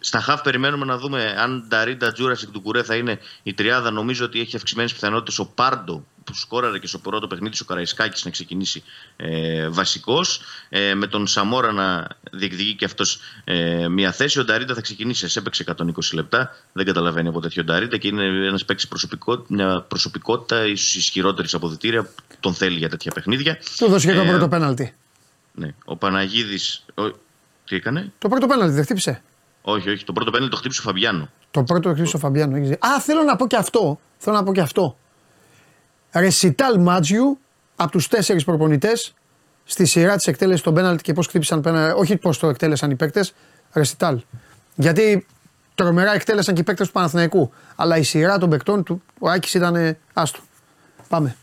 Speaker 11: στα χαφ περιμένουμε να δούμε αν τα Ρίντα Τζούρασικ του Κουρέ θα είναι η τριάδα. Νομίζω ότι έχει αυξημένες πιθανότητες ο Πάρντο που σκόραρε και στο πρώτο παιχνίδι ο Καραϊσκάκης να ξεκινήσει ε, βασικός. Ε, με τον Σαμόρα να διεκδικεί και αυτός ε, μια θέση. Ο Νταρίντα θα ξεκινήσει. Σε έπαιξε 120 λεπτά. Δεν καταλαβαίνει από τέτοιο Νταρίντα και είναι ένας παίκτης προσωπικό, μια προσωπικότητα ίσως ισχυρότερη από δυτήρια. Τον θέλει για τέτοια παιχνίδια.
Speaker 1: Του δώσε και το
Speaker 11: Ε,
Speaker 1: πρώτο πέναλτι.
Speaker 11: Ναι. Ο Παναγίδης. Τι έκανε;
Speaker 1: Το πρώτο πέναλτι δεν χτύπησε.
Speaker 11: Όχι, όχι. Το πρώτο πέναλτι το χτύπησε ο Φαμπιάνο.
Speaker 1: Το πρώτο χτύπησε ο Φαμπιάνο. έχεις δει. Α, θέλω να πω και αυτό. Θέλω να πω και αυτό. Ρεσιτάλ Μάτζιου από τους τέσσερις προπονητές στη σειρά της εκτέλεση των πέναλτι και πώς χτύπησαν πέναλτι. Όχι πώς το εκτέλεσαν οι παίκτες. Ρεσιτάλ. Γιατί τρομερά εκτέλεσαν και οι παίκτες του Παναθηναϊκού. Αλλά η σειρά των παικτών του, ο Άκης ήταν ε, άστο. Πάμε.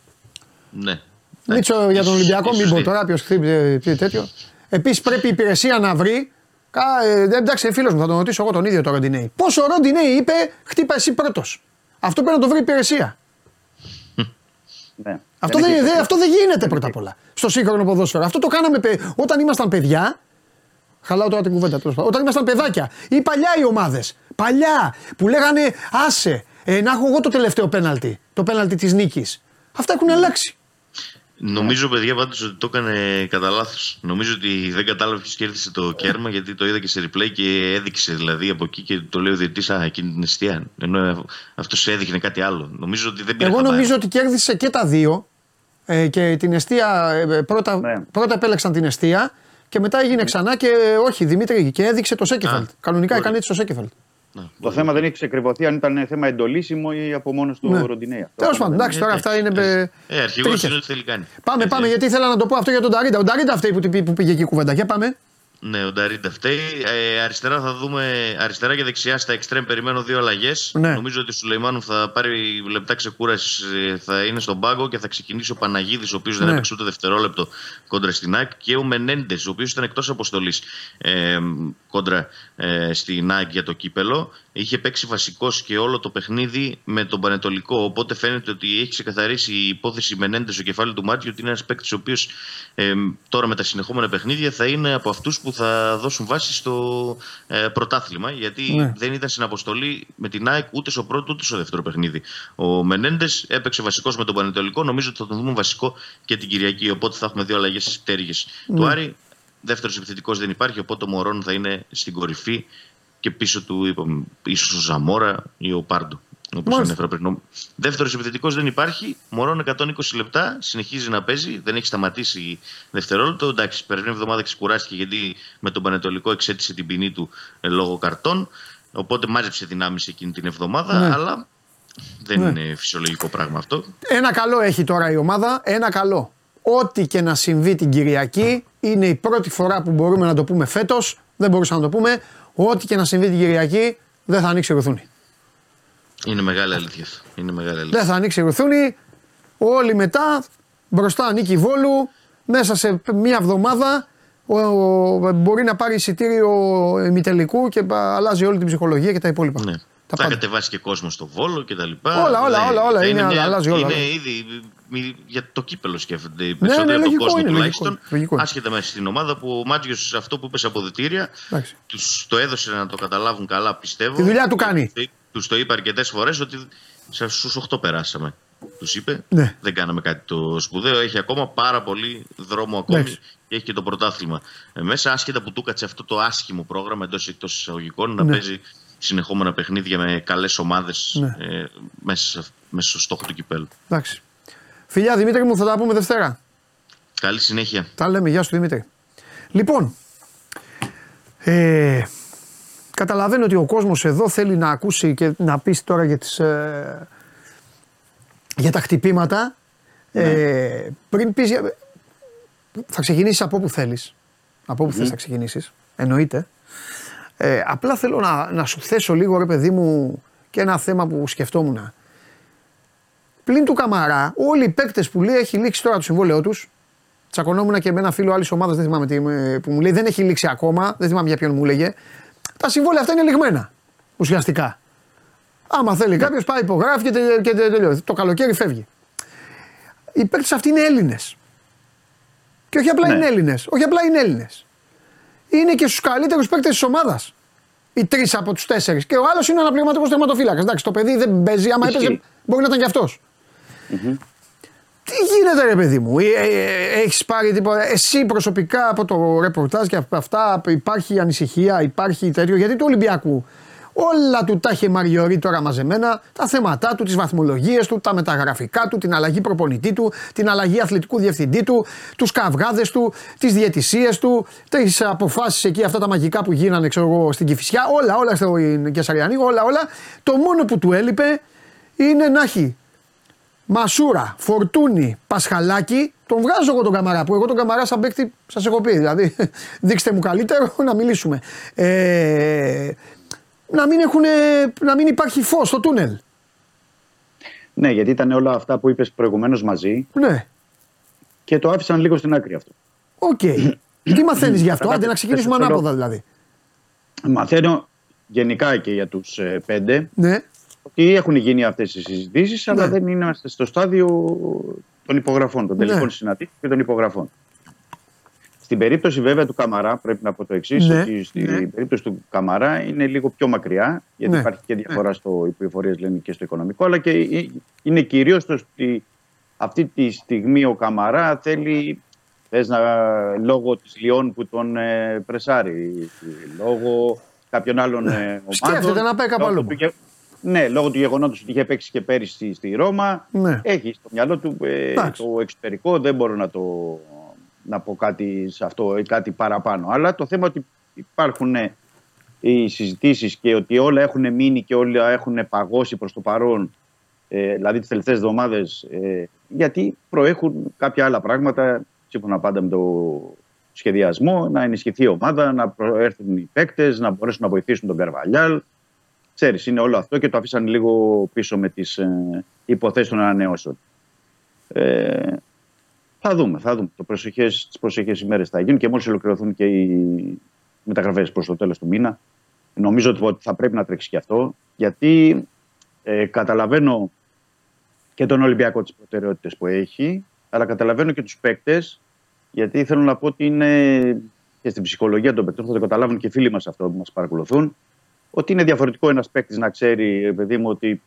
Speaker 11: Ναι.
Speaker 1: Μίτσο για τον
Speaker 11: Ίσως-
Speaker 1: Ολυμπιακό, μην
Speaker 11: ίσως
Speaker 1: πω
Speaker 11: δει.
Speaker 1: τώρα ποιος χτύπησε τι τέτοιο. Επίσης πρέπει η υπηρεσία να βρει. Κα, ε, εντάξει, φίλος μου, θα τον ρωτήσω εγώ τον ίδιο το Ροντινέη. Πόσο ο Ροντινέη είπε, χτύπα εσύ πρώτος. Αυτό πρέπει να το βρει η υπηρεσία.
Speaker 10: Ναι.
Speaker 1: Αυτό
Speaker 10: Δεν
Speaker 1: δεν,
Speaker 10: έχει-
Speaker 1: δεν- αυτό δεν γίνεται πρώτα απ' όλα στο σύγχρονο ποδόσφαιρο. Αυτό το κάναμε παι- όταν ήμασταν παιδιά. Χαλάω τώρα την κουβέντα τέλος πάντων. Όταν ήμασταν παιδάκια ή παλιά οι ομάδες. Παλιά που λέγανε άσε ε, να έχω εγώ το τελευταίο πέναλτι. Το πέναλτι της νίκης. Αυτά έχουν αλλάξει.
Speaker 11: Νομίζω, παιδιά, πάντως ότι το έκανε κατά λάθος. Νομίζω ότι δεν κατάλαβε ποιος κέρδισε το κέρμα, γιατί το είδα και σε replay και έδειξε δηλαδή από εκεί και το λέει ο διαιτητής, Α, εκείνη την αιστεία. Ενώ αυτός έδειχνε κάτι άλλο. Νομίζω ότι δεν πήρε
Speaker 1: Εγώ
Speaker 11: χαμπάρι.
Speaker 1: νομίζω ότι κέρδισε και τα δύο. Ε, και την αιστεία, ε, πρώτα,
Speaker 10: Ναι.
Speaker 1: πρώτα επέλεξαν την αιστεία και μετά έγινε ξανά και ε, όχι Δημήτρη και έδειξε το Σέκεφελτ.
Speaker 11: Α,
Speaker 1: Κανονικά
Speaker 11: μπορεί.
Speaker 1: έκανε έτσι το Σέκεφελτ.
Speaker 11: Να,
Speaker 10: Το
Speaker 11: μπορεί.
Speaker 10: θέμα δεν έχει ξεκριβωθεί αν ήταν θέμα εντολήσιμο ή από μόνος του
Speaker 1: Ναι.
Speaker 10: Ροντινέη. Αυτό
Speaker 1: Τέλος
Speaker 10: δεν
Speaker 1: πάντων, εντάξει, τώρα αυτά είναι. ε,
Speaker 11: Ε, αρχηγός
Speaker 1: τρίχες.
Speaker 11: είναι ότι θέλει κάνει.
Speaker 1: Πάμε,
Speaker 11: Έτσι.
Speaker 1: πάμε, γιατί ήθελα να το πω αυτό για τον Ταρίτα. Ο Ταρίτα αυτή που, που πήγε εκεί η κουβέντα. Για πάμε.
Speaker 11: Ναι, ο Νταρίντα φταίει. Ε, αριστερά θα δούμε, αριστερά και δεξιά στα εξτρέμ περιμένω δύο αλλαγές.
Speaker 1: Ναι.
Speaker 11: Νομίζω ότι ο Σουλεϊμάνου θα πάρει λεπτά ξεκούρασης, ε, θα είναι στον πάγκο και θα ξεκινήσει ο Παναγίδης, ο οποίος δεν
Speaker 1: Ναι.
Speaker 11: έπαιξε ούτε δευτερόλεπτο κόντρα στην ΑΕΚ, και ο Μενέντες, ο οποίος ήταν εκτός αποστολής ε, κόντρα ε, στην ΑΕΚ για το κύπελο. Είχε παίξει βασικός και όλο το παιχνίδι με τον Πανετολικό. Οπότε φαίνεται ότι έχει ξεκαθαρίσει η υπόθεση Μενέντες στο κεφάλι του Μάτζιο ότι είναι ένας παίκτης ο οποίος ε, τώρα με τα συνεχόμενα παιχνίδια θα είναι από αυτούς που θα δώσουν βάση στο ε, πρωτάθλημα. Γιατί
Speaker 1: Ναι.
Speaker 11: δεν ήταν στην αποστολή με την ΑΕΚ ούτε στο πρώτο ούτε στο δεύτερο παιχνίδι. Ο Μενέντες έπαιξε βασικός με τον Πανετολικό. Νομίζω ότι θα τον δούμε βασικό και την Κυριακή. Οπότε θα έχουμε δύο αλλαγές τέργε του Άρη. Δεύτερος επιθετικός δεν υπάρχει, οπότε ο Μωρόν θα είναι στην κορυφή και πίσω του είπαμε, ίσως ο Ζαμόρα ή ο Πάρντο. Όπως
Speaker 1: Μάλιστα.
Speaker 11: ανέφερα πριν. Δεύτερος επιθετικός δεν υπάρχει. Μωρόν 120 λεπτά, συνεχίζει να παίζει, δεν έχει σταματήσει δευτερόλεπτο. Εντάξει, περασμένη εβδομάδα ξεκουράστηκε γιατί με τον Πανετολικό εξέτησε την ποινή του ε, λόγω καρτών. Οπότε μάζεψε δυνάμεις εκείνη την εβδομάδα,
Speaker 1: Ναι.
Speaker 11: αλλά δεν
Speaker 1: Ναι.
Speaker 11: είναι φυσιολογικό πράγμα αυτό.
Speaker 1: Ένα καλό έχει τώρα η ομάδα. Ένα καλό. Ό,τι και να συμβεί την Κυριακή είναι η πρώτη φορά που μπορούμε να το πούμε φέτος. Δεν μπορούσαμε να το πούμε. Ό,τι και να συμβεί την Κυριακή δεν θα ανοίξει ρουθούνη.
Speaker 11: Είναι μεγάλη αλήθεια. αυτό. Είναι μεγάλη αλήθεια.
Speaker 1: Δεν θα ανοίξει ρουθούνη. Όλοι μετά μπροστά νίκη Βόλου. Μέσα σε μία εβδομάδα ο, ο- μπορεί να πάρει εισιτήριο ημιτελικού και πα- αλλάζει όλη την ψυχολογία και τα υπόλοιπα.
Speaker 11: Ναι.
Speaker 1: Τα
Speaker 11: θα
Speaker 1: πάντα.
Speaker 11: κατεβάσει και κόσμο στο βόλο και τα λοιπά.
Speaker 1: Όλα, όλα,
Speaker 11: Ναι,
Speaker 1: όλα, όλα.
Speaker 11: θα
Speaker 1: Είναι,
Speaker 11: μια-
Speaker 1: αλλάζει όλα,
Speaker 11: Είναι
Speaker 1: όλα.
Speaker 11: ήδη μη- για το κύπελο σκέφτονται οι
Speaker 1: ναι,
Speaker 11: περισσότεροι από τον
Speaker 1: λογικό
Speaker 11: κόσμο
Speaker 1: είναι,
Speaker 11: τουλάχιστον.
Speaker 1: λογικό, λογικό είναι.
Speaker 11: Άσχετα μέσα στην ομάδα που ο Μάτζιος αυτό που είπε σε αποδητήρια
Speaker 1: Εντάξει.
Speaker 11: τους το έδωσε να το καταλάβουν καλά, πιστεύω.
Speaker 1: Τη δουλειά του κάνει.
Speaker 11: Τους το είπε αρκετές φορές ότι στους 8 περάσαμε. Τους είπε.
Speaker 1: Ναι.
Speaker 11: Δεν κάναμε κάτι το σπουδαίο. Έχει ακόμα πάρα πολύ δρόμο ακόμη
Speaker 1: Εντάξει.
Speaker 11: και έχει και το πρωτάθλημα. Ε, μέσα, άσχετα που του κάτσε αυτό το άσχημο πρόγραμμα εντός εκτός εισαγωγικών να
Speaker 1: Ναι.
Speaker 11: παίζει συνεχόμενα παιχνίδια με καλές ομάδες
Speaker 1: Ναι.
Speaker 11: ε, μέσα, μέσα στο στόχο του κυπέλου.
Speaker 1: Εντάξει. Φιλιά Δημήτρη μου, θα τα πούμε Δευτέρα.
Speaker 11: Καλή συνέχεια.
Speaker 1: Τα λέμε, γεια σου Δημήτρη. Λοιπόν, ε, καταλαβαίνω ότι ο κόσμος εδώ θέλει να ακούσει και να πεις τώρα για, τις, ε, για τα χτυπήματα. Ε, πριν πεις, για- θα ξεκινήσεις από όπου θέλεις. Από όπου θες θα ξεκινήσεις. Εννοείται. Ε, απλά θέλω να, να σου θέσω λίγο ρε παιδί μου και ένα θέμα που σκεφτόμουν. Πλην του Καμαρά, όλοι οι παίκτες που λέει έχει λήξει τώρα το συμβόλαιό τους. Τσακωνόμουν και με ένα φίλο άλλης ομάδας, δεν θυμάμαι τι, ε, που μου λέει δεν έχει λήξει ακόμα, δεν θυμάμαι για ποιον μου λέγε. Τα συμβόλαια αυτά είναι λιγμένα ουσιαστικά. Άμα θέλει κάποιος πάει υπογράφει και, τελε- και τελειώνει. Το καλοκαίρι φεύγει. Οι παίκτες αυτοί είναι Έλληνες. Και όχι απλά
Speaker 10: Ναι.
Speaker 1: είναι Έλληνες. Όχι απλά είναι Έλληνες. Είναι και στους καλύτερους παίκτες της ομάδας. Οι τρεις από τους τέσσερις. Και ο άλλος είναι αναπληρωματικός τερματοφύλακας. Εντάξει, το παιδί δεν παίζει. Άμα
Speaker 10: Ισχύει.
Speaker 1: έπαιζε, μπορεί να ήταν κι αυτός. Τι γίνεται, ρε παιδί μου, ε, ε, έχεις πάρει τίποτα. Εσύ προσωπικά από το ρεπορτάζ και από αυτά υπάρχει ανησυχία, υπάρχει τέτοιο. Γιατί του Ολυμπιακού όλα του τα είχε Μαριωρή τώρα μαζεμένα, τα θέματα του, τις βαθμολογίες του, τα μεταγραφικά του, την αλλαγή προπονητή του, την αλλαγή αθλητικού διευθυντή του, τους καυγάδες του, τις διαιτησίες του, τις αποφάσεις εκεί, αυτά τα μαγικά που γίνανε ξέρω εγώ, στην Κυφυσιά, όλα, όλα στην Κεσαριανή, όλα, όλα. Το μόνο που του έλειπε είναι να έχει Μασούρα, Φορτούνη, Πασχαλάκη, τον βγάζω εγώ τον Καμαρά. Που εγώ τον Καμαρά σαν παίκτη σας έχω πει. Δηλαδή, δείξτε μου καλύτερο να μιλήσουμε. Ε, να, μην έχουνε, να μην υπάρχει φως στο τούνελ.
Speaker 10: Ναι, γιατί ήταν όλα αυτά που είπες προηγουμένως μαζί
Speaker 1: Ναι,
Speaker 10: και το άφησαν λίγο στην άκρη αυτό.
Speaker 1: οκ. Τι μαθαίνεις γι' αυτό,
Speaker 10: Κατά
Speaker 1: άντε να ξεκινήσουμε
Speaker 10: θέλω-
Speaker 1: ανάποδα δηλαδή.
Speaker 10: Μαθαίνω γενικά και για τους πέντε
Speaker 1: Ναι,
Speaker 10: ότι έχουν γίνει αυτές οι συζητήσεις, αλλά
Speaker 1: Ναι.
Speaker 10: δεν είμαστε στο στάδιο των υπογραφών, των τελικών
Speaker 1: Ναι.
Speaker 10: συναντήσεων και των υπογραφών. Στην περίπτωση βέβαια του Καμαρά, πρέπει να πω το εξής:
Speaker 1: Ναι.
Speaker 10: ότι στην
Speaker 1: Ναι.
Speaker 10: περίπτωση του Καμαρά είναι λίγο πιο μακριά, γιατί
Speaker 1: Ναι.
Speaker 10: υπάρχει και διαφορά στο οι πληροφορίες λένε και στο οικονομικό, αλλά και ε, είναι κυρίως το ότι αυτή τη στιγμή ο Καμαρά θέλει. Θες να, λόγω της Λιόν που τον ε, πρεσάρει, λόγω κάποιων άλλων ε, ομάδων.
Speaker 1: Σκέφτεται να πάει κάπου
Speaker 10: λόγω
Speaker 1: αλλού.
Speaker 10: Του γε- Ναι, λόγω του γεγονότος ότι είχε παίξει και πέρυσι στη, στη Ρώμα.
Speaker 1: Ναι.
Speaker 10: Έχει στο μυαλό του ε,
Speaker 1: Εντάξει.
Speaker 10: το εξωτερικό. Δεν μπορώ να, το, να πω κάτι σε αυτό ή κάτι παραπάνω. Αλλά το θέμα ότι υπάρχουν ε, οι συζητήσεις και ότι όλα έχουν μείνει και όλα έχουν παγώσει προς το παρόν. Ε, δηλαδή τις τελευταίες εβδομάδες. Ε, γιατί προέχουν κάποια άλλα πράγματα σύμφωνα πάντα με το σχεδιασμό, να ενισχυθεί η ομάδα, να έρθουν οι παίκτες, να μπορέσουν να βοηθήσουν τον Καρβαλιάλ. Ξέρεις, είναι όλο αυτό και το αφήσαν λίγο πίσω με τις ε, υποθέσεις των ανανεώσεων. Ε, θα δούμε, θα δούμε. Το προσεχές, τις προσεχές ημέρες θα γίνουν και μόλις ολοκληρωθούν και οι μεταγραφές προς το τέλος του μήνα. Νομίζω ότι θα πρέπει να τρέξει και αυτό, γιατί ε, καταλαβαίνω και τον Ολυμπιακό τις προτεραιότητες που έχει, αλλά καταλαβαίνω και τους παίκτες, γιατί θέλω να πω ότι είναι και στην ψυχολογία των παικτών, θα το καταλάβουν και οι φίλοι μας αυτό που μας παρακολουθούν, ότι είναι διαφορετικό ένας παίκτης να ξέρει, παιδί μου, ότι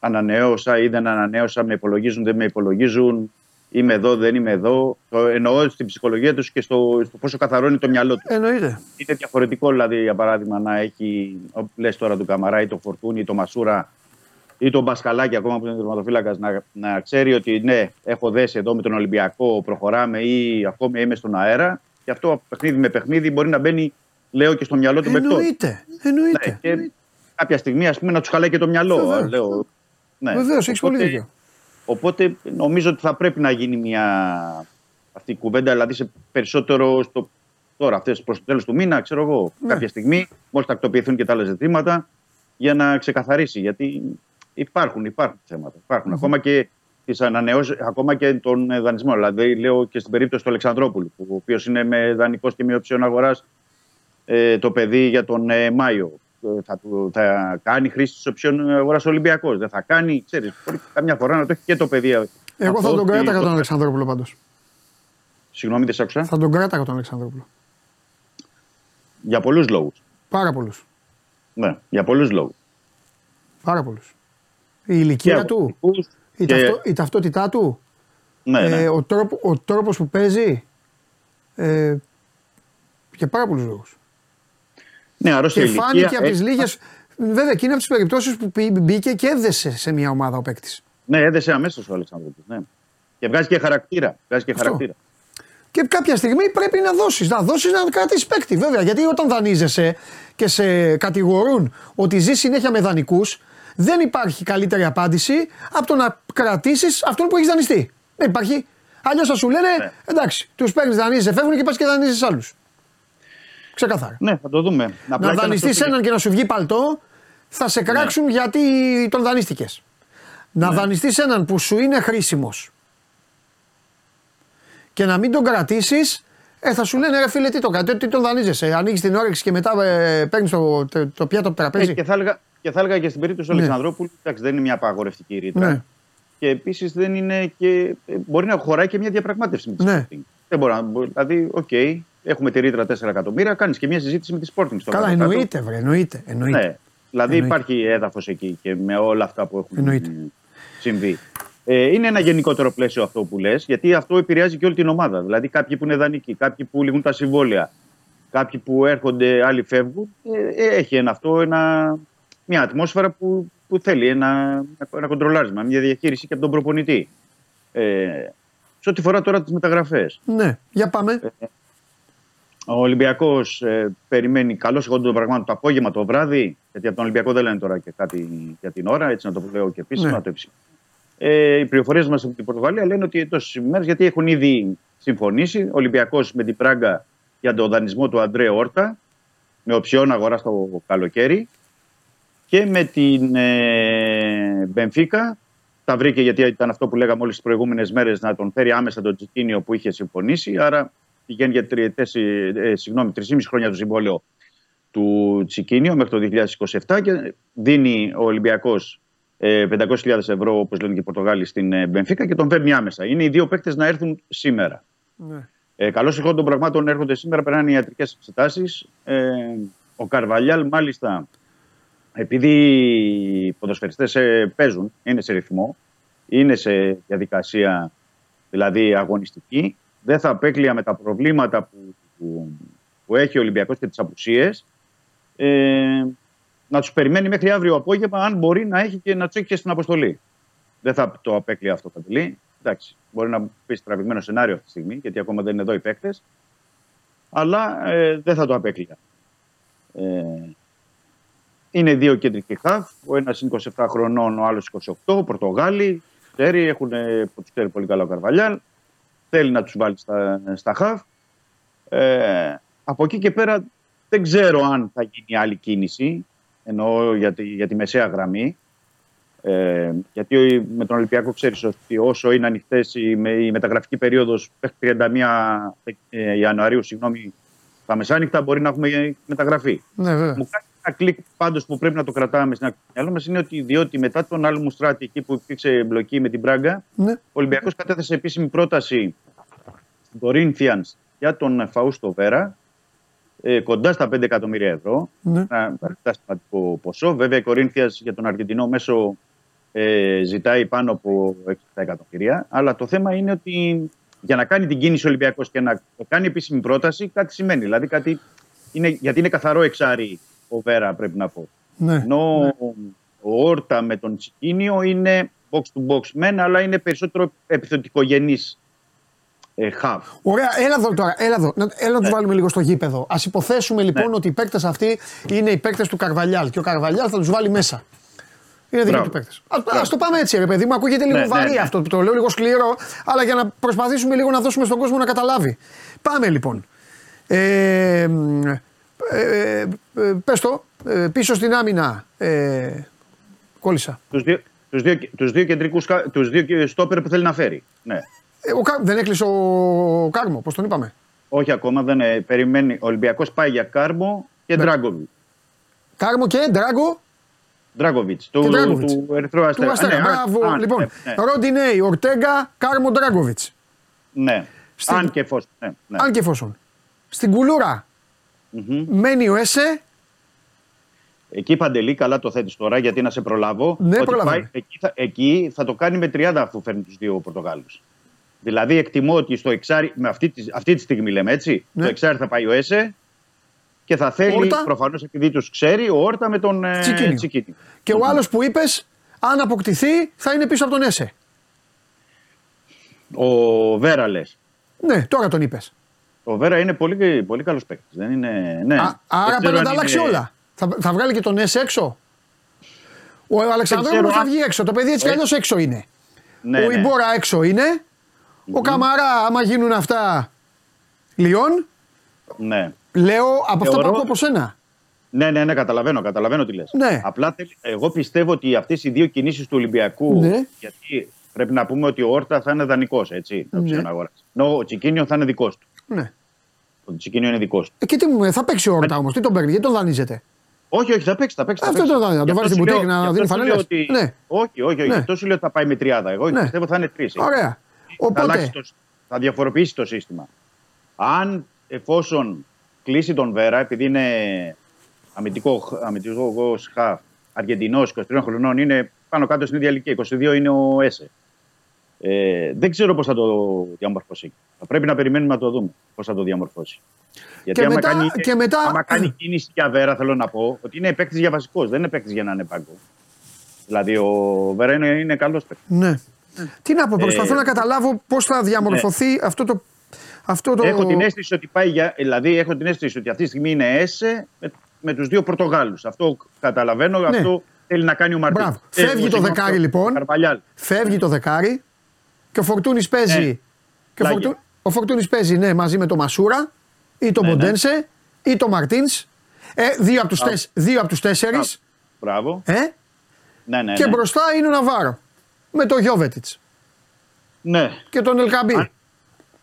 Speaker 10: ανανεώσα ή δεν ανανέωσα, με υπολογίζουν, δεν με υπολογίζουν, είμαι εδώ, δεν είμαι εδώ. Το εννοώ στην ψυχολογία τους και στο, στο πόσο καθαρό είναι το μυαλό τους.
Speaker 1: Εννοείται.
Speaker 10: Είναι διαφορετικό, δηλαδή, για παράδειγμα, να έχει, λες τώρα του Καμαρά ή το Φορτούνι ή το Μασούρα ή τον Μπασκαλάκη, ακόμα που είναι τερματοφύλακας, να, να ξέρει ότι ναι, έχω δέσει εδώ με τον Ολυμπιακό, προχωράμε ή ακόμη είμαι στον αέρα. Και αυτό παιχνίδι με παιχνίδι μπορεί να μπαίνει, λέω, και στο μυαλό του παιχτών.
Speaker 1: Εννοείται. Εννοείται.
Speaker 10: Ναι, και κάποια στιγμή, ας πούμε, να τους χαλάει και το μυαλό. Λέω,
Speaker 1: ναι. Βεβαίως, έχεις πολύ δίκιο.
Speaker 10: Οπότε νομίζω ότι θα πρέπει να γίνει μια αυτή η κουβέντα, δηλαδή σε περισσότερο στο, τώρα, αυτές προς το τέλος του μήνα, ξέρω εγώ, ναι. κάποια στιγμή, μόλις τακτοποιηθούν και τα άλλα ζητήματα, για να ξεκαθαρίσει. Γιατί υπάρχουν, υπάρχουν θέματα. Υπάρχουν. Ακόμα και τις ανανεώσεις, ακόμα και τον δανεισμό. Δηλαδή, λέω και στην περίπτωση του Αλεξανδρόπουλου, ο οποίος είναι με δανεικό και με οψιόν αγοράς ε, το παιδί για τον ε, Μάιο θα, θα κάνει χρήση της οψιών αγοράς Ολυμπιακός. Δεν θα κάνει, ξέρεις, μπορεί καμιά φορά να το έχει και το παιδί.
Speaker 1: Εγώ θα τον κράταγα τον Αλεξανδρόπουλο πάντως.
Speaker 10: Συγγνώμη, δεν σε άκουσα.
Speaker 1: Θα τον κράταγα τον Αλεξανδρόπουλο.
Speaker 10: Για πολλούς λόγους.
Speaker 1: Πάρα πολλούς.
Speaker 10: Ναι, για πολλούς λόγους.
Speaker 1: Πάρα πολλούς. Η ηλικία του, η, και... ταυτό, η ταυτότητά του,
Speaker 10: ναι, ναι.
Speaker 1: Ε, ο, τρόπο, ο τρόπος που παίζει, ε, για πάρα πολλούς λόγους.
Speaker 10: Ναι, αρρώστια
Speaker 1: και φάνηκε από τις λίγε. Βέβαια, και είναι από τις περιπτώσεις που μπήκε και έδεσε σε μια ομάδα ο παίκτης.
Speaker 10: Ναι, έδεσε αμέσως ο Αλεξάνδρου. Ναι. Και βγάζει και χαρακτήρα. Βγάζει και χαρακτήρα.
Speaker 1: Και κάποια στιγμή πρέπει να δώσεις. Να δώσεις να κρατήσεις παίκτη, βέβαια. Γιατί όταν δανείζεσαι και σε κατηγορούν ότι ζεις συνέχεια με δανεικούς, δεν υπάρχει καλύτερη απάντηση από το να κρατήσεις αυτόν που έχεις δανειστεί. Δεν υπάρχει. Αλλιώς θα σου λένε ναι. εντάξει, τους παίρνεις δανείζει, φεύγουν και πας και δανείζει άλλους. Ξεκαθάρα.
Speaker 10: Ναι, θα το δούμε.
Speaker 1: Να, να δανειστείς έναν και να σου βγει παλτό, θα σε κράξουν ναι. γιατί τον δανείστηκες. Να ναι. δανειστείς έναν που σου είναι χρήσιμος και να μην τον κρατήσεις, ε, θα σου λένε ρε φίλε τι το κάτι, τι τον δανείζεσαι. Ανοίγεις την όρεξη και μετά ε, παίρνεις το, το, το, πιάτο από το τραπέζι.
Speaker 10: Ε, και, θα έλεγα, και θα έλεγα και στην περίπτωση του ναι. Αλεξανδρόπουλου, εντάξει, δεν είναι μια απαγορευτική ρήτρα. Ναι. Και επίσης δεν είναι και. Ε, μπορεί να χωράει και μια διαπραγμάτευση με τη ναι. Δεν μπορεί να. Δηλαδή, OK, okay, έχουμε τη ρήτρα 4 εκατομμύρια, κάνεις και μια συζήτηση με τη Sporting. Στο
Speaker 1: Καλά, εννοείται, βρε, εννοείται. εννοείται.
Speaker 10: Ναι. Δηλαδή εννοείται. υπάρχει έδαφος εκεί και με όλα αυτά που έχουν εννοείται. συμβεί. Ε, είναι ένα γενικότερο πλαίσιο αυτό που λες, γιατί αυτό επηρεάζει και όλη την ομάδα. Δηλαδή, κάποιοι που είναι δανεικοί, κάποιοι που λυγούν τα συμβόλαια, κάποιοι που έρχονται, άλλοι φεύγουν. Ε, ε έχει ένα, αυτό ένα, μια ατμόσφαιρα που, που θέλει ένα, ένα κοντρολάρισμα, μια διαχείριση και από τον προπονητή. Ε, σε ό,τι φορά τώρα τις μεταγραφές.
Speaker 1: Ναι, για πάμε. Ε,
Speaker 10: ο Ολυμπιακός ε, περιμένει καλό εγώ των πραγμάτων το απόγευμα, το βράδυ. Γιατί από τον Ολυμπιακό δεν λένε τώρα και κάτι για την ώρα, έτσι να το λέω και επίσημα. Ναι. Το ε, οι πληροφορίες μας από την Πορτογαλία λένε ότι τόσε ημέρε, γιατί έχουν ήδη συμφωνήσει. Ο Ολυμπιακός με την Πράγκα για τον δανεισμό του Αντρέ Όρτα, με οψιόν αγορά στο καλοκαίρι. Και με την ε, Μπενφίκα, τα βρήκε γιατί ήταν αυτό που λέγαμε όλες τις προηγούμενες μέρες να τον φέρει άμεσα τον Τσικίνιο που είχε συμφωνήσει. Άρα πηγαίνει για τριετές, ε, συγγνώμη, 3,5 χρόνια το συμβόλαιο του Τσικίνιο μέχρι το 2027 και δίνει ο Ολυμπιακός ε, 500.000 ευρώ, όπως λένε και οι Πορτογάλοι, στην ε, Μπενφίκα και τον φέρνει άμεσα. Είναι οι δύο παίκτες να έρθουν σήμερα. Ναι. Ε, Καλώς ηχών των πραγμάτων έρχονται σήμερα, περνάνε οι ιατρικές εξετάσεις. Ε, ο Καρβαλιάλ, μάλιστα, επειδή οι ποδοσφαιριστές ε, παίζουν, είναι σε ρυθμό, είναι σε διαδικασία δηλαδή αγωνιστική, δεν θα απέκλεια με τα προβλήματα που, που, που έχει ο Ολυμπιακός και τις απουσίες, ε, να τους περιμένει μέχρι αύριο απόγευμα, αν μπορεί να έχει και να τους έχει και στην αποστολή. Δεν θα το απέκλεια αυτό Παντελή. Εντάξει, μπορεί να πει τραβηγμένο σενάριο αυτή τη στιγμή, γιατί ακόμα δεν είναι εδώ οι παίκτες. Αλλά ε, δεν θα το απέκλεια. Ε, είναι δύο κεντρικοί χαφ. Ο ένας είναι 27 χρονών, ο άλλος 28. Πορτογάλοι. Ξέρει, έχουν, που τους ξέρει πολύ καλά ο Καρβαλιάλ. Θέλει να τους βάλει στα, στα χαφ. Ε, από εκεί και πέρα δεν ξέρω αν θα γίνει άλλη κίνηση, εννοώ για τη, για τη μεσαία γραμμή. Ε, γιατί με τον Ολυμπιακό ξέρεις ότι όσο είναι ανοιχτές η, με- η μεταγραφική περίοδος μέχρι 31 ε, Ιανουαρίου, συγγνώμη, τα μεσάνυχτα μπορεί να έχουμε μεταγραφή.
Speaker 1: Ναι, βέβαια.
Speaker 10: Μου κάνει ένα κλικ πάντως που πρέπει να το κρατάμε στην μυαλό μας είναι ότι διότι μετά τον άλλο μου στράτη εκεί που υπήρξε εμπλοκή με την Πράγκα,
Speaker 1: Ναι.
Speaker 10: ο Ολυμπιακός κατέθεσε επίσημη πρόταση στην Corinthians για τον Φαούστο Βέρα, ε, κοντά στα 5 εκατομμύρια ευρώ.
Speaker 1: Ναι.
Speaker 10: Ένα αρκετά σημαντικό ποσό. Βέβαια, η Corinthians για τον Αργεντινό μέσο ε, ζητάει πάνω από 6 εκατομμύρια. Αλλά το θέμα είναι ότι για να κάνει την κίνηση ο Ολυμπιακός και να κάνει επίσημη πρόταση, κάτι σημαίνει. Δηλαδή, κάτι είναι, γιατί είναι καθαρό εξάρι ο Βέρα, πρέπει να πω.
Speaker 1: Ναι.
Speaker 10: Ενώ ο Όρτα με τον Τσικίνιο είναι box to box μεν, αλλά είναι περισσότερο επιθετικογενής ε, half.
Speaker 1: Ωραία, έλα εδώ τώρα. Έλα, εδώ. Να- έλα να
Speaker 10: Ναι.
Speaker 1: του βάλουμε λίγο στο γήπεδο. Α υποθέσουμε λοιπόν ότι οι παίκτες αυτοί είναι οι παίκτες του Καρβαλιάλ και ο Καρβαλιάλ θα τους βάλει μέσα. Είναι δικοί
Speaker 10: Μπράβο.
Speaker 1: του παίκτες. Α το πάμε έτσι, ρε παιδί μου. Ακούγεται λίγο
Speaker 10: Ναι, ναι,
Speaker 1: βαρύ
Speaker 10: ναι.
Speaker 1: αυτό που το λέω, λίγο σκληρό, αλλά για να προσπαθήσουμε λίγο να δώσουμε στον κόσμο να καταλάβει. Πάμε λοιπόν. Ε, ε, ε, ε, πες το, ε, πίσω στην άμυνα. Ε, κόλλησα.
Speaker 10: Τους δύο, τους δύο, τους δύο κεντρικούς, κα- τους δύο στόπερ που θέλει να φέρει. Ναι.
Speaker 1: Ε, ο, Κα- δεν έκλεισε ο Κάρμο, πώς τον είπαμε;
Speaker 10: Όχι ακόμα, δεν ε, περιμένει. Ο Ολυμπιακός πάει για Κάρμο και
Speaker 1: Ναι.
Speaker 10: Ντράγκοβιτ.
Speaker 1: Κάρμο και Ντράγκο
Speaker 10: Ντράγκοβιτ,
Speaker 1: και
Speaker 10: του,
Speaker 1: Ντράγκοβιτς.
Speaker 10: του Ερυθρού
Speaker 1: Του
Speaker 10: Αστέρα.
Speaker 1: Αστέρα.
Speaker 10: Ναι,
Speaker 1: Μπράβο.
Speaker 10: αν-
Speaker 1: λοιπόν,
Speaker 10: ναι, ναι.
Speaker 1: Ροντινέι, Ορτέγκα, Κάρμο Ντράγκοβιτς.
Speaker 10: Ναι.
Speaker 1: Στην-
Speaker 10: Αν και εφόσον. Ναι, ναι.
Speaker 1: Αν και εφόσον. Στην κουλούρα
Speaker 10: Μμμ.
Speaker 1: μένει ο Έσε.
Speaker 10: Εκεί παντελή, καλά το θέτεις τώρα, γιατί να σε προλάβω.
Speaker 1: Ναι,
Speaker 10: ότι
Speaker 1: προλαβαίνω.
Speaker 10: εκεί, θα, εκεί θα το κάνει με 30 αφού φέρνει τους δύο Πορτογάλους. Δηλαδή, εκτιμώ ότι στο εξάρι, με αυτή τη, αυτή τη στιγμή λέμε έτσι,
Speaker 1: Ναι.
Speaker 10: στο εξάρι θα πάει ο Έσε και θα θέλει,
Speaker 1: Όρτα.
Speaker 10: προφανώς επειδή τους ξέρει, ο Όρτα με τον ε,
Speaker 1: Τσικίνιο.
Speaker 10: Τσικίνιο.
Speaker 1: Και ο άλλος που είπες, αν αποκτηθεί, θα είναι πίσω από τον Έσε.
Speaker 10: Ο Βέρα λες.
Speaker 1: Ναι, τώρα τον είπες.
Speaker 10: Ο Βέρα είναι πολύ, πολύ καλός παίκτης. Δεν είναι. Ναι.
Speaker 1: άρα
Speaker 10: Δεν ξέρω
Speaker 1: πρέπει να
Speaker 10: αν
Speaker 1: τα αλλάξει
Speaker 10: είναι-
Speaker 1: όλα. Θα, θα βγάλει και τον Έσε έξω. Ο Αλεξανδρόπουλος
Speaker 10: ξέρω
Speaker 1: θα
Speaker 10: αν-
Speaker 1: βγει έξω. Το παιδί έτσι κι
Speaker 10: Ε,
Speaker 1: αλλιώς έξω είναι.
Speaker 10: Ναι,
Speaker 1: ο
Speaker 10: ναι.
Speaker 1: Ιμπόρα έξω είναι. Ο Καμαρά, άμα γίνουν αυτά. Λιόν.
Speaker 10: ναι.
Speaker 1: Λέω από αυτό που
Speaker 10: Θεωρώ-
Speaker 1: ακούω από σένα.
Speaker 10: Ναι, ναι, ναι, καταλαβαίνω, καταλαβαίνω τι λες.
Speaker 1: Ναι.
Speaker 10: Απλά θέλει- εγώ πιστεύω ότι αυτές οι δύο κινήσεις του Ολυμπιακού.
Speaker 1: Ναι.
Speaker 10: Γιατί πρέπει να πούμε ότι ο Όρτα θα είναι δανεικός, έτσι. Θα
Speaker 1: Ναι.
Speaker 10: ναι. αγοράσει. Ενώ ο Τσικίνιο θα είναι δικός του.
Speaker 1: Ναι.
Speaker 10: Ο Τσικίνιο είναι δικός του.
Speaker 1: Ε, και τι μου, θα παίξει ο Όρτα όμως. Τι τον παίρνει, γιατί τον δανείζεται.
Speaker 10: Όχι, όχι, θα παίξει. Θα παίξει θα
Speaker 1: Αυτό
Speaker 10: παίξει.
Speaker 1: το δάνειο, να το
Speaker 10: Γι'
Speaker 1: βάλει
Speaker 10: αυτό
Speaker 1: στην
Speaker 10: σου
Speaker 1: μπουτίκη
Speaker 10: λέω-
Speaker 1: να
Speaker 10: γι'
Speaker 1: δίνει
Speaker 10: αυτό σου λέω
Speaker 1: φανέλες.
Speaker 10: ότι-
Speaker 1: Ναι.
Speaker 10: Όχι, όχι, όχι.
Speaker 1: Ναι.
Speaker 10: Αυτό σου λέω ότι θα πάει με τριάδα. Εγώ
Speaker 1: Ναι.
Speaker 10: πιστεύω θα είναι τρεις.
Speaker 1: Ωραία.
Speaker 10: Θα, αλλάξει
Speaker 1: Οπότε.
Speaker 10: το, θα διαφοροποιήσει το σύστημα. Αν εφόσον κλείσει τον Βέρα, επειδή είναι αμυντικό, αμυντικός χαφ, Αργεντινός, 23 χρονών, είναι πάνω κάτω στην ίδια ηλικία. 22 είναι ο Έσε. Ε, δεν ξέρω πώς θα το διαμορφώσει. Θα πρέπει να περιμένουμε να το δούμε πώς θα το διαμορφώσει. Γιατί
Speaker 1: Και
Speaker 10: άμα,
Speaker 1: μετά-
Speaker 10: κάνει,
Speaker 1: και μετά-
Speaker 10: άμα κάνει κίνηση για Βέρα, θέλω να πω ότι είναι παίκτης για βασικό, δεν είναι παίκτης για να είναι πάγκο. Δηλαδή ο Βέρα είναι, είναι καλός παίκτης.
Speaker 1: Ναι. Τι να πω, προσπαθώ
Speaker 10: Ε,
Speaker 1: να καταλάβω πώς θα διαμορφωθεί αυτό το. Αυτό το...
Speaker 10: Έχω την αίσθηση ότι πάει για. Δηλαδή, έχω την αίσθηση ότι αυτή τη στιγμή είναι ΕΣΕ με, με τους δύο Πορτογάλους. Αυτό καταλαβαίνω, αυτό θέλει να κάνει ο Μαρτίν.
Speaker 1: Ναι. Μπράβο. Φεύγει το δεκάρι, λοιπόν.
Speaker 10: Καρβαλιάλ.
Speaker 1: Φεύγει το δεκάρι και ο Φορτούνης παίζει.
Speaker 10: Ναι.
Speaker 1: Και ο,
Speaker 10: Πλάγια.
Speaker 1: Φορτού... ο Φορτούνης παίζει ναι, μαζί με τον Μασούρα ή τον
Speaker 10: Ναι, ναι.
Speaker 1: Μποντένσε ή τον Μαρτίνς. Ε, δύο από τους
Speaker 10: Μπράβο.
Speaker 1: τεσ... δύο απ' τους τέσσερις.
Speaker 10: Μπράβο.
Speaker 1: Ε;
Speaker 10: Ναι, ναι.
Speaker 1: και
Speaker 10: ναι.
Speaker 1: μπροστά είναι ο Ναβάρο. Με τον Γιώβετιτς
Speaker 10: ναι.
Speaker 1: και τον Ελκαμπή.
Speaker 10: Αν-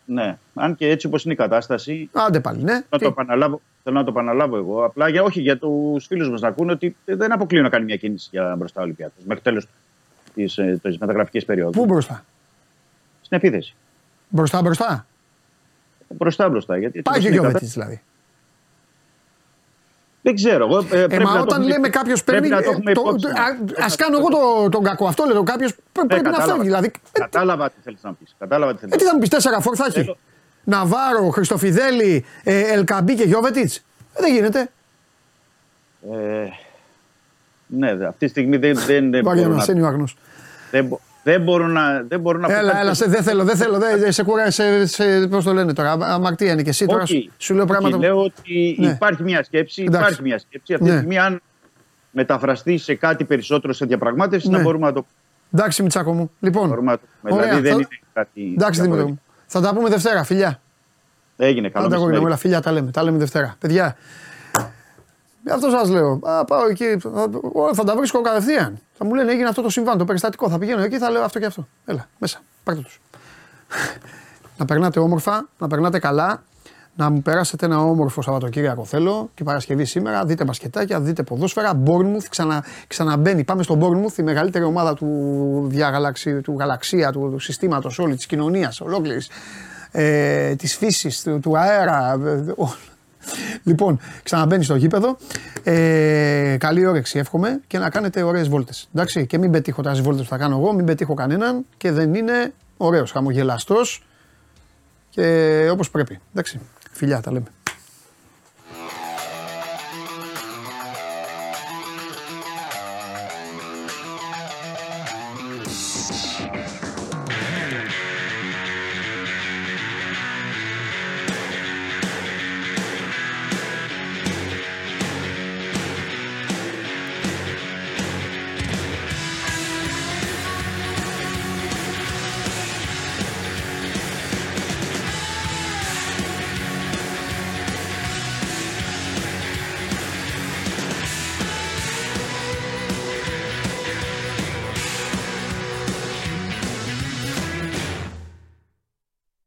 Speaker 10: ναι. Αν και έτσι όπως είναι η κατάσταση,
Speaker 1: Άντε πάλι, ναι.
Speaker 10: να το
Speaker 1: Τι;
Speaker 10: επαναλάβω, θέλω να το επαναλάβω εγώ. Απλά για, όχι για τους φίλους μας να ακούνε ότι δεν αποκλείω να κάνει μια κίνηση για μπροστά ο Ολυμπιακός μέχρι το τέλο της μεταγραφικής περίοδου.
Speaker 1: Πού μπροστά;
Speaker 10: Στην επίθεση.
Speaker 1: Μπροστά, μπροστά;
Speaker 10: Μπροστά, μπροστά. Γιατί έτσι
Speaker 1: Πάει
Speaker 10: όπως
Speaker 1: και ο
Speaker 10: είναι η
Speaker 1: Γιώβετιτ
Speaker 10: κατάσταση-
Speaker 1: δηλαδή.
Speaker 10: Δεν ξέρω. Εγώ, ε,
Speaker 1: Ε,
Speaker 10: πρέπει
Speaker 1: μα
Speaker 10: να το
Speaker 1: όταν
Speaker 10: έχουμε-
Speaker 1: λέμε κάποιος
Speaker 10: πρέπει
Speaker 1: παίρνει.
Speaker 10: να το έχουμε υπόψη.
Speaker 1: Α κάνω εγώ το, τον κακό. Αυτό λέω. Κάποιος πρέπει να
Speaker 10: Ναι, κατάλαβα.
Speaker 1: φεύγει. Δηλαδή, ε,
Speaker 10: Κατάλαβα τι θέλεις να πεις. Κατάλαβα τι θέλεις
Speaker 1: Ε, τι
Speaker 10: να
Speaker 1: θα μου πεις, τέσσερα φόρ θα έχει.
Speaker 10: Θέλω-
Speaker 1: Ναβάρο, Χριστοφιδέλη, ε, Ελκαμπή και Γιώβετιτς. δεν γίνεται.
Speaker 10: πει. Ε, ναι, δε- αυτή τη στιγμή δεν, δεν, δεν, μπορώ,
Speaker 1: Βαριανά,
Speaker 10: να,
Speaker 1: είναι ο αγνός.
Speaker 10: δεν, μπο- δεν μπορώ να. Δεν μπορώ να πω
Speaker 1: Έλα,
Speaker 10: κάτι
Speaker 1: έλα, σε, δεν θέλω, δεν θέλω. Δεν, σε κουράζει, σε, σε, πώς το λένε τώρα. α- Αμαρτία είναι και εσύ τώρα.
Speaker 10: Όχι,
Speaker 1: Σου λέω πράγματα.
Speaker 10: όχι, λέω ότι
Speaker 1: Ναι.
Speaker 10: υπάρχει μια σκέψη.
Speaker 1: Εντάξει.
Speaker 10: Υπάρχει μια σκέψη. Αυτή
Speaker 1: Ναι.
Speaker 10: τη στιγμή, αν μεταφραστεί σε κάτι περισσότερο σε διαπραγμάτευση,
Speaker 1: Ναι.
Speaker 10: να μπορούμε να το
Speaker 1: Εντάξει, Μιτσάκο μου. Λοιπόν,
Speaker 10: μπορούμε να το πούμε.
Speaker 1: ωραία,
Speaker 10: Δηλαδή δεν
Speaker 1: θα-
Speaker 10: είναι κάτι.
Speaker 1: εντάξει, Δημήτρη
Speaker 10: διαφορετικό.
Speaker 1: μου. Θα τα πούμε Δευτέρα, φιλιά.
Speaker 10: Έγινε, καλό
Speaker 1: Άντε, αγόρι μου,
Speaker 10: μεσημέρι.
Speaker 1: έλα, φίλια, τα λέμε. Τα λέμε Δευτέρα. Παιδιά, γι' αυτό σας λέω. Α, πάω εκεί, θα, θα τα βρίσκω κατευθείαν. Θα μου λένε έγινε αυτό το συμβάν, το περιστατικό. Θα πηγαίνω εκεί, θα λέω αυτό και αυτό. Έλα, μέσα, πάρτε τους. να περνάτε όμορφα, να περνάτε καλά, να μου περάσετε ένα όμορφο Σαββατοκύριακο θέλω και Παρασκευή σήμερα. Δείτε μπασκετάκια, δείτε ποδόσφαιρα. Bournemouth ξανα, ξαναμπαίνει. Πάμε στο Bournemouth, η μεγαλύτερη ομάδα του, διαγαλαξι, του γαλαξία, του, του συστήματος όλη, της κοινωνίας ολόκληρης, ε, της φύσης, του, του αέρα. ε, ο- Λοιπόν, ξαναμπαίνεις στο γήπεδο. Ε, καλή όρεξη, εύχομαι και να κάνετε ωραίες βόλτες. Εντάξει, και μην πετύχω τα βόλτες που θα κάνω εγώ, μην πετύχω κανέναν και δεν είναι ωραίος, χαμογελαστός και όπως πρέπει. Εντάξει, φιλιά, τα λέμε.